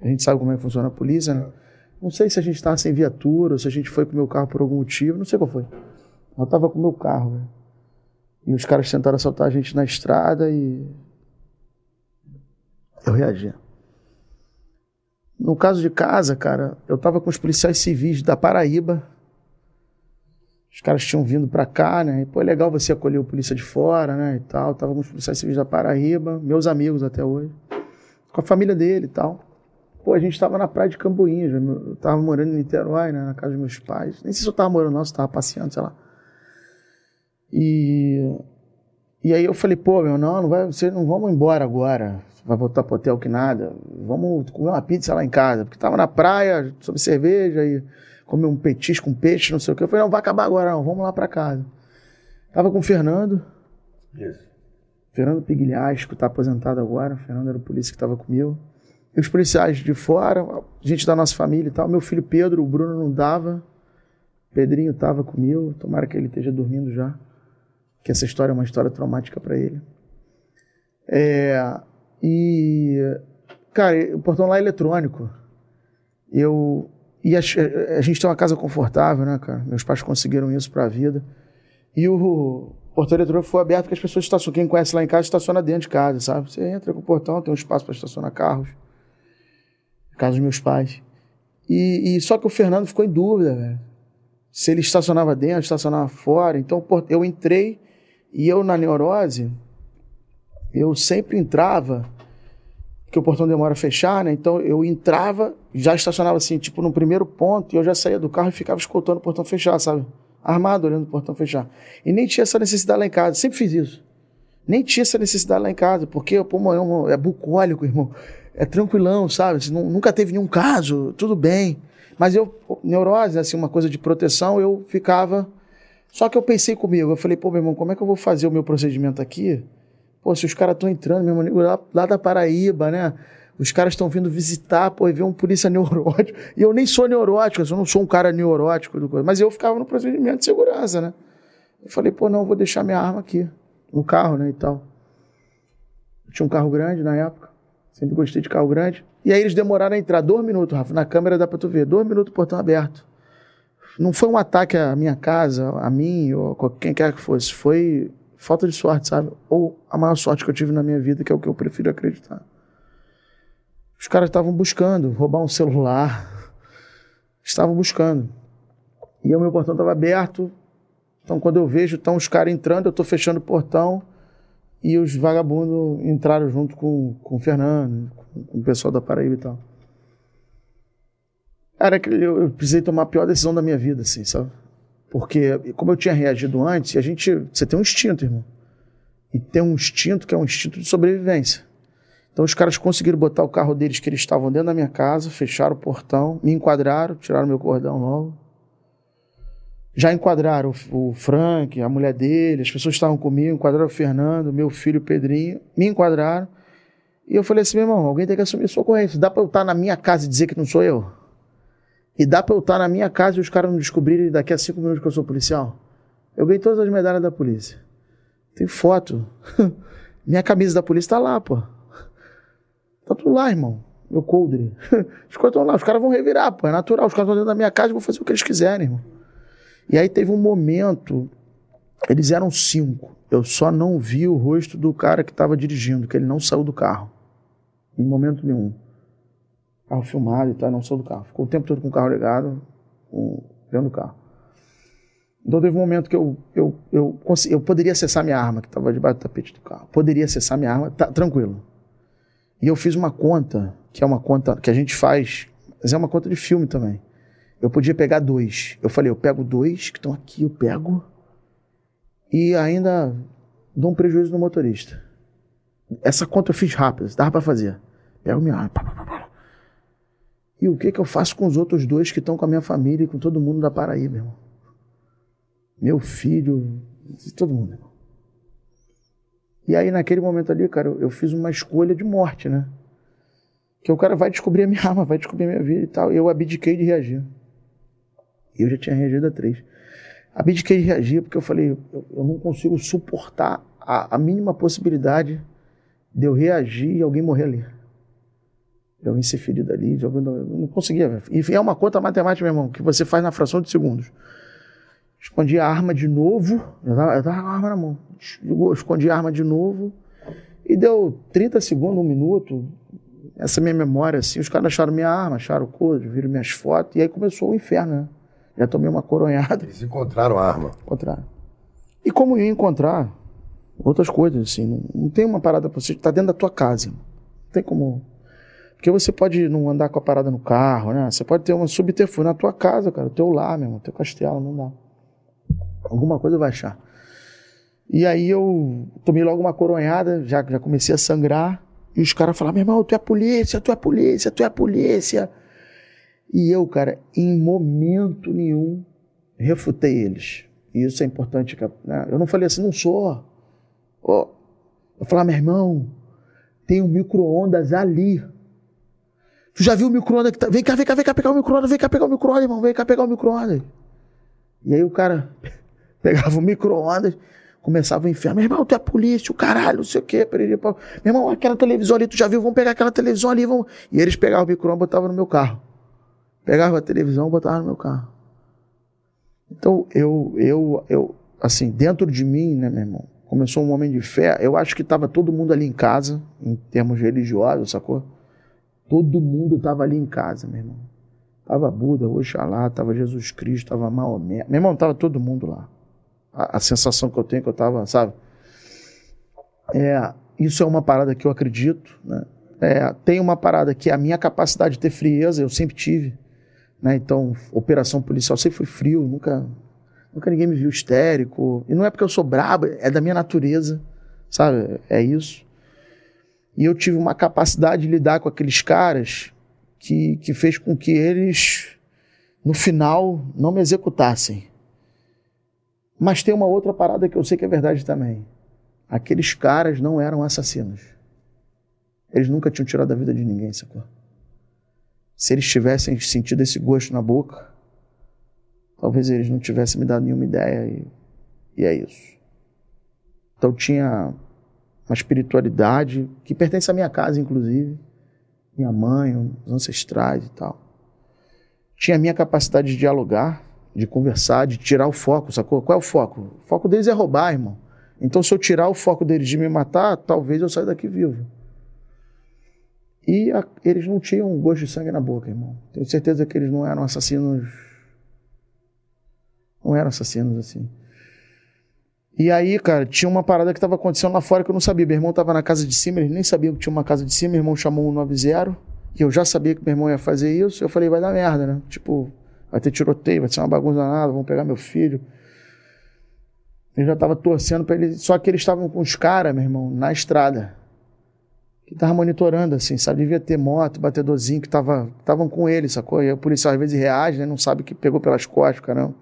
A gente sabe como é que funciona a polícia, né? Não sei se a gente estava sem viatura, ou se a gente foi com o meu carro por algum motivo, não sei qual foi. Eu tava com o meu carro. E os caras tentaram assaltar a gente na estrada e. Eu reagi. No caso de casa, cara, eu tava com os policiais civis da Paraíba. Os caras tinham vindo pra cá, né? E, pô, é legal você acolher o polícia de fora, né? E tal. Tava com os policiais civis da Paraíba, meus amigos até hoje. Com a família dele e tal. Pô, a gente tava na praia de Cambuinhas. Eu tava morando em Niterói, né? Na casa dos meus pais. Nem sei se eu tava morando, não, se eu tava passeando, sei lá. E. E aí eu falei, pô, meu, não, não vai, vocês não vamos embora agora. Vai voltar pro hotel que nada. Vamos comer uma pizza lá em casa. Porque tava na praia, sob cerveja e comer um petisco com peixe, não sei o que. Eu falei, não, vai acabar agora, não, vamos lá para casa. Tava com o Fernando. Isso. Fernando Pigliasco, tá aposentado agora. O Fernando era o polícia que tava comigo. E os policiais de fora, gente da nossa família e tal. Meu filho Pedro, o Bruno não dava. Pedrinho tava comigo. Tomara que ele esteja dormindo já. Que essa história é uma história traumática para ele. É, e, cara, o portão lá é eletrônico. Eu. E a, a, gente tem uma casa confortável, né, cara? Meus pais conseguiram isso para a vida. E o portão eletrônico foi aberto porque as pessoas estacionam. Quem conhece lá em casa estaciona dentro de casa, sabe? Você entra com o portão, tem um espaço para estacionar carros. Casa dos meus pais. E, e, só que o Fernando ficou em dúvida, velho. Se ele estacionava dentro, estacionava fora. Então eu entrei e eu na neurose eu sempre entrava, porque o portão demora a fechar, né? Então eu entrava, já estacionava assim, tipo no primeiro ponto, e eu já saía do carro e ficava escoltando o portão fechar, sabe? Armado, olhando o portão fechar. E nem tinha essa necessidade lá em casa, sempre fiz isso. Nem tinha essa necessidade lá em casa, porque o pulmão é bucólico, irmão. É tranquilão, sabe? Nunca teve nenhum caso, tudo bem. Mas eu, neurose, assim, uma coisa de proteção, eu ficava. Só que eu pensei comigo, eu falei, pô, meu irmão, como é que eu vou fazer o meu procedimento aqui? Pô, se os caras estão entrando, meu amigo, lá, lá da Paraíba, né? Os caras estão vindo visitar, pô, e ver um polícia neurótico. E eu nem sou neurótico, eu não sou um cara neurótico, mas eu ficava no procedimento de segurança, né? Eu falei, pô, não, vou deixar minha arma aqui, no carro, né, e tal. Eu tinha um carro grande na época, sempre gostei de carro grande. E aí eles demoraram a entrar, dois minutos, Rafa, na câmera dá pra tu ver, dois minutos, portão aberto. Não foi um ataque à minha casa, a mim, ou a quem quer que fosse, foi falta de sorte, sabe? Ou a maior sorte que eu tive na minha vida, que é o que eu prefiro acreditar. Os caras estavam buscando roubar um celular. Estavam buscando. E o meu portão estava aberto. Então, quando eu vejo, estão os caras entrando, eu estou fechando o portão. E os vagabundos entraram junto com, com o Fernando, com, o pessoal da Paraíba e tal. Cara, eu, eu precisei tomar a pior decisão da minha vida, assim, sabe? Porque, como eu tinha reagido antes, a gente. Você tem um instinto, irmão. E tem um instinto que é um instinto de sobrevivência. Então os caras conseguiram botar o carro deles que eles estavam dentro da minha casa, fecharam o portão, me enquadraram, tiraram meu cordão logo. Já enquadraram o, o Frank, a mulher dele, as pessoas estavam comigo, enquadraram o Fernando, meu filho Pedrinho, me enquadraram. E eu falei assim, meu irmão, alguém tem que assumir a ocorrência. Dá para eu estar na minha casa e dizer que não sou eu? E dá pra eu estar na minha casa e os caras não descobrirem daqui a cinco minutos que eu sou policial? Eu ganhei todas as medalhas da polícia. Tem foto. minha camisa da polícia tá lá, pô. Tá tudo lá, irmão. Meu coldre. Os caras estão lá, os caras vão revirar, pô. É natural. Os caras estão dentro da minha casa e vão fazer o que eles quiserem, irmão. E aí teve um momento. Eles eram cinco. Eu só não vi o rosto do cara que estava dirigindo, que ele não saiu do carro. Em momento nenhum carro filmado e tal, não sou do carro. Ficou o tempo todo com o carro ligado, com, dentro do carro. Então teve um momento que eu, eu, eu, consegui, eu poderia acessar minha arma, que estava debaixo do tapete do carro. Poderia acessar minha arma, tá, tranquilo. E eu fiz uma conta, que é uma conta que a gente faz, mas é uma conta de filme também. Eu podia pegar dois. Eu falei, eu pego dois que estão aqui, eu pego. e ainda dou um prejuízo no motorista. Essa conta eu fiz rápido, dava para fazer. Pego minha arma. Pá, pá, e o que, que eu faço com os outros dois que estão com a minha família e com todo mundo da Paraíba, irmão? Meu filho, todo mundo. Irmão. E aí, naquele momento ali, cara, eu fiz uma escolha de morte, né? Que o cara vai descobrir a minha arma, vai descobrir a minha vida e tal. Eu abdiquei de reagir. Eu já tinha reagido a três. Abdiquei de reagir porque eu falei, eu, eu não consigo suportar a, a, mínima possibilidade de eu reagir e alguém morrer ali. Alguém ser ferido ali, eu não conseguia. E é uma conta matemática, meu irmão, que você faz na fração de segundos. Escondi a arma de novo, eu tava, eu tava com a arma na mão. Escondi a arma de novo e deu 30 segundos, um minuto, essa minha memória, assim, os caras acharam minha arma, acharam coisa, viram minhas fotos, e aí começou o inferno, né? Já tomei uma coronhada. Eles encontraram a arma. Encontraram. E como ia encontrar outras coisas, assim, não, não tem uma parada pra você, tá dentro da tua casa, não tem como... Porque você pode não andar com a parada no carro, né? Você pode ter uma subterfúgio na tua casa, cara, teu lar mesmo, teu castelo, não dá. Alguma coisa vai achar. E aí eu tomei logo uma coronhada, já, já comecei a sangrar, e os caras falaram, meu irmão, tu é polícia, tu é polícia, tu é polícia. E eu, cara, em momento nenhum, refutei eles. E isso é importante. Né? Eu não falei assim, não sou. Eu falei, meu irmão, tem um micro-ondas ali. Tu já viu o micro-ondas que tá. Vem cá, vem cá, vem cá pegar o micro-ondas, vem cá pegar o micro-ondas, irmão, vem cá pegar o micro-ondas. E aí o cara pegava o micro-ondas começava o inferno. Meu irmão, tu é polícia, o caralho, não sei o quê. Meu irmão, aquela televisão ali, tu já viu? Vamos pegar aquela televisão ali. Vamos... E eles pegavam o micro e botavam no meu carro. Pegavam a televisão e botavam no meu carro. Então, eu, eu, eu, assim, dentro de mim, né, meu irmão, começou um homem de fé. Eu acho que estava todo mundo ali em casa, em termos religiosos, sacou? Todo mundo estava ali em casa, meu irmão. Tava Buda, Oxalá, tava Jesus Cristo, tava Maomé. Meu irmão, tava todo mundo lá a, a sensação que eu tenho que eu estava, sabe? É, isso é uma parada que eu acredito, né? É, tem uma parada que é a minha capacidade de ter frieza, eu sempre tive. Né? Então, operação policial, sempre fui frio, nunca, nunca ninguém me viu histérico. E não é porque eu sou brabo, é da minha natureza, sabe? É isso. E eu tive uma capacidade de lidar com aqueles caras que, que fez com que eles, no final, não me executassem. Mas tem uma outra parada que eu sei que é verdade também. Aqueles caras não eram assassinos. Eles nunca tinham tirado a vida de ninguém, sacou? Se eles tivessem sentido esse gosto na boca, talvez eles não tivessem me dado nenhuma ideia e, e é isso. Então tinha uma espiritualidade que pertence à minha casa, inclusive, minha mãe, os ancestrais e tal. Tinha a minha capacidade de dialogar, de conversar, de tirar o foco, sacou? Qual é o foco? O foco deles é roubar, irmão. Então, se eu tirar o foco deles de me matar, talvez eu saia daqui vivo. E a, eles não tinham gosto de sangue na boca, irmão. Tenho certeza que eles não eram assassinos. Não eram assassinos assim. E aí, cara, tinha uma parada que estava acontecendo lá fora que eu não sabia. Meu irmão estava na casa de cima, eles nem sabiam que tinha uma casa de cima. Meu irmão chamou um 90 e eu já sabia que meu irmão ia fazer isso. Eu falei, vai dar merda, né? Tipo, vai ter tiroteio, vai ser uma bagunça nada, vão pegar meu filho. Ele já estava torcendo para ele. Só que eles estavam com os caras, meu irmão, na estrada. Que tava monitorando, assim, sabe? Devia ter moto, batedorzinho, que estavam com ele, sacou? E o policial às vezes reage, né? Não sabe que pegou pelas costas, caramba.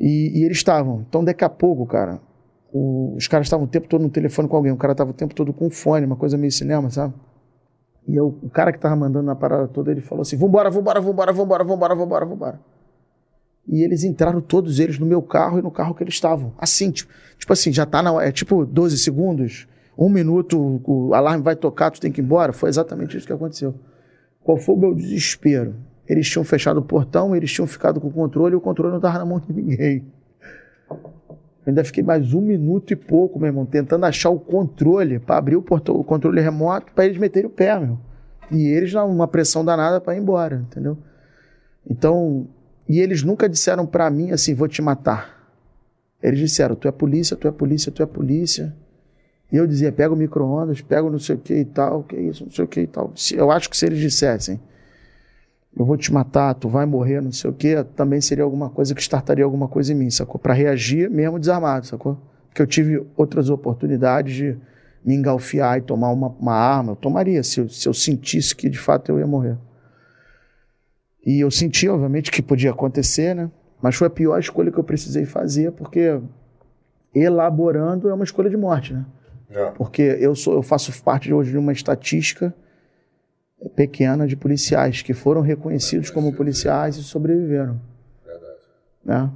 E, e eles estavam. Então, daqui a pouco, cara, o, os caras estavam o tempo todo no telefone com alguém. O cara estava o tempo todo com fone, uma coisa meio cinema, sabe? E eu, o cara que tava mandando na parada toda, ele falou assim: vambora, vambora, vambora, vambora, vambora, vambora, vambora. E eles entraram, todos eles, no meu carro e no carro que eles estavam. Assim, tipo, tipo assim, já tá na. É tipo 12 segundos, um minuto, o alarme vai tocar, tu tem que ir embora. Foi exatamente isso que aconteceu. Qual foi o meu desespero? Eles tinham fechado o portão, eles tinham ficado com o controle e o controle não estava na mão de ninguém. Eu ainda fiquei mais um minuto e pouco, meu irmão, tentando achar o controle para abrir o, portão, o controle remoto para eles meterem o pé, meu. E eles uma pressão danada para ir embora, entendeu? Então, e eles nunca disseram para mim assim, vou te matar. Eles disseram, tu é polícia, tu é polícia, tu é polícia. E eu dizia, pega o micro-ondas, pega não sei o que e tal, que isso, não sei o que e tal. Eu acho que se eles dissessem, eu vou te matar, tu vai morrer, não sei o quê, também seria alguma coisa que startaria alguma coisa em mim, sacou? Para reagir mesmo desarmado, sacou? Porque eu tive outras oportunidades de me engalfiar e tomar uma, uma arma, eu tomaria se eu, se eu sentisse que de fato eu ia morrer. E eu senti, obviamente, que podia acontecer, né? Mas foi a pior escolha que eu precisei fazer, porque elaborando é uma escolha de morte, né? É. Porque eu sou, eu faço parte hoje de uma estatística pequena de policiais que foram reconhecidos como policiais e sobreviveram. Né?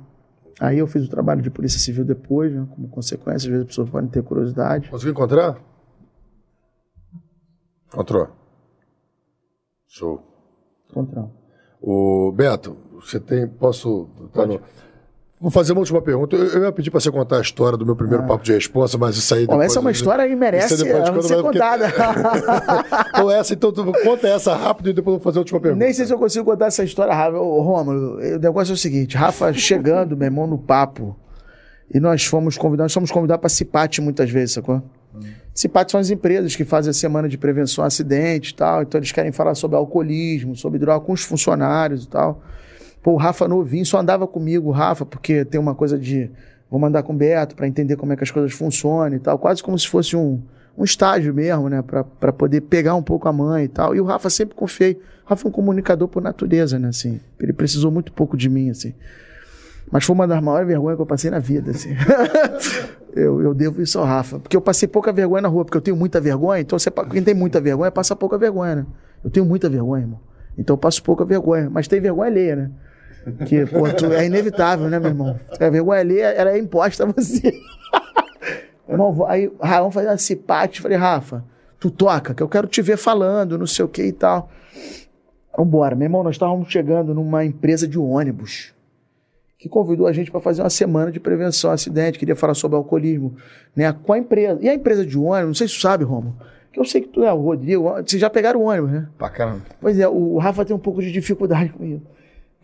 Aí eu fiz o trabalho de polícia civil depois, né? como consequência, às vezes as pessoas podem ter curiosidade. Conseguiu encontrar? Encontrou. Show. Encontrar. O Beto, você tem. Posso. tá no- Vou fazer uma última pergunta. Eu, eu ia pedir para você contar a história do meu primeiro papo de resposta, mas isso aí. Ah. Bom, essa é uma história que merece ser vai- porque- contada. Então, essa, então, conta essa rápido e depois eu vou fazer a última pergunta. Nem sei se eu consigo contar essa história rápido. Ô, Rômulo, o negócio é o seguinte: Rafa chegando, meu irmão, no papo. E nós fomos convidados, nós fomos convidados para Cipate muitas vezes, sacou? Cipate são as empresas que fazem a semana de prevenção a acidente e tal. Então eles querem falar sobre alcoolismo, sobre droga com os funcionários e tal. Pô, o Rafa novinho só andava comigo, Rafa, porque tem uma coisa de. Vou mandar com o Beto para entender como é que as coisas funcionam e tal. Quase como se fosse um, um estágio mesmo, né? Para poder pegar um pouco a mãe e tal. E o Rafa sempre confiei. O Rafa é um comunicador por natureza, né? Assim, ele precisou muito pouco de mim, assim. Mas foi uma das maiores vergonhas que eu passei na vida, assim. eu, eu devo isso ao Rafa. Porque eu passei pouca vergonha na rua, porque eu tenho muita vergonha. Então, você, quem tem muita vergonha, passa pouca vergonha, né? Eu tenho muita vergonha, irmão. Então, eu passo pouca vergonha. Mas tem vergonha alheia, né? Que, pô, tu- é inevitável, né, meu irmão? A vergonha alheia, ela é imposta a você. Meu irmão, vou- aí, vamos fazer uma cipate. Falei, Rafa, tu toca, que eu quero te ver falando, não sei o que e tal. Vambora. Meu irmão, nós estávamos chegando numa empresa de ônibus que convidou a gente para fazer uma semana de prevenção a acidente, queria falar sobre alcoolismo, né, com a empresa. E a empresa de ônibus, não sei se tu sabe, Romo, que eu sei que tu é o Rodrigo, vocês já pegaram o ônibus, né? Pra caramba. Pois é, o Rafa tem um pouco de dificuldade com isso.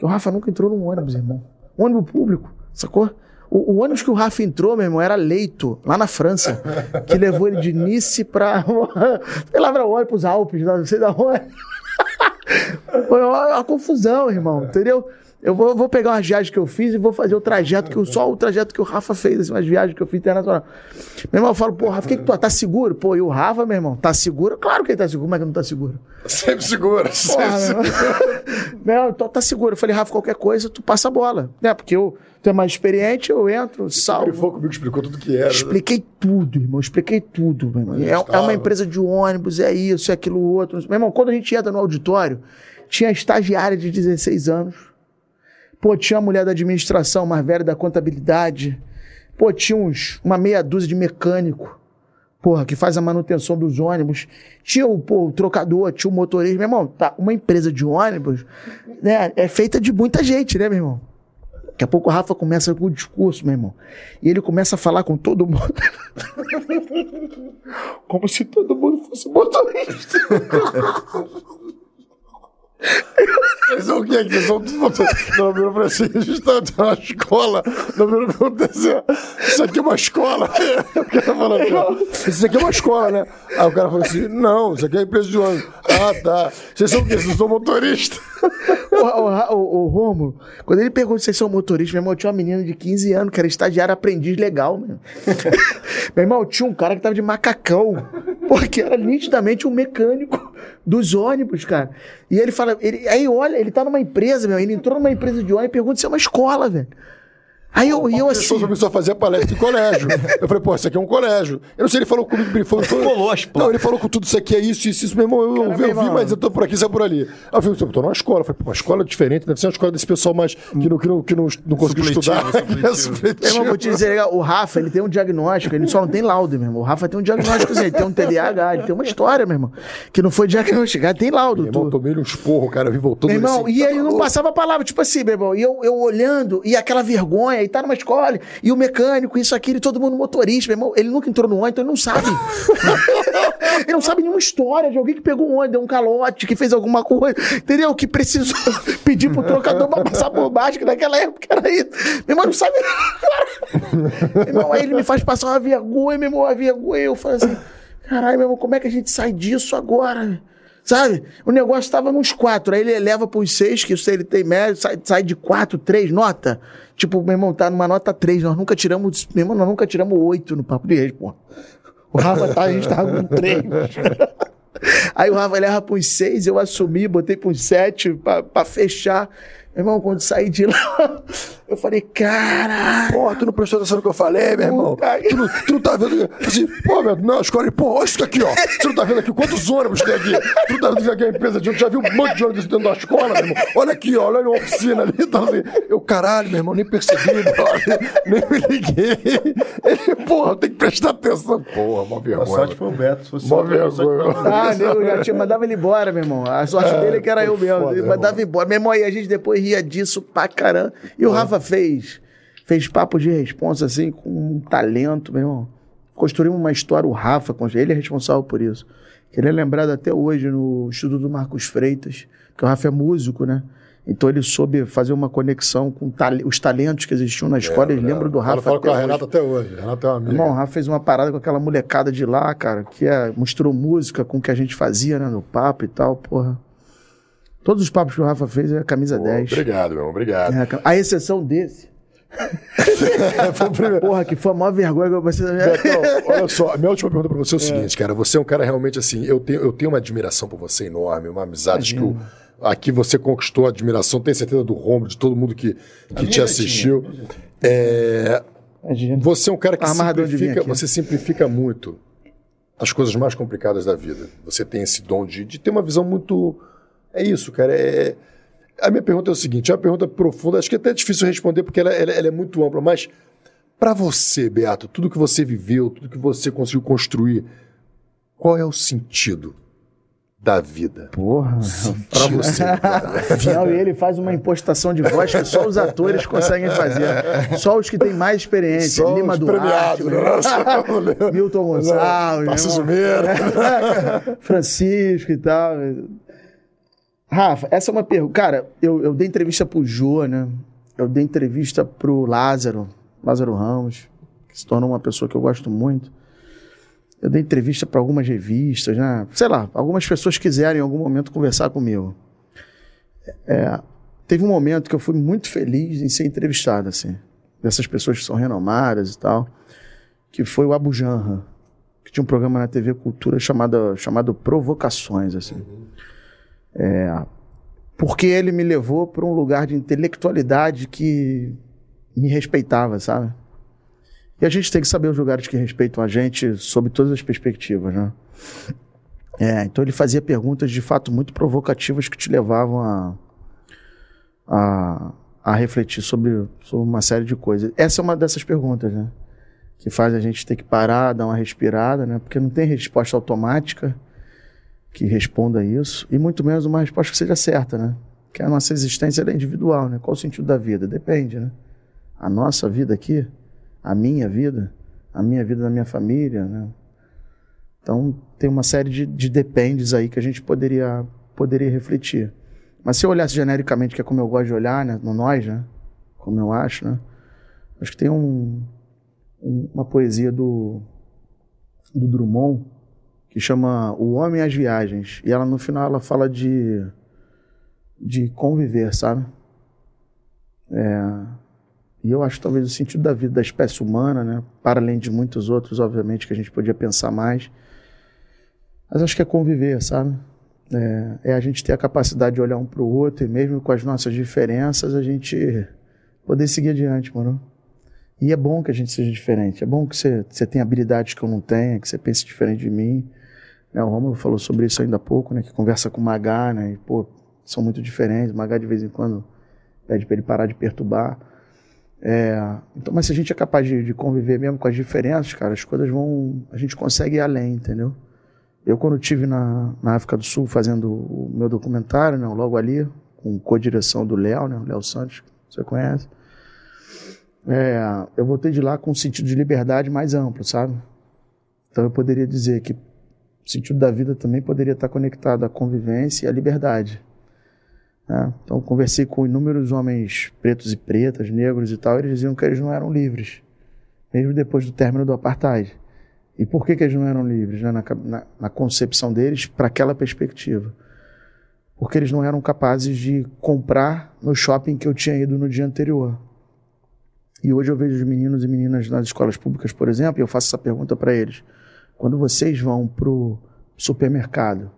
Porque o Rafa nunca entrou num ônibus, irmão. ônibus público, sacou? O, o ônibus que o Rafa entrou, meu irmão, era Leito, lá na França, que levou ele de Nice pra. sei lá, pra onde, pros Alpes, não sei da onde. Foi uma, uma confusão, irmão, entendeu? Eu vou, vou pegar umas viagens que eu fiz e vou fazer o trajeto que o, só o trajeto que o Rafa fez, assim, umas viagens que eu fiz internacional. Meu irmão, eu falo, pô, Rafa, o que, que tu tá seguro? Pô, e o Rafa, meu irmão, tá seguro? Claro que ele tá seguro, como é que não tá seguro? Sempre sempre Porra, segura. meu irmão. Não, então tá seguro. Eu falei, Rafa, qualquer coisa, tu passa a bola. Né? Porque eu, tu é mais experiente, eu entro, Ele salvo. foi comigo, explicou tudo que era. né? Expliquei tudo, irmão. Expliquei tudo, meu irmão. É, é uma empresa de ônibus, é isso, é aquilo outro. Meu irmão, quando a gente entra no auditório, tinha estagiária de 16 anos. Pô, tinha a mulher da administração mais velha da contabilidade. Pô, tinha uns, uma meia dúzia de mecânico. Porra, que faz a manutenção dos ônibus. Tinha o, pô, o trocador, tinha o motorista. Meu irmão, tá, uma empresa de ônibus né, é feita de muita gente, né, meu irmão? Daqui a pouco o Rafa começa com o discurso, meu irmão. E ele começa a falar com todo mundo. Como se todo mundo fosse motorista. Eles são o quê? Eles são tudo. Não, virou pra assim, a gente tá numa escola. Não, pra acontecer. Isso aqui é uma escola. O cara falando assim, Isso aqui é uma escola, né? Aí o cara falou assim: não, isso aqui é empresa de ônibus. Ah, tá. Vocês são o quê? Vocês são motorista. O, o, o, Romulo, quando ele perguntou se vocês são motoristas, meu irmão, tinha uma menina de 15 anos que era estagiário aprendiz legal, meu. meu irmão, tinha um cara que tava de macacão, porque era nitidamente um mecânico dos ônibus, cara. E ele fala, ele, aí olha, ele tá numa empresa, meu, ele entrou numa empresa de ônibus e pergunta se é uma escola, velho. Aí eu, eu A assim. pessoa começou a fazer palestra em colégio. Eu falei, pô, isso aqui é um colégio. Eu não sei, ele falou comigo. Ele falou, falou, Não, ele falou com tudo isso aqui é isso, isso, isso. Meu irmão, eu, vi, eu vi, mas eu tô por aqui, é por ali. Aí eu falei, eu tô numa escola. Eu falei, pô, uma escola diferente, deve ser uma escola desse pessoal mais que não, que não, que não, não conseguiu estudar. supletivo. É supletivo. Irmão, vou te dizer, o Rafa, ele tem um diagnóstico, ele só não tem laudo, meu irmão. O Rafa tem um diagnóstico, assim, ele tem um TDAH, ele tem uma história, meu irmão, que não foi diagnosticado, tem laudo. Meu irmão, tu- tomei um esporro, o cara, vi voltando. Meu irmão, assim, e tá ele não maluco? passava a palavra, tipo assim, meu irmão, e eu, eu olhando, e aquela vergonha, e tá numa escola, e o mecânico, isso, aquilo, e todo mundo motorista, meu irmão, ele nunca entrou no ônibus, então ele não sabe. ele não sabe nenhuma história de alguém que pegou um ônibus, deu um calote, que fez alguma coisa, entendeu? Que precisou pedir pro trocador pra passar por baixo, que naquela época era isso. Meu irmão, não sabe Meu irmão, aí ele me faz passar uma vergonha, meu irmão, uma vergonha, eu falo assim, caralho, meu irmão, como é que a gente sai disso agora? Sabe? O negócio estava nos quatro. Aí ele eleva para os seis, que se ele tem médio, sai, sai de quatro, três, nota. Tipo, meu irmão, tá numa nota três. Nós nunca tiramos. Meu irmão, nós nunca tiramos oito no papo de reis, pô. O Rafa tá, a gente tava com três. Aí o Rafa leva para uns seis, eu assumi, botei para uns sete para fechar. Meu irmão, quando saí de lá, eu falei, cara. Porra, tu não prestou atenção no que eu falei, meu irmão? Tu não, tu não tá vendo. Assim, pô, meu, não, escolhe, pô, olha isso aqui, ó. Você não tá vendo aqui quantos ônibus tem aqui? Tu não tá vendo aqui a empresa de. Tu já viu um monte de ônibus dentro da escola, meu irmão? Olha aqui, ó, olha a oficina ali. Tá assim. Eu, caralho, meu irmão, nem percebi, brother, nem me liguei. Ele, porra, tem que prestar atenção. Porra, mó vergonha. A sorte foi o Beto. Se fosse Mó vergonha. Ah, nego, já tinha, mandava ele embora, meu irmão. A sorte dele é que era eu mesmo. foda, ele irmão. mandava embora. Meu irmão, e a gente depois ria disso pra caramba. E o Rafa fez. Fez papo de responsa, assim, com um talento, meu irmão. Construímos uma história, o Rafa, ele é responsável por isso. Ele é lembrado até hoje no estudo do Marcos Freitas, porque o Rafa é músico, né? Então ele soube fazer uma conexão com os talentos que existiam na escola. Eles lembram do Eu Rafa falo até com a. Renata até hoje. Renata é uma amiga. Irmão, o Rafa fez uma parada com aquela molecada de lá, cara, que é, misturou música com o que a gente fazia, né, no papo e tal, porra. Todos os papos que o Rafa fez é a camisa Pô, 10. Obrigado, meu irmão, obrigado. É, a cam- a exceção desse. Porra, que foi a maior vergonha que eu passei na minha Betão, olha só, a minha última pergunta pra você é o seguinte, cara. Você é um cara realmente assim, eu tenho, eu tenho uma admiração por você enorme, uma amizade que eu, aqui você conquistou a admiração, tenho certeza do Romulo, de todo mundo que, que te assistiu. É, Imagina. você é um cara que simplifica, aqui. você simplifica muito as coisas mais complicadas da vida. Você tem esse dom de, de ter uma visão muito. É isso, cara. É, a minha pergunta é o seguinte: é uma pergunta profunda, acho que é até difícil responder porque ela, ela- ela é muito ampla, mas para você, Beato, tudo que você viveu, tudo que você conseguiu construir, qual é o sentido da vida? Porra. Para você. e ele faz uma impostação de voz que só os atores conseguem fazer. Só os que têm mais experiência. Só Lima os Duarte, né? Milton Gonçalves. Tarcísio. Meira. Francisco e tal. Rafa, essa é uma pergunta. Cara, eu, eu dei entrevista pro Jô, né? Eu dei entrevista pro Lázaro, Lázaro Ramos, que se tornou uma pessoa que eu gosto muito. Eu dei entrevista para algumas revistas, né? Sei lá, algumas pessoas quiserem em algum momento conversar comigo. É, teve um momento que eu fui muito feliz em ser entrevistado, assim, dessas pessoas que são renomadas e tal, que foi o Abu Janra, que tinha um programa na TV Cultura chamado, chamado Provocações, assim. É, porque ele me levou para um lugar de intelectualidade que me respeitava, sabe? E a gente tem que saber os lugares que respeitam a gente sob todas as perspectivas, né? É, então ele fazia perguntas de fato muito provocativas que te levavam a, a, a refletir sobre, sobre uma série de coisas. Essa é uma dessas perguntas, né? Que faz a gente ter que parar, dar uma respirada, né? Porque não tem resposta automática que responda isso, e muito menos uma resposta que seja certa, né? Que a nossa existência é individual, né? Qual o sentido da vida? Depende, né? A nossa vida aqui, a minha vida, a minha vida da minha família, né? Então, tem uma série de, de dependes aí que a gente poderia, poderia refletir. Mas se eu olhasse genericamente, que é como eu gosto de olhar, né? No nós, né? Como eu acho, né? Acho que tem um, um- uma poesia do, do Drummond que chama O Homem e as Viagens. E ela, no final, ela fala de, de conviver, sabe? É, e eu acho talvez o sentido da vida da espécie humana, né? Para além de muitos outros, obviamente, que a gente podia pensar mais. Mas acho que é conviver, sabe? É, é a gente ter a capacidade de olhar um para o outro e mesmo com as nossas diferenças, a gente poder seguir adiante, mano. E é bom que a gente seja diferente. É bom que você, você tenha habilidades que eu não tenha, que você pense diferente de mim. Né, o Romulo falou sobre isso ainda há pouco, né? Que conversa com o Magá, né? E, pô, são muito diferentes. O Magá, de vez em quando, pede para ele parar de perturbar. É, então, mas se a gente é capaz de, de conviver mesmo com as diferenças, cara, as coisas vão. A gente consegue ir além, entendeu? Eu, quando estive na, na África do Sul fazendo o meu documentário, né, logo ali, com co-direção do Léo, né, o Léo Santos, que você conhece, é, eu voltei de lá com um sentido de liberdade mais amplo, sabe? Então eu poderia dizer que o sentido da vida também poderia estar conectado à convivência e à liberdade. né? Então conversei com inúmeros homens pretos e pretas, negros e tal, e eles diziam que eles não eram livres, mesmo depois do término do apartheid. E por que, que eles não eram livres, né? na, na, na concepção deles, para aquela perspectiva? Porque eles não eram capazes de comprar no shopping que eu tinha ido no dia anterior. E hoje eu vejo os meninos e meninas nas escolas públicas, por exemplo, e eu faço essa pergunta para eles. Quando vocês vão para o supermercado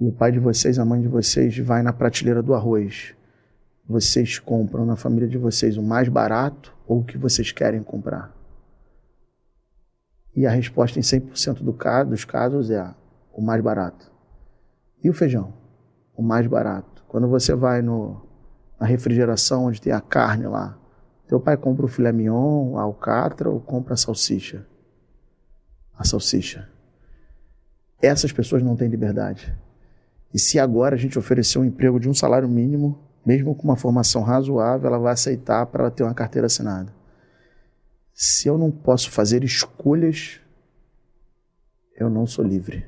e o pai de vocês, a mãe de vocês, vai na prateleira do arroz, vocês compram na família de vocês o mais barato ou o que vocês querem comprar? E a resposta em 100% do caso, dos casos é o mais barato. E o feijão? O mais barato. Quando você vai no, na refrigeração onde tem a carne lá, teu pai compra o filé mignon, a alcatra ou compra a salsicha? A salsicha. Essas pessoas não têm liberdade. E se agora a gente oferecer um emprego de um salário mínimo, mesmo com uma formação razoável, ela vai aceitar para ela ter uma carteira assinada se eu não posso fazer escolhas, eu não sou livre.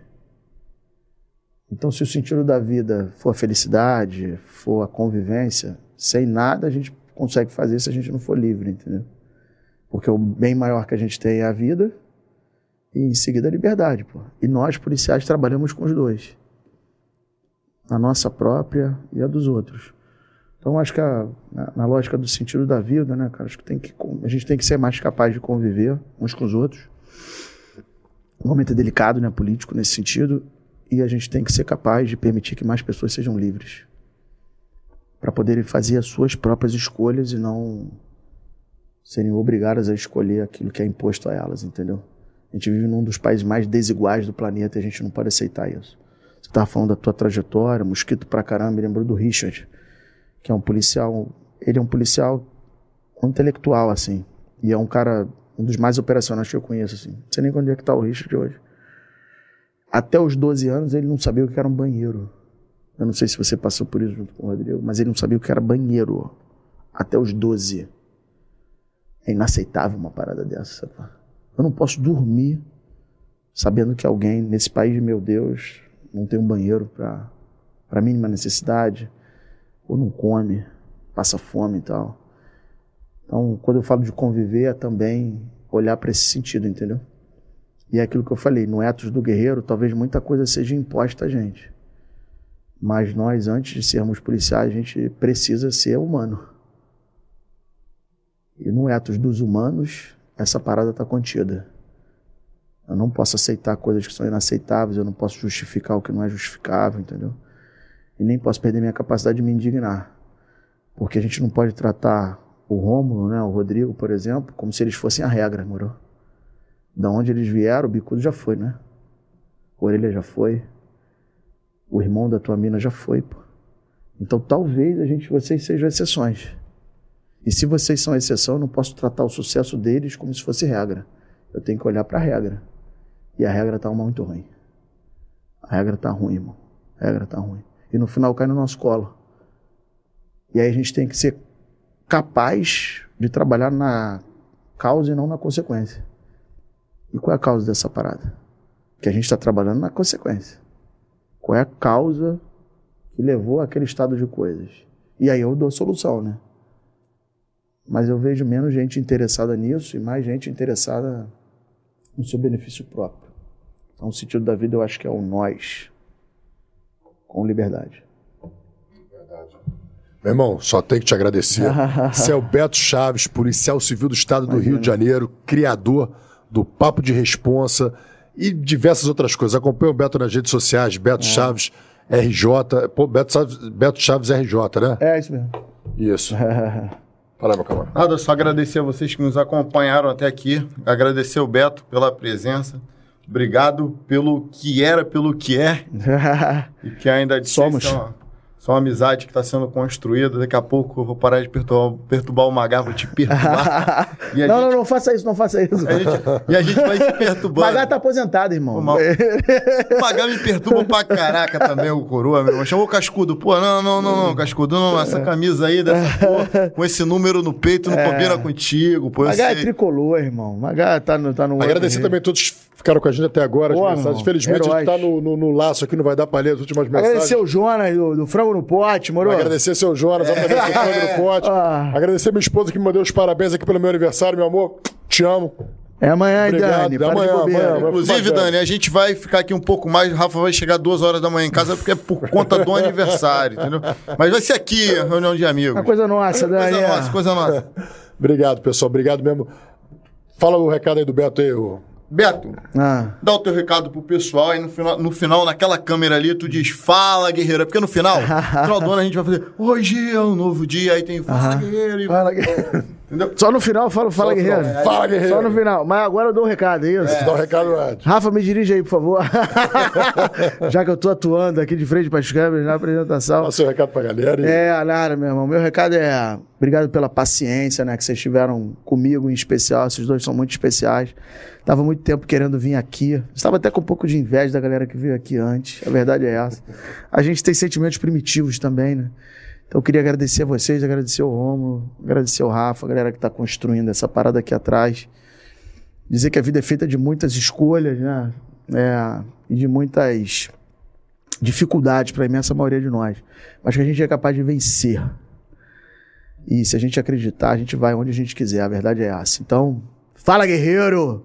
Então, se o sentido da vida for a felicidade, for a convivência, sem nada a gente consegue fazer se a gente não for livre, entendeu? Porque o bem maior que a gente tem é a vida e em seguida a liberdade, pô. E nós, policiais, trabalhamos com os dois. A nossa própria e a dos outros. Então, acho que a, na, na, lógica do sentido da vida, né, cara, acho que, tem que a gente tem que ser mais capaz de conviver uns com os outros. O momento é delicado, né, político nesse sentido, e a gente tem que ser capaz de permitir que mais pessoas sejam livres para poderem fazer as suas próprias escolhas e não serem obrigadas a escolher aquilo que é imposto a elas, entendeu? A gente vive num dos países mais desiguais do planeta e a gente não pode aceitar isso. Você estava falando da tua trajetória, mosquito pra caramba, me lembrou do Richard que é um policial. Ele é um policial intelectual, assim. E é um cara, um dos mais operacionais que eu conheço, assim. Não sei nem onde é que tá o Richard hoje. Até os 12 anos ele não sabia o que era um banheiro. Eu não sei se você passou por isso junto com o Rodrigo, mas ele não sabia o que era banheiro. Até os 12. É inaceitável uma parada dessa. Sabe? Eu não posso dormir sabendo que alguém nesse país, meu Deus, não tem um banheiro para mínima necessidade ou não come, passa fome e tal. Então, quando eu falo de conviver, é também olhar para esse sentido, entendeu? E é aquilo que eu falei, no etos do guerreiro, talvez muita coisa seja imposta a gente. Mas nós, antes de sermos policiais, a gente precisa ser humano. E no etos dos humanos, essa parada está contida. Eu não posso aceitar coisas que são inaceitáveis, eu não posso justificar o que não é justificável, entendeu? e nem posso perder minha capacidade de me indignar. Porque a gente não pode tratar o Rômulo, né, o Rodrigo, por exemplo, como se eles fossem a regra, moro? Da onde eles vieram, o bicudo já foi, né? A orelha já foi. O irmão da tua mina já foi, pô. Então talvez a gente, vocês sejam exceções. E se vocês são exceção, eu não posso tratar o sucesso deles como se fosse regra. Eu tenho que olhar para a regra. E a regra tá muito ruim. A regra tá ruim, irmão. A regra tá ruim e no final cai no nosso colo. E aí a gente tem que ser capaz de trabalhar na causa e não na consequência. E qual é a causa dessa parada? Que a gente está trabalhando na consequência. Qual é a causa que levou àquele estado de coisas? E aí eu dou a solução, né? Mas eu vejo menos gente interessada nisso e mais gente interessada no seu benefício próprio. Então, o sentido da vida eu acho que é o nós com liberdade. Meu irmão, só tenho que te agradecer. Você é o Beto Chaves, policial civil do estado do Imagina. Rio de Janeiro, criador do Papo de Responsa e diversas outras coisas. Acompanha o Beto nas redes sociais, Beto é. Chaves RJ. Pô, Beto Chaves, Beto Chaves RJ, né? É, isso mesmo. Isso. Fala, meu camarada. Nada, só agradecer a vocês que nos acompanharam até aqui. Agradecer o Beto pela presença. Obrigado pelo que era, pelo que é. e que ainda somos. Só uma amizade que está sendo construída. Daqui a pouco eu vou parar de perturbar, perturbar o Magá, vou te perturbar. não, gente, não, não faça isso, não faça isso. A gente, e a gente vai se perturbando. O Magá tá aposentado, irmão. O, o Magá me perturba pra caraca também, o coroa, meu irmão. Chamou o Cascudo. Pô, não, não, não, não, Cascudo, não, essa camisa aí, dessa porra, com esse número no peito, não é. combina contigo. Pô, Magá é tricolor, irmão. Magá tá no, tá no Agradecer também todos que ficaram com a gente até agora, Pô, as mensagens. Infelizmente, Heróis. a gente tá no, no, no, laço aqui, não vai dar pra ler as últimas mensagens. Agradecer o Jonas do, do Frango no Pote, moro? Agradecer seu Jonas, é. do Frango no Pote. Ah. Agradecer minha esposa que me mandou os parabéns aqui pelo meu aniversário, meu amor. Te amo. É amanhã, hein, Obrigado, Dani. é amanhã, amanhã, amanhã. Inclusive. Dani, a gente vai ficar aqui um pouco mais. O Rafa vai chegar duas horas da manhã em casa porque é por conta do aniversário, entendeu? Mas vai ser aqui, a reunião de amigos. Uma coisa nossa, Dani. Coisa é. nossa, coisa nossa. Obrigado, pessoal. Obrigado mesmo. Fala o recado aí do Beto aí. ô. Beto, Ah. dá o teu recado pro pessoal aí no final, no final, naquela câmera ali, tu diz fala, guerreiro. Porque no final, no final do ano a gente vai fazer hoje é um novo dia, aí tem fala, guerreiro. e- Fala, Entendeu? Só no final eu falo, fala, guerreiro. Fala, guerreiro. Só no final. Mas agora eu dou um recado, é isso? Dá o recado antes. Rafa, me dirige aí, por favor. Já que eu tô atuando aqui de frente para as câmeras na apresentação. Dá o seu recado pra galera. e- É, Lara, meu irmão. Meu recado é obrigado pela paciência, né, que vocês tiveram comigo em especial. Esses dois são muito especiais. Tava muito tempo querendo vir aqui. Estava até com um pouco de inveja da galera que veio aqui antes. A verdade é essa. A gente tem sentimentos primitivos também, né? Então eu queria agradecer a vocês, agradecer o Romulo, agradecer o Rafa, a galera que está construindo essa parada aqui atrás. Dizer que a vida é feita de muitas escolhas, né? É, e de muitas dificuldades para a imensa maioria de nós. Mas que a gente é capaz de vencer. E se a gente acreditar, a gente vai onde a gente quiser. A verdade é essa. Então, fala, guerreiro!